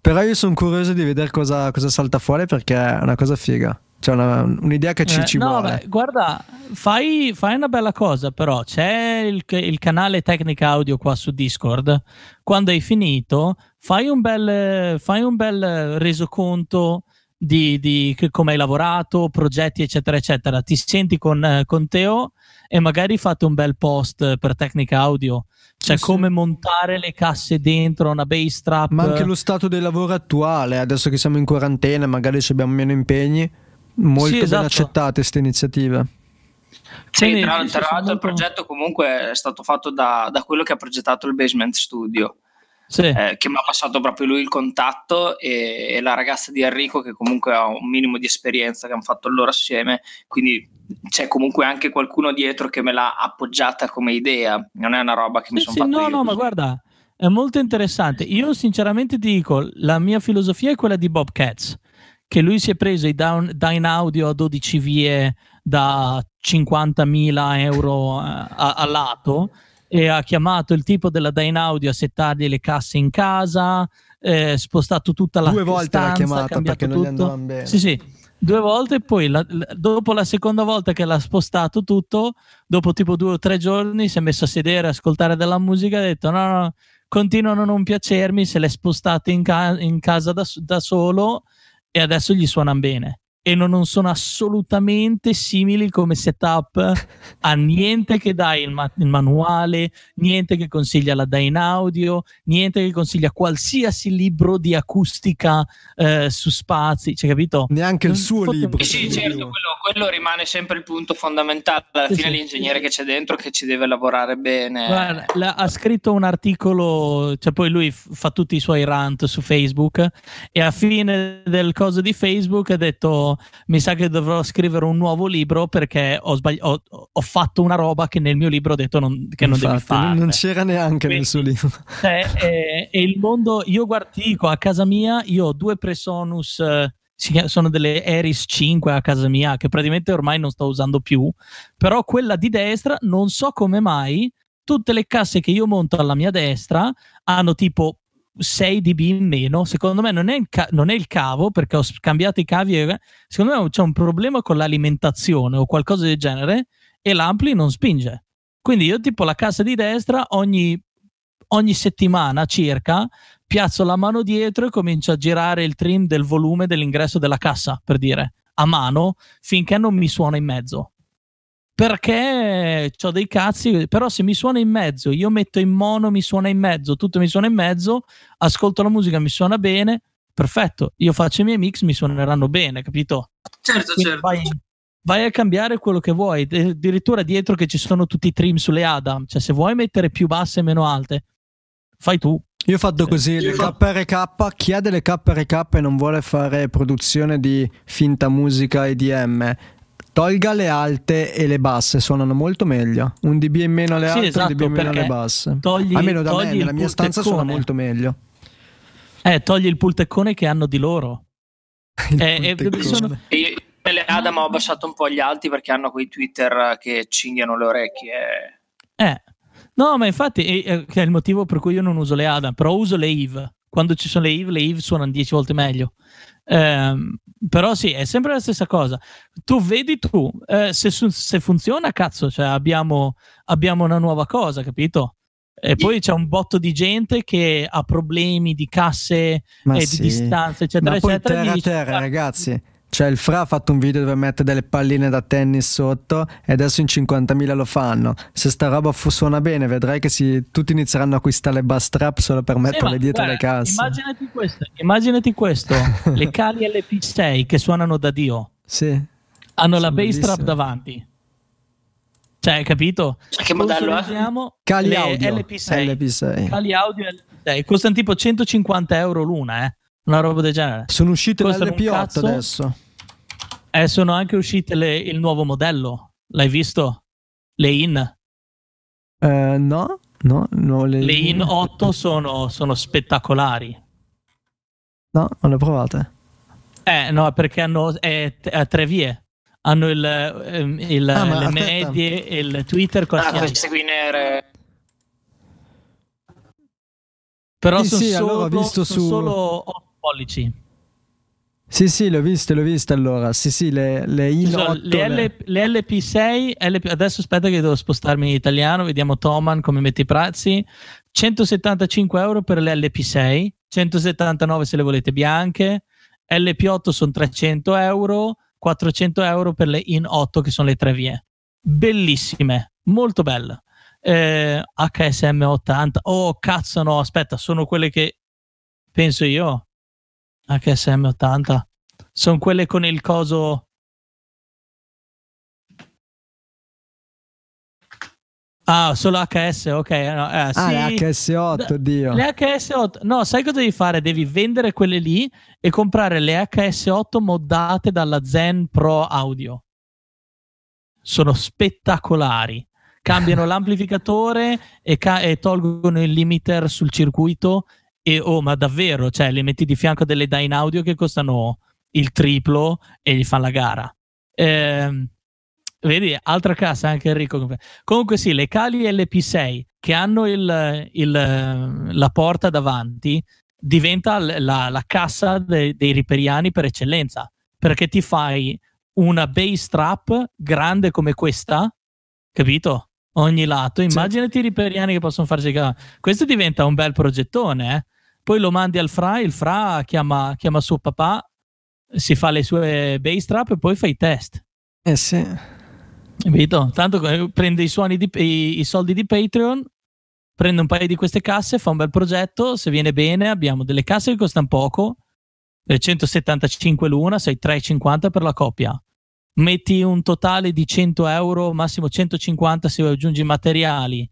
Però io sono curioso di vedere cosa, cosa, salta fuori perché è una cosa figa. C'è una, un'idea che ci, eh, ci no, vuole. Beh, guarda, fai, fai, una bella cosa, però c'è il, il, canale Tecnica Audio qua su Discord. Quando hai finito, fai un bel, fai un bel resoconto di, di come hai lavorato, progetti, eccetera, eccetera. Ti senti con, eh, con Teo e magari fate un bel post per tecnica audio. Cioè, sì, come sì. montare le casse dentro una bass trap. Ma anche lo stato del lavoro attuale, adesso che siamo in quarantena, magari abbiamo meno impegni. Molto sì, esatto. ben accettate queste iniziative. Sì, tra, tra l'altro il progetto comunque è stato fatto da, da quello che ha progettato il Basement Studio sì. eh, che mi ha passato proprio lui il contatto e, e, la ragazza di Enrico che comunque ha un minimo di esperienza che hanno fatto loro assieme, quindi c'è comunque anche qualcuno dietro che me l'ha appoggiata come idea, non è una roba che mi sono sì, fatto no, no, ma guarda, è molto interessante. Io sinceramente ti dico, la mia filosofia è quella di Bob Katz, che lui si è preso i down, Dyn Audio a 12 vie da 50.000 euro a, a, a lato e ha chiamato il tipo della Dyn Audio a settargli le casse in casa, eh, spostato tutta la Due volte stanza, l'ha chiamata perché non gli tutto. andavano bene. Sì, sì, due volte e poi la- la- dopo la seconda volta che l'ha spostato tutto, dopo tipo due o tre giorni si è messo a sedere, a ascoltare della musica e ha detto no, no, continuano a non piacermi, se l'è spostato in, ca- in casa da, da solo e adesso gli suonano bene. E non, non sono assolutamente simili come setup a niente che dai il, ma- il manuale, niente che consiglia la Dyn Audio, niente che consiglia qualsiasi libro di acustica eh, su spazi, cioè capito? Neanche il suo fotte- libro. Sì, quello certo, quello, quello rimane sempre il punto fondamentale. Alla Sì, fine sì. l'ingegnere che c'è dentro che ci deve lavorare bene. Guarda, la- ha scritto un articolo, cioè poi lui f- fa tutti i suoi rant su Facebook e a fine del coso di Facebook ha detto mi sa che dovrò scrivere un nuovo libro perché ho, sbagli- ho- ho fatto una roba che nel mio libro ho detto non- che non devi Infatti, fare. non c'era neanche nel Quindi- suo libro. Cioè, è, è il mondo, io guarda, ti dico, a casa mia io ho due Presonus, eh, sono delle Eris 5 a casa mia che praticamente ormai non sto usando più, però quella di destra non so come mai tutte le casse che io monto alla mia destra hanno tipo 6 dB in meno, secondo me non è, ca- non è il cavo perché ho cambiato i cavi, e- secondo me c'è un problema con l'alimentazione o qualcosa del genere e l'ampli non spinge. Quindi io tipo la cassa di destra ogni, ogni settimana circa piazzo la mano dietro e comincio a girare il trim del volume dell'ingresso della cassa, per dire, a mano, finché non mi suona in mezzo. Perché ho dei cazzi, però se mi suona in mezzo, io metto in mono, mi suona in mezzo, tutto mi suona in mezzo, ascolto la musica, mi suona bene, perfetto, io faccio i miei mix, mi suoneranno bene, capito? Certo, Quindi certo. vai, vai a cambiare quello che vuoi. Addirittura dietro che ci sono tutti i trim sulle Adam. Cioè, se vuoi mettere più basse e meno alte, fai tu. Io ho fatto così, le KRK, chi ha delle KRK e non vuole fare produzione di finta musica EDM, tolga le alte e le basse, suonano molto meglio. Un dB in meno alle Sì, alte, esatto, un dB in meno perché alle basse. togli- Almeno da me, nella mia stanza suona molto meglio. Eh, togli il pulteccone che hanno di loro. Il Eh, eh, sono- Io nelle Adam ho abbassato un po' gli alti perché hanno quei Twitter che cinghiano le orecchie. Eh. No, ma infatti eh, è il motivo per cui io non uso le Adam, però uso le Eve. Quando ci sono le Eve, le Eve suonano 10 volte meglio. Ehm, però sì, è sempre la stessa cosa. Tu vedi tu, eh, se, se funziona, cazzo, cioè abbiamo, abbiamo una nuova cosa, capito? E poi c'è un botto di gente che ha problemi di casse Ma e sì. di distanza, eccetera, Ma poi eccetera. terra gli a dici, terra, "Ah, ragazzi. Cioè, il Fra ha fatto un video dove mette delle palline da tennis sotto e adesso in 50.000 lo fanno. Se sta roba fu- suona bene, vedrai che si- tutti inizieranno a acquistare le bass trap solo per Sì, metterle ma dietro guarda, le casse. Immaginati questo, immaginati questo le cali LP6 che suonano da Dio, Sì. hanno la bass trap davanti. Cioè, hai capito? Cioè, che modello è? Cali audio. LP6. LP6. Cali audio LP6. Costano tipo 150 euro l'una, eh? Una roba del genere. Sono uscite le Costano un LP8 cazzo. adesso. Eh, sono anche uscite le- il nuovo modello. L'hai visto? Le IN. Eh, no, no, no, le, Le IN 8 sono, sono spettacolari. No, non le ho provate. Eh, no, perché hanno è, a tre vie. Hanno il, ehm, il- Ah, le aspetta. medie e il Twitter Ah, queste qui nere. Però Sì, sono, sì, solo, allora visto sono su- solo 8 pollici. Sì, sì, le ho viste, le ho viste allora. Sì, sì, le, le Ci in sono 8. le, L- le LP6, LP adesso aspetta che devo spostarmi in italiano, vediamo Toman come mette i prezzi. 175 euro per le LP6, 179 se le volete bianche, LP8 sono 300 euro, 400 euro per le in 8 che sono le tre vie. Bellissime, molto belle. Eh, HSM 80, oh cazzo no, aspetta, sono quelle che penso io. HSM 80 sono quelle con il coso Ah, solo HS, ok. no, eh, Ah, sì. le HS8, Dio. Le HS8, no, sai cosa devi fare? Devi vendere quelle lì e comprare le HS8 moddate dalla Zen Pro Audio. sono spettacolari. Cambiano l'amplificatore e, ca- e, tolgono il limiter sul circuito. E oh, ma davvero, cioè, li metti di fianco delle Dyne Audio che costano il triplo e gli fanno la gara. Eh, vedi, altra cassa anche Enrico. Comunque sì, le cali LP6 che hanno il, il, la porta davanti diventa la, la cassa de, dei riperiani per eccellenza, perché ti fai una base trap grande come questa, capito? Ogni lato. Immaginati i riperiani che possono cagare. Questo diventa un bel progettone, eh? Poi lo mandi al Fra, il Fra chiama, chiama suo papà, si fa le sue base trap e poi fa i test. Eh sì. Capito? Tanto prende i, suoni di, i, i soldi di Patreon, prende un paio di queste casse, fa un bel progetto, se viene bene abbiamo delle casse che costano poco, 175 l'una, sei 3,50 per la coppia. Metti un totale di 100 euro, massimo 150 se aggiungi materiali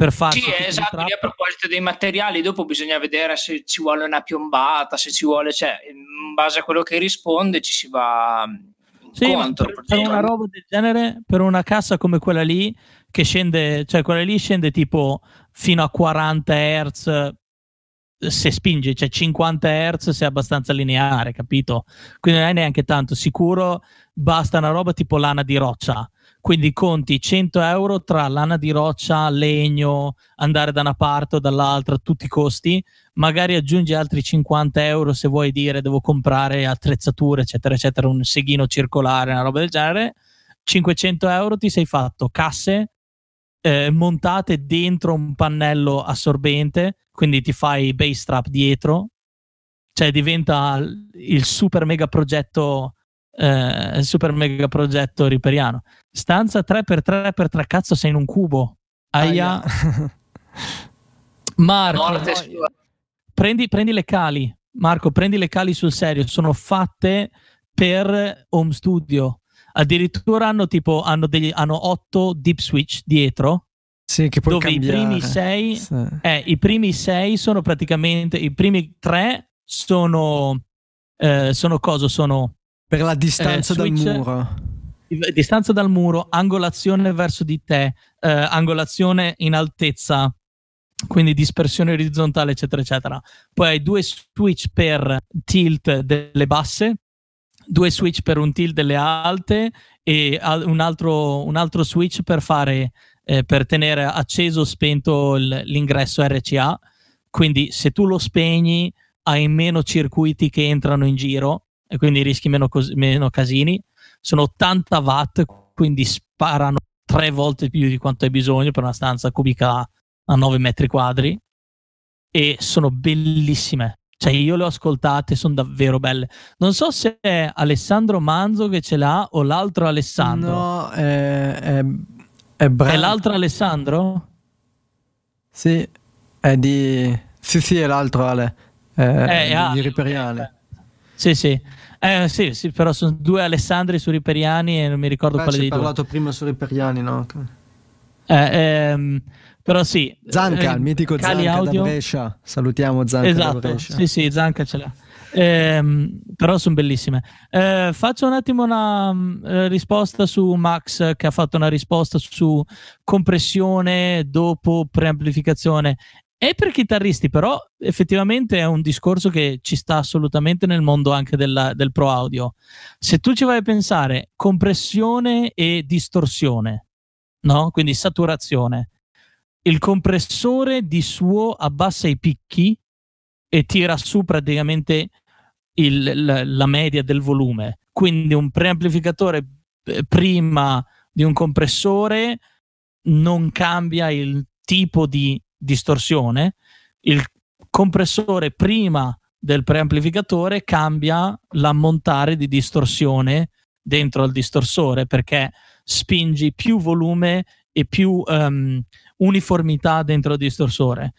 per farci. Sì, esatto. a proposito dei materiali, dopo bisogna vedere se ci vuole una piombata, se ci vuole, cioè, in base a quello che risponde, ci si va sì, per, per, una roba del genere, per una cassa come quella lì, che scende, cioè quella lì scende tipo fino a 40 Hz se spinge, cioè 50 Hz se è abbastanza lineare, capito? Quindi non è neanche tanto sicuro, basta una roba tipo lana di roccia. Quindi conti 100 euro tra lana di roccia, legno, andare da una parte o dall'altra, tutti i costi, magari aggiungi altri 50 euro se vuoi dire devo comprare attrezzature, eccetera, eccetera, un seghino circolare, una roba del genere. 500 euro ti sei fatto casse eh, montate dentro un pannello assorbente, quindi ti fai base trap dietro, cioè diventa il super mega progetto eh, super mega progetto riperiano. Stanza 3x3x3, cazzo sei in un cubo. Aia. Marco, prendi, prendi le cali. Marco, prendi le cali sul serio, sono fatte per home studio. Addirittura hanno tipo hanno, degli, hanno 8 deep switch dietro. Sì, che puoi dove cambiare. i primi 6 sì. eh, i primi 6 sono praticamente i primi 3 sono eh, sono cosa sono per la distanza eh, dal muro. Distanza dal muro, angolazione verso di te, eh, angolazione in altezza, quindi dispersione orizzontale, eccetera, eccetera. Poi hai due switch per tilt delle basse, due switch per un tilt delle alte e un altro, un altro switch per fare eh, per tenere acceso o spento l'ingresso RCA. Quindi se tu lo spegni hai meno circuiti che entrano in giro e quindi rischi meno, cos- meno casini. Sono 80 watt, quindi sparano tre volte più di quanto hai bisogno per una stanza cubica a 9 metri quadri e sono bellissime. Cioè, io le ho ascoltate, sono davvero belle. Non so se è Alessandro Manzo che ce l'ha o l'altro Alessandro. No, è, è, è, Bra- è l'altro Alessandro? Sì, è di... Sì, sì, è l'altro Ale. È, eh, è di Riperiane. Sì, sì. Eh, sì, sì, però sono due Alessandri su Riperiani e non mi ricordo Beh, quale dei due. Hai parlato prima su Riperiani, no? Eh, ehm, però sì. Zanca, eh, il mitico Zanca audio. da Brescia. Salutiamo Zanca esatto, da Brescia. Sì, sì, Zanca ce l'ha. Eh, però sono bellissime. Eh, faccio un attimo una uh, risposta su Max che ha fatto una risposta su compressione dopo preamplificazione. È per chitarristi, però effettivamente è un discorso che ci sta assolutamente nel mondo anche della, del pro audio. Se tu ci vai a pensare compressione e distorsione, no? Quindi saturazione. Il compressore di suo abbassa i picchi e tira su praticamente il, la, la media del volume. Quindi un preamplificatore eh, prima di un compressore non cambia il tipo di distorsione, il compressore prima del preamplificatore cambia l'ammontare di distorsione dentro al distorsore perché spingi più volume e più um, uniformità dentro il distorsore.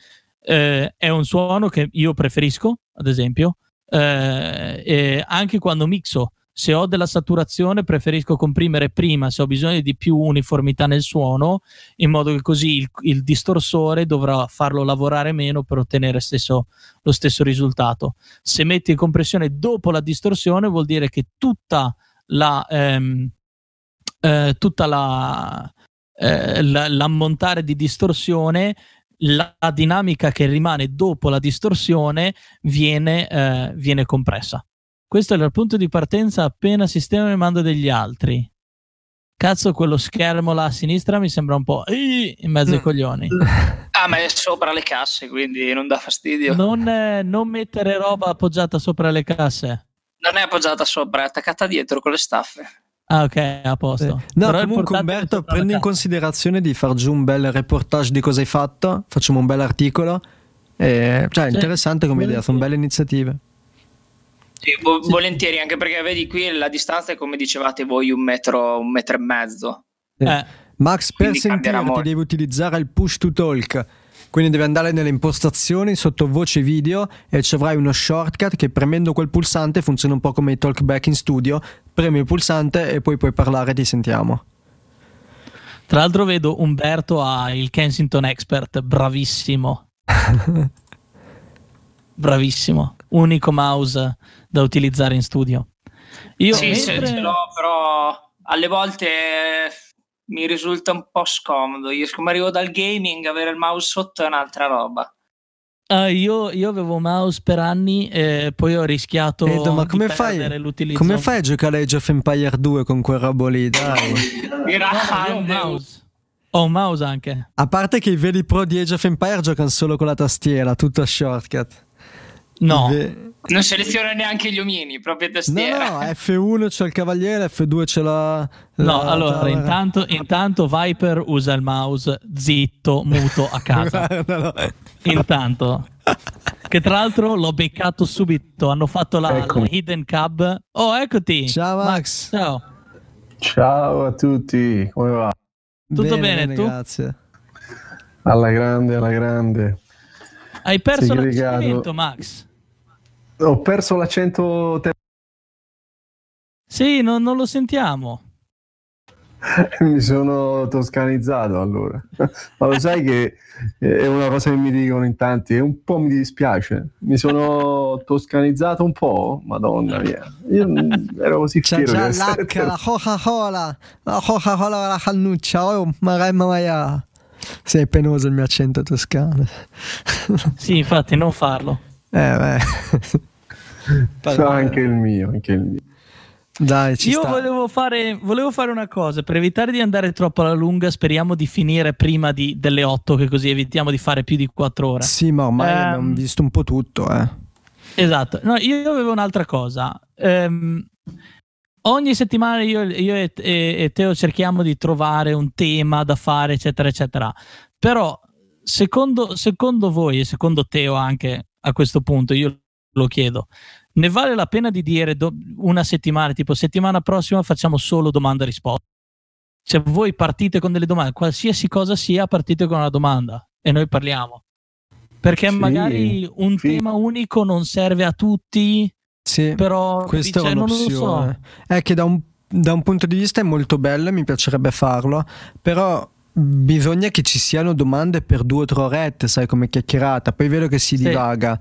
Eh, è un suono che io preferisco, ad esempio, eh, anche quando mixo se ho della saturazione preferisco comprimere prima se ho bisogno di più uniformità nel suono in modo che così il, il distorsore dovrà farlo lavorare meno per ottenere stesso, lo stesso risultato se metti compressione dopo la distorsione vuol dire che tutta la, ehm, eh, tutta la, eh, la, l'ammontare di distorsione, la dinamica che rimane dopo la distorsione viene, eh, viene compressa. Questo è il punto di partenza appena sistema mi manda degli altri. Cazzo, quello schermo là a sinistra mi sembra un po' in mezzo ai mm. coglioni. Ah, ma è sopra le casse, quindi non dà fastidio. Non, eh, non mettere roba appoggiata sopra le casse. Non è appoggiata sopra, è attaccata dietro con le staffe. Ah, ok, a posto. Eh. No, Però comunque Umberto, prendi in considerazione di far giù un bel reportage di cosa hai fatto, facciamo un bel articolo. E, cioè, è interessante come idea, sono belle iniziative. Sì, vo- volentieri, anche perché vedi qui la distanza è come dicevate voi un metro, un metro e mezzo. Eh. Max, per sentirti devi utilizzare il push to talk. Quindi devi andare nelle impostazioni sotto voce video e ci avrai uno shortcut che premendo quel pulsante funziona un po' come i talkback in studio. Premi il pulsante e poi puoi parlare e ti sentiamo. Tra l'altro vedo Umberto ha il Kensington Expert, bravissimo. bravissimo. Unico mouse da utilizzare in studio. Io sì, mentre... ce l'ho, però alle volte mi risulta un po' scomodo. Io, come arrivo dal gaming, avere il mouse sotto è un'altra roba. Uh, io, io, avevo mouse per anni e poi ho rischiato Edo, ma come fai, l'utilizzo. come fai a giocare Age of Empire 2 con quel robo lì? Dai. no, ho un mouse. Ho un mouse anche. A parte che i veri pro di Age of Empire giocano solo con la tastiera, tutto a shortcut. No. Ve- non seleziona neanche gli omini, proprio tastiera. No, no, F1 c'è il cavaliere, F2 c'è la... No, la, allora, la, intanto, intanto, Viper usa il mouse zitto, muto, a casa. intanto. Che tra l'altro l'ho beccato subito, hanno fatto la, la Hidden Cab. Oh, eccoti! Ciao Max! Ciao! Ciao a tutti, come va? Tutto bene, bene tu? Grazie. Alla grande, alla grande. Hai perso l'accento, Max? Ho perso l'accento. Te- sì, non, non lo sentiamo. mi sono toscanizzato allora. Ma lo sai che è una cosa che mi dicono in tanti e un po' mi dispiace. Mi sono toscanizzato un po', madonna mia. Io ero così C'è fiero già l'H, la Coca-Cola, la Coca-Cola la cannuccia, oh, magari ma Sì, è penoso il mio accento toscano. sì, infatti, non farlo. Eh, beh. So, anche il mio, anche il mio. Dai, Io volevo fare, volevo fare, una cosa per evitare di andare troppo alla lunga. Speriamo di finire prima di, delle 8, che così evitiamo di fare più di 4 ore. Sì, ma ormai um, abbiamo visto un po' tutto. Eh. Esatto. No, io avevo un'altra cosa. Um, ogni settimana io, io e, e, e, Teo cerchiamo di trovare un tema da fare, eccetera, eccetera. Però, secondo, secondo voi e secondo Teo anche a questo punto, io lo chiedo. Ne vale la pena di dire do- una settimana, tipo settimana prossima facciamo solo domanda e risposta? Se voi partite con delle domande, qualsiasi cosa sia, partite con una domanda e noi parliamo. Perché sì, magari un sì. tema unico non serve a tutti, sì, però questa cioè, è lo so. È che da un, da un punto di vista è molto bello e mi piacerebbe farlo, però bisogna che ci siano domande per due o tre orette, sai, come chiacchierata. Poi vedo che si sì. divaga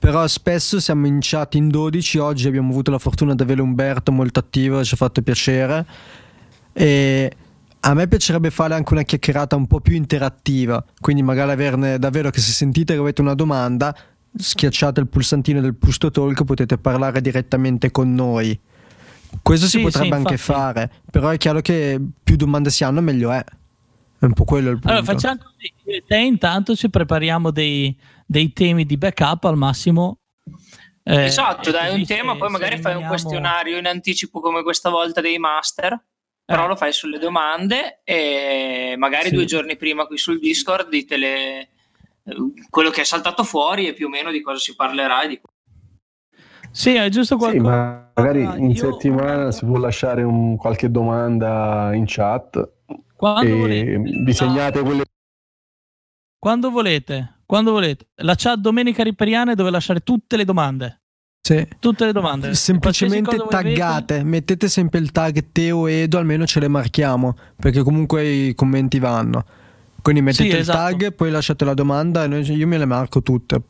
però spesso siamo in chat in 12 oggi abbiamo avuto la fortuna di avere Umberto molto attivo ci ha fatto piacere e a me piacerebbe fare anche una chiacchierata un po' più interattiva quindi magari averne davvero che se sentite che avete una domanda schiacciate il pulsantino del push to talk potete parlare direttamente con noi questo sì, si potrebbe sì, anche fare però è chiaro che più domande si hanno meglio è è un po' quello il punto. Allora, facciamo così. Te intanto ci prepariamo dei, dei temi di backup al massimo. Eh, esatto, dai un tema, poi magari fai un questionario in anticipo come questa volta dei master, però eh. lo fai sulle domande e magari sì. due giorni prima qui sul Discord dite le, quello che è saltato fuori e più o meno di cosa si parlerà. Di... Sì, è giusto qualcosa. Sì, magari in Io... settimana si può lasciare un, qualche domanda in chat quando volete. Disegnate quelle. Quando volete, quando volete. La chat Domenica Riperiana è dove lasciare tutte le domande. Sì. Tutte le domande. Semplicemente taggate, volete. mettete sempre il tag Teo e Edo, almeno ce le marchiamo, perché comunque i commenti vanno. Quindi mettete sì, il esatto. tag, poi lasciate la domanda e noi, io me le marco tutte.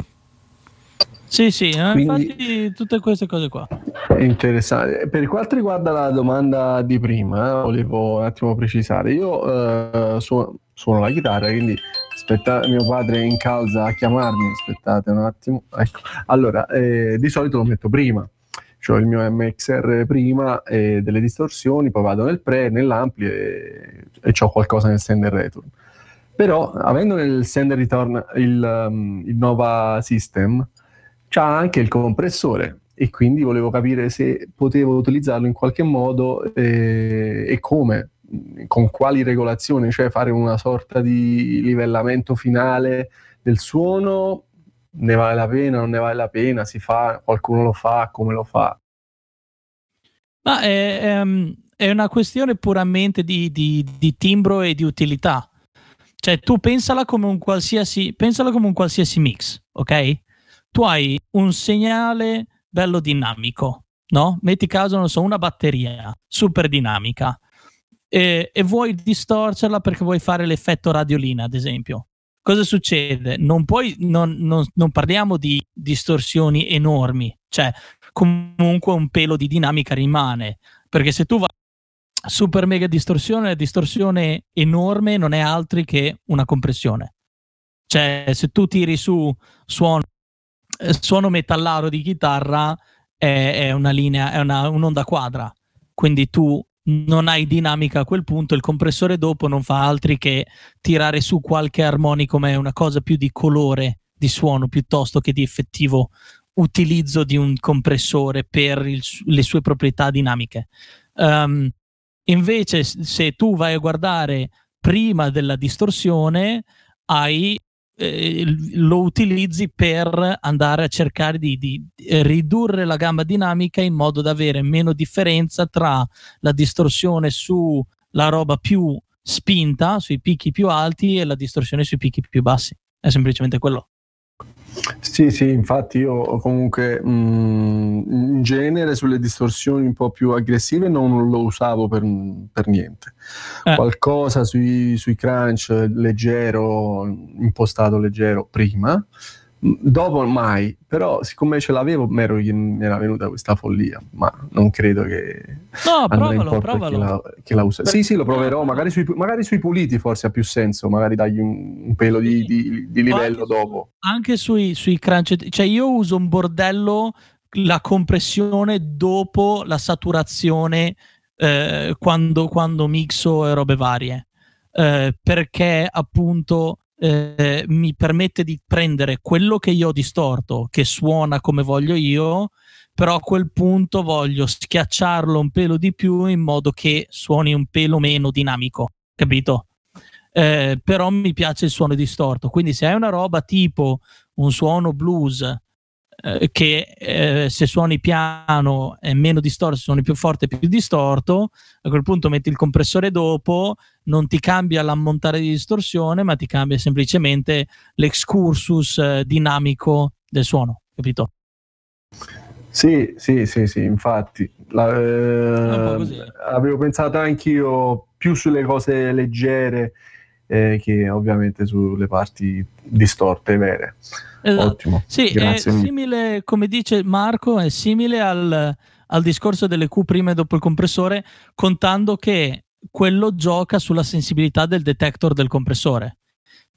Sì, sì, eh, Quindi, infatti tutte queste cose qua. È interessante. Per quanto riguarda la domanda di prima, eh, volevo un attimo precisare. Io eh, suono, suono, la chitarra, quindi aspetta, mio padre è in calza a chiamarmi, aspettate un attimo. Ecco. Allora, eh, di solito lo metto prima. Ho il mio MXR prima e delle distorsioni, poi vado nel pre, nell'ampli e, e ho qualcosa nel sender return. Però avendo nel sender return il, um, il Nova System, c'ha anche il compressore e quindi volevo capire se potevo utilizzarlo in qualche modo e, e come, con quali regolazioni, cioè fare una sorta di livellamento finale del suono, ne vale la pena, non ne vale la pena, si fa, qualcuno lo fa, come lo fa. Ma è, ehm, è una questione puramente di, di, di timbro e di utilità cioè, tu pensala come un qualsiasi, pensala come un qualsiasi mix, ok? Tu hai un segnale bello dinamico, no? Metti caso, non so, una batteria super dinamica e, e vuoi distorcerla perché vuoi fare l'effetto radiolina, ad esempio. Cosa succede? Non, puoi, non, non, non parliamo di distorsioni enormi, cioè comunque un pelo di dinamica rimane, perché se tu vai super mega distorsione, la distorsione enorme non è altro che una compressione. Cioè, se tu tiri su suono, eh, suono metallaro di chitarra, è, è una linea, è una, un'onda quadra. Quindi tu non hai dinamica a quel punto, il compressore dopo non fa altri che tirare su qualche armonico, ma è una cosa più di colore di suono piuttosto che di effettivo utilizzo di un compressore per il, le sue proprietà dinamiche. Um, Invece, se tu vai a guardare prima della distorsione, hai, eh, lo utilizzi per andare a cercare di, di, ridurre la gamma dinamica in modo da avere meno differenza tra la distorsione sulla roba più spinta, sui picchi più alti, e la distorsione sui picchi più bassi. È semplicemente quello. Sì, sì, infatti io comunque mh, mm, in genere sulle distorsioni un po' più aggressive non lo usavo per, per niente. Eh. Qualcosa sui, sui crunch leggero, impostato leggero prima, Dopo mai, però siccome ce l'avevo mi era venuta questa follia, ma non credo che no, provalo, provalo. Che la, che la usa. Sì, sì, lo proverò, magari sui, magari sui, puliti forse ha più senso, magari dagli un, un pelo di, di, di livello anche dopo. Anche sui, sui crunch, cioè io uso un bordello la compressione dopo la saturazione eh, quando, quando mixo e robe varie. Eh, perché appunto eh, mi permette di prendere quello che io ho distorto, che suona come voglio io, però a quel punto voglio schiacciarlo un pelo di più in modo che suoni un pelo meno dinamico, capito? Eh, però mi piace il suono distorto, quindi se hai una roba tipo un suono blues eh, che eh, se suoni piano è meno distorto, se suoni più forte è più distorto, a quel punto metti il compressore dopo, non ti cambia l'ammontare di distorsione, ma ti cambia semplicemente l'excursus eh, dinamico del suono, capito? Sì, sì, sì, sì, infatti. La, eh, avevo pensato anch'io più sulle cose leggere eh, che ovviamente sulle parti distorte vere. Esatto. Ottimo. Sì, Grazie è simile, come dice Marco, è simile al, al discorso delle Q prima e dopo il compressore, contando che quello gioca sulla sensibilità del detector del compressore.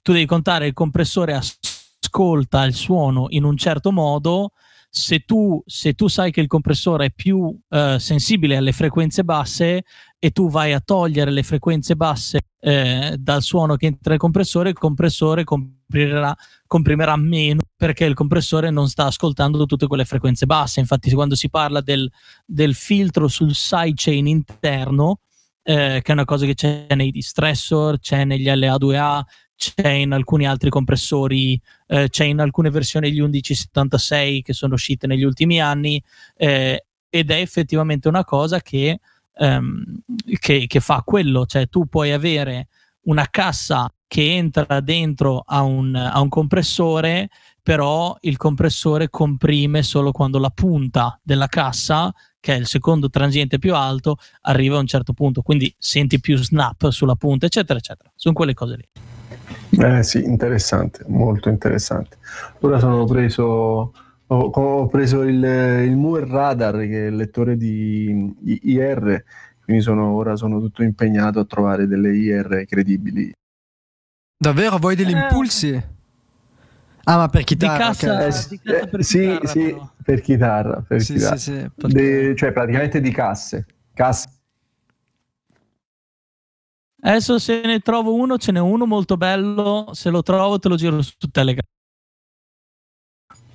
Tu devi contare il compressore ascolta il suono in un certo modo. Se tu, se tu sai che il compressore è più eh, sensibile alle frequenze basse e tu vai a togliere le frequenze basse eh, dal suono che entra nel compressore, il compressore comprimerà, meno perché il compressore non sta ascoltando tutte quelle frequenze basse. Infatti, quando si parla del, del filtro sul sidechain interno, eh, che è una cosa che c'è nei distressor, c'è negli LA2A, c'è in alcuni altri compressori, eh, c'è in alcune versioni degli 1176 che sono uscite negli ultimi anni eh, ed è effettivamente una cosa che, ehm, che, che, fa quello, cioè tu puoi avere una cassa che entra dentro a un, a un compressore, però il compressore comprime solo quando la punta della cassa che è il secondo transiente più alto, arriva a un certo punto, quindi senti più snap sulla punta, eccetera, eccetera. Sono quelle cose lì. Eh sì, interessante, molto interessante. Ora sono preso, Ho, ho preso il, il Moore Radar, che è il lettore di IR, quindi sono, ora sono tutto impegnato a trovare delle IR credibili. Davvero? Vuoi degli Eh. impulsi? Ah, ma per chitarra. di cassa, ok. Eh, di cassa per sì, chitarra, sì, però. per chitarra. Per Sì, chitarra. sì, sì, De- cioè praticamente di casse. Casse. Adesso se ne trovo uno, ce n'è uno molto bello. Se lo trovo, te lo giro su Telegram.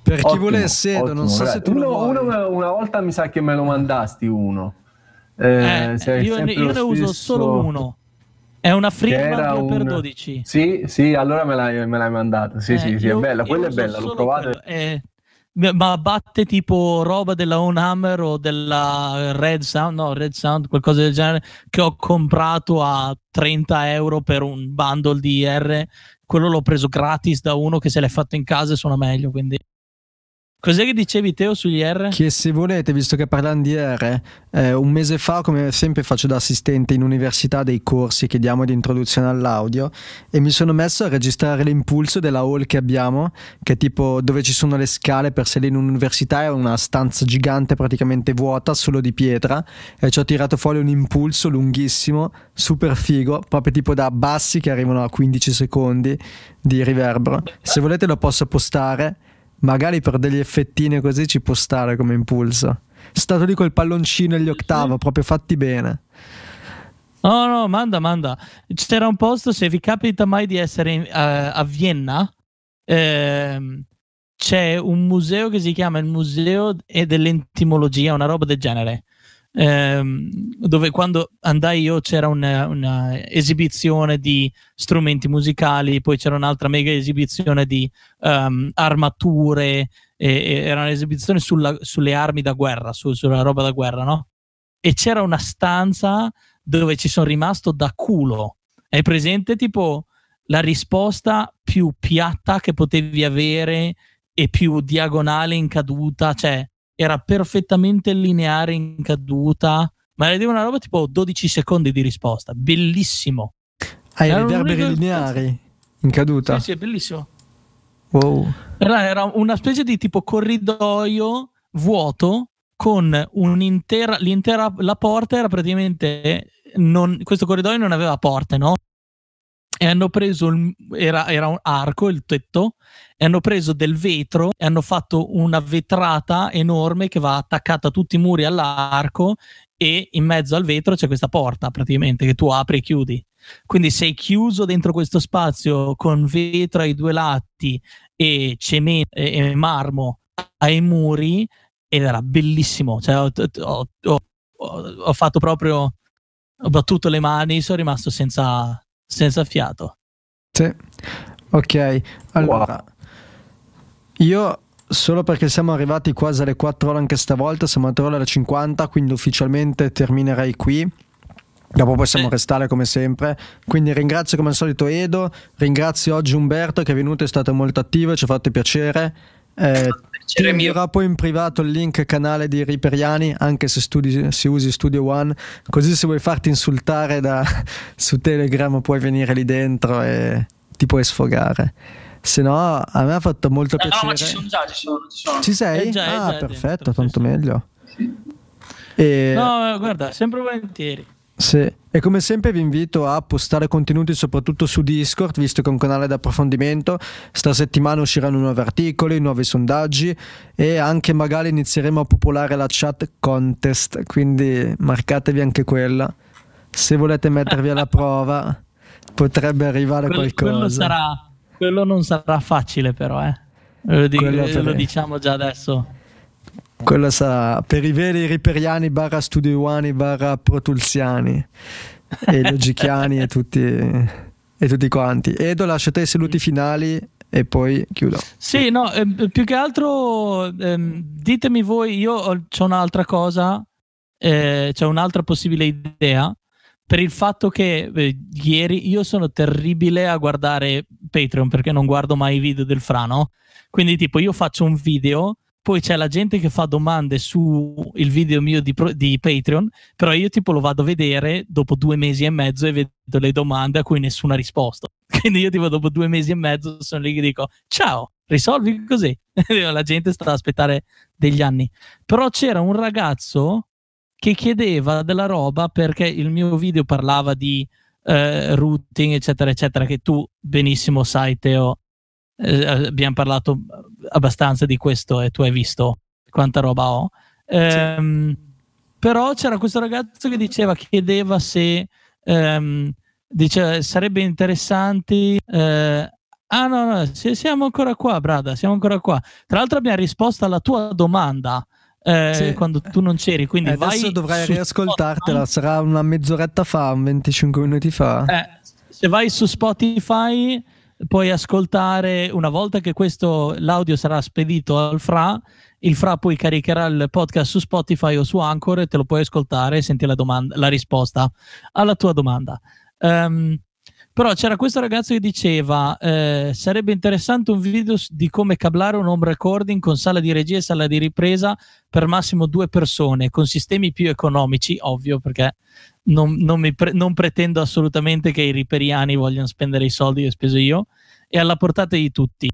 Per chi Ottimo, vuole Sedo, ottimo, non so se tu lo uno, vuoi. uno una volta mi sa che me lo mandasti uno. Eh, Eh, io ne, io ne uso solo uno. È una era 2 per un- 12. Sì, sì, allora me l'hai, me l'hai mandata. Sì, Eh, sì, sì, io- è bella. io Quella è bella, l'ho provata. quello. Ma batte tipo roba della On Hammer o della Red Sound, no, Red Sound, qualcosa del genere, che ho comprato a 30 euro per un bundle di IR. Quello l'ho preso gratis da uno che se l'è fatto in casa e suona meglio. Quindi, cos'è che dicevi Teo sugli R? Che se volete, visto che parlando di R, eh, un mese fa, come sempre faccio da assistente in università dei corsi che diamo di introduzione all'audio e mi sono messo a registrare l'impulso della hall che abbiamo, che è tipo dove ci sono le scale per salire in un'università, è una stanza gigante praticamente vuota, solo di pietra, e ci ho tirato fuori un impulso lunghissimo, super figo, proprio tipo da bassi che arrivano a 15 secondi di riverbero. Se volete lo posso postare magari per degli effettini così ci può stare come impulso. È stato lì col palloncino e gli ottavo, proprio fatti bene. No, no, manda, manda. C'era un posto, se vi capita mai di essere in- a, a Vienna, ehm, c'è un museo che si chiama il Museo e dell'Entimologia, una roba del genere. Ehm, dove quando andai io c'era una, una esibizione di strumenti musicali, poi c'era un'altra mega esibizione di ehm, armature, e- e era un'esibizione sulla- sulle armi da guerra, su- sulla roba da guerra, no? E c'era una stanza dove ci sono rimasto da culo. Hai presente tipo la risposta più piatta che potevi avere e più diagonale in caduta, cioè era perfettamente lineare in caduta, ma era una roba tipo 12 secondi di risposta, bellissimo. Hai i un riverberi lineari in caduta. Sì, sì, è bellissimo. Wow. Era, era una specie di tipo corridoio vuoto con un'intera l'intera la porta era praticamente non, questo corridoio non aveva porte, no? E hanno preso il- era, era un arco il tetto e hanno preso del vetro e hanno fatto una vetrata enorme che va attaccata a tutti i muri all'arco e in mezzo al vetro c'è questa porta praticamente che tu apri e chiudi. Quindi sei chiuso dentro questo spazio con vetro ai due lati e cemento e, e marmo ai muri ed era bellissimo. Cioè, ho, ho- ho- ho- fatto proprio, ho battuto le mani, sono rimasto senza, senza fiato. Sì. Ok, allora io solo perché siamo arrivati quasi alle 4 ore anche stavolta, siamo a 3 ore e 50, quindi ufficialmente terminerei qui. Dopo possiamo Sì. restare come sempre. Quindi ringrazio come al solito Edo, ringrazio oggi Umberto che è venuto, è stato molto attivo, ci ha fatto piacere. Eh, ti mio. invierò poi in privato il link canale di Riperiani, anche se studi, si usi Studio One, così se vuoi farti insultare da, su Telegram puoi venire lì dentro e ti puoi sfogare. Se no, a me ha fatto molto No, piacere. no, ma ci sono già, ci sono. Ci sono. Ci sei? È già- è ah, già perfetto, dentro, tanto sì, sì. meglio. E, No, guarda, sempre volentieri. Sì. E come sempre vi invito a postare contenuti soprattutto su Discord, visto che è un canale di approfondimento. Sta settimana usciranno nuovi articoli, nuovi sondaggi e anche magari inizieremo a popolare la chat contest, quindi marcatevi anche quella. Se volete mettervi alla prova, potrebbe arrivare Quello, qualcosa. quello sarà, quello non sarà facile, però, eh. Lo, dico- lo diciamo già adesso. Quello sarà per i veri riperiani barra studioani barra protulsiani e logichiani e tutti, e tutti quanti. Edo, lascio a te i saluti finali e poi chiudo. Sì, no, ehm, più che altro ehm, ditemi voi, io ho c'ho un'altra cosa, eh, c'è un'altra possibile idea per il fatto che eh, ieri io sono terribile a guardare Patreon perché non guardo mai i video del frano. Quindi, tipo, io faccio un video, poi c'è la gente che fa domande su il video mio di, di Patreon, però io tipo lo vado a vedere dopo due mesi e mezzo e vedo le domande a cui nessuno ha risposto. Quindi io tipo dopo due mesi e mezzo sono lì che dico ciao, risolvi così. La gente sta ad aspettare degli anni. Però c'era un ragazzo che chiedeva della roba perché il mio video parlava di eh, routing, eccetera, eccetera, che tu benissimo sai, Teo. Eh, abbiamo parlato abbastanza di questo e tu hai visto quanta roba ho. Ehm, sì. Però c'era questo ragazzo che diceva, chiedeva se ehm, dice, sarebbe interessante. Eh, ah, no, no, siamo ancora qua, Brada, siamo ancora qua. Tra l'altro, abbiamo risposto alla tua domanda. Eh, sì. quando tu non c'eri. Quindi eh, adesso dovrai riascoltartela. Sarà una mezz'oretta fa, 25 minuti fa. Eh, se vai su Spotify, puoi ascoltare una volta che questo l'audio sarà spedito al FRA. Il FRA poi caricherà il podcast su Spotify o su Anchor e te lo puoi ascoltare e senti la, domanda, la risposta alla tua domanda. Um, però c'era questo ragazzo che diceva eh, sarebbe interessante un video di come cablare un home recording con sala di regia e sala di ripresa per massimo due persone con sistemi più economici ovvio perché non, non, pre- non pretendo assolutamente che i riperiani vogliano spendere i soldi che ho speso io e alla portata di tutti.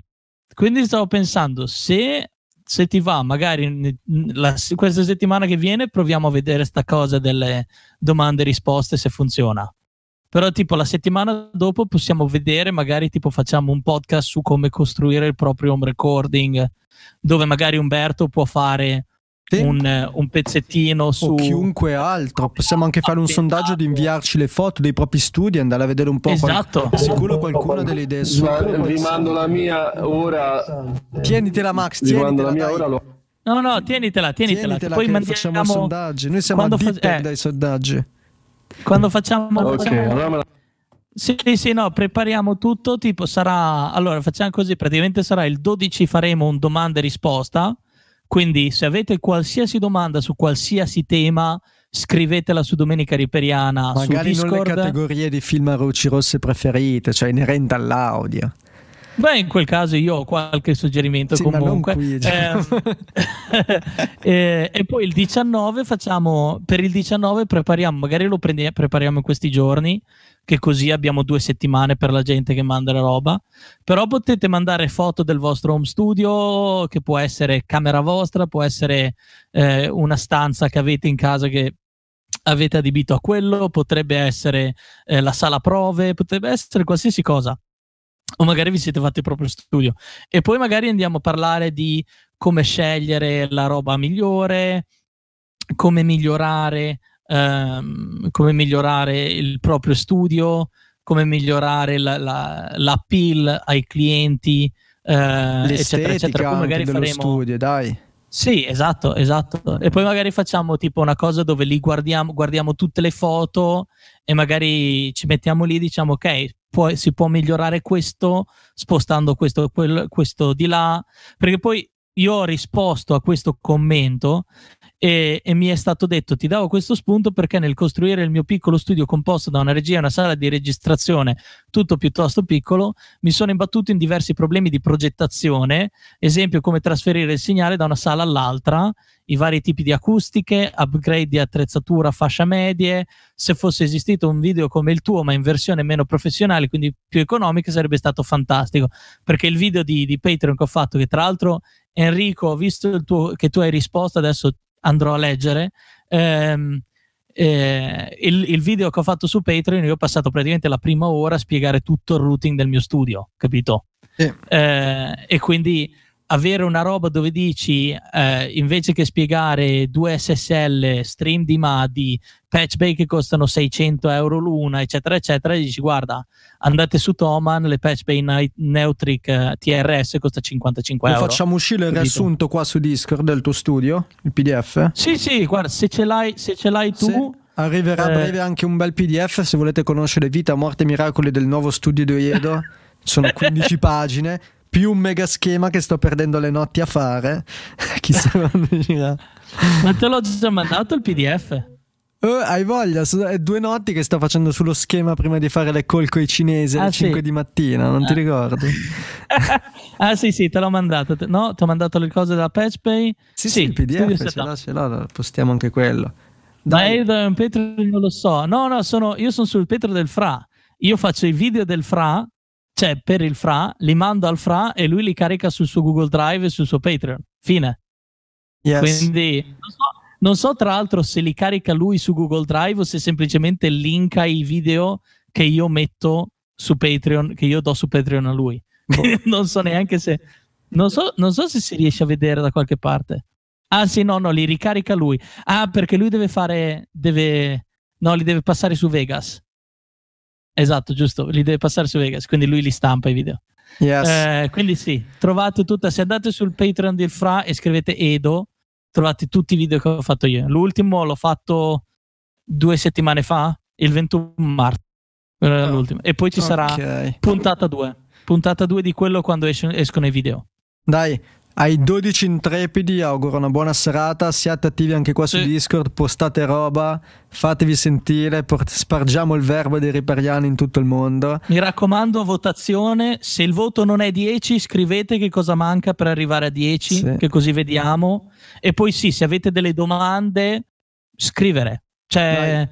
Quindi stavo pensando se se ti va, magari la, questa settimana che viene proviamo a vedere sta cosa delle domande e risposte se funziona. Però tipo la settimana dopo possiamo vedere, magari tipo facciamo un podcast su come costruire il proprio home recording, dove magari Umberto può fare sì. un, un, pezzettino su... O chiunque altro, possiamo anche fare un sondaggio di inviarci le foto dei propri studi e andare a vedere un po'. Esatto. Qual... Sicuro qualcuno delle idee su... Vi mando la mia ora... Tienitela Max, tienitela, la mia ora lo... No, no, tienitela, tienitela. tienitela poi mandiamo... facciamo sondaggi. Noi siamo addicti fa... eh. dai sondaggi. Quando facciamo... Ok, facciamo... allora. Sì, sì, no, prepariamo tutto, tipo sarà... Allora, facciamo così, praticamente sarà il 12 faremo un domanda e risposta, quindi se avete qualsiasi domanda su qualsiasi tema, scrivetela su Domenica Riperiana, Magari su Discord. non le categorie di film a luci rosse preferite, cioè inerente all'audio. Beh, in quel caso io ho qualche suggerimento sì, comunque. Qui, cioè. eh, e poi il 19 facciamo, per il 19 prepariamo, magari lo prendi, prepariamo in questi giorni, che così abbiamo due settimane per la gente che manda la roba. Però potete mandare foto del vostro home studio, che può essere camera vostra, può essere eh, una stanza che avete in casa che avete adibito a quello, potrebbe essere eh, la sala prove, potrebbe essere qualsiasi cosa o magari vi siete fatti proprio studio. E poi magari andiamo a parlare di come scegliere la roba migliore, come migliorare, ehm, come migliorare il proprio studio, come migliorare la, la, l'appeal ai clienti, eh, eccetera, eccetera. Poi magari faremo... studio, dai. Sì, esatto, esatto. E poi magari facciamo tipo una cosa dove lì guardiamo, guardiamo tutte le foto e magari ci mettiamo lì e diciamo ok, può, si può migliorare questo spostando questo, quel, questo di là, perché poi io ho risposto a questo commento e, e, mi è stato detto ti davo questo spunto perché nel costruire il mio piccolo studio composto da una regia e una sala di registrazione tutto piuttosto piccolo mi sono imbattuto in diversi problemi di progettazione esempio come trasferire il segnale da una sala all'altra i vari tipi di acustiche upgrade di attrezzatura fascia medie se fosse esistito un video come il tuo ma in versione meno professionale quindi più economica sarebbe stato fantastico. Perché il video di, di Patreon che ho fatto che tra l'altro Enrico, ho visto tuo, che tu hai risposto, adesso andrò a leggere. Ehm, eh, il, il, video che ho fatto su Patreon, io ho passato praticamente la prima ora a spiegare tutto il routing del mio studio, capito? Sì. Eh, e quindi avere una roba dove dici eh, invece che spiegare due SSL stream di MADI patch bay che costano 600 euro l'una eccetera eccetera dici guarda andate su Toman le patch bay Neutric uh, TRS costa 55 Lo euro facciamo uscire il riassunto qua su Discord del tuo studio il pdf sì sì guarda se ce l'hai, se ce l'hai tu sì. Arriverà a eh. breve anche un bel PDF se volete conoscere vita, morte e miracoli del nuovo studio di Oiedo. Sono 15 pagine più un mega schema che sto perdendo le notti a fare. Chissà quando uscirà. Ma te l'ho già mandato il PDF? Oh, hai voglia, è due notti che sto facendo sullo schema prima di fare le call con i cinesi alle ah, 5 sì. di mattina, non ah. ti ricordi? ah sì sì, te l'ho mandato. No, ti ho mandato le cose dalla PatchPay? Sì, sì, sì il PDF ce l'ho, ce l'ho, postiamo anche quello. Dai, Dai Petro non lo so. No, no, sono, io sono sul Petro del Fra. Io faccio i video del Fra cioè per il Fra, li mando al Fra e lui li carica sul suo Google Drive e sul suo Patreon. Fine. Yes. Quindi non so, non so tra l'altro se li carica lui su Google Drive o se semplicemente linka i video che io metto su Patreon, che io do su Patreon a lui. Boh. non so neanche se. Non so, non so se si riesce a vedere da qualche parte. Ah, sì, no, no, li ricarica lui. Ah, perché lui deve fare. Deve. No, li deve passare su Vegas. Esatto, giusto, li deve passare su Vegas, quindi lui li stampa i video. Yes. Eh, quindi sì, trovate tutta. Se andate sul Patreon del Fra e scrivete Edo, trovate tutti i video che ho fatto io. L'ultimo l'ho fatto due settimane fa, il 21 marzo. Oh. l'ultimo. E poi ci sarà Ok. puntata 2. Puntata 2 di quello quando escono i video. Dai, ai 12 intrepidi auguro una buona serata, siate attivi anche qua su Sì. Discord, postate roba, fatevi sentire, port- spargiamo il verbo dei ripariani in tutto il mondo. Mi raccomando, votazione. Se il voto non è 10, scrivete che cosa manca per arrivare a 10, Sì. che così vediamo. E poi sì, se avete delle domande, scrivere. Cioè,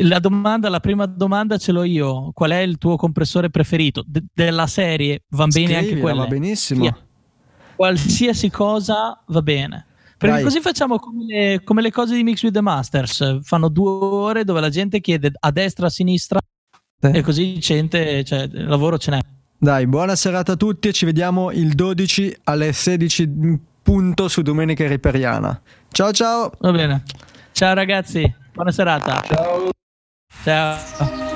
la domanda, la prima domanda ce l'ho io. Qual è il tuo compressore preferito? De- della serie, va bene anche Scrivila, quella. va benissimo. Via. Qualsiasi cosa va bene. Perché Dai. così facciamo come le, come le cose di Mix with the Masters. Fanno due ore dove la gente chiede a destra, a sinistra Sì. e così gente, cioè, il lavoro ce n'è. Dai, buona serata a tutti e ci vediamo il 12 alle 16 in punto su Domenica Riperiana. Ciao ciao! Va bene. Ciao ragazzi, buona serata. Ciao. Ciao.